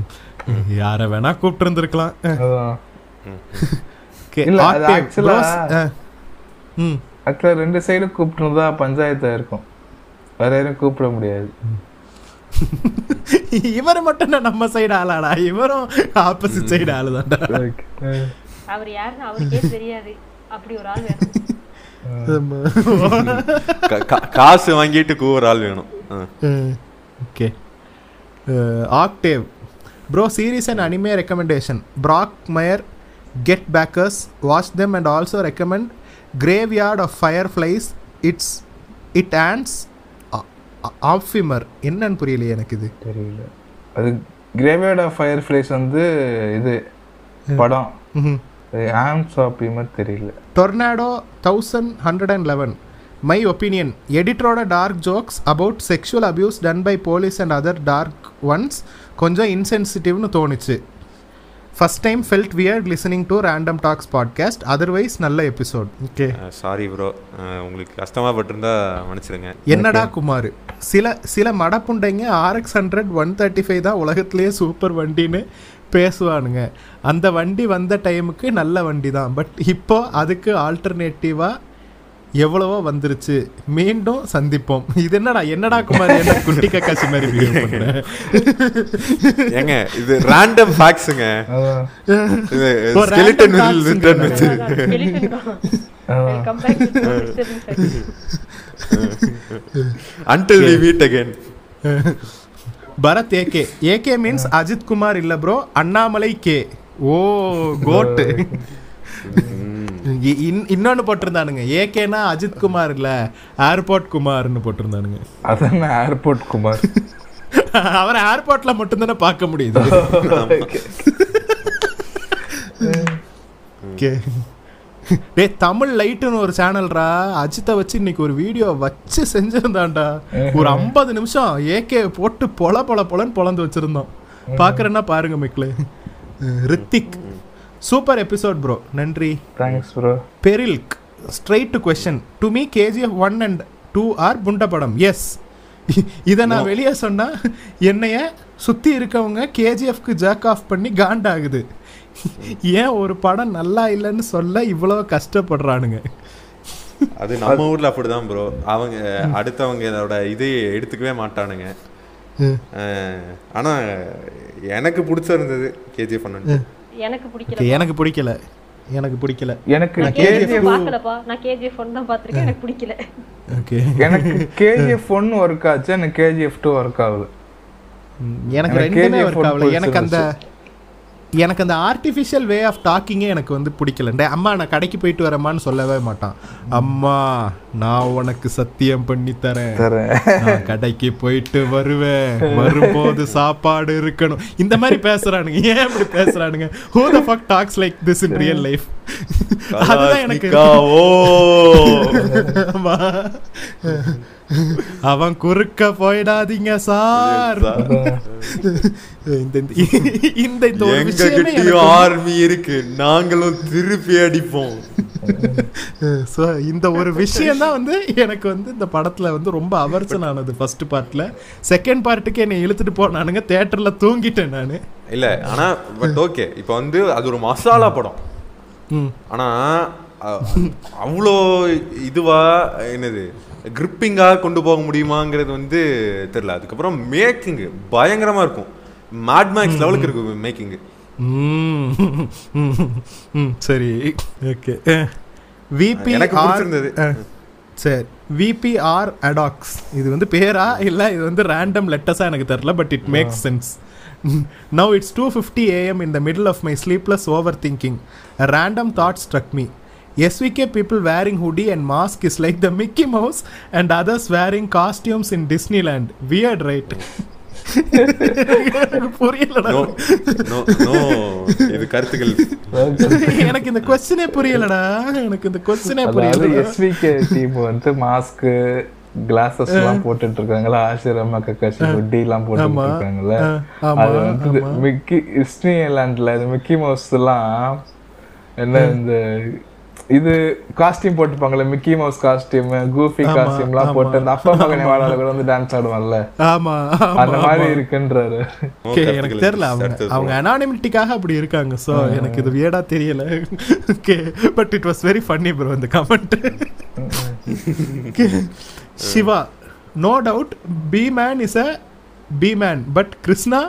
யாரை வேணா கூப்பிட்டு இருந்திருக்கலாம். அதான். Okay, இல்ல, அது Octave, actually- bros, அஹ், ம். ஆக்சுவலா ரெண்டு சைடும் கூப்பிட்டுருந்தா பஞ்சாயத்தா இருக்கும். வேற யாரும் கூப்பிட முடியாது. இவர் மட்டும் நம்ம சைடு ஆளாடா. இவரும் ஆப்போசிட் சைடு ஆளுதான்டா. அவர் யாருன்னு அவருக்கே தெரியாது. அப்படி ஒரு ஆள் வேணும். காசு வாங்கிட்டு கூவுற ஆள் வேணும். Okay. Octave. Bro series and anime recommendation Prague மயர் get backers watch them and also recommend graveyard of fireflies it's it ants ஆஃபிமர் என்னன்னு புரியலையே எனக்கு இது. தெரியல. அது கிரேவியர்ட் ஆஃப் ஃபயர் ஃபிளைஸ் வந்து இது படம். ஆம்ஸ் ஆப்பி மாதிரி தெரியல. Tornado thousand hundred and eleven my opinion எடிட்டரோட dark jokes about sexual abuse done by police and other dark ones கொஞ்சம் இன்சென்சிட்டிவ்னு தோணுச்சு. First time felt weird listening to random talks podcast otherwise நல்ல எபிசோட் ஓகே சாரி ப்ரோ உங்களுக்கு கஷ்டமா பட்டிருந்தா மன்னிச்சிடுங்க. என்னடா குமார்? சில சில மடப்புண்டைங்க RX hundred one thirty five தான் உலகத்திலேயே சூப்பர் வண்டின்னு பேசுவானுங்க. அந்த வண்டி வந்த டைமுக்கு நல்ல வண்டி தான் பட் இப்போ அதுக்கு ஆல்டர்னேட்டிவாக எவ்வளவோ வந்துருச்சு. மீண்டும் சந்திப்போம். இது என்னடா என்னடா குமார் என்ன குட்டி கக்காசி மாதிரி? ஏங்க இது ரேண்டம் ஃபேக்ஸுங்க return ங்க. வச்சு Come back with more Bharath AK AK means Ajith Kumar இல்ல ப்ரோ அண்ணாமலை கே. ஓ கோட்டு இன்னொன்னு போட்டிருந்தானுங்க. ஏகேனா அஜித் குமார் இல்ல ஏர்போர்ட் குமார்னு போட்டிருந்தானுங்க. அதான் ஏர்போர்ட் குமார். அவரை ஏர்போர்ட்ல மட்டும்தானே பார்க்க முடியுது. Okay. டேய் தமிழ் லைட்டுன்னு ஒரு சேனல்ரா. அஜித்தை வச்சு இன்னைக்கு ஒரு வீடியோ வச்சு செஞ்சிருந்தான்டா. ஒரு ஐம்பது நிமிஷம் ஏகே போட்டு பொல பொல பொலன்னு பொலந்து வச்சிருந்தோம். பார்க்குறேன்னா பாருங்க மிக்லே ரித்திக். Super episode bro. நன்றி. Thanks bro. பெரில்க். Straight to question to me KGF one and two are புண்ட படம். எஸ் இதை நான் வெளியே சொன்னா என்னைய சுற்றி இருக்கவங்க கேஜிஎஃப்க்கு ஜாக் ஆஃப் பண்ணி காண்டாகுது. ஏன் ஒரு படம் நல்லா இல்லைன்னு சொல்ல இவ்வளோ கஷ்டப்படுறானுங்க. அது நம்ம ஊர்ல அப்படிதான் ப்ரோ அவங்க அடுத்தவங்க இதோட இது எடுத்துக்கவே மாட்டானுங்க. ஆனா எனக்கு பிடிச்சிருந்தது கேஜிஎஃப் பண்ணு எனக்கு Okay, பிடிக்கல எனக்கு பிடிக்கல. எனக்கு பிடிக்கல. எனக்கு கேஜிஎஃப் பார்க்கலப்பா. நான் கேஜிஎஃப் ஒன் தான் பார்த்திருக்கேன். எனக்கு பிடிக்கல. ஓகே. எனக்கு கேஜிஎஃப் ஒன் ஒர்க் ஆச்சு. எனக்கு கேஜிஎஃப் டூ ஒர்க் ஆகுது. எனக்கு ரெண்டுமே ஒர்க் ஆகல. எனக்கு அந்த எனக்கு அந்த ஆர்டிஃபிஷியல் வே ஆஃப் டாக்கிங்கே எனக்கு வந்து பிடிக்கல. அம்மா நான் கடைக்கு போயிட்டு வரேம்மான்னு சொல்லவே மாட்டான். அம்மா. நான் உனக்கு சத்தியம் பண்ணி தரேன். நான் கடைக்கு போயிட்டு வருவேன். வரும்போது சாப்பாடு இருக்கணும். இந்த மாதிரி பேசுறானுங்க. ஏன் இப்படி பேசுறானுங்க? Who the fuck talks like this in real life அதுதான் எனக்கு ஓ. அவன் குறுக்க போயிடாதீங்க சார். இந்த இந்த- ஆர்மி இருக்கு. நாங்களும் திருப்பி அடிப்போம். So, இந்த ஒரு விஷயம் தான் வந்து எனக்கு வந்து இந்த படத்துல வந்து ரொம்ப அவர்சன் ஆனது ஃபர்ஸ்ட் பார்ட்ல செகண்ட் பார்ட்டுக்கு என்னை இழுத்துட்டு போனானுங்க தியேட்டர்ல தூங்கிட்டேன் நானு. இல்ல ஆனா பட் ஓகே இப்போ வந்து அது ஒரு மசாலா படம். ம். ஆனா அ- அவ்வளோ இதுவா என்னது கிரிப்பிங்கா கொண்டு போக முடியுமாங்கிறது வந்து தெரியல. அதுக்கப்புறம் மேக்கிங் பயங்கரமா இருக்கும். மேட்மேக்ஸ் லெவலுக்கு இருக்கும் மேக்கிங் ம். ம், சரி ஓகே விபி எனக்கு பிடிச்சிருந்தது. சரி விபிஆர் அடாக்ஸ் இது வந்து பேரா இல்லை இது வந்து ரேண்டம் லெட்டஸாக எனக்கு தெரில but it makes sense now it's two fifty AM in the middle of my sleepless overthinking a random thought struck me SVK people wearing hoodie and mask is like the Mickey Mouse and others wearing costumes in Disneyland. Weird, right? No இது கருத்துக்கள். எனக்கு இந்த கொஸ்டினே புரியலடா. எனக்கு இந்த கொஸ்டினே புரியல SVK team வந்து mask glasses எல்லாம் போட்டுட்டு இருக்காங்களா ஆசிரமா கக்காசி வட்டி எல்லாம் போட்டுட்டு ஆமா. இருக்காங்கல்ல அது வந்து. மிக்கி டிஸ்னிலாண்ட்ல மிக்கி மவுஸ் எல்லாம் என்ன இந்த இது காஸ்டியூம் போட்டுப்பாங்கல்ல மிக்கி மவுஸ் காஸ்டியூம் கூஃபி ஆமா, காஸ்டியூம் எல்லாம் ஆமா. போட்டு அந்த அப்பா மகனை வாழாத கூட வந்து டான்ஸ் ஆடுவான்ல. ஆமா அந்த ஆமா. மாதிரி. இருக்குன்றாரு எனக்கு தெரியல அவங்க அவங்க அனானிமிட்டிக்காக அப்படி இருக்காங்க. ஸோ எனக்கு இது வியடா தெரியல. Okay but it was very funny bro இந்த comment Siva no doubt B man is a B man but Krishna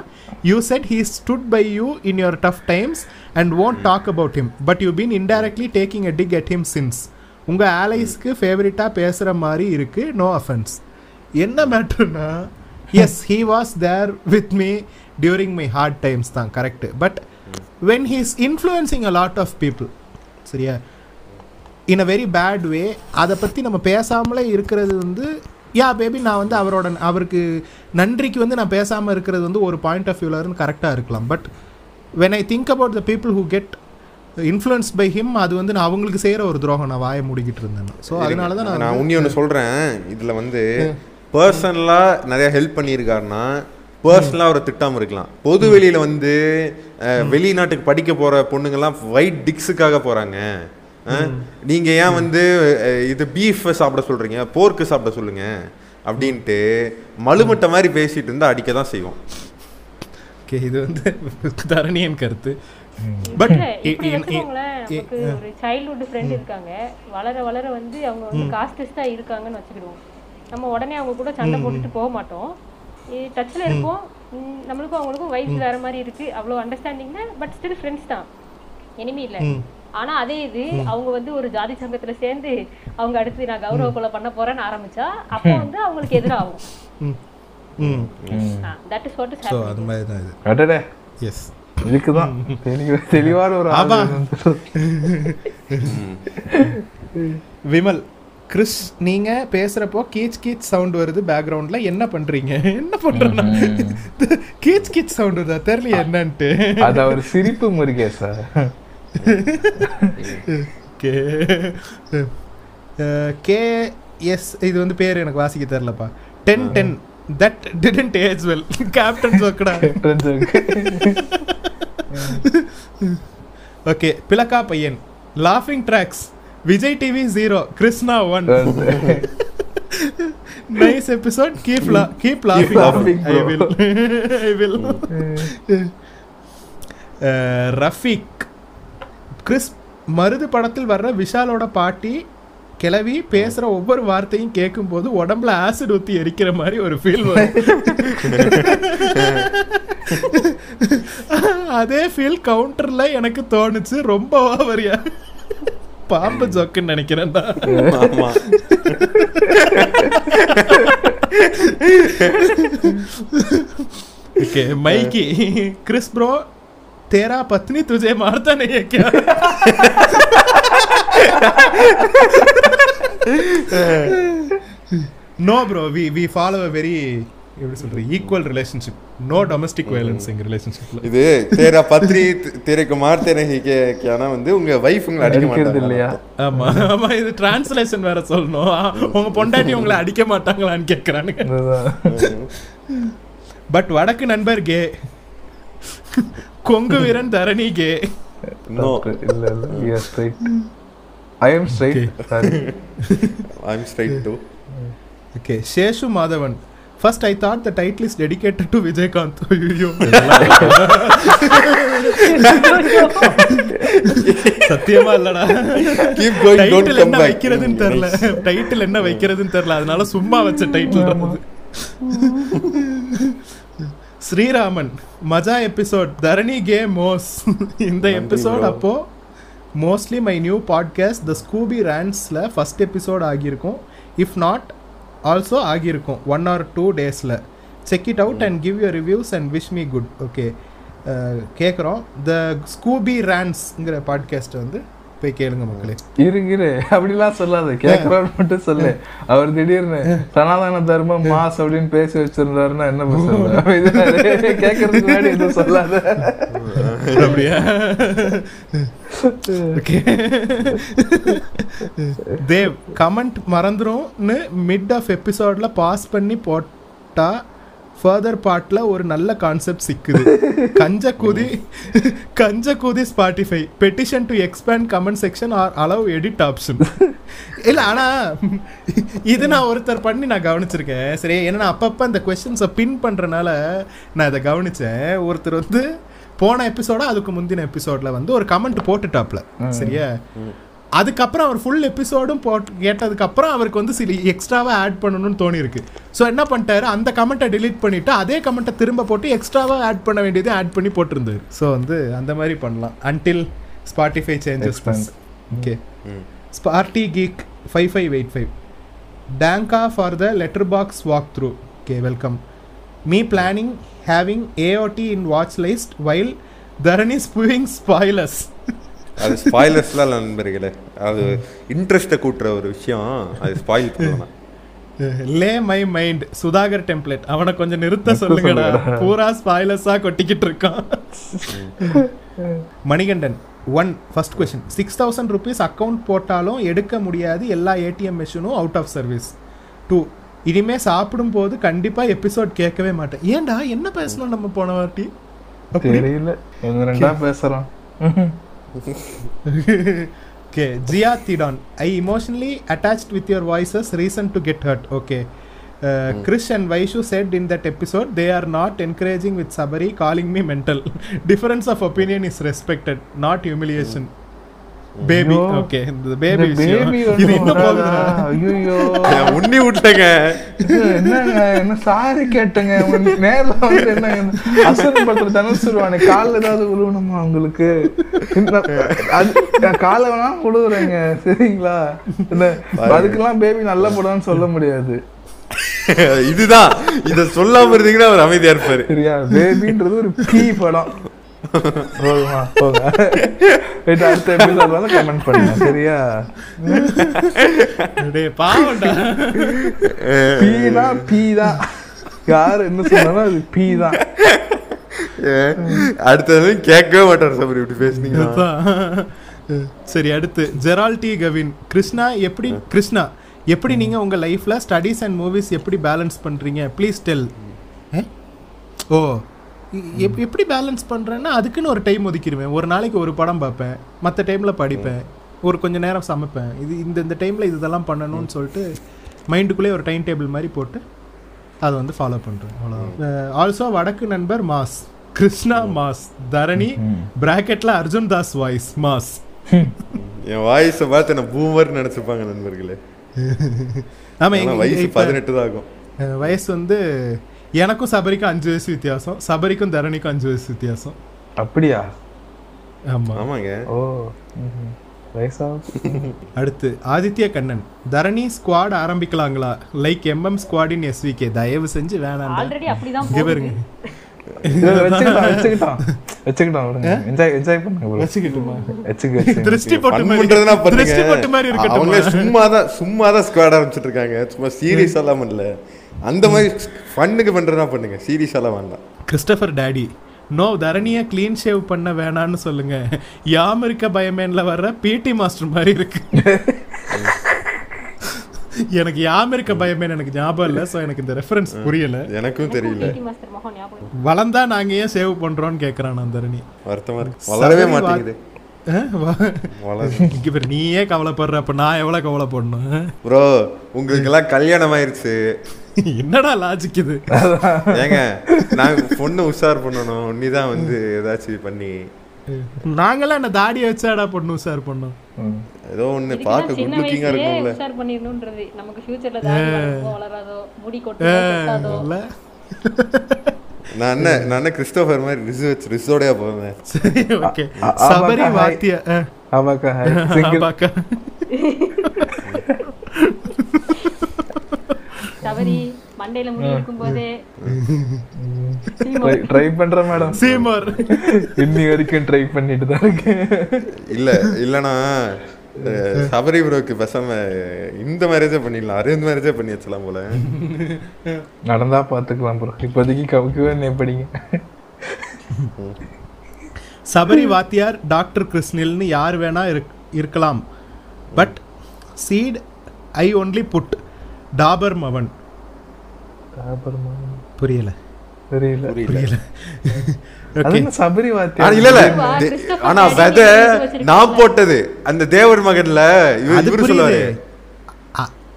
you said he stood by you in your tough times and won't talk about him. But you been indirectly taking a dig at him since உங்க ஆலைஸ்க்கு ஃபேவரட்டாக பேசுகிற மாதிரி இருக்கு. No offence என்ன மேட்ருனா yes he was there with me during my hard times தான் correct but when he is influencing a lot of people சரியா? In a very bad way அதை பற்றி நம்ம பேசாமலே இருக்கிறது வந்து யா பேபி நான் வந்து அவரோட அவருக்கு நன்றிக்கு வந்து நான் பேசாமல் இருக்கிறது வந்து ஒரு பாயிண்ட் ஆஃப் வியூவில் இருந்து கரெக்டாக இருக்கலாம். But when I think about the people who get influence by him அது வந்து நான் அவங்களுக்கு செய்கிற ஒரு துரோகம். நான் வாயை மூடிக்கிட்டு இருந்தேன். ஸோ அதனால தான் நான் உன்னி ஒன்று சொல்கிறேன் இதில் வந்து பர்சனலாக நிறைய ஹெல்ப் பண்ணியிருக்காருன்னா பர்சனலாக அவரை திட்டாமல் இருக்கலாம். பொது வெளியில் வந்து வெளிநாட்டுக்கு படிக்க போகிற பொண்ணுங்கெல்லாம் ஒயிட் டிக்ஸுக்காக போகிறாங்க நீங்கள் ஏன் வந்து இது பீஃப் சாப்பிட சொல்கிறீங்க போர்க்கு சாப்பிட சொல்லுங்க. அப்படின்ட்டு மலுமட்ட மாதிரி பேசிட்டு இருந்தால் அடிக்க தான் செய்வோம். ஓகே இது வந்து தரணியன் கருத்து. பட் ஒரு சைல்ட்ஹுட் ஃப்ரெண்ட் இருக்காங்க. வளர வளர வந்து அவங்க வந்து காஸ்டஸ்டா இருக்காங்கன்னு வச்சுக்கிடுவோம். நம்ம உடனே அவங்க கூட சண்டை போட்டுட்டு போக மாட்டோம். டச்ல இருப்போம். நம்மளுக்கும் அவங்களுக்கும் வயசு வேற மாதிரி இருக்கு. அவ்வளவு அண்டர்ஸ்டாண்டிங்னா பட் ஸ்டில் ஃப்ரெண்ட்ஸ் தான். எனிமி இல்ல. ஆனா அதே இது அவங்க வந்து ஒரு ஜாதி சங்கத்துல சேர்ந்து அவங்க அடுத்து நான் கௌரவ கொலை பண்ண போறேன்னு ஆரம்பிச்சா அப்போ வந்து அவங்களுக்கு எதிராகும். ம். That is what is so அது மாதிரி தான் இது. அடடே எஸ் இதுக்குதான். தெளிவா தெளிவான ஒரு ஆமா. விமல் கிறிஸ் நீங்க பேசுறப்போ கீச் கீச் சவுண்ட் வருது பேக்ரவுண்ட்ல என்ன பண்றீங்க? என்ன பண்றேன்னா? கீச் கீச் சவுண்ட் வருதா? தெரியல என்னன்ட்டு. அது அவர் சிரிப்பு முருகே சார். கே கே எஸ் இது வந்து பேர் எனக்கு வாசிக்க தெரியலப்பா. Ten ten. That didn't age well captain ஜோக்கடா okay பிளக்கா பையன் லாஃபிங் tracks Vijay TV zero Krishna one nice episode keep லா கீப் லாஃபிங் laughing, I. Will I will Rafiq Chris Marudhu படத்தில் வர்ற விஷாலோட பாட்டி கிளவி பேசுற ஒவ்வொரு வார்த்தையும் கேட்கும்போது உடம்புல ஆசிட் ஊத்தி எரிக்கிற மாதிரி ஒரு ஃபீல் வரும் அதே ஃபீல் கவுண்டர்ல எனக்கு தோணுச்சு ரொம்ப ஓவரியா பாம்பு ஜோக்குன்னு நினைக்கிறேன் நான். ஆமா ओके माइकी क्रिस ब्रो तेरा पत्नी तुझे मारता नहीं है क्या no bro we we follow a very எப்படி சொல்றது equal relationship no domestic violence எங்க ரிலேஷன்ஷிப்ல இது தேரா பத்ரி தேரைக்கு மார் தேரஹி கேக்கான வந்து உங்க வைஃப் உங்களை அடிக்க மாட்டாங்க இல்லையா? ஆமா ஆமா இது டிரான்ஸ்லேஷன் வேற சொல்லணும். உங்க பொண்டாட்டி உங்களை அடிக்க மாட்டாங்களான்னு கேக்குறானுங்க. பட் வடக்கு நண்பர் கே. கொங்கு வீரன் தரணி கே. நோ இல்ல இல்ல straight I am straight sorry I am straight too okay Seshu Madhavan first I thought the title is dedicated to Vijayakanth ஐயோ சத்தியமா இல்லடா keep going don't title come என்ன பேக் வைக்கிறதுன்னு தெரியல டைட்டில் என்ன வைக்கிறதுன்னு தெரியல அதனால சும்மா வச்ச டைட்டில் இருந்தது ஸ்ரீராமன் மஜா எபிசோட் தரணி கே மோஸ் இந்த எபிசோட். அப்போ mostly my new podcast the Scooby ரேண்ட்ஸில் first episode ஆகியிருக்கும். இஃப் நாட் ஆல்சோ ஆகியிருக்கும் ஒன் ஆர் டூ டேஸில் check it out and give your reviews and wish me good okay கேட்குறோம் த ஸ்கூபி ரேன்ஸ்ங்கிற பாட்காஸ்ட் வந்து போய் கேளுங்க மக்களே. இரு இரு அப்படிலாம் சொல்லாத. கேக்குறோன்னு மட்டும் சொல்லு. அவர் திடீர்னு சனாதன தர்மம் மாஸ் அப்படின்னு பேசி வச்சிருந்தாருன்னா என்ன பண்ணுறது கேக்குறதுக்கு முன்னாடி எதுவும் சொல்லாத. அப்படியா? தேவ் கமெண்ட் மறந்துரும்னு மிட் ஆஃப் எபிசோட்ல பாஸ் பண்ணி போட்டா ஃபர்தர் பார்ட்ல ஒரு நல்ல கான்செப்ட் சிக்குது. கஞ்ச கூதி கஞ்ச கூதி Spotify petition to expand comment section or allow edit option இல்ல ஆனா இது நான் ஒருத்தர் பண்ணி நான் கவனிச்சிருக்கேன். சரி ஏன்னா அப்பப்ப இந்த கொஸ்டின்ஸை பின் பண்றனால நான் இதை கவனிச்சேன். ஒருத்தர் வந்து போன எபிசோட அதுக்கு முந்தின எபிசோட்ல வந்து ஒரு கமெண்ட் போட்டுட்டாப்ல. சரியா? அதுக்கப்புறம் அவர் ஃபுல் எபிசோடும் போட்டு கேட்டதுக்கு அப்புறம் அவருக்கு வந்து சில எக்ஸ்ட்ராவா ஆட் பண்ணணும்னு தோணி இருக்கு ஸோ என்ன பண்ணிட்டாரு? அந்த கமெண்ட்டை delete பண்ணிட்டு அதே கமெண்ட்டை திரும்ப போட்டு எக்ஸ்ட்ராவா ஆட் பண்ண வேண்டியதை ஆட் பண்ணி போட்டிருந்தாரு. ஸோ வந்து அந்த மாதிரி பண்ணலாம். Until Spotify changes. Okay sporty geek five five eight five thanks for the Letterboxd walkthrough okay welcome me planning having AOT in watchlist while Dharani spewing spoilers அது ஸ்பாய்லர்ஸ்லாம் நண்பர்களே. அது இன்ட்ரெஸ்ட்டை கூட்டுற ஒரு விஷயம். அது ஸ்பாயில் பண்ணலாம். லே மை மைண்ட் சுதாகர் டெம்ப்ளேட் அவனை கொஞ்சம் நிறுத்த சொல்லுங்கடா. பூரா ஸ்பாய்லஸா கொட்டிக்கிட்டு இருக்கான். Manikandan one first question six thousand rupees account போட்டாலும் எடுக்க முடியாது. எல்லா ஏடிஎம் மிஷினும் அவுட் ஆஃப் சர்வீஸ் டூ இனிமே சாப்பிடும் போது கண்டிப்பா எபிசோட் கேட்கவே மாட்டேன். ஏன்டா? என்ன பேசலாம் நம்ம போன வாட்டி? தெரியல. okay, Gia Thidon. I emotionally attached with your voices. Reason to get hurt. Okay. Uh, mm. And Vaishu said in that episode they are not encouraging with Sabari, calling me mental. Difference of opinion is respected, not humiliation. Mm. Baby ஐயோ. Okay இந்த baby இது இன்னும். என் உண்ணி விட்டேங்க. என்னங்க? என்ன sorry கேட்டேங்க. நேர்ல வந்து என்ன அசல் பண்ற தனுசுருவானே. கால்ல ஏதாவது விழுவணுமா உங்களுக்கு? காலை வேணா விழுவுறேங்க சரிங்களா? அதுக்கெல்லாம் பேபி நல்ல படம்னு சொல்ல முடியாது. இதுதான். இத சொல்லாம இருந்தீங்கன்னா அவர் அமைதியா இருப்பாரு. சரியா? பேபின்றது ஒரு பீ படம். போதுமா போங்க Wait, அடுத்த எபிசோட் வந்து கமெண்ட் பண்ணுங்க சரியா டேய் பாவம்டா பீ தான் தான் யார் என்ன சொன்னாலும் அது பீ தான் அடுத்தது கேட்கவே மாட்டார் சார் இப்படி பேசுனீங்க சரி அடுத்து ஜெரால்டி கவின் கிருஷ்ணா எப்படி கிருஷ்ணா எப்படி நீங்க உங்க லைஃப்ல ஸ்டடீஸ் அண்ட் மூவிஸ் எப்படி பேலன்ஸ் பண்றீங்க ப்ளீஸ் டெல் ஓ எப்- எப்படி பேலன்ஸ் பண்றேன்னா அதுக்குன்னு ஒரு டைம் ஒதுக்கிடுவேன். ஒரு நாளைக்கு ஒரு படம் பார்ப்பேன். மற்ற டைம்ல படிப்பேன். ஒரு கொஞ்ச நேரம் சமைப்பேன். இது இந்த இந்த டைம்ல இதெல்லாம் பண்ணணும்னு சொல்லிட்டு மைண்டுக்குள்ளே ஒரு டைம் டேபிள் மாதிரி போட்டு அதை வந்து ஃபாலோ பண்றேன். அவ்வளோ ஆல்சோ வடக்கு நண்பர் மாஸ். கிருஷ்ணா மாஸ். தரணி பிராக்கெட்ல அர்ஜுன் தாஸ் வாய்ஸ் மாஸ். என் வாய்ஸை பார்த்து என்ன பூமர் நினைச்சுப்பாங்க நண்பர்களே. ஆமா ஆனா எங்க- வயசு பதினெட்டு தான் ஆகும். வயசு வந்து எனக்கும் சபரிக்கும் அஞ்சு வயசு வித்தியாசம் சபரிக்கும் தரணிக்கும் அஞ்சு வயசு வித்தியாசம். அப்படியா? ஆமா. ஆமாங்க. ஓ அடுத்து ஆதித்ய கண்ணன். தரணி ஸ்குவாட் ஆரம்பிக்கலாங்களா? லைக் எம்எம் ஸ்குவாடின் எஸ்விகே தயவு செஞ்சு வேணாம் ஆல்ரெடி அப்படிதான் இங்க போகுது பாருங்க இல்ல, சும்மா தான் சும்மா தான் ஸ்குவாட் ஆரம்பிச்சிட்டு இருக்காங்க. சும்மா சீரியஸ் எல்லாம் பண்ணல. அந்த மாதிரி ஃபன்னுக்கு பண்றதா பண்ணுங்க. சீரியஸ் எல்லாம் வேண்டாம். கிறிஸ்டபர் டேடி நோ தரணிய க்ளீன் ஷேவ் பண்ண வேணான்னு சொல்லுங்க. யாம் இருக்க பயமேன்ல வர்ற பிடி மாஸ்டர் மாதிரி இருக்கு. எனக்கு யாம் இருக்க பயமேன் எனக்கு ஞாபகம் இல்லை ஸோ எனக்கு இந்த ரெஃபரன்ஸ் புரியல. எனக்கும் தெரியல. பிடி மாஸ்டர் மகன் ஞாபகம் வளர்ந்தா நாங்க ஏன் சேவ் பண்றோம்னு கேக்குறான் நான் தரணி. வருத்தமா இருக்கு. வளரவே மாட்டேங்குது. நீயே கவலைப்படுற அப்ப நான் எவ்வளவு கவலைப்படணும்? ப்ரோ உங்களுக்கு எல்லாம் கல்யாணம் ஆயிருச்சு என்னடா லாஜிக் இது ஏங்க நாங்க பொண்ணு உஷார் பண்ணணும் நீ தான் வந்து ஏதாச்சும் பண்ணி நாங்களாம் என்ன தாடியை வச்சாடா பண்ணும் சார் பண்ணோம். ஏதோ ஒண்ணு பார்க்க குட் லுக்கிங்கா இருக்கும்ல உஷார் பண்ணிடணும்ன்றது நமக்கு ஃபியூச்சர்ல தாடி வளராதோ முடி கொட்டோ கொட்டாதோ இல்ல நான் என்ன நான் என்ன கிறிஸ்டோபர் மாதிரி ரிசு வச்சு ரிசோடையா போவேன் சரி ஓகே சபரி. வாத்திய ஆமாக்கா hi. சபரி மண்டையில முடி இருக்கும் போதே Try- try பண்றேன் மேடம் சீமோர். இன்னி வரைக்கும் ட்ரை பண்ணிட்டு தான் இருக்கேன். இல்ல இல்லனா சபரி ப்ரோக்கு பேசாம இந்த மேரேஜே பண்ணிடலாம். அரேஞ்ச் மேரேஜே பண்ணி வச்சலாம் போல. நடந்தா பாத்துக்கலாம் ப்ரோ இப்போதைக்கு கவுக்கவே நீ படிங்க. சபரி வாத்தியார் டாக்டர் கிருஷ்ணில்னு யார் வேணா இருக்- இருக்கலாம். But seat I only put Dabur மவன். புரியல. புரியல. சபரி வாத்தியார்? இல்ல ஆனா விதை? நான் போட்டது. அந்த தேவர் மகன்ல இவரு அது இவரு புரியுது சொல்லுவாரு.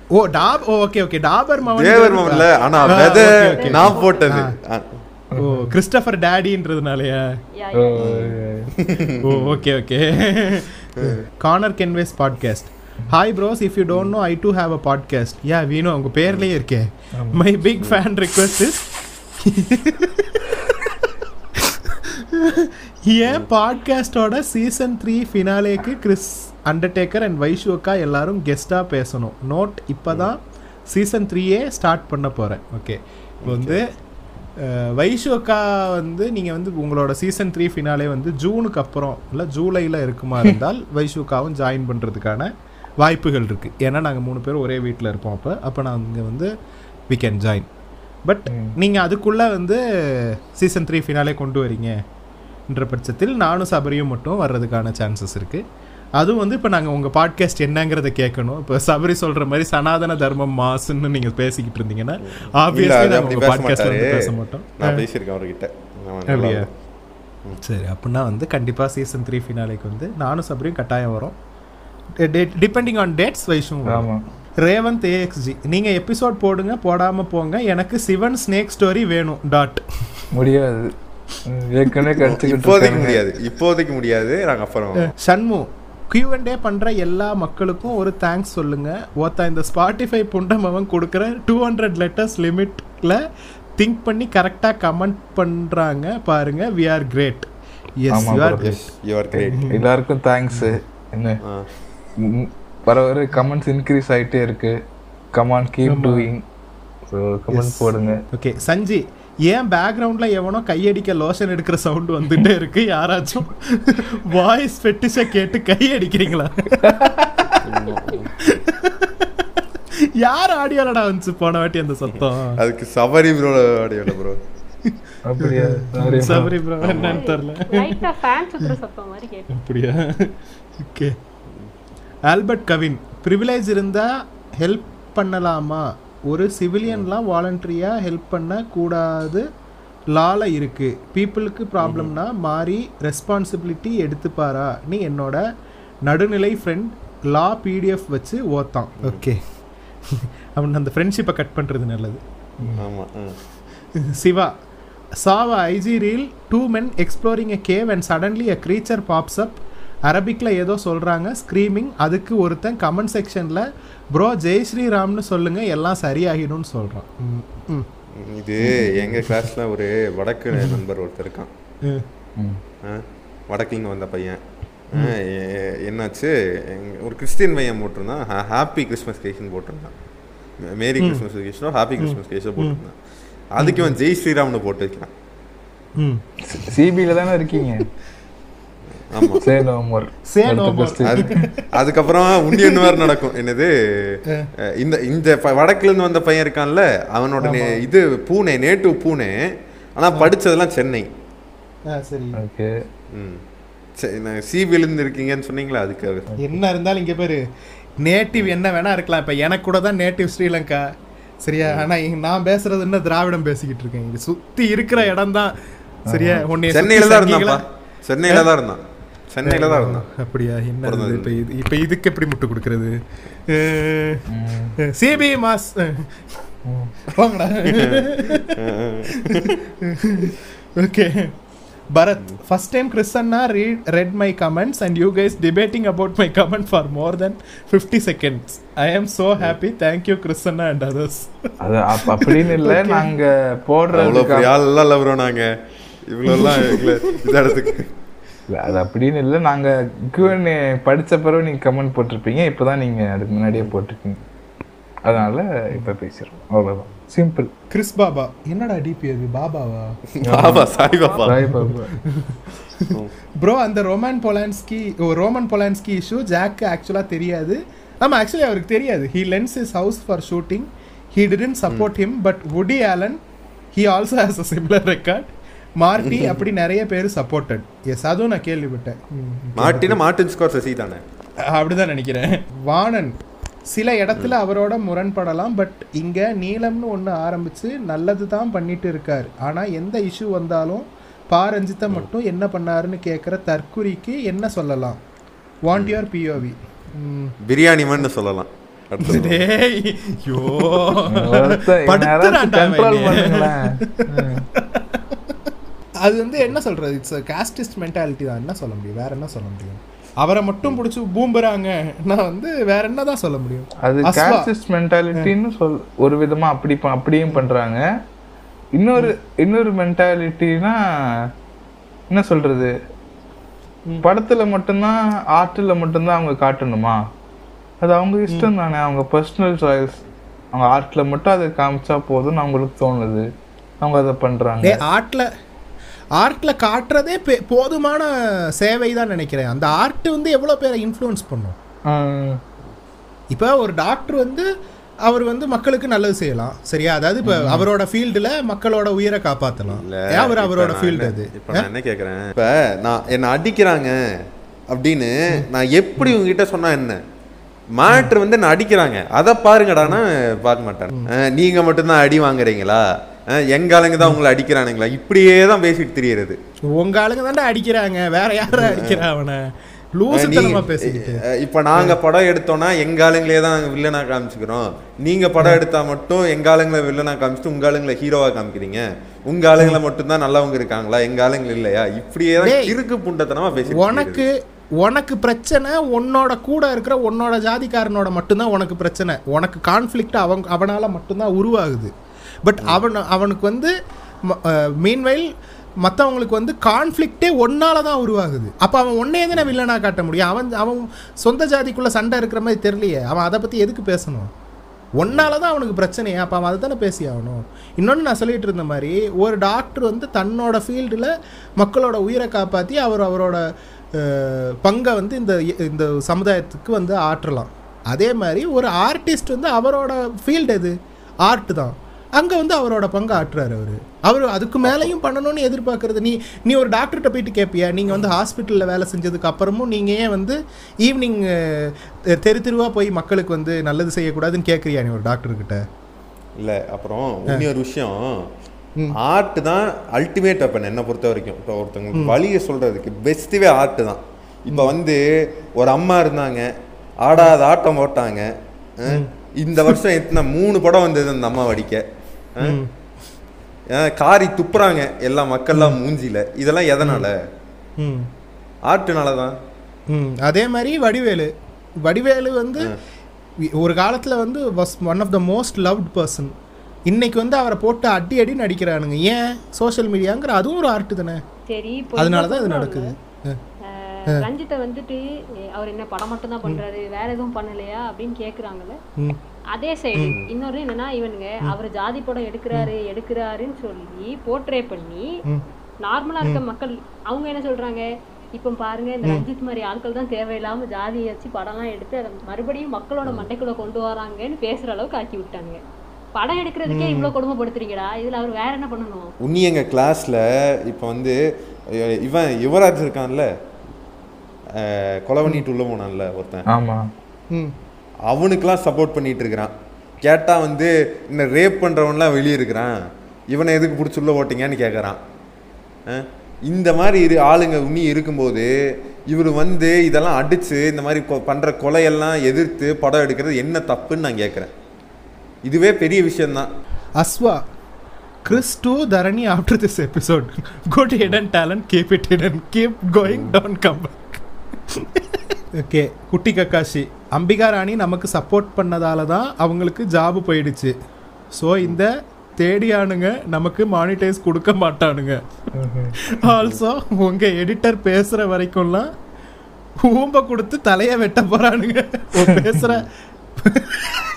ஓ டாப் ஓகே ஓகே டாபர் மவன் தேவர் மகன்ல ஆனா விதை okay, okay. நான் போட்டது. ஓ கிறிஸ்டபர் டேடின்றதுனாலயா? ஓ, okay okay corner canvas podcast hi bros if you don't know I do have a podcast யா வீணு உங்க பேர்லயே இருக்கே. My big fan request is ஏன் பாட்காஸ்டோட சீசன் த்ரீ ஃபினாலேக்கு கிறிஸ் அண்டர்டேக்கர் அண்ட் வைஷுக்கா எல்லாரும் கெஸ்டாக பேசணும். நோட் இப்போ தான் சீசன் த்ரீயே ஸ்டார்ட் பண்ண போகிறேன் ஓகே இப்போ வந்து அஹ், வைஷு அக்கா வந்து நீங்கள் வந்து உங்களோட சீசன் த்ரீ ஃபினாலே வந்து ஜூனுக்கு அப்புறம் இல்லை ஜூலையில் இருக்குமா இருந்தால் வைஷு அக்காவும் ஜாயின் பண்ணுறதுக்கான வாய்ப்புகள் இருக்குது ஏன்னா நாங்கள் மூணு பேரும் ஒரே வீட்டில் இருப்போம் அப்போ. அப்போ நாங்கள் வந்து வி கேன் ஜாயின் பட் நீங்கள் அதுக்குள்ளே வந்து சீசன் த்ரீ ஃபினாலே கொண்டு வரீங்கன்ற பட்சத்தில் நானும் சபரியும் மட்டும் வர்றதுக்கான சான்சஸ் இருக்குது அதுவும் வந்து இப்போ நாங்கள் உங்கள் பாட்காஸ்ட் என்னங்கிறத கேட்கணும். இப்போ சபரி சொல்கிற மாதிரி சனாதன தர்மம் மாசுன்னு நீங்கள் பேசிக்கிட்டு இருந்தீங்கன்னா ஆப்வியஸ்லி நாங்கள் உங்கள் மாட்டாரு பேச மாட்டோம் நான் பேசியிருக்கேன் அவர்கிட்ட. அப்படியா. சரி அப்படின்னா வந்து கண்டிப்பாக சீசன் த்ரீ ஃபினாலேக்கு வந்து நானும் சபரியும் கட்டாயம் வரும். டிபெண்டிங் ஆன் டேட்ஸ் வைஷும் வரும். ஆமா. ரேவந்த் ஏஎக்ஸ்ஜி நீங்க எபிசோட் போடுங்க போடாம போங்க. எனக்கு சிவன் ஸ்னேக் ஸ்டோரி வேணும் டாட் முடியாது. ம், ஏற்கனவே கடிச்சுக்கிட்டு இப்போதைக்கு. முடியாது. இப்போதைக்கு முடியாது. நாங்க அப்புறம் ஷண்மு Q&A பண்ற எல்லா மக்களுக்கும் ஒரு தேங்க்ஸ் சொல்லுங்க. ஒருத்தன் இந்த ஸ்பாட்டிஃபை புண்டம் அவன் கொடுக்குற டூ ஹண்ட்ரட் லெட்டர்ஸ் லிமிட்ல திங்க் பண்ணி கரெக்டா கமெண்ட் பண்றாங்க பாருங்க. We are great yes you are bro. Yes you are great எல்லாருக்கும் தேங்க்ஸ் என்ன? வர வர கமெண்ட்ஸ் இன்க்ரீஸ் ஆயிட்டே இருக்கு. Come on keep doing so comment போடுங்க. ஓகே சஞ்சி ஏன் பேக்ரவுண்ட்ல எவனோ கையடிக்க லோஷன் எடுக்கிற சவுண்ட் வந்துட்டே இருக்கு? யாராச்சும் வாய்ஸ் ஃபெட்டிஷ கேட்டு கை அடிக்கிறீங்களா யார் ஆடியோலடா வந்துச்சு? போன வாட்டி அந்த சத்தம். அதுக்கு சபரி ப்ரோ ஆடியோல ப்ரோ அப்படியா. சபரி ப்ரோ என்னன்னு தெரியல. லைட்டா ஃபேன் சுத்துற சத்தம் மாதிரி கேட்டு அப்படியா? ஓகே ஆல்பர்ட் கவின் ப்ரிவிலேஜ் இருந்தா ஹெல்ப் பண்ணலாமா? ஒரு சிவிலியன்லாம் வாலண்டரியா ஹெல்ப் பண்ண கூடாது லால இருக்கு பீப்புளுக்கு ப்ராப்ளம்னா மாறி ரெஸ்பான்சிபிலிட்டி எடுத்துப்பாரா? நீ என்னோட நடுநிலை ஃப்ரெண்ட் லா பிடிஎஃப் வச்சு ஓத்தான். ஓகே. அவன் அந்த ஃப்ரெண்ட்ஷிப்பை கட் பண்ணுறது நல்லது. ஆ. Siva saw a IG reel two men exploring a cave and suddenly a creature அரபிக்ல ஏதோ சொல்றாங்க ஸ்க்ரீமிங் அதுக்கு ஒருத்தன் கமெண்ட் செக்ஷன்ல ப்ரோ ஜெய் ஸ்ரீராம்னு சொல்லுங்க எல்லாம் சரியாகிடும்னு சொல்றான். ம், ம், இது எங்க கிளாஸ்ல ஒரு வடக்கு நண்பர் ஒருத்தர் இருக்கான். வடக்குங்க வந்த பையன். என்னாச்சு? ஒரு கிறிஸ்டியன் பையன் போட்டிருந்தான். ஹாப்பி கிறிஸ்மஸ் கேஷன் போட்டிருந்தான். மேரி கிறிஸ்மஸ் கேஷனோ ஹாப்பி கிறிஸ்மஸ் கேஷோ போட்டிருந்தான். அதுக்கு இவன் ஜெய் ஸ்ரீராம்னு போட்டு வைக்கிறான். ம். சிபில தானே இருக்கீங்க? அதுக்கப்புறம் உண்டியன் வேறு நடக்கும். என்னது? இந்த இந்த வடக்குல இருந்து வந்த பையன் இருக்கான்ல அவனோட நே- இது பூனே நேட்டிவ் பூனே ஆனா படிச்சதெல்லாம் சென்னை. சரி. ஓகே. ம். இருந்து இருக்கீங்கன்னு சொன்னீங்களா அதுக்காக என்ன இருந்தாலும் இங்க பாரு நேட்டிவ் என்ன வேணா இருக்கலாம். இப்ப எனக்கு கூட தான் நேட்டிவ் ஸ்ரீலங்கா. சரியா? ஆனா இங்க நான் பேசுறது என்ன திராவிடம் பேசிக்கிட்டு இருக்கேன். இங்க சுத்தி இருக்கிற இடம் தான். சரியா? உன்னை சென்னையில தான் இருந்தான்ப்பா. சென்னையில தான் இருந்தான். சென்னையில தான் இருந்தான். அப்படியா? என்ன? இப்ப இது இப்ப இதுக்கு எப்படி முட்டு கொடுக்கறது? Sibi mass okay Bharath first time கிறிஸ்டன்னா read read my comments and you guys debating about my comment for more than fifty seconds I am so happy thank you கிறிஸ்டன்னா and others அது அப்- அப்படின்னு இல்ல. நாங்க அவ்வளோ போடுறதுக்கு பெரிய ஆள்லாம் இல்லை ப்ரோ நாங்க. இவ்வளோலாம் எங்களை இதாகிறதுக்கு இல்ல, அது அப்படின்னு இல்ல. நாங்க Q&A படிச்ச பிறகு நீங்க கமெண்ட் போட்டிருப்பீங்க. இப்பதான் நீங்க அதுக்கு முன்னாடியே போட்டிருக்கீங்க. அதனால இப்ப பேசுறோம் அவ்வளவுதான். சிம்பிள் கிறிஸ் பாபா என்னடா டிபி அது பாபாவா பாபா சாய் பாபா. சாய் பாபா. ப்ரோ அந்த Roman Polanski Roman Polanski issue jack ஆக்சுவலாக தெரியாது. ஆமாம் ஆக்சுவலி அவருக்கு தெரியாது. He lends his house for shooting he didn't support him but Woody Allen he also has a similar record Mardi அப்படி நிறைய பேர் சப்போர்ட்டட் எஸ் அதுவும் நான் கேள்விப்பட்டேன். ம். மாட்டினா மார்டின் ஸ்கோர் சசி தானே அப்படிதான் நினைக்கிறேன். வாணன் சில இடத்துல அவரோட முரண்படலாம் பட் இங்க நீலம்னு ஒன்று ஆரம்பிச்சு நல்லது தான் பண்ணிட்டு இருக்கார். ஆனா எந்த இஷ்யூ வந்தாலும் பா ரஞ்சித்தை மட்டும் என்ன பண்ணாருன்னு கேட்குற தற்குறிக்கு என்ன சொல்லலாம்? வாண்ட் யுவர் பிஓவி பிரியாணி மண்ணு சொல்லலாம். அடுத்தது டேய் யோ ஒருத்தன் படுத்துறான்டா கண்ட்ரோல் அவன். பண்ணுங்களேன் அது வந்து என்ன சொல்றது? இட்ஸ் காஸ்டிஸ்ட் மென்டாலிட்டி தான். என்ன சொல்ல முடியும்? வேற என்ன சொல்ல முடியும்? அவரை மட்டும் பிடிச்சி பூம்புறாங்க. நான் வந்து வேற என்னதான் சொல்ல முடியும்? அது. காஸ்டிஸ்ட் மென்டாலிட்டின்னு சொல் ஒரு விதமா அப்படி அப்படியும் பண்றாங்க. இன்னொரு இன்னொரு மென்டாலிட்டினா என்ன சொல்றது? படத்துல மட்டும்தான் ஆர்ட்ல மட்டும்தான் அவங்க காட்டணுமா? அது அவங்க இஷ்டம் தானே. அவங்க பர்சனல் சாய்ஸ் அவங்க ஆர்ட்ல மட்டும் அதை காமிச்சா போதும்னு அவங்களுக்கு தோணுது. அவங்க அதை பண்றாங்க. டே ஆர்ட்ல ஆர்ட்ல காட்டுறதே பெ- போதுமான சேவை தான் நினைக்கிறேன். அந்த ஆர்ட் வந்து எவ்வளோ பேரை இன்ஃப்ளூயன்ஸ் பண்ணும்? இப்போ ஒரு டாக்டர் வந்து அவர் வந்து மக்களுக்கு நல்லது செய்யலாம். சரியா? அதாவது இப்போ அவரோட ஃபீல்டில் மக்களோட உயிரை காப்பாற்றலாம் அவர் அவரோட ஃபீல்டு என்ன- அது? இப்ப நான் என்ன கேக்குறேன்? இப்ப நான் என்ன அடிக்கிறாங்க அப்படின்னு நான் எப்படி உங்ககிட்ட சொன்னா என்ன? மேட்ரு வந்து என்ன அடிக்கிறாங்க. அதை பாருங்கடான்னா பார்க்க மாட்டேன். அஹ், நீங்க மட்டும்தான் அடி வாங்குறீங்களா? எங்க ஆளுங்க தான் உங்களை அடிக்கிறானுங்களா? இப்படியே தான் பேசிட்டு தெரியறது. உங்க ஆளுங்க தானே அடிக்கிறாங்க. வேற யாரும் அடிக்கிறா அவனை? இப்ப நாங்க படம் எடுத்தோம்னா எங்க ஆளுங்களே தான் வில்லனா காமிச்சுக்கிறோம். நீங்க படம் எடுத்தா மட்டும் எங்க ஆளுங்களை வில்லனா காமிச்சிட்டு உங்க ஆளுங்களை ஹீரோவா காமிக்கிறீங்க. உங்க ஆளுங்களை மட்டும் தான் நல்லவங்க இருக்காங்களா? எங்க ஆளுங்க இல்லையா? இப்படியே தான் இருக்கு புண்டத்தனமா பேசிட்டு உனக்கு உனக்கு பிரச்சனை உன்னோட கூட இருக்கிற உன்னோட ஜாதிக்காரனோட மட்டும்தான் உனக்கு பிரச்சனை. உனக்கு கான்ஃப்ளிக்ட் அவன் அவனால் மட்டும்தான் உருவாகுது. பட் அவன் அவனுக்கு வந்து மீன்வைல் மற்றவங்களுக்கு வந்து கான்ஃப்ளிக்டே ஒன்னால தான் உருவாகுது. அப்போ அவன் ஒன்னே தானே வில்லனாக காட்ட முடியும். அவன் அவன் சொந்த ஜாதிக்குள்ளே சண்டை இருக்கிற மாதிரி தெரியலையே. அவன் அதை பற்றி எதுக்கு பேசணும்? ஒன்னால தான் அவனுக்கு பிரச்சனையே. அப்போ அவன் அதை தானே பேசி ஆகணும். இன்னொன்று நான் சொல்லிட்டு இருந்த மாதிரி ஒரு டாக்டர் வந்து தன்னோட ஃபீல்டில் மக்களோட உயிரை காப்பாற்றி அவர் அவரோட பங்கை வந்து இந்த இந்த சமுதாயத்துக்கு வந்து ஆற்றலாம். அதே மாதிரி ஒரு ஆர்டிஸ்ட் வந்து அவரோட ஃபீல்டு எது? ஆர்ட் தான். அங்கே வந்து அவரோட பங்கு ஆற்றுறாரு அவர். அவர் அதுக்கு மேலேயும் பண்ணணும்னு எதிர்பார்க்கறது. நீ நீ ஒரு டாக்டர்கிட்ட போயிட்டு கேட்பியா நீங்கள் வந்து ஹாஸ்பிட்டலில் வேலை செஞ்சதுக்கு அப்புறமும் நீங்கள் ஏன் வந்து ஈவினிங் தெரு தெருவாக போய் மக்களுக்கு வந்து நல்லது செய்யக்கூடாதுன்னு கேட்குறியா நீ ஒரு டாக்டர்கிட்ட? இல்ல அப்புறம் இன்னொரு விஷயம். ஆர்ட் தான் அல்டிமேட் வெப்பன் என்னை பொறுத்த வரைக்கும். இப்போ ஒருத்தவங்களுக்கு வழியை சொல்றதுக்கு பெஸ்ட்டுவே ஆர்ட் தான். இப்போ வந்து ஒரு அம்மா இருந்தாங்க. ஆடாத ஆட்டம் போட்டாங்க. இந்த வருஷம் எத்தனை? மூணு படம் வந்தது அந்த அம்மா வடிக்க காரி துப்புறாங்க. எல்லா மக்கள்லாம் மூஞ்சில இதெல்லாம் எதனால? ம். ஆர்ட்னால தான் ம். அதே மாதிரி வடிவேலு. வடிவேலு வந்து ஒரு காலத்தில் வந்து was one of the most loved person இன்னைக்கு வந்து அவரை போட்டு அடி அடி நடிக்கிறானுங்க ஏன்? சோஷியல் மீடியாங்கிற அதுவும் ஒரு ஆர்ட் தானே? அதனால தான் இது நடக்குது. ரஞ்சித்தை வந்துட்டு அவர் என்ன படம் மட்டும் தான் பண்றாரு வேற எதுவும் பண்ணலையா? அப்படின்னு கேக்குறாங்கல்ல. அதே சைடு இன்னொரு என்னன்னா இவனுங்க அவர் ஜாதி படம் எடுக்கிறாரு எடுக்கிறாருன்னு சொல்லி போர்ட்ரே பண்ணி நார்மலா இருக்க மக்கள் அவங்க என்ன சொல்றாங்க? இப்போ பாருங்க இந்த ரஞ்சித் மாதிரி ஆட்கள் தான் தேவையில்லாம ஜாதியை வச்சு படம்லாம் எடுத்து அதை மறுபடியும் மக்களோட மண்டைக்குள்ள கொண்டு வராங்கன்னு பேசுற அளவுக்கு ஆக்கி விட்டாங்க படம் எடுக்கிறதுக்கே இவ்வளவு கொடுமைப்படுத்துறீங்கடா இதுல அவர் வேற என்ன பண்ணணும்? உன்னி எங்க கிளாஸ்ல இப்போ வந்து இவன் யுவராஜ் இருக்கான்ல கொலை பண்ணிட்டு உள்ள போனான்ல ஒருத்தன். ஆமா. ம். அவனுக்கெல்லாம் சப்போர்ட் பண்ணிட்டு இருக்கிறான். கேட்டா வந்து இந்த ரேப் பண்றவன்லாம் வெளியே இருக்கிறான். இவனை எதுக்கு பிடிச்சி உள்ள ஓட்டிங்கன்னு கேட்குறான் இந்த மாதிரி இரு ஆளுங்க உன்னி இருக்கும்போது இவர் வந்து இதெல்லாம் அடிச்சு இந்த மாதிரி கொ- பண்ற கொலையெல்லாம் எதிர்த்து படம் எடுக்கிறது என்ன தப்புன்னு நான் கேட்குறேன் இதுவே பெரிய விஷயம்தான். அஸ்வா Chris to Dharani after this episode. Good hidden talent, keep it hidden. Keep going, don't come back. Okay குட்டி கக்காஷி அம்பிகா ராணி நமக்கு சப்போர்ட் பண்ணதால தான் அவங்களுக்கு ஜாப் போயிடுச்சு. ஸோ இந்த தேடியானுங்க நமக்கு மானிட்டைஸ் கொடுக்க மாட்டானுங்க. ஆல்சோ உங்க எடிட்டர் பேசுற வரைக்கும்லாம் ஊம்ப கொடுத்து தலைய வெட்ட போறானுங்க. ஓ, பேசுற.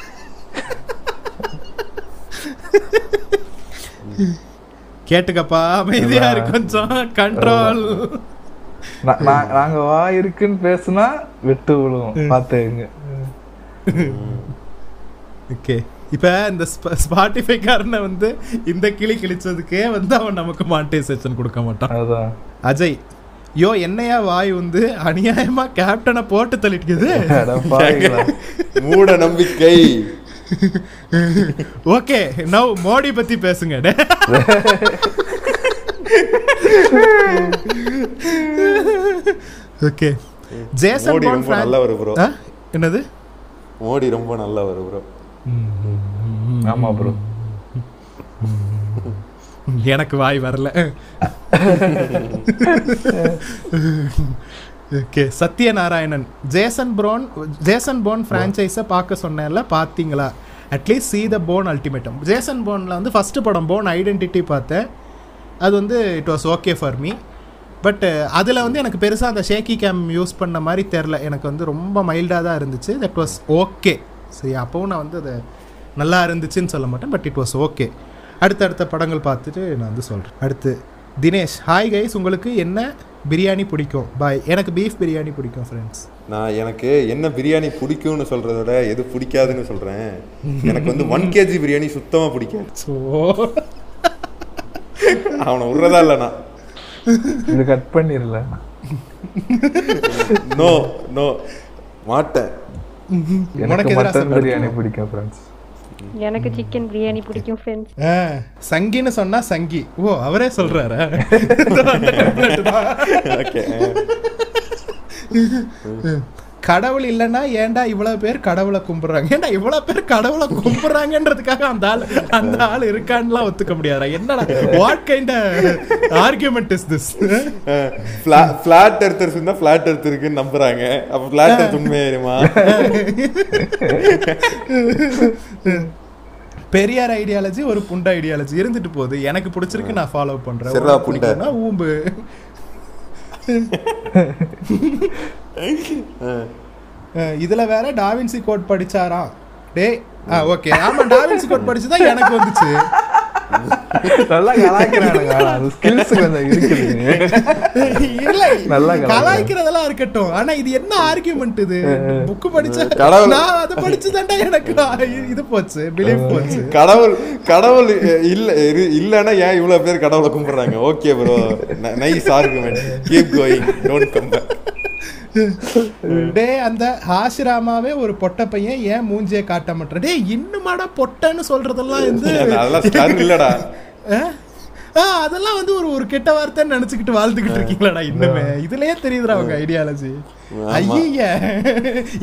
கேட்டுக்கப்பா அமைதியா இரு கொஞ்சம். கண்ட்ரோல் நாங்க வா இருக்குன்னு பேசுனா விட்டு விழுவோம். பாத்துங்க ஓகே. இப்போ இந்த ஸ்பாட்டிஃபை காரனை வந்து இந்த கிளி கிழிச்சதுக்கே வந்து அவன் நமக்கு மானிட்டைசேஷன் கொடுக்க மாட்டான். அஜய் யோ என்னையா வாய் வந்து அநியாயமா கேப்டனை போட்டு தள்ளிட்டுக்குது பாவிகளா. மூட நம்பிக்கை. ஓகே நவ் மோடி பத்தி பேசுங்க. ஓகே ஜேசன் பாண்ட் ரொம்ப நல்லவர் ப்ரோ ஆ? என்னது? மோடி ரொம்ப நல்லவர் ப்ரோ ஆமா ப்ரோ எனக்கு வாய் வரல. Okay Sathyanarayanan. Jason Bourne Jason Bourne ஃப்ரான்ச்சைஸை பார்க்க சொன்னேன்ல பார்த்தீங்களா? At least see the Bourne Ultimatum Jason போனில் வந்து ஃபஸ்ட்டு படம் போன் ஐடென்டிட்டி பார்த்தேன். அது வந்து it was okay for me but அதில் வந்து எனக்கு பெருசாக அந்த ஷேக்கி கேம் யூஸ் பண்ண மாதிரி தெரில. எனக்கு வந்து ரொம்ப மைல்டாக தான் இருந்துச்சு. தட் வாஸ் ஓகே சரி அப்போவும் நான் வந்து அதை நல்லா இருந்துச்சுன்னு சொல்ல மாட்டேன். பட் இட் வாஸ் ஓகே அடுத்தடுத்த படங்கள் பார்த்துட்டு நான் வந்து சொல்கிறேன் அடுத்து தினேஷ். ஹாய் கைஸ் உங்களுக்கு என்ன பிரியாணி பிடிக்கும்? பாய் எனக்கு பீஃப் பிரியாணி பிடிக்கும் ஃப்ரெண்ட்ஸ் நான் எனக்கு என்ன பிரியாணி பிடிக்கும்னு சொல்றத விட எது பிடிக்காதுன்னு சொல்றேன். எனக்கு வந்து ஒன் கேஜி பிரியாணி சுத்தமா பிடிக்காது. ஸோ அவனை விடுறதா இல்லை நான் இது கட் பண்ணிரல. நோ நோ மாட்டேன் எனக்கு மட்டன். பிரியாணி பிடிக்கும் ஃப்ரெண்ட்ஸ் எனக்கு சிக்கன் பிரியாணி பிடிக்கும் ஃப்ரெண்ட்ஸ் சங்கின்னு சொன்னா சங்கி. ஓ அவரே சொல்றாரா? ஓகே கடவுள் இல்லைன்னா ஏன்டா இவ்வளவு பேர் கடவுளை கும்பிடுறாங்க? ஏன்டா இவ்வளவு பேர் கடவுளை கும்பிடுறாங்கன்றதுக்காக அந்த ஆள் அந்த ஆள் இருக்கான்லாம் ஒத்துக்க முடியாதா என்னடா what kind argument is this flat earthers இருந்தா ஃபிளாட் எர்த் இருக்குன்னு நம்புறாங்க. அப்ப ஃபிளாட் எர்த் உண்மையாயிருமா பெரியார் ஐடியாலஜி ஒரு புண்ட ஐடியாலஜி இருந்துட்டு போகுது. எனக்கு பிடிச்சிருக்கு நான் ஃபாலோ பண்றேன். ஊம்பு. இதுல வேற டாவின்சி கோட் படிச்சாராம். டேய் ஆ ஓகே ஆமா டாவின்சி கோட் படிச்சுதான் எனக்கு வந்துச்சு. நல்லா. கலாய்க்கிறதெல்லாம் இருக்கட்டும். ஆனா இது என்ன ஆர்கியூமெண்ட் இது? புக் படிச்சா கடவுள். நான் அதை படிச்சுதான்டா எனக்கு இது போச்சு பிலீஃப் போச்சு. கடவுள் இல்ல ஏன் இவ்வளவு பேர் கடவுளை கும்பிடுறாங்க? Okay bro nice argument keep going don't come டே அந்த ஆசிராமாவே ஒரு பொட்ட பையன் ஏன் மூஞ்சிய காட்ட மாட்டேன் டே இன்னுமாடா பொட்டன்னு சொல்றதெல்லாம் வந்து இல்லடா. அதெல்லாம் வந்து ஒரு ஒரு கெட்ட வார்த்தைன்னு நினைச்சுக்கிட்டு வாழ்ந்துகிட்டு இருக்கீங்களாடா இன்னுமே. இதுலயே தெரியுதுடா அவங்க ஐடியாலஜி ஐய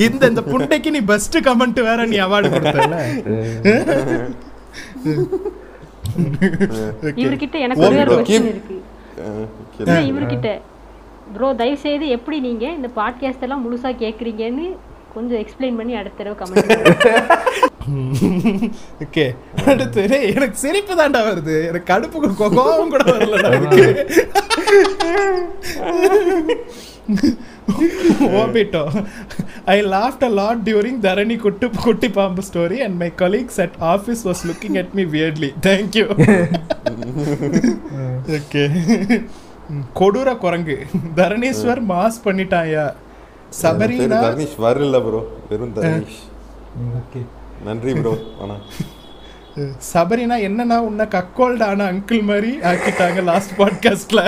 இந்த இந்த புண்டைக்கு நீ பெஸ்ட் கமெண்ட் வேற நீ அவார்டு கொடுத்தல இவர்கிட்ட எனக்கு ஒரே ஒரு. கொஸ்டின் இருக்கு. இவர்கிட்ட. ப்ரோ தயவு செய்து எப்படி நீங்க இந்த பாட்காஸ்ட் எல்லாம் முழுசா கேக்குறீங்கன்னு கொஞ்சம் எக்ஸ்பிளைன் பண்ணி அடுத்த தடவை கமெண்ட் ஓகே அடுத்து எனக்கு சிரிப்பு தாண்டா வருது. எனக்கு கடுப்பு கோ- கோபம் கூட வரலடா. எனக்கு Obito I laughed a lot during Dharani good குட்டி பாம்பு story and my colleagues at office was looking at me weirdly thank you okay கொடூர குரங்கு. தரணீஸ்வர் மாஸ் பண்ணிட்டாயா? சபரினா? தர்னிஷ். வரல ப்ரோ வெறும் தர்னிஷ். ஓகே. நன்றி ப்ரோ ஆனா. சபரினா என்னன்னா உன்னை கக்கோல்டான அங்கிள் மாதிரி ஆக்கிட்டாங்க லாஸ்ட் பாட்காஸ்ட்ல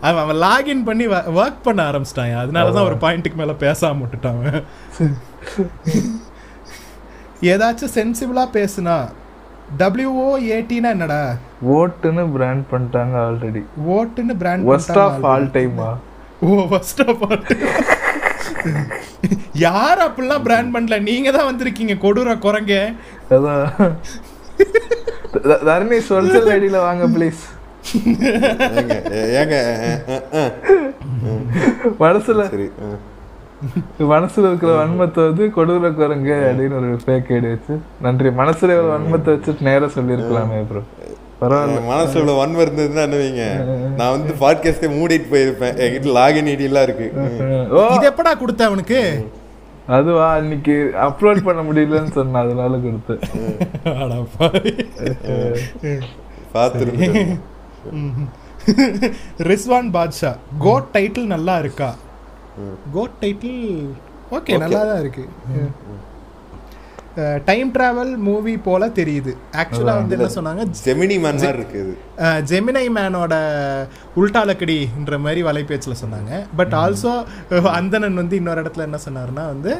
அவன் அவன் லாகின் பண்ணி ஒர்க் பண்ண ஆரம்பிச்சிட்டான். அதனால தான் ஒரு பாயிண்ட்டுக்கு மேல பேசாம விட்டுட்டான். ஏதாச்சும் சென்சிபிளா பேசுனா டபிள்யூஓ ஏடினா என்னடா? ஓட்டுன்னு பிராண்ட் பண்ணிட்டாங்க ஆல்ரெடி ஓட்டுன்னு பிராண்ட் ஒஸ்ட் ஆஃப் ஆல் டைமா ஓ ஃபர்ஸ்ட் ஆஃப் ஆல் யார் அப்படிலாம் பிராண்ட் பண்ணல? நீங்க தான் வந்திருக்கீங்க கொடூர குரங்க. தரணி சொல்சல் ஐடியில வாங்க ப்ளீஸ் ஏங்க. மனசுல. மனசுல இருக்கிற வன்மத்தை வந்து கொடூர குரங்கு அப்படின்னு ஒரு ஃபேக் ஐடி வச்சு நன்றி. மனசுல ஒரு வன்மத்தை வச்சுட்டு நேரா சொல்லியிருக்கலாமே ப்ரோ பரவாயில்ல. மனசுல இவ்வளவு வன்மம் இருந்ததுன்னா என்ன நான் வந்து பாட்காஸ்டே மூடிட்டு போயிருப்பேன். என்கிட்ட லாகின் ஐடியெல்லாம் இருக்கு. ம். ஓ. இது எப்படா கொடுத்த அவனுக்கு? அதுவா? அன்னைக்கு அப்லோட் பண்ண முடியலன்னு சொன்னேன் அதனால கொடுத்து அட பாவி. பார்த்துருந்தேன் ரிஸ்வான் பாட்ஷா கோட் டைட்டில் நல்லா இருக்கா? கோட் டைட்டில் ஓகே நல்லா தான் இருக்கு. டைம் டிராவல் மூவி போல தெரியுது. ஆக்சுவலா வந்து என்ன சொன்னாங்க? ஜெமினி மேன் மாதிரி இருக்கு இது. ஜெமினை மேனோட உல்டாலக்கடின்ற மாதிரி வலைபேச்சில் சொன்னாங்க. பட் ஆல்சோ அந்தணன் வந்து இன்னொரு இடத்துல என்ன சொன்னாருன்னா வந்து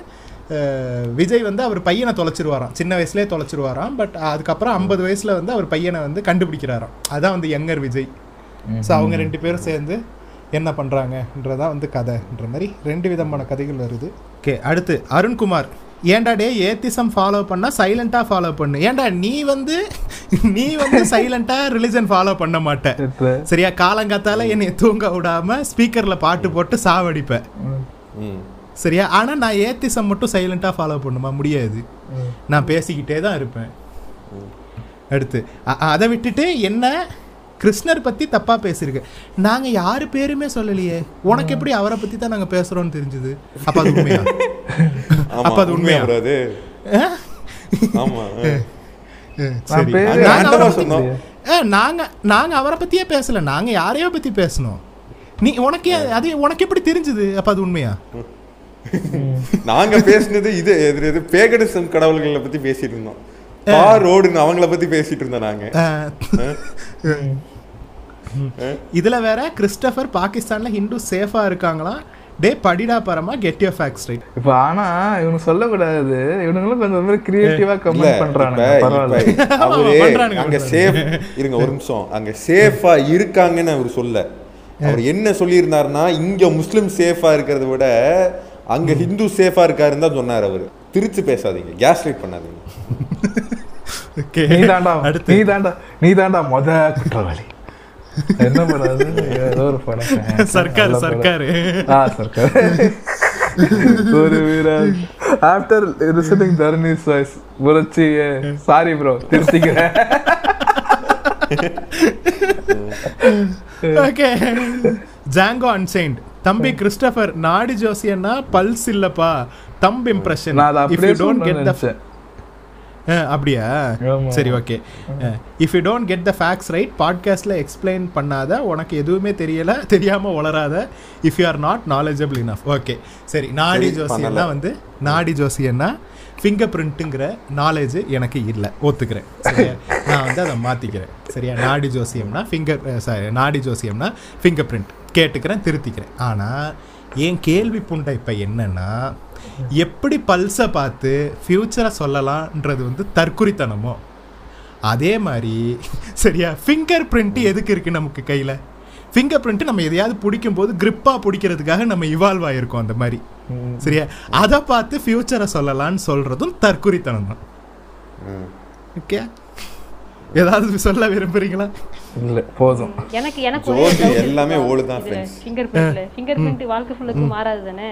விஜய் வந்து அவர் பையனை தொலைச்சிருவாராம். சின்ன வயசுலேயே தொலைச்சிருவாராம். பட் அதுக்கப்புறம் ஐம்பது வயசுல வந்து அவர் பையனை வந்து கண்டுபிடிக்கிறாராம். அதான் வந்து யங்கர் விஜய். ஸோ அவங்க ரெண்டு பேரும் சேர்ந்து என்ன பண்ணுறாங்கன்றதான் வந்து கதைன்ற மாதிரி ரெண்டு விதமான கதைகள் வருது. ஓகே அடுத்து அருண்குமார். ஏன்டா டே ஏத்திசம் ஃபாலோ பண்ணா சைலண்டாக ஃபாலோ பண்ணு. ஏன்டா நீ வந்து நீ வந்து சைலண்டாக ரிலிஜன் ஃபாலோ பண்ண மாட்ட. சரியா? காலங்காத்தால என்னை தூங்க விடாம ஸ்பீக்கர்ல பாட்டு போட்டு சாவடிப்ப. ம். சரியா? ஆனா நான் ஏத்திசம் மட்டும் சைலண்டா ஃபாலோ பண்ணுமா? முடியாது. நான் பேசிக்கிட்டே தான் இருப்பேன். அடுத்து அதை விட்டுட்டு என்ன கிருஷ்ணர் பத்தி தப்பா பேசிருக்கு நாங்க யாரு பேருமே சொல்லலையே. உனக்கு எப்படி அவரை பத்தி தான் நாங்க பேசுறோம்னு தெரிஞ்சது? அப்ப அது உண்மையா? அப்ப அது உண்மையா? அது நாங்க நாங்க அவரை பத்தியே பேசல. நாங்க யாரையோ பத்தி பேசணும். நீ உனக்கே அது உனக்கு எப்படி தெரிஞ்சது? அப்ப அது உண்மையா? நாங்க பேசுனது இது எது எது பேகடிசம் கடவுள்களை பத்தி பேசிட்டு இருந்தோம். ரோடுன்னு அவங்கள பத்தி பேசிட்டு இருந்தோம் நாங்க. இதுல வேற கிறிஸ்டபர் பாகிஸ்தான்ல ஹிந்து சேஃபா இருக்காங்களா? டே படிடா பரமா கெட் யோர் ஃபேக்ஸ் ரைட் இப்ப ஆனா இவனுக்கு சொல்லக்கூடாது. இவனுங்களும் கொஞ்சம் கிரியேட்டிவா கமெண்ட் பண்றானுங்க. இப்ப- பரவாயில்ல. அவரு அங்க. சேஃப் இருங்க ஒரு நிமிஷம். அங்க சேஃபா இருக்காங்கன்னு அவர் சொல்ல. அவர் என்ன சொல்லியிருந்தாருன்னா இங்க முஸ்லிம் சேஃபா இருக்கிறத விட அங்க ஹிந்து சேஃபா இருக்காருன்னு தான் சொன்னார் அவர். திருச்சி பேசாதீங்க கேஸ் லைட் பண்ணாதீங்க. நீ தாண்டா அடுத்து. நீ தாண்டா நீ தாண்டா மொத குற்றவாளி. என்ன படாது ஏதோ ஒரு படம். சர்க்கார். சர்க்கார். ஆ சர்க்கார். ஒரு வீரர். ஆஃப்டர் லிசனிங் தரணிஸ் வாய்ஸ் புரட்சி சாரி ப்ரோ திருத்திக்கிறேன். ஓகே. ஜாங்கோ அன்சைன்ட் தம்பி கிறிஸ்டபர் நாடி ஜோசியன்னா பல்ஸ் இல்லப்பா. தம்ப் இம்ப்ரெஷன் நான் அப்படியே டோன்ட் கெட் த அப்படியா. சரி okay. If you don't get the facts right பாட்காஸ்ட்ல எக்ஸ்பிளைன் பண்ணாத உனக்கு எதுவுமே தெரியல தெரியாம வளராத if you are not knowledgeable enough okay. சரி நாடி ஜோசியன்னா. வந்து நாடி ஜோசியன்னா ஃபிங்கர் பிரிண்ட்டுங்கிற நாலேஜ் எனக்கு இல்லை. ஒத்துக்கிறேன். சரியா? நான் வந்து அதை மாற்றிக்கிறேன் சரியா? நாடி ஜோசியம்னா ஃபிங்கர் சாரி நாடி ஜோசியம்னா ஃபிங்கர் பிரிண்ட் கேட்டுக்கிறேன் திருத்திக்கிறேன். ஆனால் என் கேள்வி புண்டை இப்போ என்னன்னா எப்படி பல்ஸை பார்த்து ஃப்யூச்சரை சொல்லலாம்ன்றது வந்து தற்குறித்தனமோ? அதே மாதிரி சரியா? ஃபிங்கர் பிரிண்ட் எதுக்கு இருக்கு நமக்கு கையில்? ஃபிங்கர் பிரிண்ட் நம்ம எதையாவது பிடிக்கும் போது கிரிப்பாக பிடிக்கிறதுக்காக நம்ம இவால்வ் ஆயிருக்கோம் அந்த மாதிரி. சரியா? அதை பார்த்து ஃப்யூச்சரை சொல்லலாம்னு சொல்றதும் தற்குறித்தனம் தான். ஓகே ஏதாவது சொல்ல விரும்புறீங்களா? இல்ல போதும். எனக்கு எனக்கு எல்லாமே ஓடுதான் friends. ஃபிங்கர் பிரிண்ட்ல ஃபிங்கர் பிரிண்ட் வாழ்க்கை ஃபுல்லுக்கு மாறாது தானே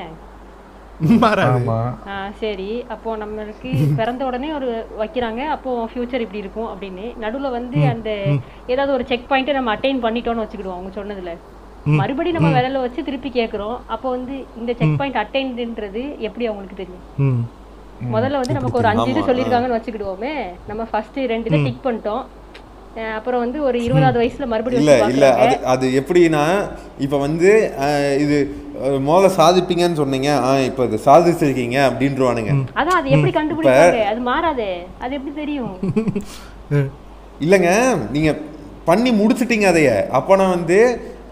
சரி. அப்போ நம்மளுக்கு பிறந்த உடனே ஒரு வைக்கிறாங்க. அப்போ ஃபியூச்சர் இப்படி இருக்கும் அப்படின்னு. நடுவுல வந்து அந்த ஏதாவது ஒரு செக் பாயிண்ட் நம்ம அட்டைன் பண்ணிட்டோம்னு வச்சுக்கிடுவோம் அவங்க சொன்னதுல. மறுபடியும் நம்ம விரல வச்சு திருப்பி கேக்குறோம் அப்போ வந்து இந்த செக் பாயிண்ட் அட்டைன்டுன்றது எப்படி அவங்களுக்கு தெரியும்? முதல்ல வந்து நமக்கு ஒரு அஞ்சு இது ஆமா, சொல்லியிருக்காங்கன்னு வச்சுக்கிடுவோமே. நம்ம ஃபர்ஸ்ட் ரெண்டு இதை டிக் பண்ணிட்டோம். அப்புறம் வந்து ஒரு இருபதாவது வயசுல மறுபடியும் இல்ல இல்ல. அது அது எப்படின்னா இப்ப வந்து இது முதல்ல சாதிப்பீங்கன்னு சொன்னீங்க. ஆ இப்ப இது சாதிச்சிருக்கீங்க அப்படின்றவானுங்க. அதான் அது எப்படி கண்டுபிடிப்பாங்க? அது மாறாதே. அது எப்படி தெரியும்? இல்லைங்க நீங்க பண்ணி முடிச்சிட்டீங்க அதைய. அப்போனா வந்து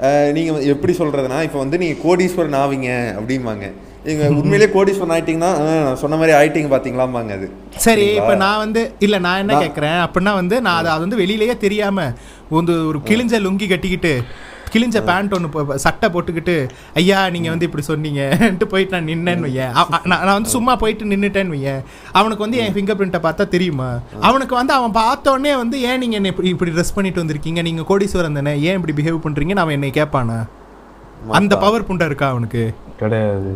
அஹ், நீங்க வந்து எப்படி சொல்றதுன்னா இப்போ வந்து நீங்க கோடீஸ்வரன் ஆவீங்க அப்படிம்பாங்க. நீங்க உண்மையிலேயே கோடீஸ்வரன் ஆயிட்டீங்கன்னா "ஆ, நான் சொன்ன மாதிரி ஆயிட்டீங்க பாத்தீங்களாம்பாங்க அது. சரி இப்போ? நான் வந்து இல்ல நான் என்ன கேட்குறேன் அப்படின்னா வந்து நான் அதை அது வந்து வெளியிலேயே தெரியாம வந்து ஒரு கிழிஞ்ச லுங்கி கட்டிக்கிட்டு கிழிஞ்ச பேண்ட் ஒன்று சட்டை போட்டுக்கிட்டு ஐயா நீங்க வந்து இப்படி சொன்னீங்கன்ட்டு போயிட்டு நான் நின்னேன்னு வையேன். நான் நான் வந்து சும்மா போயிட்டு நின்னுட்டேன்னு வையேன். அவனுக்கு வந்து என் ஃபிங்கர் பிரிண்ட்டை பார்த்தா தெரியுமா? அவனுக்கு வந்து அவன் பார்த்த உடனே வந்து ஏன் நீங்க என்ன இப்படி இப்படி ட்ரெஸ் பண்ணிட்டு வந்திருக்கீங்க? நீங்க கோடீஸ்வரன் தானே? ஏன் இப்படி பிஹேவ் பண்றீங்கன்னு அவன் என்னை கேட்பானா அந்த பவர் புண்டை இருக்கா அவனுக்கு? கிடையாது.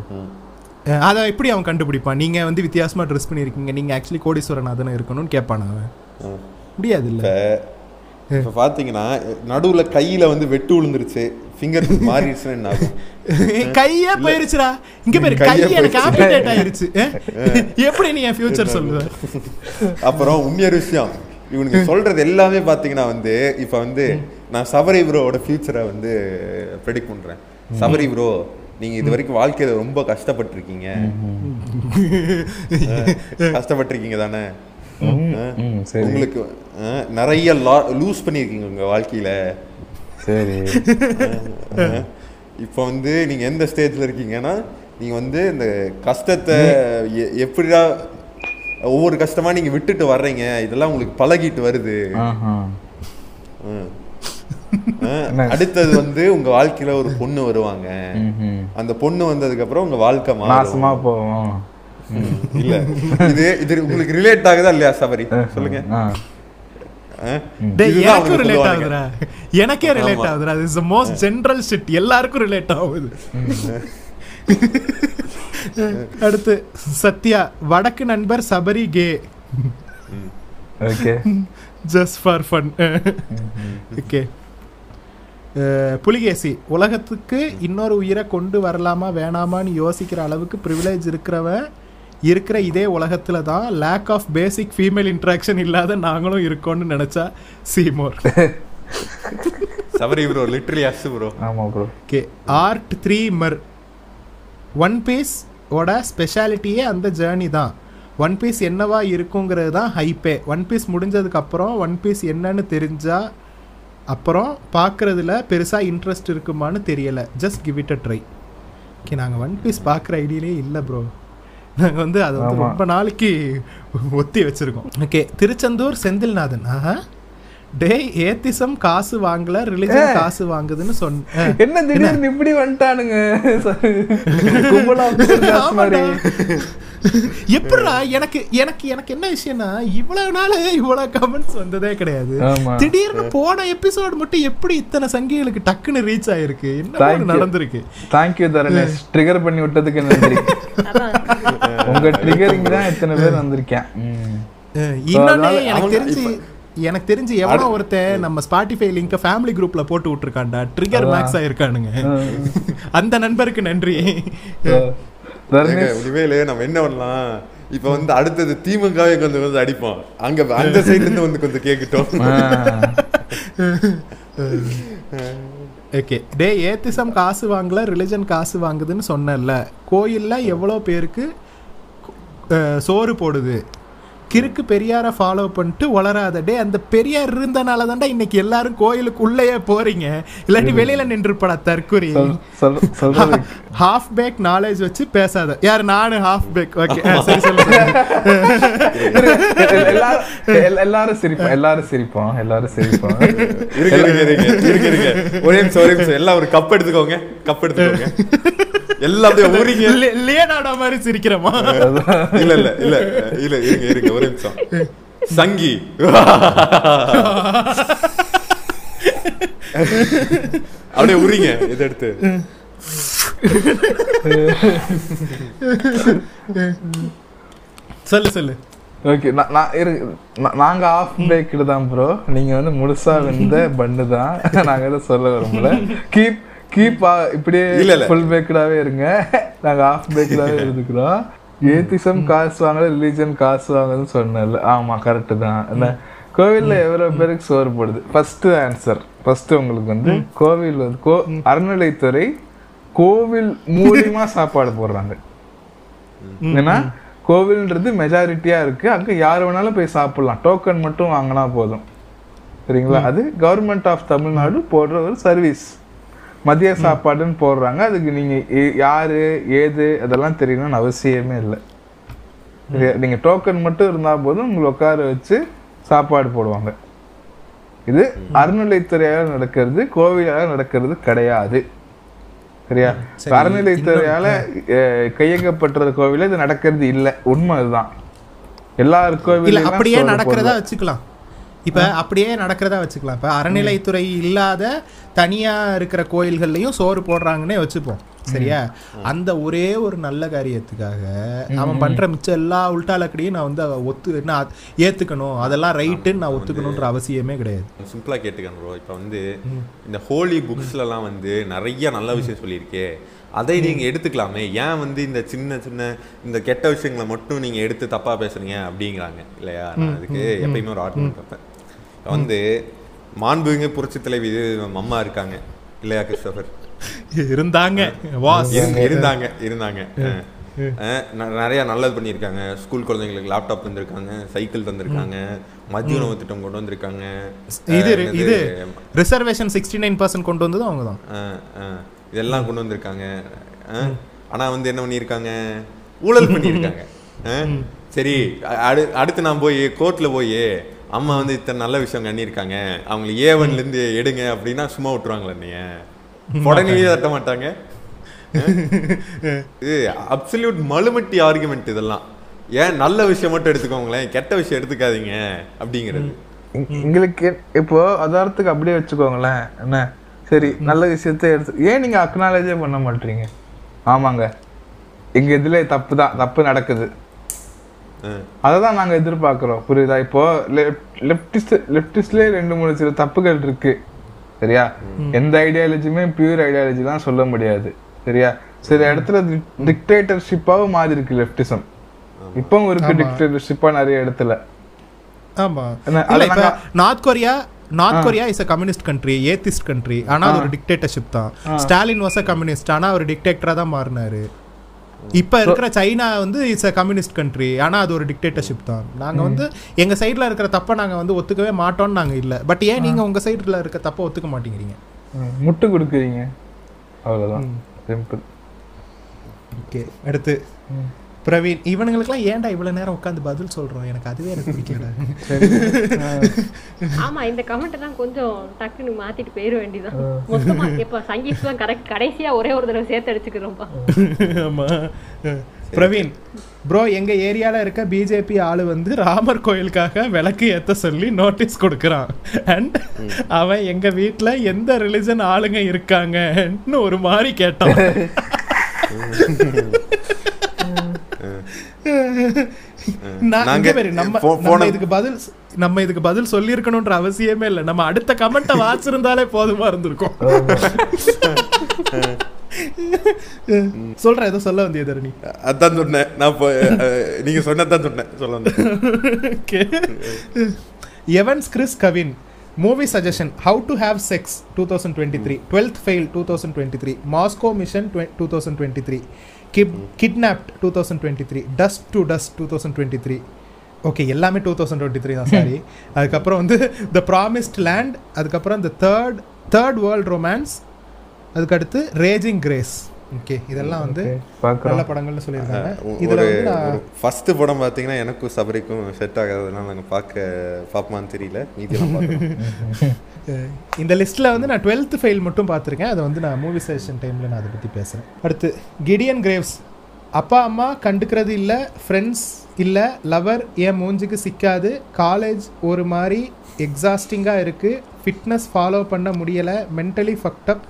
அதை எப்படி அவன் கண்டுபிடிப்பான்? நீங்க வந்து வித்தியாசமா ட்ரெஸ் பண்ணியிருக்கீங்க. நீங்க ஆக்சுவலி கோடீஸ்வரனா தானே இருக்கணும்னு கேட்பான் அவன். முடியாது இல்ல. இப்ப பாத்தீங்கன்னா நடுவுல கையில வந்து வெட்டு விழுந்துருச்சு ஃபிங்கர் மாறிடுச்சுன்னா கையே போயிருச்சுடா. இங்க பேரு கை கையே எனக்கு. ஆப்டேட் ஆயிருச்சு? எப்படி நீ என் ஃபியூச்சர் சொல்லுவ? அப்புறம் உண்மையான விஷயம். இவனுக்கு சொல்றது எல்லாமே பாத்தீங்கன்னா வந்து இப்ப வந்து நான் சபரி ப்ரோவோட ஃபியூச்சரை வந்து ப்ரெடிக்ட் பண்றேன். சபரி ப்ரோ நீங்க இது வரைக்கும் வாழ்க்கையில ரொம்ப கஷ்டப்பட்டிருக்கீங்க. கஷ்டப்பட்டிருக்கீங்க தானே. உங்களுக்கு நிறைய லூஸ் பண்ணியிருக்கீங்க உங்க வாழ்க்கையில. சரி. இப்போ வந்து நீங்க எந்த ஸ்டேஜ்ல இருக்கீங்கன்னா நீங்க வந்து இந்த கஷ்டத்தை எப்படிடா ஒவ்வொரு கஷ்டமா நீங்க விட்டுட்டு வர்றீங்க இதெல்லாம் உங்களுக்கு பழகிட்டு வருது. அடுத்தது வந்து உங்க வாழ்க்கையில ஒரு பொண்ணு வருவாங்க. அந்த பொண்ணு வந்ததுக்கு அப்புறம் உங்க வாழ்க்கை மாறும். போவோம். இல்ல. இது இது உங்களுக்கு ரிலேட் ஆகுதா இல்லையா? சபரி சொல்லுங்க. எனக்கும் ரிலேட். ஆகுதுடா. எனக்கே ரிலேட். ஆகுதுடா. இஸ் மோஸ்ட் ஜென்ரல் ஷிட் எல்லாருக்கும் ரிலேட் ஆகுது. அடுத்து சத்யா வடக்கு நண்பர் Sabari K. Okay just for fun okay Pulikesi உலகத்துக்கு இன்னொரு உயிரை கொண்டு வரலாமா வேணாமான்னு யோசிக்கிற அளவுக்கு ப்ரிவிலேஜ் இருக்கிறவன் இருக்கிற இதே உலகத்துல தான் lack of basic female interaction இல்லாத நாங்களும் இருக்கோம்னு நினைச்சா Seymour. Sabari bro literally us bro ஆமா ப்ரோ ஓகே ஆர்ட் த்ரீ மர் ஒன் பீஸ் ஓட ஸ்பெஷாலிட்டியே அந்த ஜேர்னி தான். ஒன் பீஸ் என்னவா இருக்குங்கிறது தான் ஹைப்பே ஒன் பீஸ் முடிஞ்சதுக்கு அப்புறம் ஒன் பீஸ் என்னன்னு தெரிஞ்சா அப்புறம் பார்க்குறதுல பெருசாக இன்ட்ரெஸ்ட் இருக்குமான்னு தெரியலை. Just give it a try okay நாங்கள் ஒன் பீஸ் பார்க்குற ஐடியிலே இல்லை ப்ரோ நாங்கள் வந்து அதை வந்து. ரொம்ப நாளைக்கு ஒத்தி வச்சுருக்கோம். ஓகே திருச்செந்தூர் செந்தில்நாதன். ஆஹா. டேய் ஏத்திசம் காசு வாங்கல ரிலிஜன் காசு வாங்குதுன்னு சொன்ன என்ன திடீர்னு இப்படி வந்துட்டானுங்க. எப்படிடா எனக்கு எனக்கு எனக்கு என்ன விஷயம்னா இவ்வளவு நாள் இவ்வளவு கமெண்ட்ஸ் வந்ததே கிடையாது. திடீர்னு போன எபிசோட் மட்டும் எப்படி இத்தனை சங்கிகளுக்கு டக்குன்னு ரீச் ஆயிருக்கு? என்ன. நடந்திருக்கு? Thank you Dharanesh. ட்ரிகர் பண்ணி விட்டதுக்கு நன்றி? உங்க ட்ரிகரிங் தான் இத்தனை பேர் வந்திருக்கேன். இன்னொன்னு எனக்கு தெரிஞ்சு எனக்கு தெரிஞ்சு எவனோ ஒருத்தன் நம்ம ஸ்பாட்டிஃபை லிங்க ஃபேமிலி குரூப்ல போட்டு விட்டுருக்கான்டா. Trigger maths ஆயிருக்கானுங்க. அந்த நண்பருக்கு நன்றி. இனிமேலு நம்ம என்ன பண்ணலாம்? இப்ப வந்து அடுத்தது திமுகவே கொஞ்சம் கொஞ்சம் அடிப்போம். அங்க அந்த சைடுல இருந்து வந்து கொஞ்சம் கேட்கட்டும் ஓகே டே ஏத்திசம் காசு வாங்கல ரிலிஜன் காசு வாங்குதுன்னு சொன்னேன்ல. கோயில்ல எவ்வளோ பேருக்கு அஹ், சோறு போடுது? கிறுக்கு பெரியாரை ஃபாலோ பண்ணிட்டு வளராத டே அந்த பெரியார் இருந்தனால தான்டா இன்னைக்கு எல்லாரும் கோயிலுக்குள்ளேயே போறீங்க. இல்லாட்டி வெளியில நின்றுப்படா தற்குறி ஹாஃப் பேக் நாலேஜ் வச்சு பேசாத. யார்? நானு ஹாஃப் பேக் ஓகே சரி சொல்லு எல்லாரும் எல்- எல்லாரும் சிரிப்போம் எல்லாரும் சிரிப்போம் எல்லாரும் சிரிப்போம். இருங்க இருங்க இருங்க இருங்க இருங்க. ஒரே நிமிஷம் ஒரே நிமிஷம். எல்லாம் ஒரு கப் எடுத்துக்கோங்க கப் எடுத்துக்கோங்க. எல்லாம் அப்படியே ஊறிங்க. லி- லியனார்டோ மாதிரி சிரிக்கிறோமா? இல்ல இல்ல இல்ல இல்ல இருங்க இருங்க ஒரு நிமிஷம். சங்கி. அப்படியே உரிங்க இதை எடுத்து. சொல்லு சொல்லு. ஓகே நான் இரு நாங்க ஆஃப் பேக்டு தான் ப்ரோ நீங்க வந்து முழுசா வெந்த பண்ணு தான். நாங்க எதுவும் சொல்ல விரும்பல. கீப் கீப் இப்படியே இல்ல. ஃபுல் பேக்கடாவே இருங்க. நாங்க ஆஃப் பேக்கடாவே இருந்துக்கிறோம். ஏத்திசம் காசு வாங்கல ரிலீஜன் காசு வாங்குதுன்னு சொன்னல ஆமா கரெக்ட் தான். என்ன கோவில்ல எவ்வளவு பேருக்கு சோறு போடுது? ஃபர்ஸ்ட் ஆன்சர் ஃபர்ஸ்ட் உங்களுக்கு வந்து கோவில் வந்து கோ அறநிலைத்துறை கோவில் மூலியமா சாப்பாடு போடுறாங்க. ஏன்னா கோவில்ன்றது மெஜாரிட்டியா இருக்கு. அங்க யார் வேணாலும் போய் சாப்பிடலாம். டோக்கன் மட்டும் வாங்கினா போதும். சரிங்களா? அது கவர்மெண்ட் ஆஃப் தமிழ்நாடு போடுற ஒரு சர்வீஸ் மதிய சாப்பாடுன்னு போடுறாங்க. அதுக்கு நீங்க ஏ- யாரு ஏது அதெல்லாம் தெரியணும்னு அவசியமே இல்லை. சரியா? நீங்க டோக்கன் மட்டும் இருந்தா போதும் உங்களை உட்கார வச்சு சாப்பாடு போடுவாங்க. இது அறநிலைத்துறையால நடக்கிறது கோவிலால நடக்கிறது கிடையாது. சரியா? சரி, அறநிலைத்துறையால கையகப்பட்டுற கோவில இது நடக்கிறது இல்ல. உண்மை அதுதான் எல்லா கோவிலும் அப்படியே நடக்கிறதா வச்சுக்கலாம். இப்ப அப்படியே நடக்கிறதா வச்சுக்கலாம். இப்ப அறநிலைத்துறை இல்லாத தனியா இருக்கிற கோயில்கள்லயும் சோறு போடுறாங்கன்னே வச்சுப்போம். சரியா? அந்த ஒரே ஒரு நல்ல காரியத்துக்காக அவன் பண்ற மிச்சம் எல்லா உள்டாலக்கடியும் நான் வந்து ஒத்து நான் ஏத்துக்கணும். அதெல்லாம் ரைட்டுன்னு நான் ஒத்துக்கணுன்ற அவசியமே கிடையாது. சிம்பிளா கேட்டுக்கணும் ப்ரோ இப்போ வந்து இந்த ஹோலி புக்ஸ்லலாம் வந்து நிறைய நல்ல விஷயம் சொல்லியிருக்கே. அதை நீங்க எடுத்துக்கலாமே. ஏன் வந்து இந்த சின்ன சின்ன இந்த கெட்ட விஷயங்களை மட்டும் நீங்க எடுத்து தப்பா பேசுறீங்க அப்படிங்கிறாங்க. இல்லையா? நான் அதுக்கு எப்பயுமே ஒரு வைப்பேன். இப்ப வந்து மாண்புங்க புரட்சி தலைவி இது அம்மா இருக்காங்க. இல்லையா கிறிஸ்டோபர்? இருந்தாங்க. இருந்தாங்க இருந்தாங்க. நிறைய நல்லது பண்ணியிருக்காங்க. ஸ்கூல் குழந்தைங்களுக்கு லேப்டாப் தந்திருக்காங்க சைக்கிள் தந்திருக்காங்க மதிய உணவு திட்டம் கொண்டு வந்திருக்காங்க. இது இது ரிசர்வேஷன் சிக்ஸ்டி நைன் பர்சன்ட் கொண்டு வந்ததும் அவங்க தான் இதெல்லாம் கொண்டு வந்திருக்காங்க. அஹ், ஆனா வந்து என்ன பண்ணியிருக்காங்க? ஊழல் பண்ணியிருக்காங்க. சரி அடு அடுத்து நான் போய் கோர்ட்ல போய் அம்மா வந்து இத்தனை நல்ல விஷயம் பண்ணியிருக்காங்க. அவங்களை ஏவன்ல இருந்து எடுங்க அப்படின்னா சும்மா விட்டுருவாங்களா நீ உடனே தட்ட மாட்டாங்க. இது அப்சல்யூட் மலுமட்டி ஆர்குமெண்ட் இதெல்லாம். ஏன் நல்ல விஷயம் மட்டும் எடுத்துக்கோங்களேன் கெட்ட விஷயம் எடுத்துக்காதீங்க அப்படிங்கிறது. எங்க- எங்களுக்கு இப்போ அதாரத்துக்கு அப்படியே வச்சுக்கோங்களேன். என்ன? சரி நல்ல விஷயத்த எடுத்து ஏன் நீங்க அக்னாலேஜே பண்ண மாட்டீங்க? ஆமாங்க. எங்க இதுல தப்பு தான் தப்பு நடக்குது. அதை தான் நாங்க எதிர்பார்க்கிறோம். புரியுதா? இப்போ லெப்டிஸ்ட் லெப்டிஸ்ட்லயே ரெண்டு மூணு சில தப்புகள் இருக்கு. சரியா? எந்த ஐடியாலஜியுமே பியூர் ஐடியாலஜிலாம் சொல்ல முடியாது. சரியா? சில இடத்துல டிக்டேட்டர்ஷிப்பாவும் மாறி இருக்கு லெப்டிசம் இப்பவும் இருக்கு டிக்டேட்டர்ஷிப்பா நிறைய இடத்துல. ஆமா. North Korea North Korea is a communist country atheist country ஆனா அது ஒரு டிக்டேட்டர்ஷிப் தான். ஸ்டாலின் வாஸ் அ கம்யூனிஸ்ட் ஆனா அவர் டிக்டேட்டரா தான் மாறினாரு. இப்ப இருக்கிற சைனா வந்து இட்ஸ் அ கம்யூனிஸ்ட் கண்ட்ரி ஆனா அது ஒரு டிக்டேட்டர்ஷிப் தான். நாங்க வந்து எங்க சைடுல இருக்கிற தப்ப நாங்க வந்து ஒத்துக்கவே மாட்டோம்னு நாங்க இல்ல. பட் ஏன் நீங்க உங்க சைடுல இருக்க தப்ப ஒத்துக்க மாட்டேங்கிறீங்க? முட்டு கொடுக்குறீங்க. அவ்வளவுதான். சிம்பிள் ஓகே அடுத்து. பிரவீன் இவனுங்களுக்குலாம் ஏன்டா இவ்வளவு நேரம் உட்காந்து பதில் சொல்றோம்? எனக்கு அதுவே எனக்கு பிடிக்கல. ஆமா இந்த கமெண்ட் எல்லாம் கொஞ்சம் டக்குன்னு மாத்திட்டு போயிட வேண்டியதான் மொத்தமா இப்ப சங்கீத் தான் கரெக்ட் கடைசியா ஒரே ஒரு தடவை சேர்த்து அடிச்சுக்கிறோம்ப்பா ஆமா. பிரவீன் ப்ரோ எங்க ஏரியால இருக்க பிஜேபி ஆளு வந்து ராமர் கோயிலுக்காக விளக்கு ஏத்த சொல்லி நோட்டீஸ் கொடுக்கறான். அண்ட் அவன் எங்க வீட்ல எந்த ரிலிஜன் ஆளுங்க இருக்காங்கன்னு ஒரு மாதிரி கேட்டான் நான் நாங்க இங்க பாரு, நம்ம இதுக்கு பதில் நம்ம இதுக்கு பதில் சொல்லியிருக்கணும்ன்ற அவசியமே இல்லை. நம்ம அடுத்த கமெண்ட்டை வாசிருந்தாலே போதுமா இருந்திருக்கும். சொல்றேன் ஏதோ சொல்ல வந்திய தரணி. அதான் சொன்னேன். நான் நீங்க சொன்னதான் சொன்னேன். சொல்ல வந்தேன். Evans Chris Kavin movie suggestion how to have sex two thousand twenty three twelfth fail two thousand twenty three Moscow mission two thousand twenty three keep kidnapped two thousand twenty three dust to dust two thousand twenty three okay எல்லாமே two thousand twenty three தான் sorry அதுக்கப்புறம் வந்து the promised land அதுக்கப்புறம் the third third world romance அதுக்கடுத்து raging grace okay இதெல்லாம் வந்து நல்ல படங்கள்னு சொல்லியிருக்காங்க. ஒரு இதுல வந்து நான் ஒரு ஃபர்ஸ்ட் படம் பார்த்தீங்கன்னா எனக்கும் சபரிக்கும் செட் ஆகாததுனால நாங்கள் பார்க்க பார்ப்போமான்னு தெரியல. மீதியெல்லாம் இந்த லிஸ்ட்டில் வந்து நான் டுவெல்த் ஃபெயில் மட்டும் பார்த்துருக்கேன். அதை வந்து நான் மூவி செஷன் டைமில் நான் அதை பற்றி பேசுகிறேன் அடுத்து கிடியன் கிரேவ்ஸ் அப்பா அம்மா கண்டுக்கிறது இல்லை ஃப்ரெண்ட்ஸ் இல்லை லவர் என் மூஞ்சுக்கு சிக்காது காலேஜ் ஒரு மாதிரி எக்ஸாஸ்டிங்காக இருக்குது ஃபிட்னஸ் ஃபாலோ பண்ண முடியலை மென்டலி ஃபக்டப்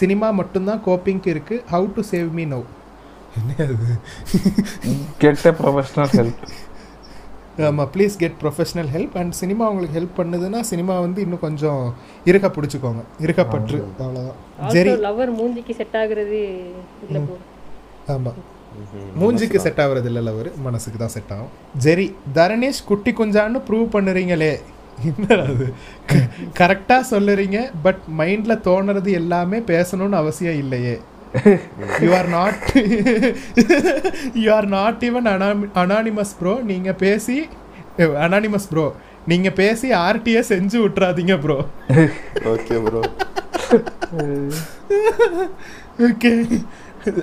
சினிமா மட்டும்தான் கோப்பிங்க்கு இருக்குது how to save me no என்ன அது கெட்ட ப்ரொஃபஷனல் ஹெல்ப் ஆமாம் please get professional help and cinema உங்களுக்கு ஹெல்ப் பண்ணுதுன்னா சினிமா வந்து இன்னும் கொஞ்சம் இருக்க பிடிச்சிக்கோங்க. இருக்கப்பற்று அவ்வளோதான் ஜெரி ஆல்சோ லவர் மூஞ்சிக்கு செட் ஆகுறது இல்ல போ. ஆமாம் மூஞ்சிக்கு செட் ஆகுறது இல்லை லவர் மனசுக்கு தான் செட் ஆகும். ஜெரி தரணேஷ் குட்டி குஞ்சான்னு ப்ரூவ் பண்ணுறீங்களே. என்ன அது கரெக்டாக சொல்லுறீங்க பட் மைண்டில் தோணுறது எல்லாமே பேசணும்னு அவசியம் இல்லையே. You are not you are not even anonymous bro நீங்கள் பேசி அனானிமஸ் ப்ரோ நீங்கள் பேசி ஆர்டிஏ செஞ்சு விட்றாதீங்க ப்ரோ ஓகே ப்ரோ ஓகே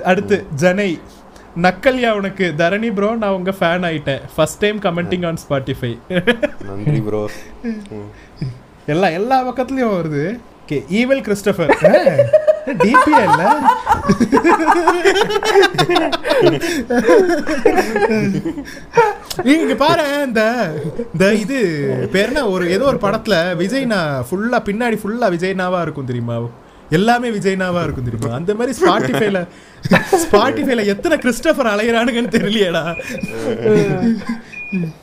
அடுத்து ஜனை. நக்கல்யா உனக்கு தரணி ப்ரோ நான் உங்க ஃபேன் ஆயிட்டேன். First time commenting on Spotify நன்றி ப்ரோ எல்லா எல்லா பக்கத்துலயும் வருது. ஓகே ஈவல் கிறிஸ்டபர் டிபிஏ இல்ல? இங்க பாரு இந்த இந்த இது பேர் என்ன? ஒரு ஏதோ ஒரு படத்துல விஜய்னா ஃபுல்லா பின்னாடி ஃபுல்லா விஜய்னாவா இருக்கும் தெரியுமா? எல்லாமே விஜய்னாவா இருக்கும் தெரியுமா? அந்த மாதிரி ஸ்பாட்டிஃபைல ஸ்பாட்டிஃபைல எத்தனை கிறிஸ்டபர் அலையிறானுங்கன்னு தெரியலையடா.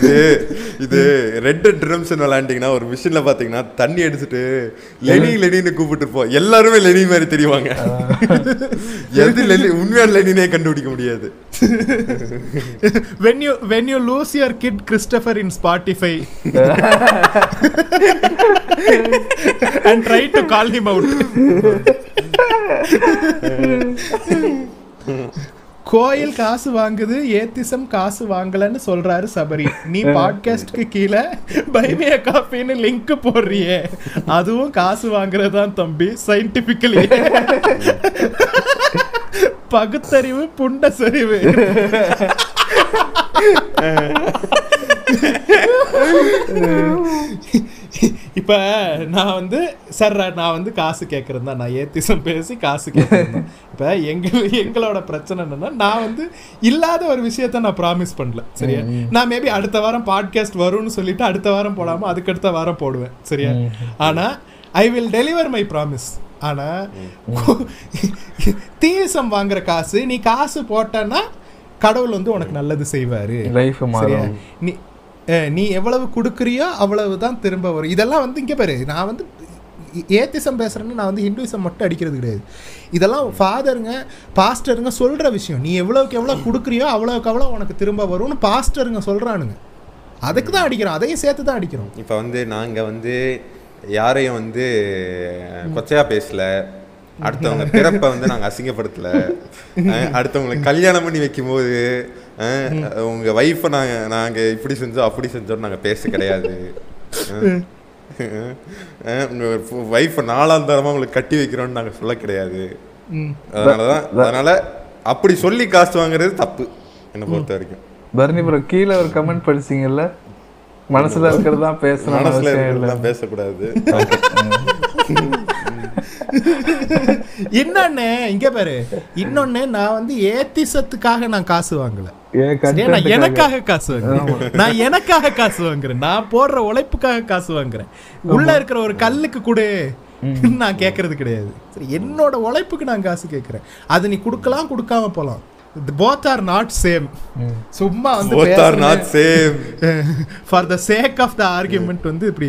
இது இது ரெட் டெட் ட்ரம்ஸ் விளையாண்டிங்கன்னா ஒரு மிஷின்ல பாத்தீங்கன்னா தண்ணி அடிச்சுட்டு லெனி லெனின்னு கூப்பிட்டு இருப்போம். எல்லாருமே லெனி மாதிரி தெரிவாங்க. எது லெனி உண்மையான லெனினே கண்டுபிடிக்க முடியாது. When you when you lose your kid Christopher in Spotify and try to call him out. கோயில் காசு வாங்குது ஏத்திசம் காசு வாங்கலன்னு சொல்றாரு சபரி. நீ பாட்காஸ்ட்க்கு கீழே பைமிய காஃபின்னு லிங்க் போடுறியே. அதுவும் காசு வாங்குறதுதான் தம்பி சயின்டிபிக்கலி பகுத்தறிவு புண்ட சரிவு. இப்ப நான் வந்து சார் நான் வந்து காசு கேட்கறது தான் நான் ஏத்திசம் பேசி காசு கேட்கறது தான் இப்ப எங்க எங்களோட பிரச்சனை என்னன்னா நான் வந்து இல்லாத ஒரு விஷயத்த நான் ப்ராமிஸ் பண்ணல. சரியா? நான் மேபி அடுத்த வாரம் பாட்காஸ்ட் வரும்னு சொல்லிட்டு அடுத்த வாரம் போடாம அதுக்கு அடுத்த வாரம் போடுவேன். சரியா? ஆனா I will deliver my promise ஆனா தீசம் வாங்குற காசு நீ காசு போட்டன்னா கடவுள் வந்து உனக்கு நல்லது செய்வாரு. லைஃப் நீ நீ எவ்வளவு கொடுக்குறியோ அவ்வளவு தான் திரும்ப வரும். இதெல்லாம் வந்து இங்கே பாரு நான் வந்து ஏத்திசம் பேசுகிறேன்னு நான் வந்து ஹிந்துவிசம் மட்டும் அடிக்கிறது கிடையாது. இதெல்லாம் ஃபாதருங்க பாஸ்டருங்க சொல்கிற விஷயம். நீ எவ்வளோக்கு எவ்வளோ கொடுக்குறியோ அவ்வளோக்கு அவ்வளோ உனக்கு திரும்ப வரும்னு பாஸ்டருங்க சொல்கிறானுங்க அதுக்கு தான் அடிக்கிறோம் அதையும் சேர்த்து தான் அடிக்கிறோம். இப்போ வந்து நாங்கள் வந்து யாரையும் வந்து கொச்சையா பேசல. அடுத்தவங்க பிறப்பை வந்து நாங்க அசிங்கப்படுத்தல. அஹ் அடுத்தவங்களுக்கு கல்யாணம் பண்ணி வைக்கும்போது அஹ் உங்க வைஃபை நாங்க நாங்க இப்படி செஞ்சோம் அப்படி செஞ்சோம் நாங்க பேச கிடையாது. அஹ் அஹ் உங்க வைஃபை நாலாம் தரமா உங்களுக்கு கட்டி வைக்கிறோம்னு நாங்க சொல்ல கிடையாது. ம். அதனாலதான் அதனால அப்படி சொல்லி காசு வாங்குறது தப்பு என்னை பொறுத்த வரைக்கும். பரணி ப்ரோ கீழே ஒரு கமெண்ட் படிச்சீங்கல்ல? மனசுல இருக்கிறது தான் பேசணும் மனசுல இல்ல. இருக்கிறதெல்லாம் பேசக்கூடாது. இன்னொன்னு இங்க பாரு. இன்னொன்னு நான் வந்து ஏத்திசத்துக்காக நான் காசு வாங்கல. எனக்காக காசு வாங்குறேன். நான் எனக்காக காசு வாங்குறேன். நான் போடுற உழைப்புக்காக காசு வாங்குறேன். உள்ள இருக்கிற ஒரு கல்லுக்கு கொடு. நான் கேட்கறது கிடையாது. சரி என்னோட உழைப்புக்கு நான் காசு கேட்கறேன் அது நீ கொடுக்கலாம் கொடுக்காம போலாம். போத் ஆர் நாட் சேம் சும்மா வந்து both are not same. For the sake of the argument வந்து இப்படி.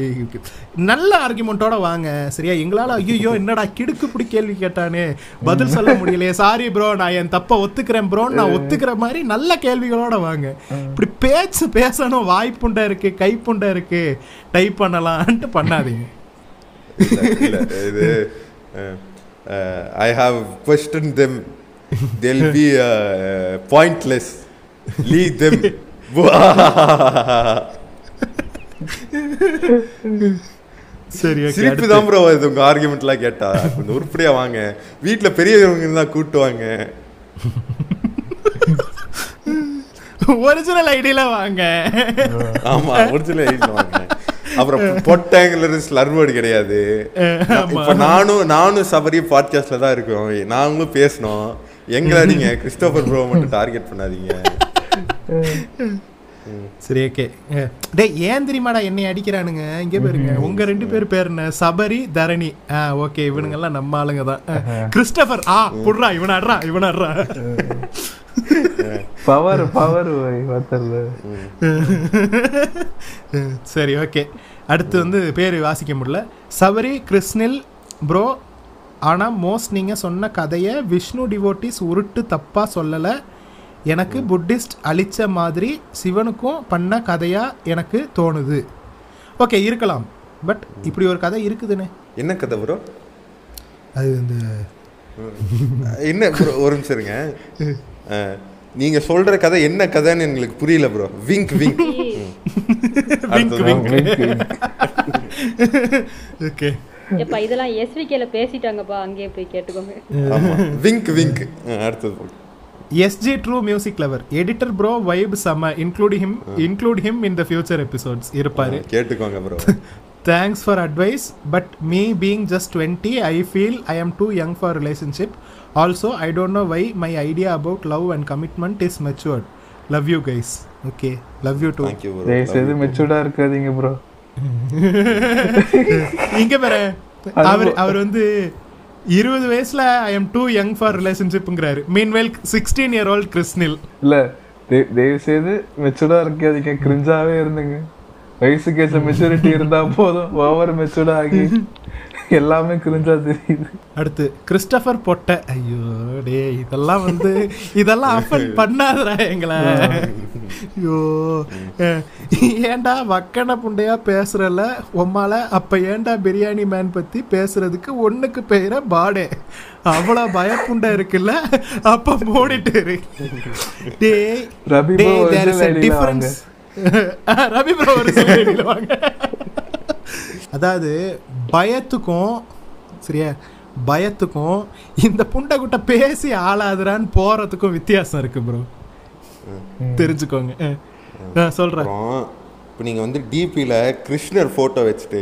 நல்ல ஆர்குமெண்ட்டோட வாங்க. சரியா? எங்களால ஐயோ என்னடா கிடுக்கு இப்படி கேள்வி கேட்டானே. பதில் சொல்ல முடியலையே. சாரி ப்ரோ நான் என் தப்ப ஒத்துக்கிறேன் ப்ரோ நான் ஒத்துக்கிற மாதிரி நல்ல கேள்விகளோட வாங்க. இப்படி பேச்சு பேசணும் வாய்ப்புண்டை இருக்கு கைப்புண்டை இருக்கு. டைப் பண்ணலான்ட்டு பண்ணாதீங்க. இது I have question them they'll be pointless leave them சரி okay, சிரிப்பு. தான் ப்ரோ இது உங்க ஆர்குமெண்ட்லாம் கேட்டா. கொஞ்சம் உருப்படியா வாங்க. வீட்ல பெரியவங்க இருந்தா கூட்டு வாங்க ஒரிஜினல் ஐடியில வாங்க. ஆமா ஒரிஜினல் ஐடியில் வாங்க. அப்புறம் பொட்டாங்கிற ஸ்லர் வேர்டு கிடையாது. இப்ப நானும் நானும் சபரி பாட்காஸ்ட்ல தான் இருக்கோம். நாங்களும் பேசணும். எங்களை நீங்க கிறிஸ்டோபர் ப்ரோ மட்டும் டார்கெட் பண்ணாதீங்க. சரி ஓகே டேய் ஏன் தெரியுமாடா என்னை அடிக்கிறானுங்க. இங்கே பாருங்க. உங்க ரெண்டு பேர் பேர் என்ன? சபரி தரணி. ஆ ஓகே இவனுங்கெல்லாம் நம்ம ஆளுங்க தான். கிறிஸ்டபர் ஆ புட்றா இவன் ஆடுறா இவன் ஆடுறா. பவர் பவர் சரி ஓகே அடுத்து வந்து பேர் வாசிக்க முடியல. சபரி கிருஷ்ணில் ப்ரோ ஆனால் மோஸ்ட் நீங்கள் சொன்ன கதையை விஷ்ணு டிவோட்டிஸ் உருட்டு தப்பாக சொல்லலை. எனக்கு புத்திஸ்ட் அழிச்ச மாதிரி சிவனுக்கும் பண்ண கதையாக எனக்கு தோணுது. ஓகே இருக்கலாம். பட் இப்படி ஒரு கதை இருக்குதுன்னு. என்ன கதை ப்ரோ அது இந்த என்ன bro, ஒரு நிமிஷம் இருங்க. நீங்க சொல்ற கதை என்ன கதைன்னு எங்களுக்கு புரியல bro wink wink wink wink okay எப்பா இதெல்லாம் எஸ்விகேல பேசிட்டாங்கப்பா அங்கேயே போய் கேட்டுக்கோங்க. ஆமா. Wink wink. அடுத்தது. SG true music lover. Editor bro vibe செம்ம include him include him in the future episodes இருப்பாரு. கேட்டுக்கோங்க bro thanks for advice but me being just twenty I feel I am too young for relationship also I don't know why my idea about love and commitment is matured love you guys okay love you too thank you bro மெச்சூர்டா இருக்காதீங்க bro இங்க பாரு. அவர் அவர் வந்து இருபது வயசுல I am too young for ரிலேஷன்ஷிப்ங்கிறாரு meanwhile sixteen year old கிறிஸ்னில் இல்ல தய- தயவு செய்து மெச்சூர்டா இருக்காதீங்க. கிரிஞ்சாவே இருந்துங்க. வயசுக்கு ஏற்ற மெச்சூரிட்டி இருந்தா போதும். ஓவர் மெச்சூர்டா ஆகி. எல்லாமே கிரிஞ்சா தெரியுது. அடுத்து கிறிஸ்டபர் பொட்ட ஐயோ டே இதெல்லாம் வந்து இதெல்லாம் அஃபன் பண்ணாதடா எங்களை. ஐயோ ஏன்டா வக்கன புண்டையா பேசுறல? உம்மால அப்ப ஏன்டா பிரியாணி மேன் பத்தி பேசுறதுக்கு ஒண்ணுக்கு பெயர பாடே. அவ்வளவு பயப்புண்டை இருக்குல்ல? அப்ப மூடிட்டு இரு. டேய் ரபி ல difference. ரவி ப்ரோ ஒரு வாங்க. அதாவது பயத்துக்கும் சரியா? பயத்துக்கும் இந்த புண்டை குட்டை பேசி ஆளாதுறான்னு போறதுக்கும் வித்தியாசம் இருக்கு ப்ரோ தெரிஞ்சுக்கோங்க. சொல்றேன். அப்புறம் இப்போ நீங்கள் வந்து டிபியில் கிருஷ்ணர் ஃபோட்டோ வச்சுட்டு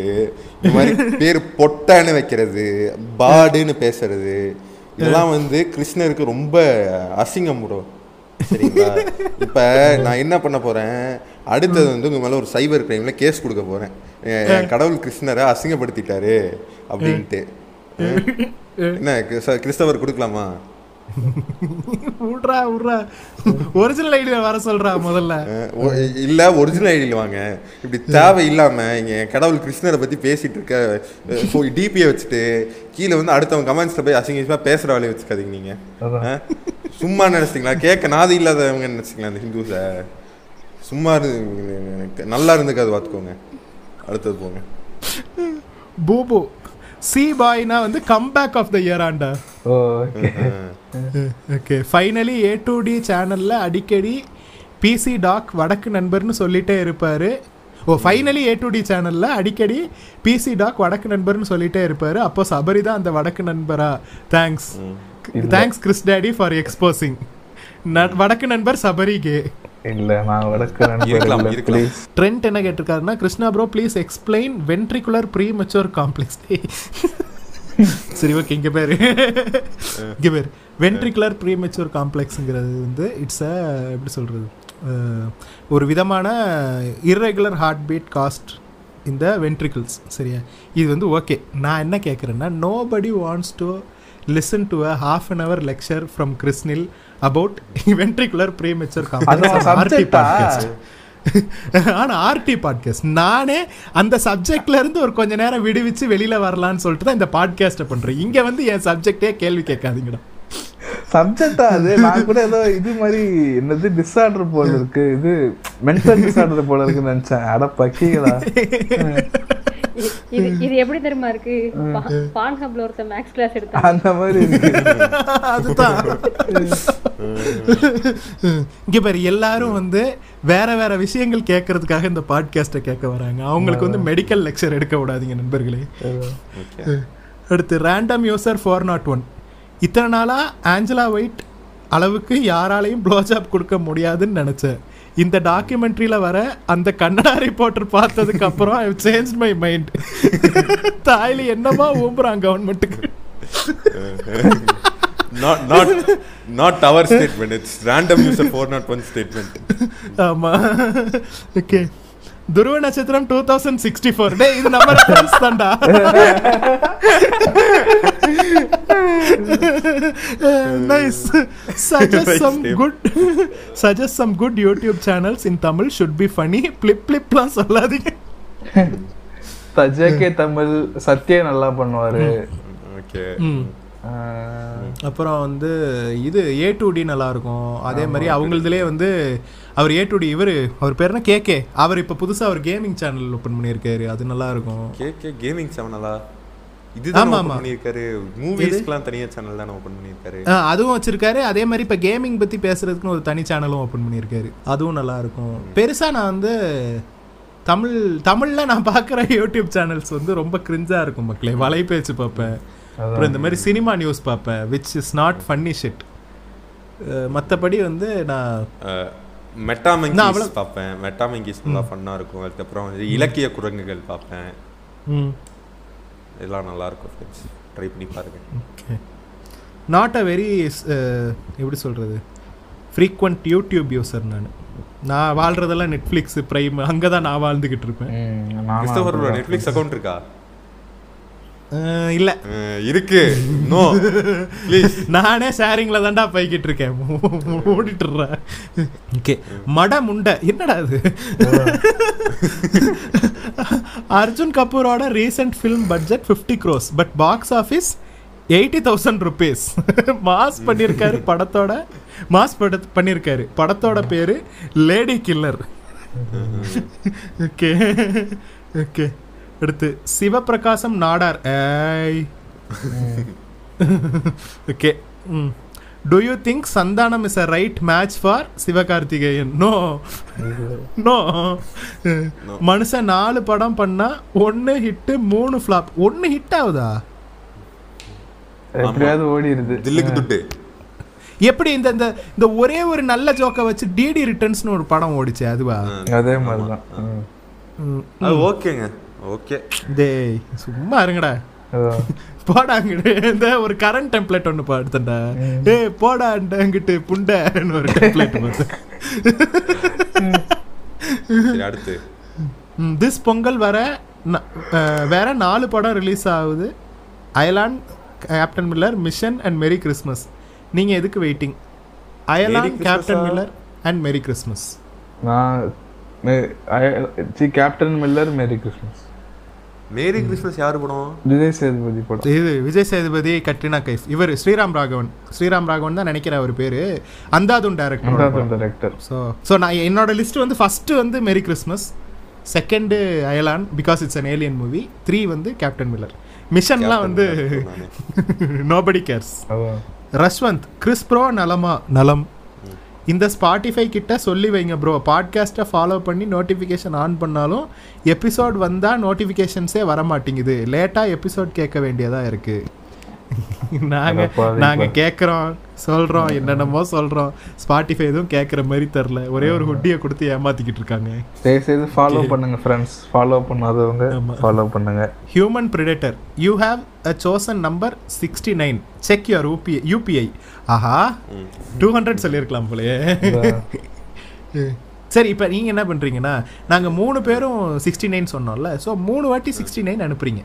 இந்த மாதிரி பேர் பொட்டான்னு வைக்கிறது பாடுன்னு பேசுறது இதெல்லாம் வந்து கிருஷ்ணருக்கு ரொம்ப அசிங்கம் ப்ரோ சரிங்களா? இப்போ நான் என்ன பண்ண போகிறேன் அடுத்தது வந்து உங்கள் மேலே ஒரு சைபர் கிரைமில் கேஸ் கொடுக்க போகிறேன் கடவுள் கிருஷ்ணரை அசிங்கப்படுத்திட்டாரு அப்படின்ட்டு. என்ன கிறிஸ்த- கிறிஸ்தவர் கொடுக்கலாமா? விட்றா விட்றா ஒரிஜினல் ஐடியா வர சொல்றா முதல்ல. இல்ல ஒரிஜினல் ஐடியில் வாங்க. இப்படி தேவை இல்லாம இங்க கடவுள் கிருஷ்ணரை பத்தி பேசிட்டு இருக்க டிபியை வச்சுட்டு கீழே வந்து அடுத்தவங்க கமெண்ட்ஸ்ல போய் அசிங்கமா பேசுற வேலையை வச்சுக்காதீங்க நீங்க. அஹ்? சும்மா நினைச்சிங்களா கேட்க நாதி இல்லாதவங்க நினைச்சிங்களா அந்த ஹிந்துஸை? சும்மா இருந்து நல்லா இருந்துக்காது பார்த்துக்கோங்க. அடுத்தது போங்க. பூபு சி பாய்னா வந்து கம்பேக் ஆஃப் த இயர் ஆண்டா. ஓ okay okay finally A to D சேனலில் அடிக்கடி பிசி டாக் வடக்கு நண்பர்னு சொல்லிட்டே இருப்பார். Oh finally A to D சேனலில் அடிக்கடி பிசி டாக் வடக்கு நண்பர்னு சொல்லிட்டே இருப்பார். அப்போ சபரி தான் அந்த வடக்கு நண்பரா? Thanks thanks Chris daddy for exposing வடக்கு நண்பர் சபரி கே. இல்ல நான் வடக்கு இருக்கலாம், நண்பர். ப்ளீஸ் ட்ரெண்ட் என்ன கேட்டிருக்காருன்னா Krishna bro please explain ventricular premature complex சரி ஓகே இங்கே பேர். இங்கே பேர். வென்ட்ரிகுலர் ப்ரீ மெச்சூர் காம்ப்ளெக்ஸுங்கிறது வந்து இட்ஸ் அ எப்படி சொல்கிறது ஒரு விதமான இர்ரெகுலர் ஹார்ட் பீட் காஸ்ட் இந்த வென்ட்ரிகிள்ஸ் சரியா? இது வந்து ஓகே நான் என்ன கேட்குறேன்னா nobody wants to listen to a half an hour lecture from கிறிஸ்னில் about ventricular premature அது உன் காம்ப்ளெக்ஸ் subject-ஆ? ஆனா ஆர்டி பாட்காஸ்ட் நானே அந்த சப்ஜெக்ட்ல இருந்து ஒரு கொஞ்ச நேரம் விடுவிச்சு வெளியில வரலாம்னு சொல்லிட்டு தான் இந்த பாட்காஸ்ட்டை பண்றேன். இங்க வந்து என் சப்ஜெக்டே கேள்வி கேட்காதீங்கடா. சப்ஜெக்டா அது. நான் கூட ஏதோ இது மாதிரி என்னது டிஸார்டர் போல இருக்கு. இது மென்டல் டிஸார்டர் போல இருக்குன்னு நினைச்சேன். அட பக்கிகளா இது இது எப்படி தெரியுமா இருக்கு? பான் ஹப்ல ஒருத்த மேக்ஸ் கிளாஸ் எடுத்தா. அந்த மாதிரி இருக்கு. அதுதான். இங்க பாரு எல்லாரும் வந்து வேற வேற விஷயங்கள் கேட்கறதுக்காக இந்த பாட்காஸ்ட்டை கேட்க வராங்க. அவங்களுக்கு வந்து மெடிக்கல் லெக்சர் எடுக்க விடாதீங்க நண்பர்களே. அடுத்து random user four not one இத்தனை நாளா ஆஞ்சலா ஒயிட் அளவுக்கு யாராலையும் ப்ளோஜாப் கொடுக்க முடியாதுன்னு நினைச்சேன். இந்த டாக்குமெண்ட்ரியில வர அந்த கன்னடா ரிப்போர்ட்டர் பார்த்ததுக்கு அப்புறம் ஐ சேஞ்ச் மை மைண்ட் தாய்லி என்னமா ஊம்புறான் கவர்மெண்ட்டுக்கு not not not our statement it's random user four not one statement ஆமா. Okay Dhruva Natchathiram two thousand sixty four டே இது நம்ம ரெஃபரன்ஸ் தான்டா. Nice suggest some. Good suggest some good YouTube channels in Tamil should be funny flip பிளிப்லாம் சொல்லாதீங்க. JK Tamil Sathya நல்லா பண்ணுவாரு. Okay ம் ஆஹ், அப்புறம் வந்து இது ஏ டு டி நல்லா இருக்கும் அதே மாதிரி அவங்களதுலேயே வந்து அவர் ஏ டு டி இவர் அவர் பேர் என்ன? கேகே அவர் இப்போ புதுசாக ஒரு கேமிங் சேனல் ஓப்பன் பண்ணியிருக்காரு. அது நல்லா இருக்கும் கே கே கேமிங் செவனலா இதுதான். பண்ணியிருக்காரு. மூவிஸ்க்குலாம் தனியா சேனல் தானே ஓபன் பண்ணியிருக்காரு. ஆ, அதுவும் வச்சிருக்காரு. அதே மாதிரி இப்போ கேமிங் பற்றி பேசுறதுக்குன்னு ஒரு தனி சேனலும் ஓப்பன் பண்ணியிருக்காரு. அதுவும் நல்லா இருக்கும் பெருசாக நான் வந்து தமிழ் தமிழில் நான் பார்க்குற யூடியூப் சேனல்ஸ் வந்து ரொம்ப கிரிஞ்சாக இருக்கும் மக்களே. வலைபேச்சு பார்ப்பேன். அப்புறம் இந்த மாதிரி சினிமா நியூஸ் பார்ப்பேன் which is not funny shit மற்றபடி வந்து நான் மெட்டா மங்கிஸ் பார்ப்பேன். மெட்டா மங்கிஸ் நல்லா ஃபன்னா இருக்கும். அதுக்கப்புறம் வந்து இலக்கிய குரங்குகள் பார்ப்பேன். ம். இதெல்லாம் நல்லா இருக்கும் ஃப்ரெண்ட்ஸ் ட்ரை பண்ணி பாருங்க. ஓகே. நாட் அ வெரி எப்படி சொல்கிறது ஃப்ரீக்வெண்ட் யூடியூப் யூசர் நான். நான் வாழ்கிறதெல்லாம் நெட்ஃப்ளிக்ஸ் ப்ரைம் அங்கே தான் நான் வாழ்ந்துக்கிட்டு இருப்பேன். நெட்ஃப்ளிக்ஸ் அக்கௌண்ட் இருக்கா? இல்லை. இருக்கு. நோ ப்ளீஸ் நானே ஷேரிங்கில் தான்டா போய்கிட்டு இருக்கேன். ஓடிட்டுறேன் ஓகே. மட முண்டை. என்னடா அது அர்ஜுன் கபூரோட recent film budget fifty crores but box office eighty thousand rupees mass பண்ணியிருக்காரு படத்தோட. மாஸ் பட பண்ணியிருக்காரு படத்தோட பேரு லேடி கில்லர் ஓகே ஓகே அடுத்து சிவபிரகாசம் நாடார். ஏய். ஓகே ம். Do you think Santhanam is a right match for Sivakarthikeyan? No no மனுஷன் நாலு படம் பண்ணா ஒன்று ஹிட்டு மூணு ஃப்ளாப் ஒன்று ஹிட் ஆகுதா? எப்படியாவது ஓடிடுது தில்லுக்கு துட்டு. எப்படி இந்த இந்த இந்த ஒரே ஒரு நல்ல ஜோக்கை வச்சு டிடி ரிட்டர்ன்ஸ்னு ஒரு படம் ஓடிச்சு அதுவா? அதே மாதிரிதான். ம். ம், அது ஓகேங்க ஓகே டேய் சும்மா இருங்கடா. போடாங்கிட்டு இந்த ஒரு கரண்ட் டெம்ப்ளேட் ஒன்று பார்த்தேன்டா ஏ போடாங்கிட்டு புண்டைன்னு ஒரு டெம்ப்ளேட் அடுத்து. திஸ் பொங்கல் வர வேற நாலு படம் ரிலீஸ் ஆகுது. Ayalaan Captain Miller mission and merry Christmas நீங்க எதுக்கு waiting Christmas-ஆ? Captain Miller and merry Christmas நான் Captain Miller merry Christmas merry Christmas யாரு படம்? விஜய் சேதுபதி படம். இது விஜய் சேதுபதி கட்ரினா கைஃப் இவர் ஸ்ரீராம் ராகவன். ஸ்ரீராம் ராகவன் தான் நினைக்கிறேன் அவர் பேரு. Andhadhun director director so so நான் என்னோட லிஸ்ட் வந்து ஃபஸ்ட்டு வந்து merry Christmas second Ayalaan because it's an alien movie three வந்து கேப்டன் மில்லர் மிஷன்லாம் வந்து nobody cares Rashwanth Chris bro நலமா நலம். இந்த ஸ்பாட்டிஃபை கிட்ட சொல்லி வைங்க ப்ரோ பாட்காஸ்ட்டை ஃபாலோ பண்ணி நோட்டிஃபிகேஷன் ஆன் பண்ணாலும் எபிசோட் வந்தால் நோட்டிஃபிகேஷன்ஸே வர மாட்டேங்குது லேட்டாக எபிசோட் கேட்க வேண்டியதாக இருக்குது நாங்கள் நாங்கள் கேட்குறோம் சொல்கிறோம் என்னென்னமோ சொல்கிறோம் ஸ்பாட்டிஃபை எதுவும் கேட்குற மாதிரி தெரில ஒரே ஒரு ஹுட்டியை கொடுத்து ஏமாத்திக்கிட்டு இருக்காங்க. தயவு செய்து ஃபாலோ பண்ணுங்க ஃப்ரெண்ட்ஸ் ஃபாலோ பண்ணாதவங்க. ஃபாலோ பண்ணுங்க. Human predator you have a chosen number sixty nine check your UPI UPI Aha two hundred சொல்லியிருக்கலாம் போலயே. சரி இப்போ நீங்கள் என்ன பண்ணுறீங்கன்னா நாங்கள் மூணு பேரும் சிக்ஸ்டி நைன் சொன்னோம்ல ஸோ மூணு வாட்டி சிக்ஸ்டி நைன் அனுப்புறீங்க.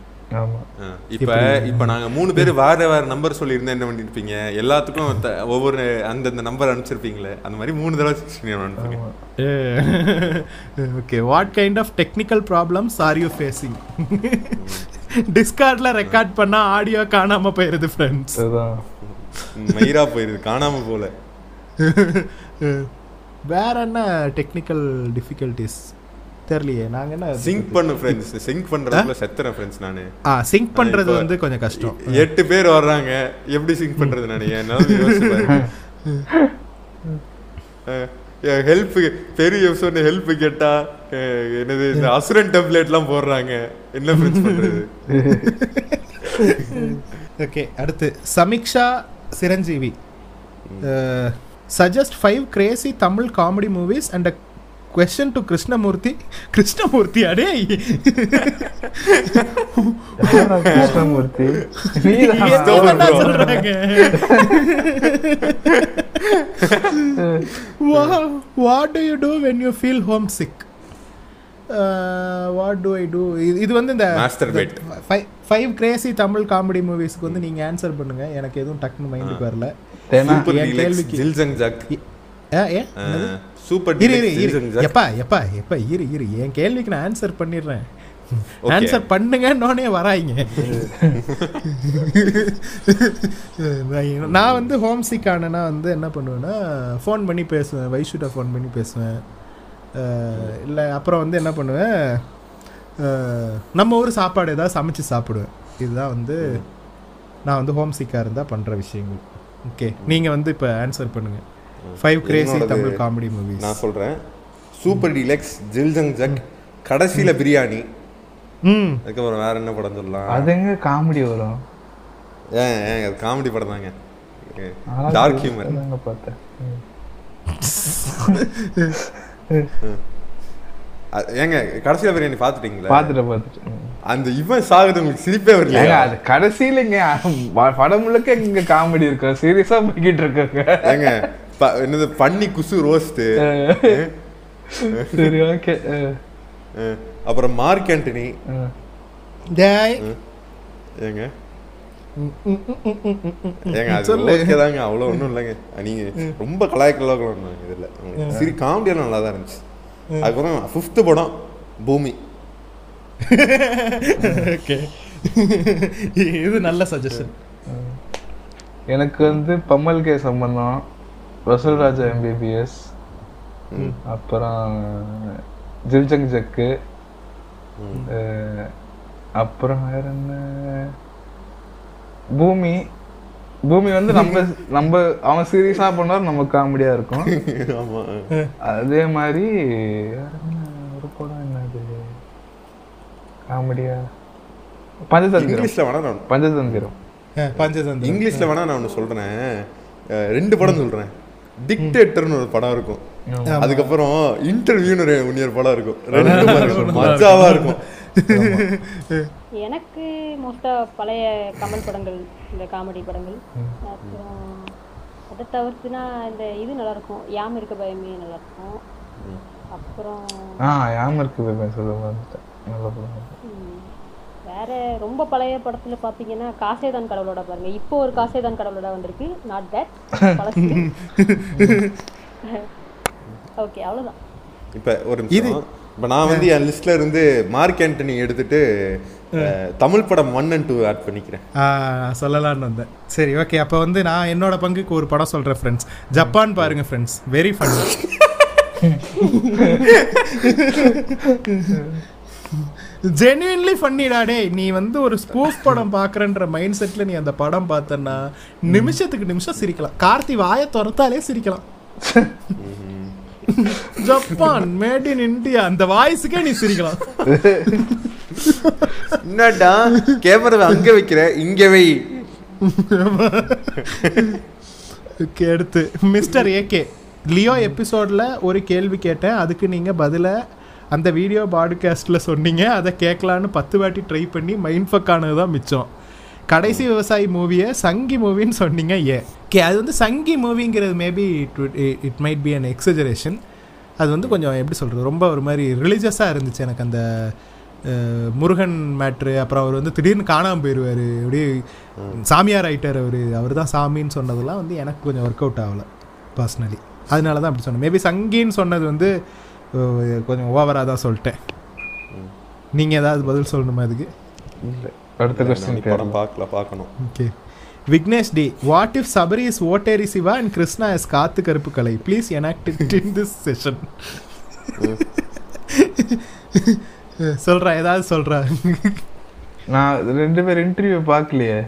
இப்ப இப்ப நாங்க மூணு பேர் வேற வேற நம்பர் சொல்லியிருந்தா என்ன பண்ணிருப்பீங்க? எல்லாத்துக்கும் ஒவ்வொரு அந்தந்த நம்பர் அனுப்பிச்சிருப்பீங்களே அந்த மாதிரி மூணு தடவை okay. What kind of technical problems are you facing டிஸ்கார்டில் record பண்ணால் ஆடியோ காணாமல் போயிடுது ஃப்ரெண்ட்ஸ் மயிரா போயிருது காணாம போல. வேற என்ன டெக்னிக்கல் டிஃபிகல்ட்டிஸ் தெரியலையே. நாங்கள் என்ன சிங்க் பண்ணு ஃப்ரெண்ட்ஸ் சிங்க் பண்றதுக்குள்ள செத்துறேன் ஃப்ரெண்ட்ஸ் நானு. ஆ சிங்க் பண்ணுறது இப்ப- வந்து கொஞ்சம் கஷ்டம். எட்டு பேர் வர்றாங்க. எப்படி சிங்க் பண்றது நானு? என்னால யோசிச்சு ஹெல்ப் பெரிய எபிசோட் ஹெல்ப் கேட்டா என்னது இந்த அசுரன் டெம்ப்ளேட்லாம் போடுறாங்க. என்ன ஃப்ரெண்ட்ஸ் பண்றது? ஓகே அடுத்து. Samiksha Chiranjeevi. Suggest five crazy Tamil comedy movies and a question to Krishnamurthy Krishnamurthy அடே. கிருஷ்ணமூர்த்தி சொல்றாங்க? What do you do when you feel homesick what do I do இது வந்து இந்த Masturbate. Five crazy Tamil comedy மூவிஸ்க்கு வந்து நீங்க answer பண்ணுங்க. எனக்கு எதுவும் டக்குன்னு மைண்டுக்கு வரல. கேள்விக்கு- ஜில்ஜங் ஜக். ஏ ஏ சூப்பர் இரு இரு இரு. எப்பா எப்பா எப்பா இரு இரு. என் கேள்விக்கு நான் ஆன்சர் பண்ணிடுறேன். ஆன்சர் பண்ணுங்கன்னோனே வராங்க நான் வந்து ஹோம் சிக் ஆனேன்னா வந்து என்ன பண்ணுவேன்னா ஃபோன் பண்ணி பேசுவேன். வைஷுட்ட ஃபோன் பண்ணி பேசுவேன்? இல்லை அப்புறம் வந்து என்ன பண்ணுவேன்? நம்ம ஊர் சாப்பாடு ஏதாவது சமைச்சு சாப்பிடுவேன். இதுதான் வந்து நான் வந்து ஹோம் சிக்காக இருந்தால் பண்ணுற விஷயங்கள். ஓகே நீங்கள் வந்து இப்போ ஆன்சர் பண்ணுங்கள் five crazy Tamil comedy movies நான் சொல்றேன். சூப்பர் டீலக்ஸ் ஜில்ஜங் ஜக் கடைசியில பிரியாணி. ம். அதுக்கப்புறம் வேற என்ன படம் சொல்லலாம்? அது எங்க காமெடி வரும்? ஏன் ஏன் அது காமெடி படம் தாங்க. டார்க் ஹியூமர் பார்த்தேன். ஏங்க கடைசியில பிரியாணி பாத்துட்டீங்களா பார்த்துட்டேன் ம். அந்த இவன் சாகுது உங்களுக்கு சிரிப்பே ஏங்க வரலையா அது கடைசியில இங்க படம் முழுக்க இங்க காமெடி இருக்கும் சீரியஸா போய்கிட்டு இருக்காங்க. ஏங்க என்னது பன்னி குசு ரோஸ்ட் சரி ஓகே அப்புறம் மார்க் ஆண்டனி. டேய். ஏங்க? ஏங்க அது ஓகே தாங்க அவ்வளோ ஒன்றும் இல்லைங்க. நீங்க ரொம்ப கலாய்க்கலாம் இதில். சரி காமெடியெல்லாம் நல்லா தான் இருந்துச்சு. அதுக்கப்புறம் ஃபிஃப்த்து படம் பூமி. ஓகே. இது நல்ல சஜஷன் எனக்கு வந்து பம்மல் கே சம்பந்தம். வசூல் ராஜா எம்பிபிஎஸ் அப்புறம் ஜில்ஜங் ஜக்கு அப்புறம் வேற என்ன? பூமி. பூமி வந்து நம்ம நம்ம அவன் சீரியஸா பண்ணார் நம்ம காமெடியா இருக்கும். ஆமா. அதே மாதிரி வேற என்ன? ஒரு படம் என்னது? காமெடியா பஞ்சதந்திரம். இங்கிலீஷ்ல வேணா நான் பஞ்சதந்திரம். பஞ்சதந்திரம். இங்கிலீஷ்ல வேணா நான் ஒன்று சொல்றேன். ரெண்டு படம் சொல்றேன். டிக்டேட்டர்னு ஒரு படம் இருக்கும். அதுக்கப்புறம் இன்டர்வியூன்னு ஒரு இன்னொரு படம் இருக்கும். ரெண்டு மஜாவா இருக்கும். எனக்கு மோஸ்டா பழைய கமல் படங்கள் இந்த காமெடி படங்கள். அப்புறம் அதை தவிர்த்துனா இந்த இது நல்லா இருக்கும் யாம் இருக்க பயமே நல்லா இருக்கும் அப்புறம் ஆ யாம இருக்கு பேபே சொல்ல வந்துட்டேன் நல்ல படம். வேற ரொம்ப பழைய படத்துல பாத்தீங்கன்னா காசேதான் கடவுளோட பாருங்க. இப்போ ஒரு காசேதான் கடவுளோட வந்திருக்கு. நாட் தட் ஓகே அவ்வளவுதான். இப்ப ஒரு நிமிஷம். இப்ப நான் வந்து என் லிஸ்ட்ல இருந்து மார்க் ஆண்டனி எடுத்துட்டு தமிழ் படம் ஒன் அண்ட் டூ ஆட் பண்ணிக்கிறேன். ஆ, சொல்லலாம்னு வந்தேன். சரி ஓகே அப்போ வந்து நான் என்னோட பங்குக்கு ஒரு படம் சொல்கிறேன் ஃப்ரெண்ட்ஸ் ஜப்பான் பாருங்க ஃப்ரெண்ட்ஸ் வெரி ஃபன் ஜென்யூன்லி ஃபன்னிடா டேய். நீ வந்து ஒரு ஸ்பூஃப் படம் பார்க்குறன்ற மைண்ட் செட்டில் நீ அந்த படம் பார்த்தன்னா நிமிஷத்துக்கு நிமிஷம் சிரிக்கலாம். கார்த்தி வாயை துரத்தாலே சிரிக்கலாம். ஜப்பான் மேட் இன் இந்தியா அந்த வாய்ஸுக்கே நீ சிரிக்கலாம். என்னடா? கேமரா அங்க வைக்கிற? இங்க வை. ஓகே அடுத்து. மிஸ்டர் ஏகே லியோ எபிசோடில் ஒரு கேள்வி கேட்டேன். அதுக்கு நீங்கள் பதிலை அந்த வீடியோ பாட்காஸ்ட்டில் சொன்னீங்க அதை கேட்கலான்னு பத்து வாட்டி ட்ரை பண்ணி மைண்ட் ஃபக் ஆனது தான் மிச்சம். கடைசி விவசாயி மூவியை சங்கி மூவின்னு சொன்னீங்க ஏ கே அது வந்து சங்கி மூவிங்கிறது maybe it might be an exaggeration அது வந்து கொஞ்சம் எப்படி சொல்கிறது ரொம்ப ஒரு மாதிரி ரிலீஜியஸாக இருந்துச்சு எனக்கு அந்த முருகன் மேட்ரு அப்புறம் அவர் வந்து திடீர்னு காணாமல் போயிடுவார் அப்படியே சாமியார் ஆயிட்டார் அவர் அவர் தான் சாமின்னு சொன்னதெல்லாம் வந்து எனக்கு கொஞ்சம் ஒர்க் அவுட் ஆகலை பர்சனலி அதனால தான் அப்படி சொன்னேன். மேபி சங்கின்னு சொன்னது வந்து கொஞ்சம் ஓவராக தான் சொல்லிட்டேன். நீங்கள் ஏதாவது பதில் சொல்லணுமா அதுக்கு அடுத்த கொஸ்டின் படம் பார்க்கல பார்க்கணும். Okay Vignesh D what if Sabari is Otteri Siva and Krishna is Kaathu Karuppu Kalai please enact it in this session சொல்றா ஏதாவது சொல்றா. நான் ரெண்டு பேர் இன்டர்வியூ பார்க்கலையே.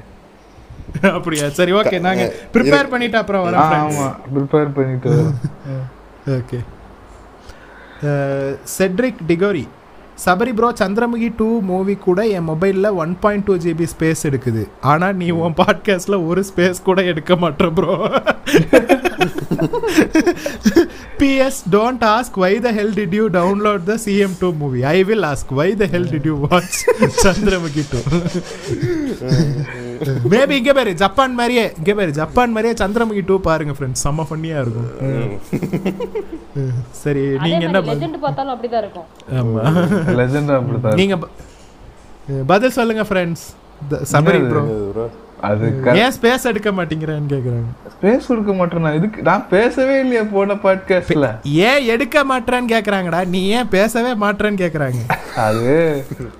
அப்படியா? சரி ஓகே நாங்க ப்ரிப்பேர் பண்ணிட்டு அப்புறம் வரோம் ஆமா ப்ரிப்பேர் பண்ணிட்டு வரேன். Okay Cedric Diggory. Sabari bro Chandramukhi two movie கூட என் மொபைலில் one point two GB space எடுக்குது. ஆனால் நீ உன் பாட்காஸ்டில் ஒரு ஸ்பேஸ் கூட எடுக்க மாட்டேன் bro PS don't ask why the hell did you download the CM two movie I will ask why the hell did you watch Chandramukhi two maybe இங்கே பேரு ஜப்பான் மாதிரியே இங்கே பேரு ஜப்பான் மாதிரியே சந்திரமுகி டூ பாருங்க ஃப்ரெண்ட்ஸ் செம்ம ஃபன்னியாக இருக்கும். சரி நீங்க என்ன லெஜெண்ட் பார்த்தாலும் அப்படிதான் இருக்கும். ஆமா. லெஜெண்ட் அப்படிதான் நீங்க பதில் சொல்லுங்க ஃப்ரெண்ட்ஸ் சபரி ப்ரோ bro. அது ஏன் ஸ்பேஸ் எடுக்க மாட்டேங்கிறேன்னு கேக்குறாங்க. ஸ்பேஸ் கொடுக்க மாட்டேன் நான். இதுக்கு நான் பேசவே இல்லையா போன பாட்காஸ்ட்ல ஏன் எடுக்க மாட்டேன்னு கேக்குறாங்கடா. நீ ஏன் பேசவே மாட்டேன்னு கேக்குறாங்க. அது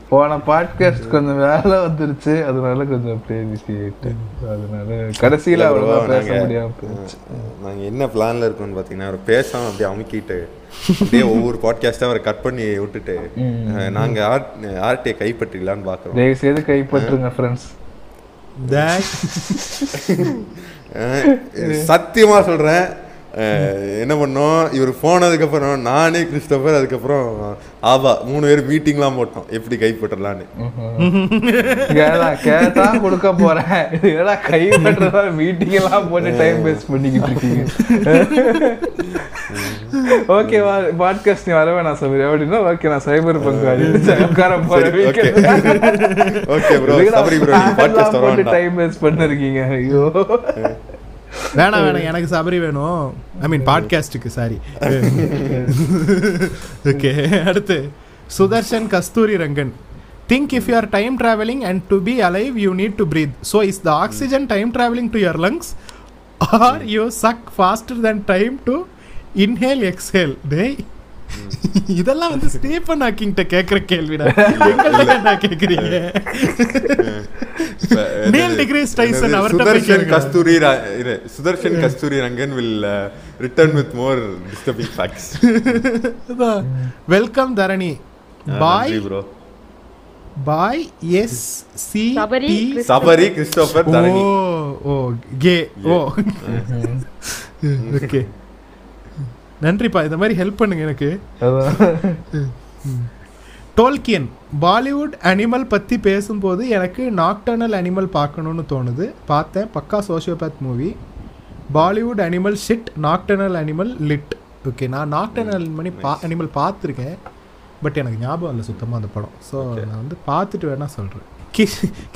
போன பாட்காஸ்ட் கொஞ்சம் வேலை வந்துருச்சு. அதனால கொஞ்சம் அப்படியே பிஸி ஆயிட்டேன் அதனால கடைசியில அவ்வளவா பேச முடியாம போயிடுச்சு. நாங்க என்ன பிளான்ல இருக்கோம்னு பாத்தீங்கன்னா அவர் பேசாம அப்படியே அமுக்கிட்டு அப்படியே ஒவ்வொரு பாட்காஸ்டா அவரை கட் பண்ணி விட்டுட்டு நாங்க ஆர்ட் ஆர்டியை கைப்பற்றிடலான்னு பாக்குறோம். தயவு செய்து கைப்பற்றுங்க ஃப்ரெண்ட்ஸ் That- அஹ், சத்தியமா சொல்றேன். அஹ், என்ன பண்ணோம்? இவர் போனதுக்கப்புறம் நானே கிறிஸ்டபர் அதுக்கப்புறம் ஆபா மூணு பேர் மீட்டிங்லாம் போட்டோம். எப்படி கைப்பற்றலான்னு. ஏடா கேட்டா கொடுக்க போறேன். ஏடா கைப்பற்றதா? மீட்டிங் எல்லாம் போட்டு டைம் வேஸ்ட் பண்ணிக்கிட்டு இருக்கீங்க. ஓகே பாட்காஸ்ட் நீ வரவே நான் சொல்றேன் அப்படின்னா ஓகே நான் சைபர் பங்கு உட்கார போறேன். Okay bro Sabari bro podcast போட்டு டைம் வேஸ்ட் பண்ணிருக்கீங்க. ஐயோ. வேணாம் வேணாம். எனக்கு சபரி வேணும். ஐ மீன் பாட்காஸ்டுக்கு சாரி ஓகே அடுத்து. Sudharshan Kasturi Rangan. Think if you are time travelling and to be alive you need to breathe so is the oxygen time travelling to your lungs are you suck faster then time to inhale exhale டேய். இதெல்லாம் வந்து Stephen ஹாக்கிங்கிட்ட கேட்குற கேள்விடா. எங்கள்கிட்ட என்ன கேட்குறீங்க Neil deGrasse Tyson, அவர்ட்ட போய். கஸ்தூரி இரு, Sudharshan Kasturi Rangan will return with more disturbing facts welcome Dharani. Bye bro bye S C Sabari, Sabari Christopher Dharani oh O K oh okay நன்றிப்பா இந்த மாதிரி ஹெல்ப் பண்ணுங்க எனக்கு. டோல்கியன் பாலிவுட் அனிமல் பற்றி பேசும்போது எனக்கு நாக்டர்னல் அனிமல் பார்க்கணுன்னு தோணுது. பார்த்தேன் பக்கா sociopath movie Bollywood Animal shit Nocturnal Animal lit okay நான் நாக்டர்னல் மணி பா அனிமல் பார்த்துருக்கேன் பட் எனக்கு ஞாபகம் இல்லை சுத்தமாக அந்த படம். ஸோ நான் வந்து பார்த்துட்டு வேணா சொல்கிறேன்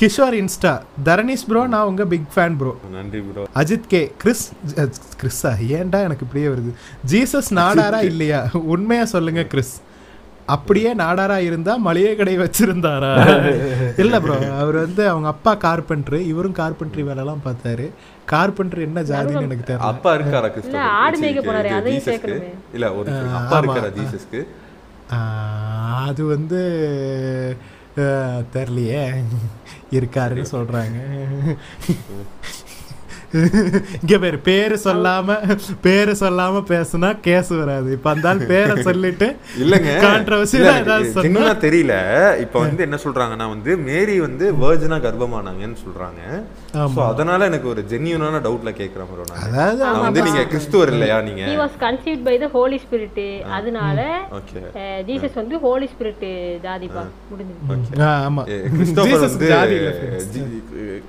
கிஷோர் இன்ஸ்டா. தரணீஷ் ப்ரோ நான் உங்கள் பிக் ஃபேன் ப்ரோ நன்றி bro Ajith K Chris ah, கிறிஸ்ஸா ஏன்டா எனக்கு இப்படியே வருது? ஜீசஸ் நாடாரா இல்லையா? உண்மையா சொல்லுங்க கிறிஸ். அப்படியே நாடாரா இருந்தா மளிகை கடை வச்சிருந்தாரா? இல்ல ப்ரோ அவர் வந்து அவங்க அப்பா கார்பென்ட்ரு இவரும் கார்பென்ட்ரி வேலைலாம் பார்த்தாரு. கார்பென்ட்ரி என்ன ஜாதின்னு எனக்கு தெரியல. அப்பா இருக்காரா? சேர்க்கணுமே. இல்ல ஒரு அப்பா. இருக்காரா ஜீசஸ்க்கு? அது வந்து தெரிலையே தெரியலையே. இருக்காருன்னு சொல்கிறாங்க இங்க பேரு பேரு சொல்லாம பேரு சொல்லாம பேசுனா கேஸ் வராது. இப்ப அந்த பேரை சொல்லிட்டு இல்லங்க. சொன்னா ஆ தெரியல. இப்ப வந்து என்ன சொல்றாங்கன்னா வந்து மேரி வந்து வேர்ஜினா கர்ப்பமானாங்கன்னு சொல்றாங்க. சோ அதனால எனக்கு ஒரு ஜென்யூனான டவுட்ல கேக்குறேன் bro நான் அதாவது வந்து நீங்க கிறிஸ்துவர் இல்லையா நீங்க? He was conceived by the holy spirit. அதனால ஜீசஸ் வந்து ஹோலி ஸ்பிரிட் ஜாதிப்பா. முடிஞ்சது ஆ, ஆமா. Jesus வந்து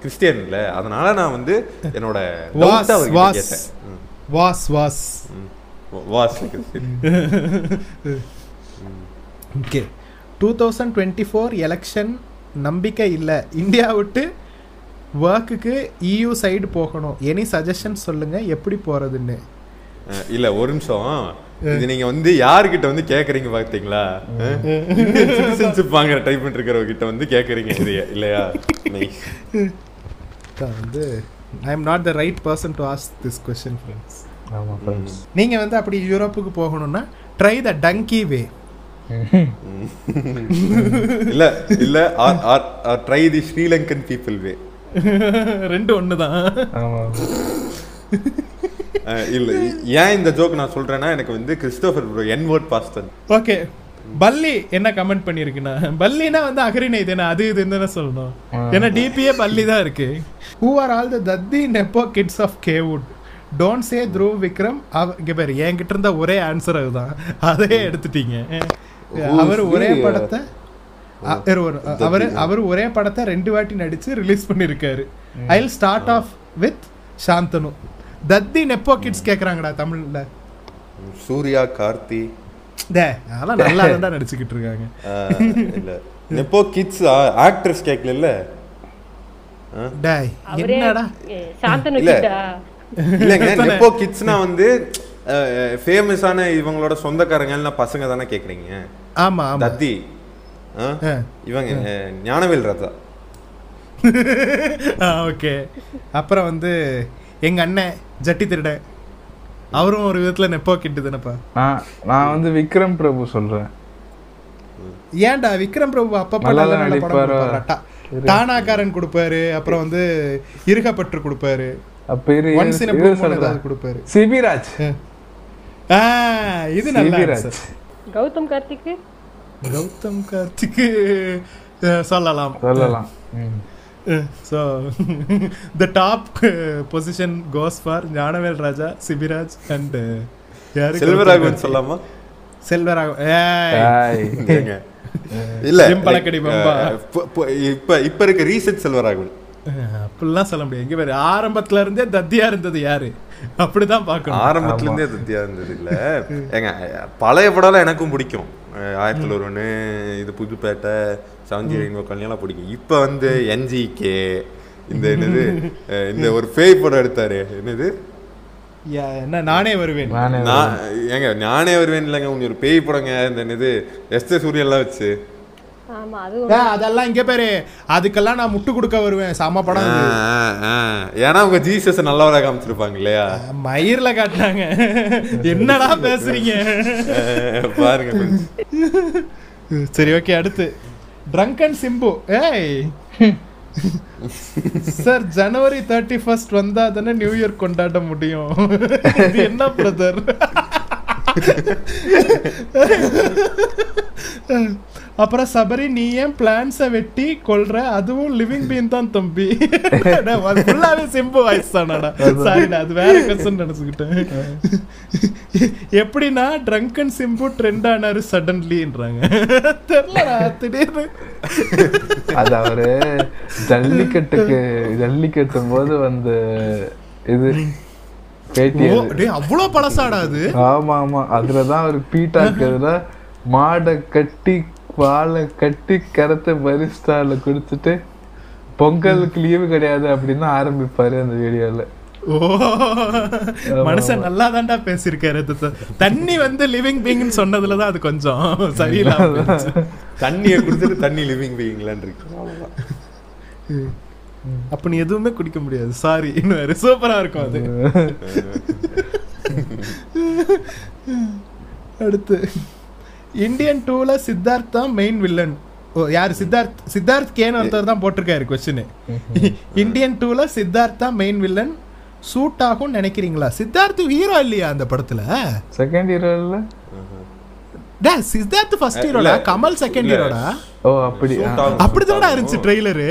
கிறிஸ்டியன் இல்ல. அதனால நான் வந்து என்னோட வாஸ் வாஸ். Was was. ம். Was Christian okay. Two thousand twenty four election நம்பிக்கை இல்லை. இந்தியா விட்டு ஒர்க்குக்கு இயூ சைடு போகணும். எனி சஜஷன் சொல்லுங்க எப்படி போறதுன்னு. இல்ல ஒரு நிமிஷம். இது நீங்க வந்து யார்கிட்ட வந்து கேக்குறீங்க பாத்தீங்களா? சிட்டிசன்ஷிப் வாங்குற டைப் இருக்கிறவங்க கிட்ட வந்து கேக்குறீங்க இது இல்லையா? வந்து I am not the right person to ask this question friends ஆமா ஃப்ரெண்ட்ஸ் நீங்க வந்து அப்படி யூரோப்புக்கு போகணும்னா ட்ரை த டங்கி வே இல்ல இல்ல try the Sri Lankan people way ரெண்டு ஒன்று தான் ஆமா இல்ல ஏன் இந்த ஜோக் நான் சொல்றேன்னா எனக்கு வந்து கிறிஸ்டோபர் ப்ரோ என் வேர்ட் பாஸ்டன் ஓகே பல்லி என்ன கமெண்ட் பண்ணிருக்குன்னா பல்லினா வந்து அகரிணை தானே அது இதுன்னு தானே சொல்லணும். ஏன்னா டிபியே பல்லி தான் இருக்கு. ஹூ ஆர் ஆல் த தத்தி nepo kids of Kollywood don't say Dhruv Vikram அவ இங்க பேர் என்கிட்ட இருந்த ஒரே ஆன்சர் அதுதான். அதே எடுத்துட்டீங்க. அவர் ஒரே படத்தை ஒரு- அவரு அவர் ஒரே படத்தை ரெண்டு வாட்டி நடிச்சு ரிலீஸ் பண்ணிருக்காரு. I start off with Shanthanu தத்தி நெப்போ கிட்ஸ் கேக்குறாங்கடா தமிழ்ல. சூர்யா கார்த்தி அதெல்லாம் நல்லா தான் நடிச்சுக்கிட்டு இருக்காங்க இல்ல. நெப்போ கிட்ஸ் ஆக்ட்ரஸ் கேட்கல டேய் அவரே என்னடா? இல்ல. கிட்டா இல்லைங்க நெப்போ கிட்ஸ்னா வந்து ஃபேமஸான இவங்களோட சொந்தக்காரங்கள்னா பசங்க தானே கேக்குறீங்க? ஆமா ஆமா. தத்தி. இவங்க ஞானவேல் ராஜா. ஓகே. அப்புறம் வந்து எங்க அண்ணன் ஜட்டி திருடன். அவரும் ஒரு விதத்துல நெப்போ கிட்டு தானப்பா நான் நான் வந்து விக்ரம் பிரபு சொல்றேன். ஏன்டா? விக்ரம் பிரபு அப்பப்ப நல்லா நடிப்பாரா? டானாக்காரன் கொடுப்பாரு அப்புறம் வந்து இருகப்பற்று கொடுப்பாரு. கொடுப்பாரு. சிபிராஜ். ஆ, இது நல்ல. கௌதம் கார்த்திக்கு? கௌதம் கார்த்திக்கு சொல்லலாம். சொல்லலாம். So the top position goes for Gnanavel Raja Sibiraj and யாரு செல்வராகவன் சொல்லாமா? செல்வராகவன். இல்லைங்க. இல்ல பம்பா. அஹ், இப்ப- இப்ப- இருக்க ரீசெட் செல்வராகவன் அப்படிலாம் சொல்ல முடியாது. எங்க பேரு ஆரம்பத்துல இருந்தே தத்தியா இருந்தது யாரு? அப்படிதான் பார்க்கணும். ஆரம்பத்துல இருந்தே தத்தியா இருந்தது இல்ல. ஏங்க பழைய படம் எனக்கும் பிடிக்கும். ஒரு ஒண்ணு இது புதுப்பேட்டை செவன்ஜி ரெயின்போ கல்யாணம் பிடிக்கும். இப்ப வந்து என்ஜிகே இந்த என்னது இந்த ஒரு பேய் படம் எடுத்தாரு. என்னது? என்ன நானே வருவேன். நானே ஏங்க நானே வருவேன் இல்லைங்க உங்க ஒரு பேய் படங்க இந்த என்னது எஸ்தே சூரியன்லாம் வச்சு. ஆமா அது ஏ, அதெல்லாம் இங்க பேரு அதுக்கெல்லாம் நான் முட்டு கொடுக்க வருவேன் செம படம். ஏன்னா உங்க ஜீசஸ் நல்லவராக காமிச்சிருப்பாங்க இல்லையா? மயிர்ல காட்டினாங்க. என்னடா பேசுறீங்க? பாருங்க. சரி ஓகே அடுத்து. ட்ரங்கன் சிம்பு ஏய் சார் ஜனவரி தேர்ட்டி ஃபர்ஸ்ட் வந்தா தானே நியூ இயர் கொண்டாட முடியும். இது என்ன பிரதர் அப்புறம் சபரி நீ ஏன் பிளான்ஸை வெட்டி கொல்ற? அதுவும் லிவிங் பீன் தான் தம்பி. ஃபுல்லாவே சிம்பு வாய்ஸ் தானாடா. சாரிடா அது வேற கசன் நினைச்சுக்கிட்டேன். எப்படின்னா ட்ரங்கன் சிம்பு ட்ரெண்ட் ஆனாரு சடன்லின்றாங்க தெரியலடா திடீர்னு. அது அவரு ஜல்லிக்கட்டுக்கு ஜல்லிக்கட்டும் போது வந்து இது பேட்டி அவ்வளோ பழசாடா அது? ஆமா ஆமா. அதுலதான் அவர் பீட்டாக்கு எதிரா மாடை கட்டி வாழை கட்டி கரத்தை பரிஸ்டால குடிச்சிட்டு பொங்கலுக்கு லீவு கிடையாது அப்படின்னு ஆரம்பிப்பாரு அந்த வீடியோல ஓ மனுஷன் நல்லா தான்டா பேசியிருக்காரு தண்ணி வந்து லிவிங் பீங்னு சொன்னதுல தான் அது கொஞ்சம் சரியில்லாம. தண்ணியை குடிச்சிட்டு தண்ணி லிவிங் பீயிங்லான் இருக்கு. அவ்வளவுதான். அப்ப நீ எதுவுமே குடிக்க முடியாது. சாரி இன்னும் சூப்பரா இருக்கும் அது. அடுத்து. இந்தியன் டூல சித்தார்த் தான் மெயின் வில்லன் ஓ யார்? சித்தார்த் சித்தார்த் கேன்னு ஒருத்தர் தான் போட்டிருக்காரு கொஸ்டின் இந்தியன் டூல சித்தார்த் தான் மெயின் வில்லன் சூட் ஆகும்னு நினைக்கிறீங்களா? சித்தார்த் ஹீரோ இல்லையா அந்த படத்துல? செகண்ட் ஹீரோல டே சித்தார்த் ஃபர்ஸ்ட் இல்ல. ஹீரோடா கமல் செகண்ட் இல்ல. ஹீரோடா ஓ அப்படி. ஆ. அப்படிதான்டா இருந்துச்சு ட்ரெய்லரு.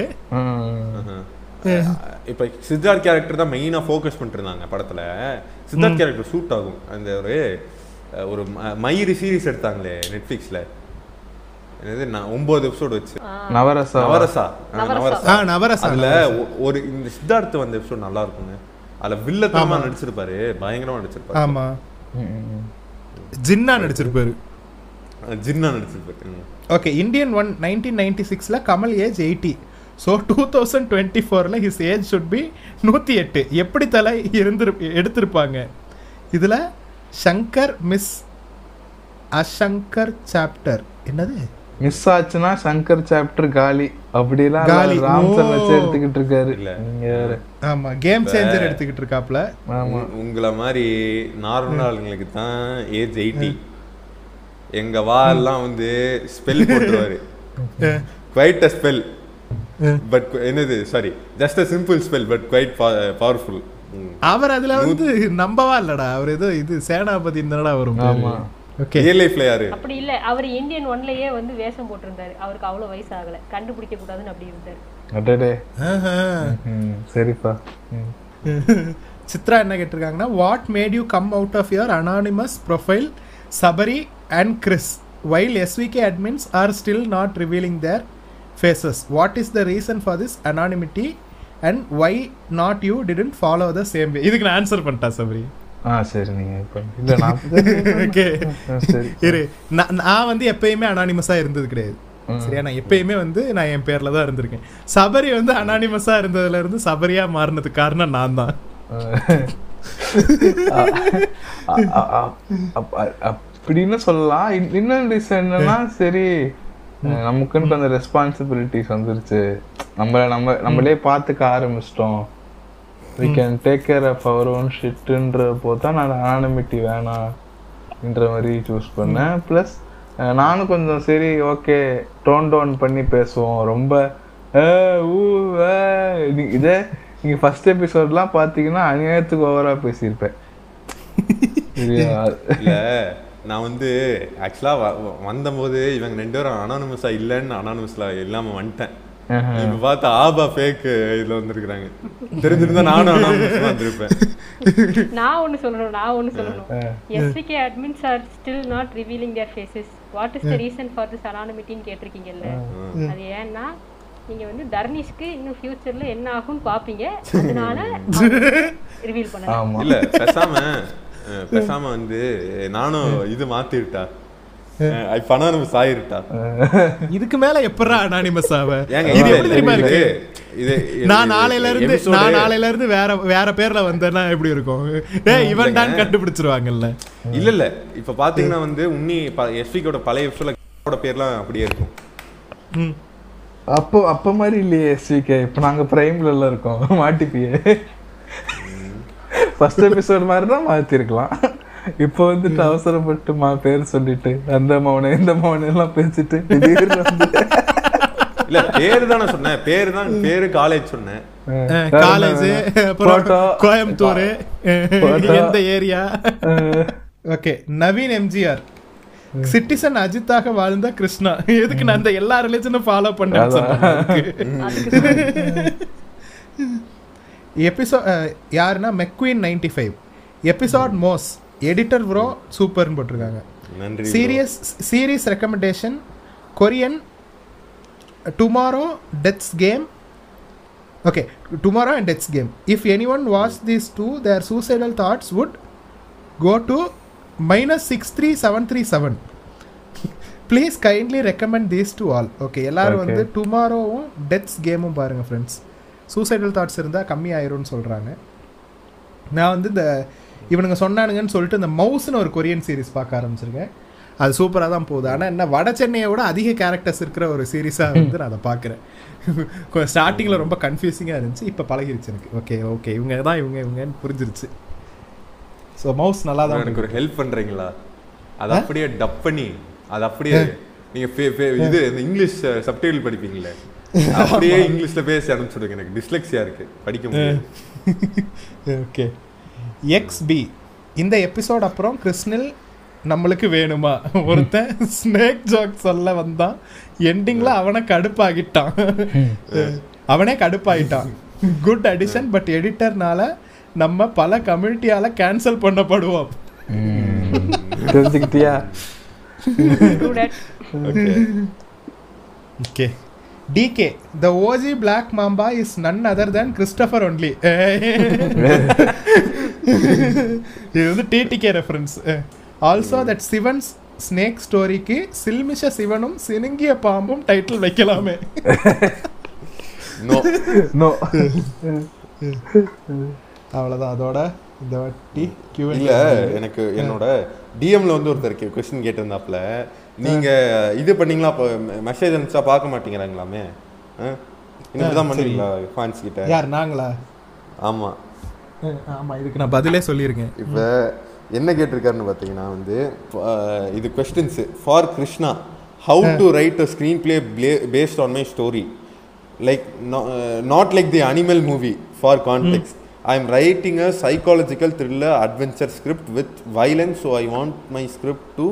இப்போ சித்தார்த் கேரக்டர் தான் மெயினாக ஃபோக்கஸ் பண்ணிட்டு இருந்தாங்க படத்துல. சித்தார்த் கேரக்டர் சூட் ஆகும். அந்த ஒரு ஒரு ம- மயிறு சீரிஸ் எடுத்தாங்களே நெட்ஃப்ளிக்ஸ்ல என்னது நான் ஒன்பது எபிசோடு வச்சு. நவரசா. நவரசா. நவரசா. நவரசா. அதுல ஒரு இந்த சித்தார்த் வந்த எபிசோட் நல்லா இருக்குங்க அதுல வில்லத்தனமா நடிச்சிருப்பாரு பயங்கரமா நடிச்சிருப்பாரு. ஆமா. ம், ம், ம். ஜின்னா நடிச்சிருப்பாரு. ஜின்னா நடிச்சிருப்பாரு. Okay Indian one nineteen ninety சிக்ஸில் Kamal age eighty. So two thousand twenty ஃபோரில் ஹிஸ் ஏஜ் ஷுட் பி நூற்றி எட்டு. எப்படி தலை இருந்திரு எடுத்திருப்பாங்க? இதில் சங்கர் மிஸ் அசங்கர் சாப்டர். என்னது? மிஸ் ஆச்சுன்னா சங்கர் சாப்டர் காலி. அப்படிலாம் காலி. ராம்சன். வச்சு எடுத்துக்கிட்டு இருக்காரு. இல்ல. ஆமாம் கேம் சேஞ்சர் எடுத்துக்கிட்டு இருக்காப்ல. ஆமா. உங்களை மாதிரி நார்மல் ஆளுங்களுக்கு தான் ஏஜ் எயிட்டி. எங்க வா எல்லாம் வந்து ஸ்பெல் போட்டுருவாரு. குவைட் அ ஸ்பெல் பட் என்னது? Sorry just a simple spell but quite powerful அவர் அதில் வந்து நம்பவா இல்லடா. அவர் ஏதோ இது சேனாபதி தானடா வரும் ஆமா. ஓகே. ரியல் லைஃப்ல யாரு? அப்படி இல்ல. அவர் இந்தியன் ஒன்லயே வந்து வேஷம் போட்டிருந்தாரு. அவருக்கு அவ்வளவு வயசு ஆகல கண்டுபிடிக்க கூடாதுன்னு அப்படி இருந்தாரு. அடடே. சரிப்பா. சித்ரா என்ன கேட்டிருக்காங்கன்னா what made you come out of your anonymous profile Sabari and Chris while SVK admins are still not revealing their faces what is the reason for this anonymity and why not you didn't follow the same way இதுக்கு நான் answer பண்ணிட்டேன் சபரி ஆ சரி நீங்க இப்ப இல்ல நான் நான் நான் வந்து எப்பயுமே அனானிமஸாக இருந்தது கிடையாது சரியா நான் எப்பயுமே வந்து நான் என் பேர்ல தான் இருந்திருக்கேன் சபரி வந்து அனானிமஸா இருந்ததுல இருந்து சபரியா மாறினதுக்கு காரணம் நான் தான் அப்படின்னு சொல்லலாம் இன்- இன்னொரு ரீசன் என்னன்னா சரி நமக்குன்னு கொஞ்சம் ரெஸ்பான்சிபிலிட்டிஸ் வந்துருச்சு. நம்ம நம்ம நம்மளே பார்த்துக்க ஆரம்பிச்சிட்டோம். We can take care of our own ஷிட்டுன்ற போது தான் நான் அனானமிட்டி வேணாம்ன்ற மாதிரி சூஸ் பண்ணேன். ப்ளஸ் நானும் கொஞ்சம் சரி ஓகே டோன் டவுன் பண்ணி பேசுவோம். ரொம்ப இதே நீங்க ஃபர்ஸ்ட் எபிசோட்லாம் பார்த்தீங்கன்னா அநியாயத்துக்கு ஓவரா பேசியிருப்பேன். சரியா? நான் வந்து ஆக்சுவலா வந்தபோது இவங்க ரெண்டு பேரும் அனானமஸா இல்லைன்னு அனானமஸ்ல இல்லாம வந்துட்டேன். இப்ப பார்த்தா ஆபா ஃபேக் இதுல வந்திருக்காங்க தெரிஞ்சிருந்தா நானும் அனானமஸ் வந்திருப்பேன். நான் ஒண்ணு சொல்லணும் நான் ஒண்ணு சொல்லணும். SVK admins are still not revealing their faces what is the reason for this அனானிமிட்டின்னு கேட்டிருக்கீங்கல்ல? அது ஏன்னா நீங்க வந்து தர்னிஷ்க்கு இன்னும் ஃபியூச்சர்ல என்ன ஆகும்னு பாப்பீங்க அதனால ரிவீல் பண்ணல ஆமா. இல்ல பேசாம பேசாம வந்து நானும் இது மாத்திருட்டா இப்ப அனானமஸ் ஆயிருட்டா? இதுக்கு மேல எப்படா அனானிமஸ் ஆவ? ஏங்க இது எப்படி தெரியுமா இருக்கு? இது நான் நாளையில இருந்து நான் நாளையில இருந்து வேற வேற பேர்ல வந்தேன்னா எப்படி இருக்கும்? இவன் தான் கண்டுபிடிச்சிருவாங்கல்ல. இல்ல இல்ல. இப்ப பாத்தீங்கன்னா வந்து உன்னி எஸ்விக்கோட பழைய எபிசோட பேர்லாம் அப்படியே இருக்கும். ம். அப்போ அப்ப மாதிரி இல்லையே எஸ்விகே இப்போ நாங்க பிரைம்ல எல்லாம் இருக்கோம். மாட்டிப்பியே. ஃபர்ஸ்ட் எபிசோட் மாதிரி தான் மாத்திருக்கலாம். இப்போ வந்துட்டு அவசரப்பட்டு மா பேர் சொல்லிட்டு அந்த மௌன இந்த மௌன எல்லாம் பேசிட்டு திடீர்னு வந்து இல்ல பேரு தான் நான் சொன்னேன். பேரு தான் பேரு காலேஜ் சொன்னேன். காலேஜ். கோயம்புத்தூர். எந்த area? Okay Naveen MGR. Citizen அஜித்தாக வாழ்ந்த கிருஷ்ணா. எதுக்கு நான் அந்த எல்லா ரிலேஷனும் ஃபாலோ பண்ணேன்னு சொன்னேன் எபிசோட் யாருன்னா மெக்வீன் நைன்டி ஃபைவ் எபிசோட் மோஸ் எடிட்டர் ப்ரோ சூப்பர்னு போட்டிருக்காங்க. Serious serious recommendation Korean tomorrow death's game okay tomorrow and death's game. If anyone watched these two their suicidal thoughts would go to minus 63737 please kindly recommend these to all okay எல்லாரும். வந்து டுமாரோவும் deaths கேமும் பாருங்கள் friends suicidal thoughts இருந்தால் கம்மி ஆயிரும்னு சொல்கிறாங்க நான் வந்து இந்த இவனுங்க சொன்னானுங்கன்னு சொல்லிட்டு இந்த மவுஸ்னு ஒரு கொரியன் சீரிஸ் பார்க்க ஆரம்பிச்சிருக்கேன். அது சூப்பராக தான் போகுது. ஆனால் என்ன வட சென்னையை விட அதிக கேரக்டர்ஸ் இருக்கிற ஒரு சீரிஸாக வந்து நான் அதை பார்க்குறேன். ஸ்டார்டிங்கில் ரொம்ப கன்ஃபியூசிங்காக இருந்துச்சு இப்போ பழகிருச்சு எனக்கு. ஓகே ஓகே இவங்க தான் இவங்க இவங்கன்னு புரிஞ்சிருச்சு. ஸோ மவுஸ் நல்லா தான் எனக்கு ஒரு ஹெல்ப் பண்றீங்களா? அதை அப்படியே டப் பண்ணி அதை அப்படியே நீங்க ஃபே- ஃபே- இது இந்த இங்கிலீஷ் சப்டைட்டில் படிப்பீங்களே. அப்படியே இங்கிலீஷ்ல பேசி அனுப்பிச்சுடுங்க எனக்கு. டிஸ்லெக்ஸியா இருக்கு. படிக்க முடியாது. ஓகே. எக்ஸ்பி இந்த எபிசோட் அப்புறம் கிருஷ்ணில் நம்மளுக்கு வேணுமா? ஒருத்தன் ஸ்னேக் ஜோக் சொல்ல வந்தான். எண்டிங்ல அவனை கடுப்பாகிட்டான் அவனே கடுப்பாகிட்டான் குட் அடிஷன் பட் எடிட்டர்னால நம்ம பல கம்யூனிட்டியால கேன்சல் பண்ணப்படுவோம். தெரிஞ்சுக்கிட்டியா? That. Okay okay TK the OG black mamba is none other than Christopher only இது வந்து TTK reference also that Sivan's snake ஸ்டோரிக்கு சில்மிஷ சிவனும் சினுங்கிய பாம்பும் டைட்டில் வைக்கலாமே. அவ்வளோதான் அதோட இந்த வாட்டி இல்ல எனக்கு என்னோட டிஎம்ல வந்து ஒருத்தர் கொஸ்டின் கேட்டிருந்தாப்ல நீங்க இது பண்ணீங்களா? அப்போ மெசேஜ் அனுப்பிச்சா பார்க்க மாட்டேங்கிறாங்களாமே? இன்னைக்கு தான் பண்ணுவீங்களா ஃபேன்ஸ் கிட்ட? யார் நாங்களா? ஆமா. அஹ், ஆமா இதுக்கு நான் பதிலே சொல்லியிருக்கேன். இப்போ என்ன கேட்டிருக்காருன்னு பார்த்தீங்கன்னா வந்து இது questions for Krishna how to write a screenplay based on my story like not like the animal movie for context I am writing a psychological thriller adventure script with violence so I want my script to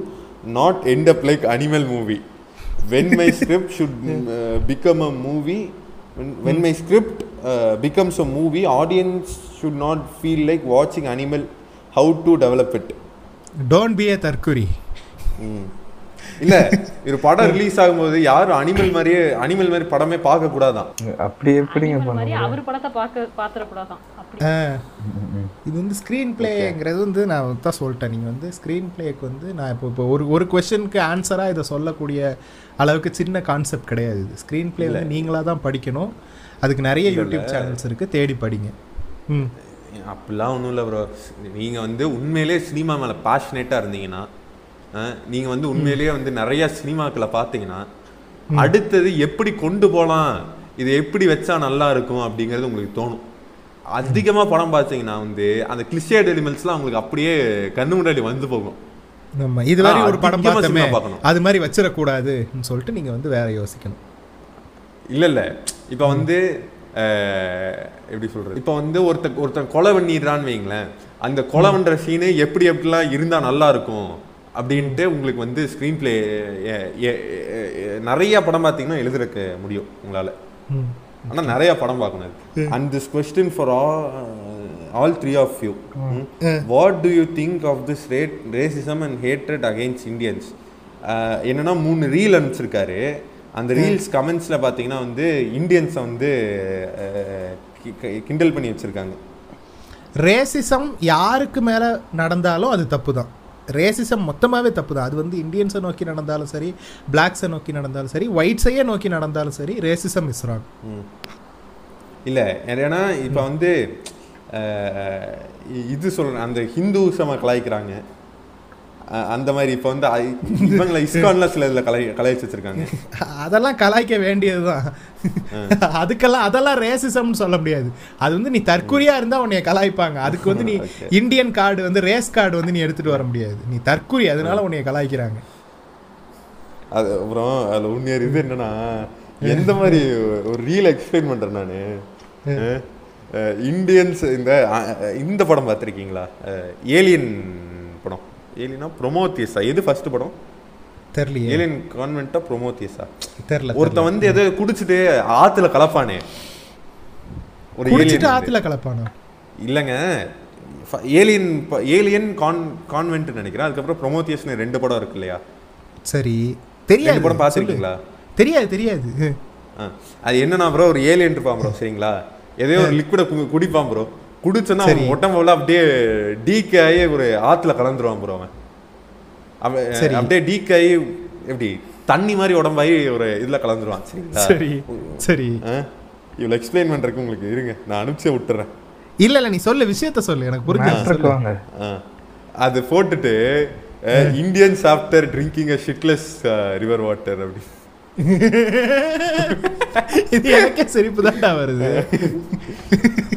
not end up like animal movie when my script should become a movie when, when my script uh, becomes a movie audience should not feel like watching animal how to develop it. Don't be a தற்குறி ம். இல்ல ஒரு படம் release ஆகும்போது யாரும் animal மாதிரியே animal மாதிரி படமே பார்க்க கூடாதான் அப்படி எப்படிங்க? அவர் படத்தை பார்க்க பாத்திரக்கூடாதான் அப்படி இது வந்து ஸ்க்ரீன் பிளேங்கிறது வந்து நான் தான் சொல்லிட்டேன். நீங்கள் வந்து ஸ்க்ரீன் பிளேக்கு வந்து நான் இப்போ இப்போ ஒரு ஒரு கொஷனுக்கு ஆன்சராக இதை சொல்லக்கூடிய அளவுக்கு சின்ன கான்செப்ட் கிடையாது இது. ஸ்க்ரீன் பிளே வந்து நீங்களாக தான் படிக்கணும். அதுக்கு நிறைய யூடியூப் சேனல்ஸ் இருக்குது தேடி படிங்க. ம். அப்படிலாம் ஒன்றும் இல்லை ப்ரோ நீங்கள் வந்து உண்மையிலேயே சினிமா மேலே பேஷனேட்டாக இருந்தீங்கன்னா நீங்கள் வந்து உண்மையிலேயே வந்து நிறைய சினிமாக்களை பார்த்தீங்கன்னா அடுத்தது எப்படி கொண்டு போகலாம்? இதை எப்படி வச்சா நல்லா இருக்கும் அப்படிங்கிறது உங்களுக்கு தோணும். அதிகமாக படம் பார்த்தீங்கன்னா வந்து அந்த கிளிஷேட் எலிமெண்ட்ஸ்லாம் உங்களுக்கு அப்படியே கண்ணு முன்னாடி வந்து போகும். நம்ம இது மாதிரி ஒரு படம் பார்த்தோமே. அது மாதிரி வச்சிடக்கூடாதுன்னு சொல்லிட்டு நீங்கள் வந்து வேற யோசிக்கணும். இல்ல இல்ல. இப்ப வந்து எப்படி சொல்றது? இப்ப வந்து ஒருத்த ஒருத்தன் கொலை பண்ணிடுறான்னு வைங்களேன். அந்த கொலை பண்ற சீனு எப்படி எப்படிலாம் இருந்தா நல்லா இருக்கும் அப்படின்ட்டு உங்களுக்கு வந்து ஸ்க்ரீன் பிளே நிறைய படம் பார்த்தீங்கன்னா எழுதுறக்க முடியும் உங்களால. ம் ஆனா நிறைய படம் பார்க்கணும் and this question for all all three of you what do you think of this rate racism and hatred against Indians என்னன்னா மூணு ரீல் அனுப்பிச்சிருக்காரு. அந்த ரீல்ஸ் கமெண்ட்ஸில் பார்த்தீங்கன்னா வந்து இந்தியன்ஸை வந்து கிண்டல் பண்ணி வச்சிருக்காங்க. ரேசிசம் யாருக்கு மேலே நடந்தாலும் அது தப்பு தான் ரேசிசம் மொத்தமாகவே தப்பு தான் அது வந்து இந்தியன்ஸை நோக்கி நடந்தாலும் சரி பிளாக்ஸை நோக்கி நடந்தாலும் சரி ஒயிட்ஸையே நோக்கி நடந்தாலும் சரி ரேசிசம் இஸ் ராங். இல்ல ஏன்னா இப்போ வந்து இது சொல்றேன் அந்த ஹிந்துசம கலாய்க்கிறாங்க. அந்த மாதிரி இப்போ வந்து இவங்களை இஸ்கான்ல சில இதில் கலை கலாய்ச்சி வச்சிருக்காங்க. அதெல்லாம் கலாய்க்க வேண்டியது தான் அதுக்கெல்லாம் அதெல்லாம் ரேசிசம்னு சொல்ல முடியாது. அது வந்து நீ தற்குறியா இருந்தா உன்னைய கலாய்ப்பாங்க. அதுக்கு வந்து நீ. இந்தியன் கார்டு வந்து ரேஸ் கார்டு வந்து நீ எடுத்துட்டு வர முடியாது. நீ தற்குறி அதனால உன்னைய கலாய்க்கிறாங்க. அது அப்புறம் அதில் உண்மையான இது என்னன்னா எந்த மாதிரி ஒரு ரீல் எக்ஸ்பிளைன் பண்றேன் நான்? இந்தியன்ஸ் இந்த இந்த படம் பார்த்துருக்கீங்களா? ஏலியன் ஏலியனா ப்ரொமோத்தியஸா? எது ஃபர்ஸ்ட் படம்? தெரியலையே. ஏலியன் கான்வென்ட்டா ப்ரொமோத்தியஸா? தெரியல ஒருத்தன் வந்து எதோ குடிச்சிட்டு ஆத்துல கலப்பானே. ஒரு வந்து. ஆத்துல கலப்பானா? இல்லைங்க. ஏலியன் ஏலியன் கான் கான்வென்ட் நினைக்கிறேன். அதுக்கப்புறம் ப்ரொமோத்தியஸ்னு ரெண்டு படம் இருக்கு இல்லையா? சரி. தெரியாது. படம் பார்த்துருக்கீங்களா? தெரியாது தெரியாது. அது என்னன்னா ப்ரோ ஒரு ஏலியன் இருப்பான் ப்ரோ சரிங்களா? ஏதோ ஒரு லிக்விட குடிப்பான் ப்ரோ குடிச்சோன்னா. அவன் உடம்புல அப்படியே டீக் ஆகி ஒரு ஆத்துல கலந்துருவான் ப்ரோ அவன். அவன் சரி. அப்படியே டீக் ஆகி எப்படி தண்ணி மாதிரி உடம்பாகி ஒரு இதுல கலந்துருவான் சரிங்களா? சரி. சரி. ஆ? இவ்வளோ எக்ஸ்பிளைன் பண்றதுக்கு உங்களுக்கு இருங்க. நான் அனுப்பிச்சே விட்டுறேன். இல்ல இல்ல நீ சொல்லு விஷயத்த சொல்லு எனக்கு புரிஞ்சு. அது போட்டுட்டு Indians after drinking a shitless river water அப்படி. இது எனக்கே சிரிப்பு தான்டா வருது.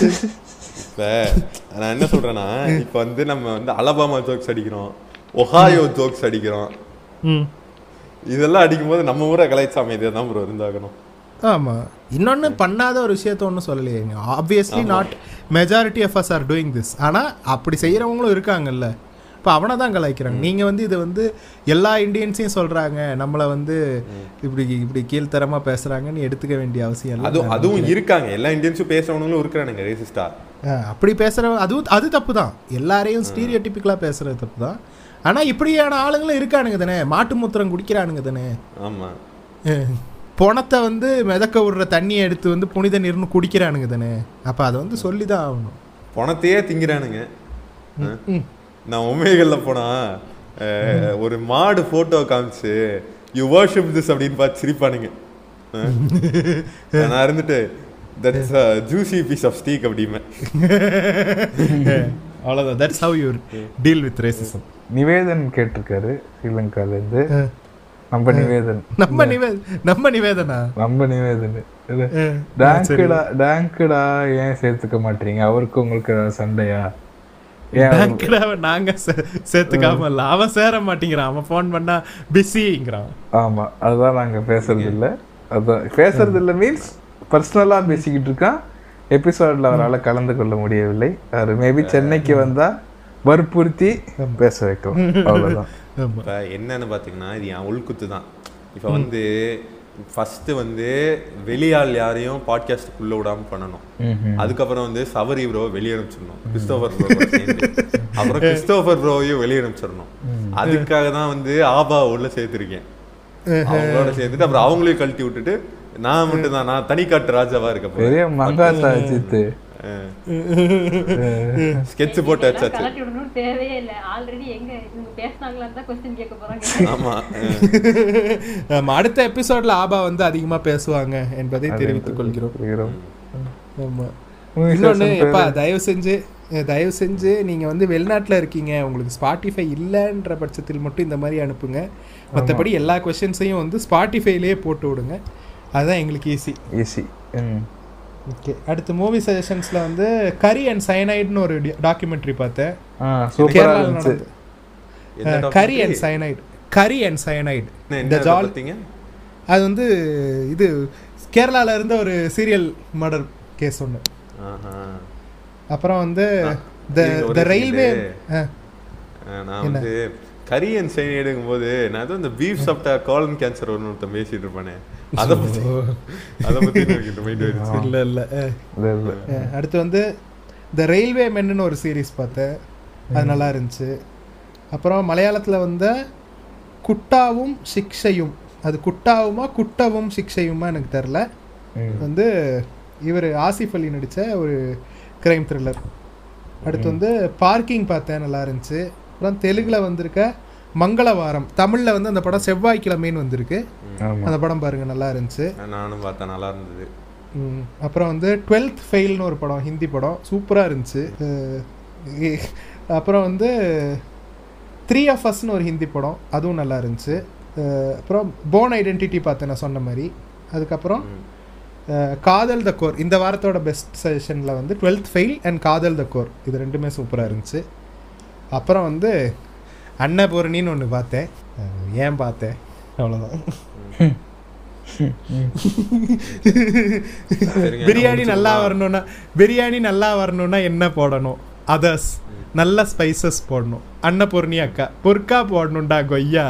இப்ப நான் என்ன சொல்றேன்னா இப்ப வந்து நம்ம வந்து அலபாமா ஜோக்ஸ் அடிக்கிறோம் ஒஹாயோ ஜோக்ஸ் அடிக்கிறோம். இதெல்லாம் அடிக்கும்போது நம்ம ஊரை கலாய்ச்சா அமைதியாக தான் ப்ரோ இருந்தாகணும். ஆமா. இன்னொன்னு பண்ணாத ஒரு விஷயத்த ஒன்றும் சொல்லலையே. Obviously not majority of us are doing this ஆனா அப்படி செய்யறவங்களும் இருக்காங்கல்ல. இப்போ அவனை தான் கலாய்க்கிறாங்க. நீங்க வந்து இது வந்து எல்லா இந்தியன்ஸையும் சொல்றாங்க. நம்மளை வந்து இப்படி இப்படி கீழ்த்தரமா பேசுறாங்கன்னு எடுத்துக்க வேண்டிய அவசியம் இல்லை அதுவும் அதுவும் இருக்காங்க. எல்லா இந்தியன்ஸும் பேசுறவங்களும் இருக்கிறானுங்க ரேசிஸ்டா அப்படி பேசுற அதுவும் அது தப்பு தான். எல்லாரையும் ஸ்டீரியோ பேசுறது தப்பு தான். ஆனா இப்படியான ஆளுங்களும் இருக்கானுங்க தானே. மாட்டு மூத்திரம் குடிக்கிறானுங்க தானே. ஆமா. அஹ், பணத்தை வந்து மிதக்க விடுற தண்ணியை எடுத்து வந்து புனித நீர்னு குடிக்கிறானுங்க தானே. அப்போ அதை வந்து சொல்லி தான் ஆகணும். பணத்தையே திங்கிறானுங்க. நான் ஒமேகல்ல போனா அஹ், ஒரு மாடு போட்டோ காமிச்சு யூ வர்ஷிப் திஸ் அப்படின்னு பார்த்து சிரிப்பானுங்க. நான் இருந்துட்டு that's juicy piece of steak அப்படிமே அவ்வளோதான் that's how you deal with racism Nivedhan கேட்டிருக்காரு ஸ்ரீலங்கால இருந்து நம்ம நிவேதன். நம்ம நிவே நம்ம நிவேதனா? நம்ம நிவேதன். டேங்குடா டேங்குடா ஏன் சேர்த்துக்க மாட்டீங்க? அவருக்கு உங்களுக்கு சண்டையா? நாங்க சேர்த்துக்காம இல்ல அவன் சேர மாட்டேங்கிறான். அவன் ஃபோன் பண்ணா பிஸிங்கிறான் ஆமா அதுதான் நாங்க பேசுறது இல்ல அதான் பேசுறது இல்ல மீன்ஸ் பர்சனலா பேசிக்கிட்டு இருக்கான். எபிசோட்ல அவரால் கலந்து கொள்ள முடியவில்லை. அவர் மேபி சென்னைக்கு வந்தா வற்புறுத்தி பேச வைக்கலாம். அவ்வளவுதான். என்னன்னு பார்த்தீங்கன்னா இது என் உள்குத்து தான். இப்போ வந்து ஃபர்ஸ்ட் வந்து வெளியாள் யாரையும் பாட்காஸ்டுக்குள்ள விடாம பண்ணணும். அதுக்கப்புறம் வந்து சவரி ப்ரோ வெளியே அனுப்பிச்சிடணும். கிறிஸ்டோபர் ப்ரோ அப்புறம் கிறிஸ்டோபர் ப்ரோவையும் வெளியே அனுப்பிச்சிடணும். அதுக்காக தான் வந்து ஆபா உள்ள சேர்த்திருக்கேன். அவங்களோட சேர்த்துட்டு அப்புறம் அவங்களையும் கழட்டி விட்டுட்டு நான் மட்டும் தான் நான் தனிக்காட்டு ராஜாவா இருக்க அஜித்து ஸ்கெட்ச் போட்டு வச்சாச்சு. கலட்டி விடணும்னு தேவையே இல்லை. ஆல்ரெடி எங்க இவங்க பேசினாங்களான்னு தான் கொஸ்டின் கேட்க போறாங்க. ஆமா ஆமா, அடுத்த எபிசோட்ல ஆபா வந்து அதிகமா பேசுவாங்க என்பதை தெரிவித்துக் கொள்கிறோம். ஆமா. இன்னொன்னு எப்பா தயவு செஞ்சு தயவு செஞ்சு நீங்க வந்து வெளிநாட்டுல இருக்கீங்க. உங்களுக்கு ஸ்பாட்டிஃபை இல்லைன்ற பட்சத்தில் மட்டும் இந்த மாதிரி அனுப்புங்க. மற்றபடி எல்லா கொஷின்ஸையும் வந்து ஸ்பாட்டிஃபைலேயே போட்டு விடுங்க. அதுதான் எங்களுக்கு ஈஸி ஈஸி ஓகே. அடுத்து மூவி சஜஷன்ஸ்ல வந்து கரி அண்ட் சயனைட்னு ஒரு டாக்குமெண்ட்ரி பார்த்தேன். ஆ சூப்பரா கேரளால இருந்துச்சு. Curry documentary? And cyanide curry and cyanide என்ன இந்த ஜால் அது வந்து இது கேரளால இருந்த ஒரு சீரியல் மர்டர் கேஸ் ஒன்று ஆஹா. அப்புறம் வந்து த ரயில்வே நான் வந்து கரி அண்ட் சைன் எடுக்கும்போது நான் ஏதோ இந்த பீஃப் சாப்பிட்டா காலன் கேன்சர் வரும்னு ஒருத்தன் பேசிட்டு இருப்பானே. அதை பத்தி அதை பத்தி எனக்கு மைண்ட் இல்ல இல்ல. அடுத்து வந்து த ரயில்வே மென்னு ஒரு சீரிஸ் பார்த்தேன். அது நல்லா இருந்துச்சு. அப்புறம் மலையாளத்துல வந்த குட்டாவும் சிக்ஷையும். அது குட்டாவுமா குட்டவும் சிக்ஷையுமா எனக்கு தெரில. வந்து இவர் ஆசிஃப் அலி நடித்த ஒரு கிரைம் த்ரில்லர் அடுத்து வந்து பார்க்கிங் பார்த்தேன் நல்லா இருந்துச்சு. அப்புறம் தெலுங்குல வந்திருக்க மங்களவாரம். தமிழ்ல வந்து அந்த படம் செவ்வாய்க்கிழமைன்னு வந்திருக்கு. அந்த படம் பாருங்க நல்லா இருந்துச்சு. நானும் பார்த்தேன் நல்லா இருந்தது. ம், அப்புறம் வந்து டுவெல்த் ஃபெயில்னு ஒரு படம் ஹிந்தி படம். சூப்பராக இருந்துச்சு. அப்புறம் வந்து த்ரீ ஆஃப் அஸ்னு ஒரு ஹிந்தி படம் அதுவும் நல்லா இருந்துச்சு. அப்புறம் போன் ஐடென்டிட்டி பார்த்தேன் நான் சொன்ன மாதிரி. அதுக்கப்புறம் காதல் த கோர். இந்த வாரத்தோட பெஸ்ட் சஜஷனில் வந்து டுவெல்த் ஃபெயில் அண்ட் காதல் த கோர். இது ரெண்டுமே சூப்பராக இருந்துச்சு. அப்புறம் வந்து அன்னபூரணின்னு ஒன்று பார்த்தேன். ஏன் பார்த்தேன்? அவ்வளோதான் பிரியாணி நல்லா. வரணும்னா பிரியாணி நல்லா வரணும்னா என்ன போடணும்? அதர்ஸ் நல்ல ஸ்பைசஸ் போடணும். அன்னபூர்ணி அக்கா பொற்கா போடணும்டா கொய்யா.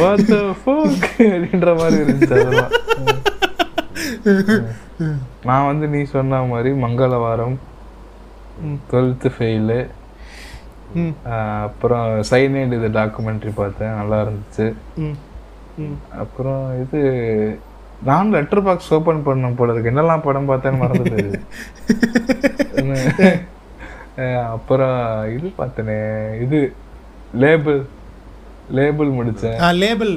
What the fuck? அப்படின்ற மாதிரி இருந்துச்சு நான் வந்து நீ சொன்ன மாதிரி மங்களவாரம் டுவெல்த்து ஃபெயிலு அப்புறம் சைனைட் இது டாக்குமெண்ட்ரி பார்த்தேன் நல்லா இருந்துச்சு. ம். ம். அப்புறம் இது நான் லெட்டர் பாக்ஸ் ஓப்பன் பண்ண போல இருக்கு. என்னெல்லாம் படம் பார்த்தேன்னு மறந்து போயிடுது அஹ் அப்புறம் இது பார்த்தனே. இது லேபிள் லேபிள் முடிச்சேன். ஆ லேபிள்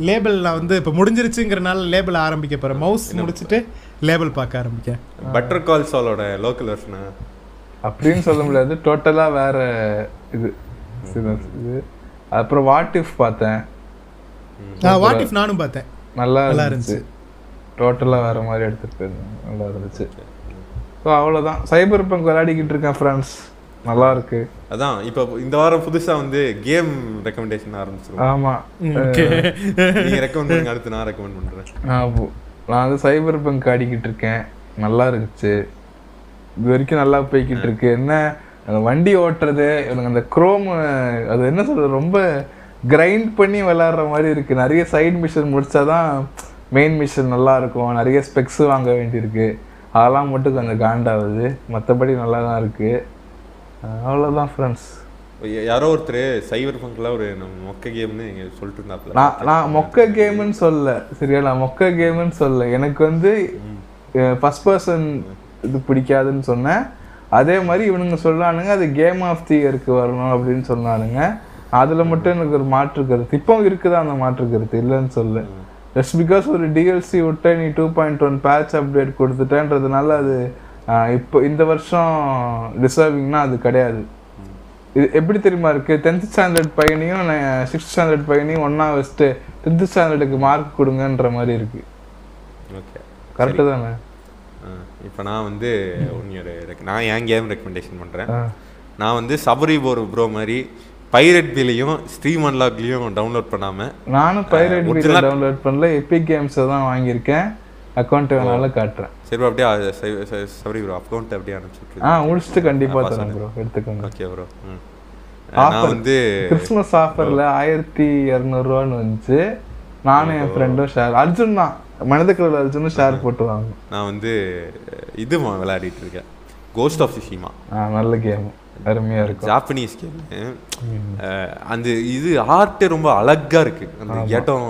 லேபிள் நான் வந்து இப்போ முடிஞ்சிருச்சுங்கிறனால லேபிள் ஆரம்பிக்க போகிறேன் மவுஸ் முடிச்சுட்டு லேபிள் பார்க்க ஆரம்பிக்கேன் பட்டர் கால் சாலோட லோக்கல் வெர்ஷனா அப்படின்னு சொல்ல முடியாது. டோட்டலா வேற இது. இது- இது. அப்புறம் வாட் இஃப் பார்த்தேன். வாட் இஃப் நானும் பார்த்தேன். நல்லா நல்லா இருந்துச்சு. டோட்டலா வேற மாதிரி எடுத்துட்டு போயிருந்தேன். நல்லா இருந்துச்சு. ஸோ அவ்வளோதான் சைபர் பங்க் விளையாடிக்கிட்டு இருக்கேன் ஃப்ரெண்ட்ஸ் நல்லா இருக்கு. அதான் இப்போ இந்த வாரம் புதுசா வந்து கேம் ரெக்கமெண்டேஷன் ஆரம்பிச்சிருவோம். ஆமா. நீங்க ரெக்கமெண்ட் பண்ணுங்க அடுத்து நான் ரெக்கமெண்ட் பண்றேன். நான் பு- நான் வந்து சைபர் பங்க் ஆடிக்கிட்டு இருக்கேன். நல்லா இருந்துச்சு. இது வரைக்கும் நல்லா போய்கிட்டு இருக்கு. என்ன அந்த வண்டி ஓட்டுறது எனக்கு அந்த குரோம் அது என்ன சொல்றது ரொம்ப கிரைண்ட் பண்ணி விளையாடுற மாதிரி இருக்கு. நிறைய சைடு மிஷன் முடிச்சாதான் மெயின் மிஷன் நல்லா இருக்கும். நிறைய ஸ்பெக்ஸ் வாங்க வேண்டியிருக்கு. அதெல்லாம் மட்டும் கொஞ்சம் காண்டாகுது. மற்றபடி நல்லா தான் இருக்கு அஹ் அவ்வளவுதான் ஃப்ரெண்ட்ஸ் யாரோ ஒருத்தர் சைபர் பங்க்ல ஒரு மொக்க கேம்னு சொல்லிட்டு இருந்தாப்ல நான் நான் மொக்க கேம்னு சொல்ல சரியா நான் மொக்க கேம்னு சொல்ல எனக்கு வந்து ஃபர்ஸ்ட் பர்சன் இது பிடிக்காதுன்னு சொன்னேன் அதே மாதிரி இவனுங்க சொல்லானுங்க அது கேம் ஆஃப் தி இயருக்கு வரணும் அப்படின்னு சொன்னானுங்க. அதுல மட்டும் எனக்கு ஒரு மாற்று கருத்து. இப்போ இருக்குதா அந்த மாற்று கருத்து? இல்லைன்னு சொல்ல ஜஸ்ட் பிகாஸ் ஒரு டிஎல்சி விட்ட நீ two point one patch update கொடுத்துட்டேன்றதுனால அது இப்போ இந்த வருஷம் டிசர்விங்னா அது கிடையாது. இது எப்படி தெரியுமா இருக்கு? டென்த் ஸ்டாண்டர்ட் பையனையும் சிக்ஸ்த் ஸ்டாண்டர்ட் பையனையும் ஒண்ணா வச்சுட்டு டென்த் ஸ்டாண்டர்டுக்கு மார்க் கொடுங்கன்ற மாதிரி இருக்கு. ஓகே கரெக்டு தானே? இப்போ நான் வந்து ஒன்று நான் என் கேம் ரெக்கமெண்டேஷன் பண்றேன். ஆ. நான் வந்து சபரி போர் ப்ரோ மாதிரி பைரட் பிலையும் ஸ்ட்ரீம் அன்லாக்லையும் டவுன்லோட் பண்ணாம நானும் பைரட் original- டவுன்லோட் பண்ணல. எபிக் கேம்ஸை தான் வாங்கியிருக்கேன். அக்கௌண்ட் வேணாலும் காட்டுறேன். சரி அப்படியே சபரி ப்ரோ அக்கௌண்ட் அப்படியே அனுப்பிச்சு ஆ முடிச்சுட்டு கண்டிப்பா ஆ, தரேன் ப்ரோ எடுத்துக்கோங்க. Okay bro. நான் வந்து கிறிஸ்மஸ் ஆஃபர்ல ஆயிரத்தி இரநூறுவான்னு வந்துச்சு. நானும் என் ஃப்ரெண்டும் ஷேர் அர்ஜுன் தான். மனிதக்கடல் அர்ஜுனும் ஷேர் போட்டு வாங்க நான் வந்து இது விளையாடிட்டு இருக்கேன். கோஸ்ட் ஆஃப் சிஷிமா நல்ல கேம் அருமையா இருக்கும். ஜாப்பனீஸ் கேம் அந்த இது ஆர்ட்டே ரொம்ப அழகா இருக்கு. அந்த இடம்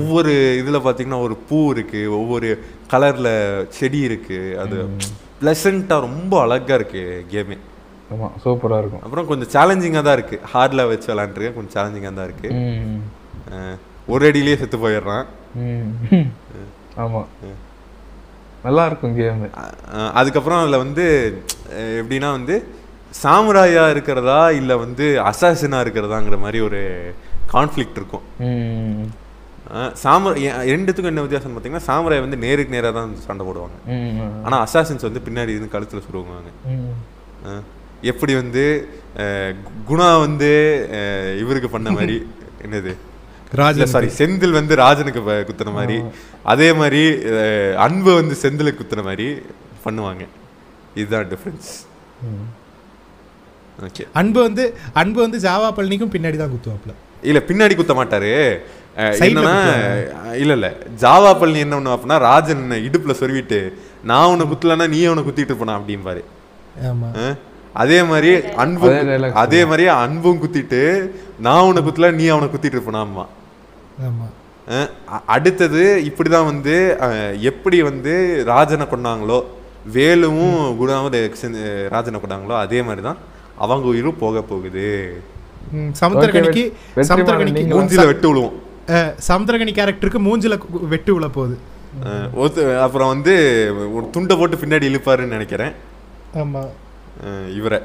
ஒவ்வொரு இதுல பாத்தீங்கன்னா ஒரு பூ இருக்கு ஒவ்வொரு கலர்ல செடி இருக்கு. அது பிளசண்டா ரொம்ப அழகா இருக்கு கேமே ஆமா சூப்பரா இருக்கும். அப்புறம் கொஞ்சம் சேலஞ்சிங்காக தான் இருக்கு. ஹார்ட்ல வச்சு விளாண்டுருக்கேன் கொஞ்சம் சேலஞ்சிங்காக தான் இருக்கு. ம். அஹ், ஒரு அடியிலேயே செத்து போயிடுறான். ம். ஆமா. நல்லா இருக்கும் கேம் அதுக்கப்புறம் அதில் வந்து எப்படின்னா வந்து சாமுராயா இருக்கிறதா இல்லை வந்து அசாசினா இருக்கிறதாங்கிற மாதிரி ஒரு கான்ஃப்ளிக்ட் இருக்கும். சாம ரெண்டுத்துக்கும் என்ன வித்தியாசம் பார்த்தீங்கன்னா சாமுராய் வந்து நேருக்கு நேராக தான் சண்டை போடுவாங்க. ஆனால் அசாசின்ஸ் வந்து பின்னாடி இருந்து கழுத்தில் சுடுவாங்க. அஹ், எப்படி வந்து குணா வந்து இவருக்கு பண்ண மாதிரி என்னது? ராஜன் சாரி செந்தில் வந்து ராஜனுக்கு குத்துன மாதிரி. அதே மாதிரி அன்பு வந்து செந்திலுக்கு குத்துன மாதிரி பண்ணுவாங்க. இதுதான் டிஃப்ரென்ஸ் ஓகே அன்பு வந்து அன்பு வந்து ஜாவா பழனிக்கும் பின்னாடி தான் குத்துவாப்ல இல்ல பின்னாடி குத்த மாட்டாரு. என்னன்னா இல்ல இல்ல. ஜாவா பழனி என்ன பண்ணுவா அப்படின்னா ராஜன் இடுப்புல சொருவிட்டு நான் உன்னை குத்தலன்னா நீ அவனை குத்திட்டு போனா அப்படிம்பாரு. அதே மாதிரி அன்பு அதே மாதிரி அன்பும் குத்திட்டு நான் உன்னை குத்தல நீ அவனை குத்திட்டு இருப்பனா அடுத்தது இப்படிதான் வந்து அஹ், எப்படி வந்து ராஜனை கொண்டாங்களோ வேலுவும் குணாவும் ராஜனை கொண்டாங்களோ அதே மாதிரி தான் அவங்க உயிரும் போக போகுது. சமுத்திரகனிக்கு வெற்றிமாறன் மூஞ்சில வெட்டு விழுவோம். அஹ், சமுத்திரகனி கேரக்டருக்கு மூஞ்சில வெட்டு விழ போகுது. அப்புறம் வந்து ஒரு துண்டை போட்டு பின்னாடி இழுப்பாருன்னு நினைக்கிறேன். ஆமா. அஹ், இவரை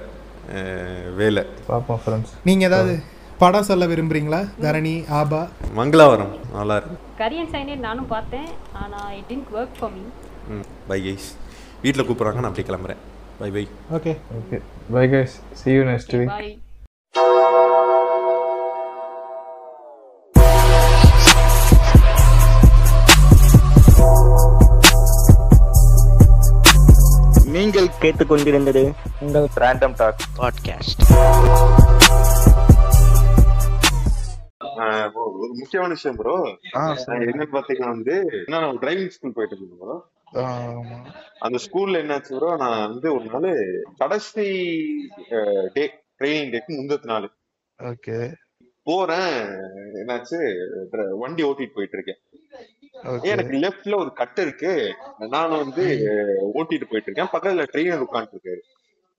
அஹ், வேலை. பாப்போம் ஃப்ரெண்ட்ஸ் நீங்க ஏதாவது படம் சொல்ல விரும்புறீங்களா? தரணி ஆபா? மங்களாவரம். நல்லா இருக்கு. கரியன் சைனே நானும் பார்த்தேன். ஆனா it didn't work for me ம் பை கைஸ் வீட்டில் கூப்பிட்றாங்க நான் அப்படியே கிளம்புறேன். Bye bye okay okay bye guys see you next week. Bye நீங்கள் கேட்டுக்கொண்டிருந்தது உங்கள் ரேண்டம் டாக் பாட்காஸ்ட் ஒரு முக்கியமான விஷயம் ப்ரோ என்ன பாத்தீங்கன்னா வந்து நான் டிரைவிங் ஸ்கூல் போயிட்டு இருந்தேன் ப்ரோ அந்த ஸ்கூல்ல என்னாச்சு ப்ரோ நான் வந்து ஒரு நாள் கடைசி டே ட்ரைனிங் டேக்கு முந்தத்து நாள். ஓகே. போறேன் என்னாச்சு வண்டி ஓட்டிட்டு போயிட்டு இருக்கேன். எனக்கு லெஃப்ட்ல ஒரு கட்டு இருக்கு. நானும் வந்து ஓட்டிட்டு போயிட்டு இருக்கேன். பக்கத்துல ட்ரெயினர் உட்காந்துட்டு இருக்காரு.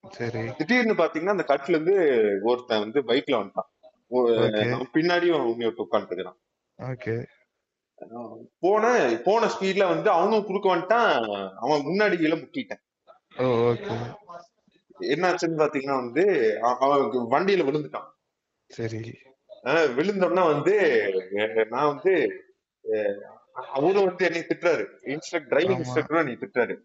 சரி. திடீர்னு பாத்தீங்கன்னா அந்த கட்டுல இருந்து ஒருத்தன் வந்து பைக்ல வந்துட்டான். பின்னாடியும் இன்னொருத்த உட்காந்துட்டு இருக்கிறான் ஓகே. போன போன ஸ்பீட்ல வந்து அவனும் குறுக்க வந்துட்டான் அவன் முன்னாடி கீழே முட்டிட்டான் ஓ ஓகே. என்னாச்சுன்னு பாத்தீங்கன்னா வந்து அவ- அவன் வண்டியில விழுந்துட்டான். சரி. விழுந்தோம்னா வந்து நான் வந்து அவரும் வந்து என்னை திட்டுறாரு. Instructor driving. இன்ஸ்ட்ரக்டரும் என்னை திட்டுறாரு.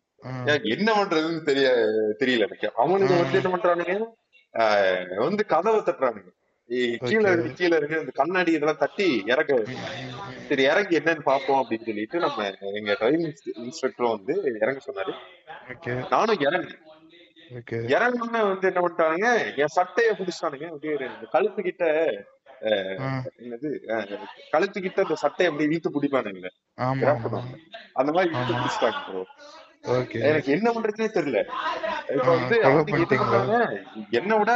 என்ன பண்றதுன்னு தெரிய தெரியல எனக்கு. அவனுக்கு வந்து என்ன பண்றானுங்க? வந்து கதவை தட்டுறானுங்க. கீழே இருக்கு கீழே இருக்கு இந்த கண்ணாடி இதெல்லாம் தட்டி இறக்க. சரி இறங்கி என்னன்னு பாப்போம் அப்படின்னு சொல்லிட்டு நம்ம எங்க டிரைவிங் இன்ஸ்ட்ரக்டரும் வந்து இறங்க சொன்னாரு. நானும் இறங்கினேன். ஓகே இறங்கணும்னு வந்து என்ன பண்ணிட்டானுங்க என் சட்டைய பிடிச்சிட்டானுங்க. அப்படியே ஒரு இந்த கழுத்து கிட்ட அஹ், என்னது கழுத்து கிட்ட அந்த சட்டையை அப்படியே இழுத்து பிடிப்பானுங்களே. பண்ணுவாங்க. அந்த மாதிரி இழுத்து பிடிச்சிட்டாங்க. ஓகே எனக்கு என்ன பண்றதுனே தெரியல. இப்ப வந்து என்ன விட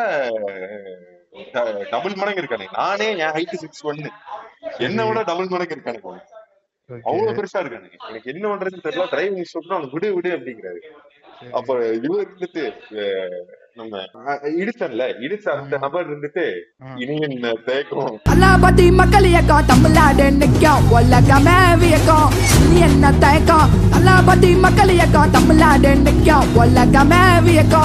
டபுள் மடங்கு இருக்கானே. நானே என் ஹைட் சிக்ஸ் ஒன்னு என்ன விட டபுள் மடங்கு அவனுக்கு. அவ்வளவு பெருசா இருக்கானுங்க எனக்கு என்ன பண்றதுன்னு தெரியல. டிரைவிங் இன்ஸ்ட்ரக்டர் அவனுக்கு விடு விடு அப்படிங்கிறாரு. அப்ப இவர் இருந்துட்டு நம்ம இடிச்சன்ல. இடிச்ச அந்த நபர் இருந்துட்டு இனி என்ன தேக்கம் அல்லாபதி மக்கள் இயக்கம். தமிழ்நாடு நிற்கும். உலகமே வியக்கும். நீ என்ன தயக்கம்? அல்லாபதி மக்கள் இயக்கம். தமிழ்நாடு நிற்கும். உலகமே வியக்கும்.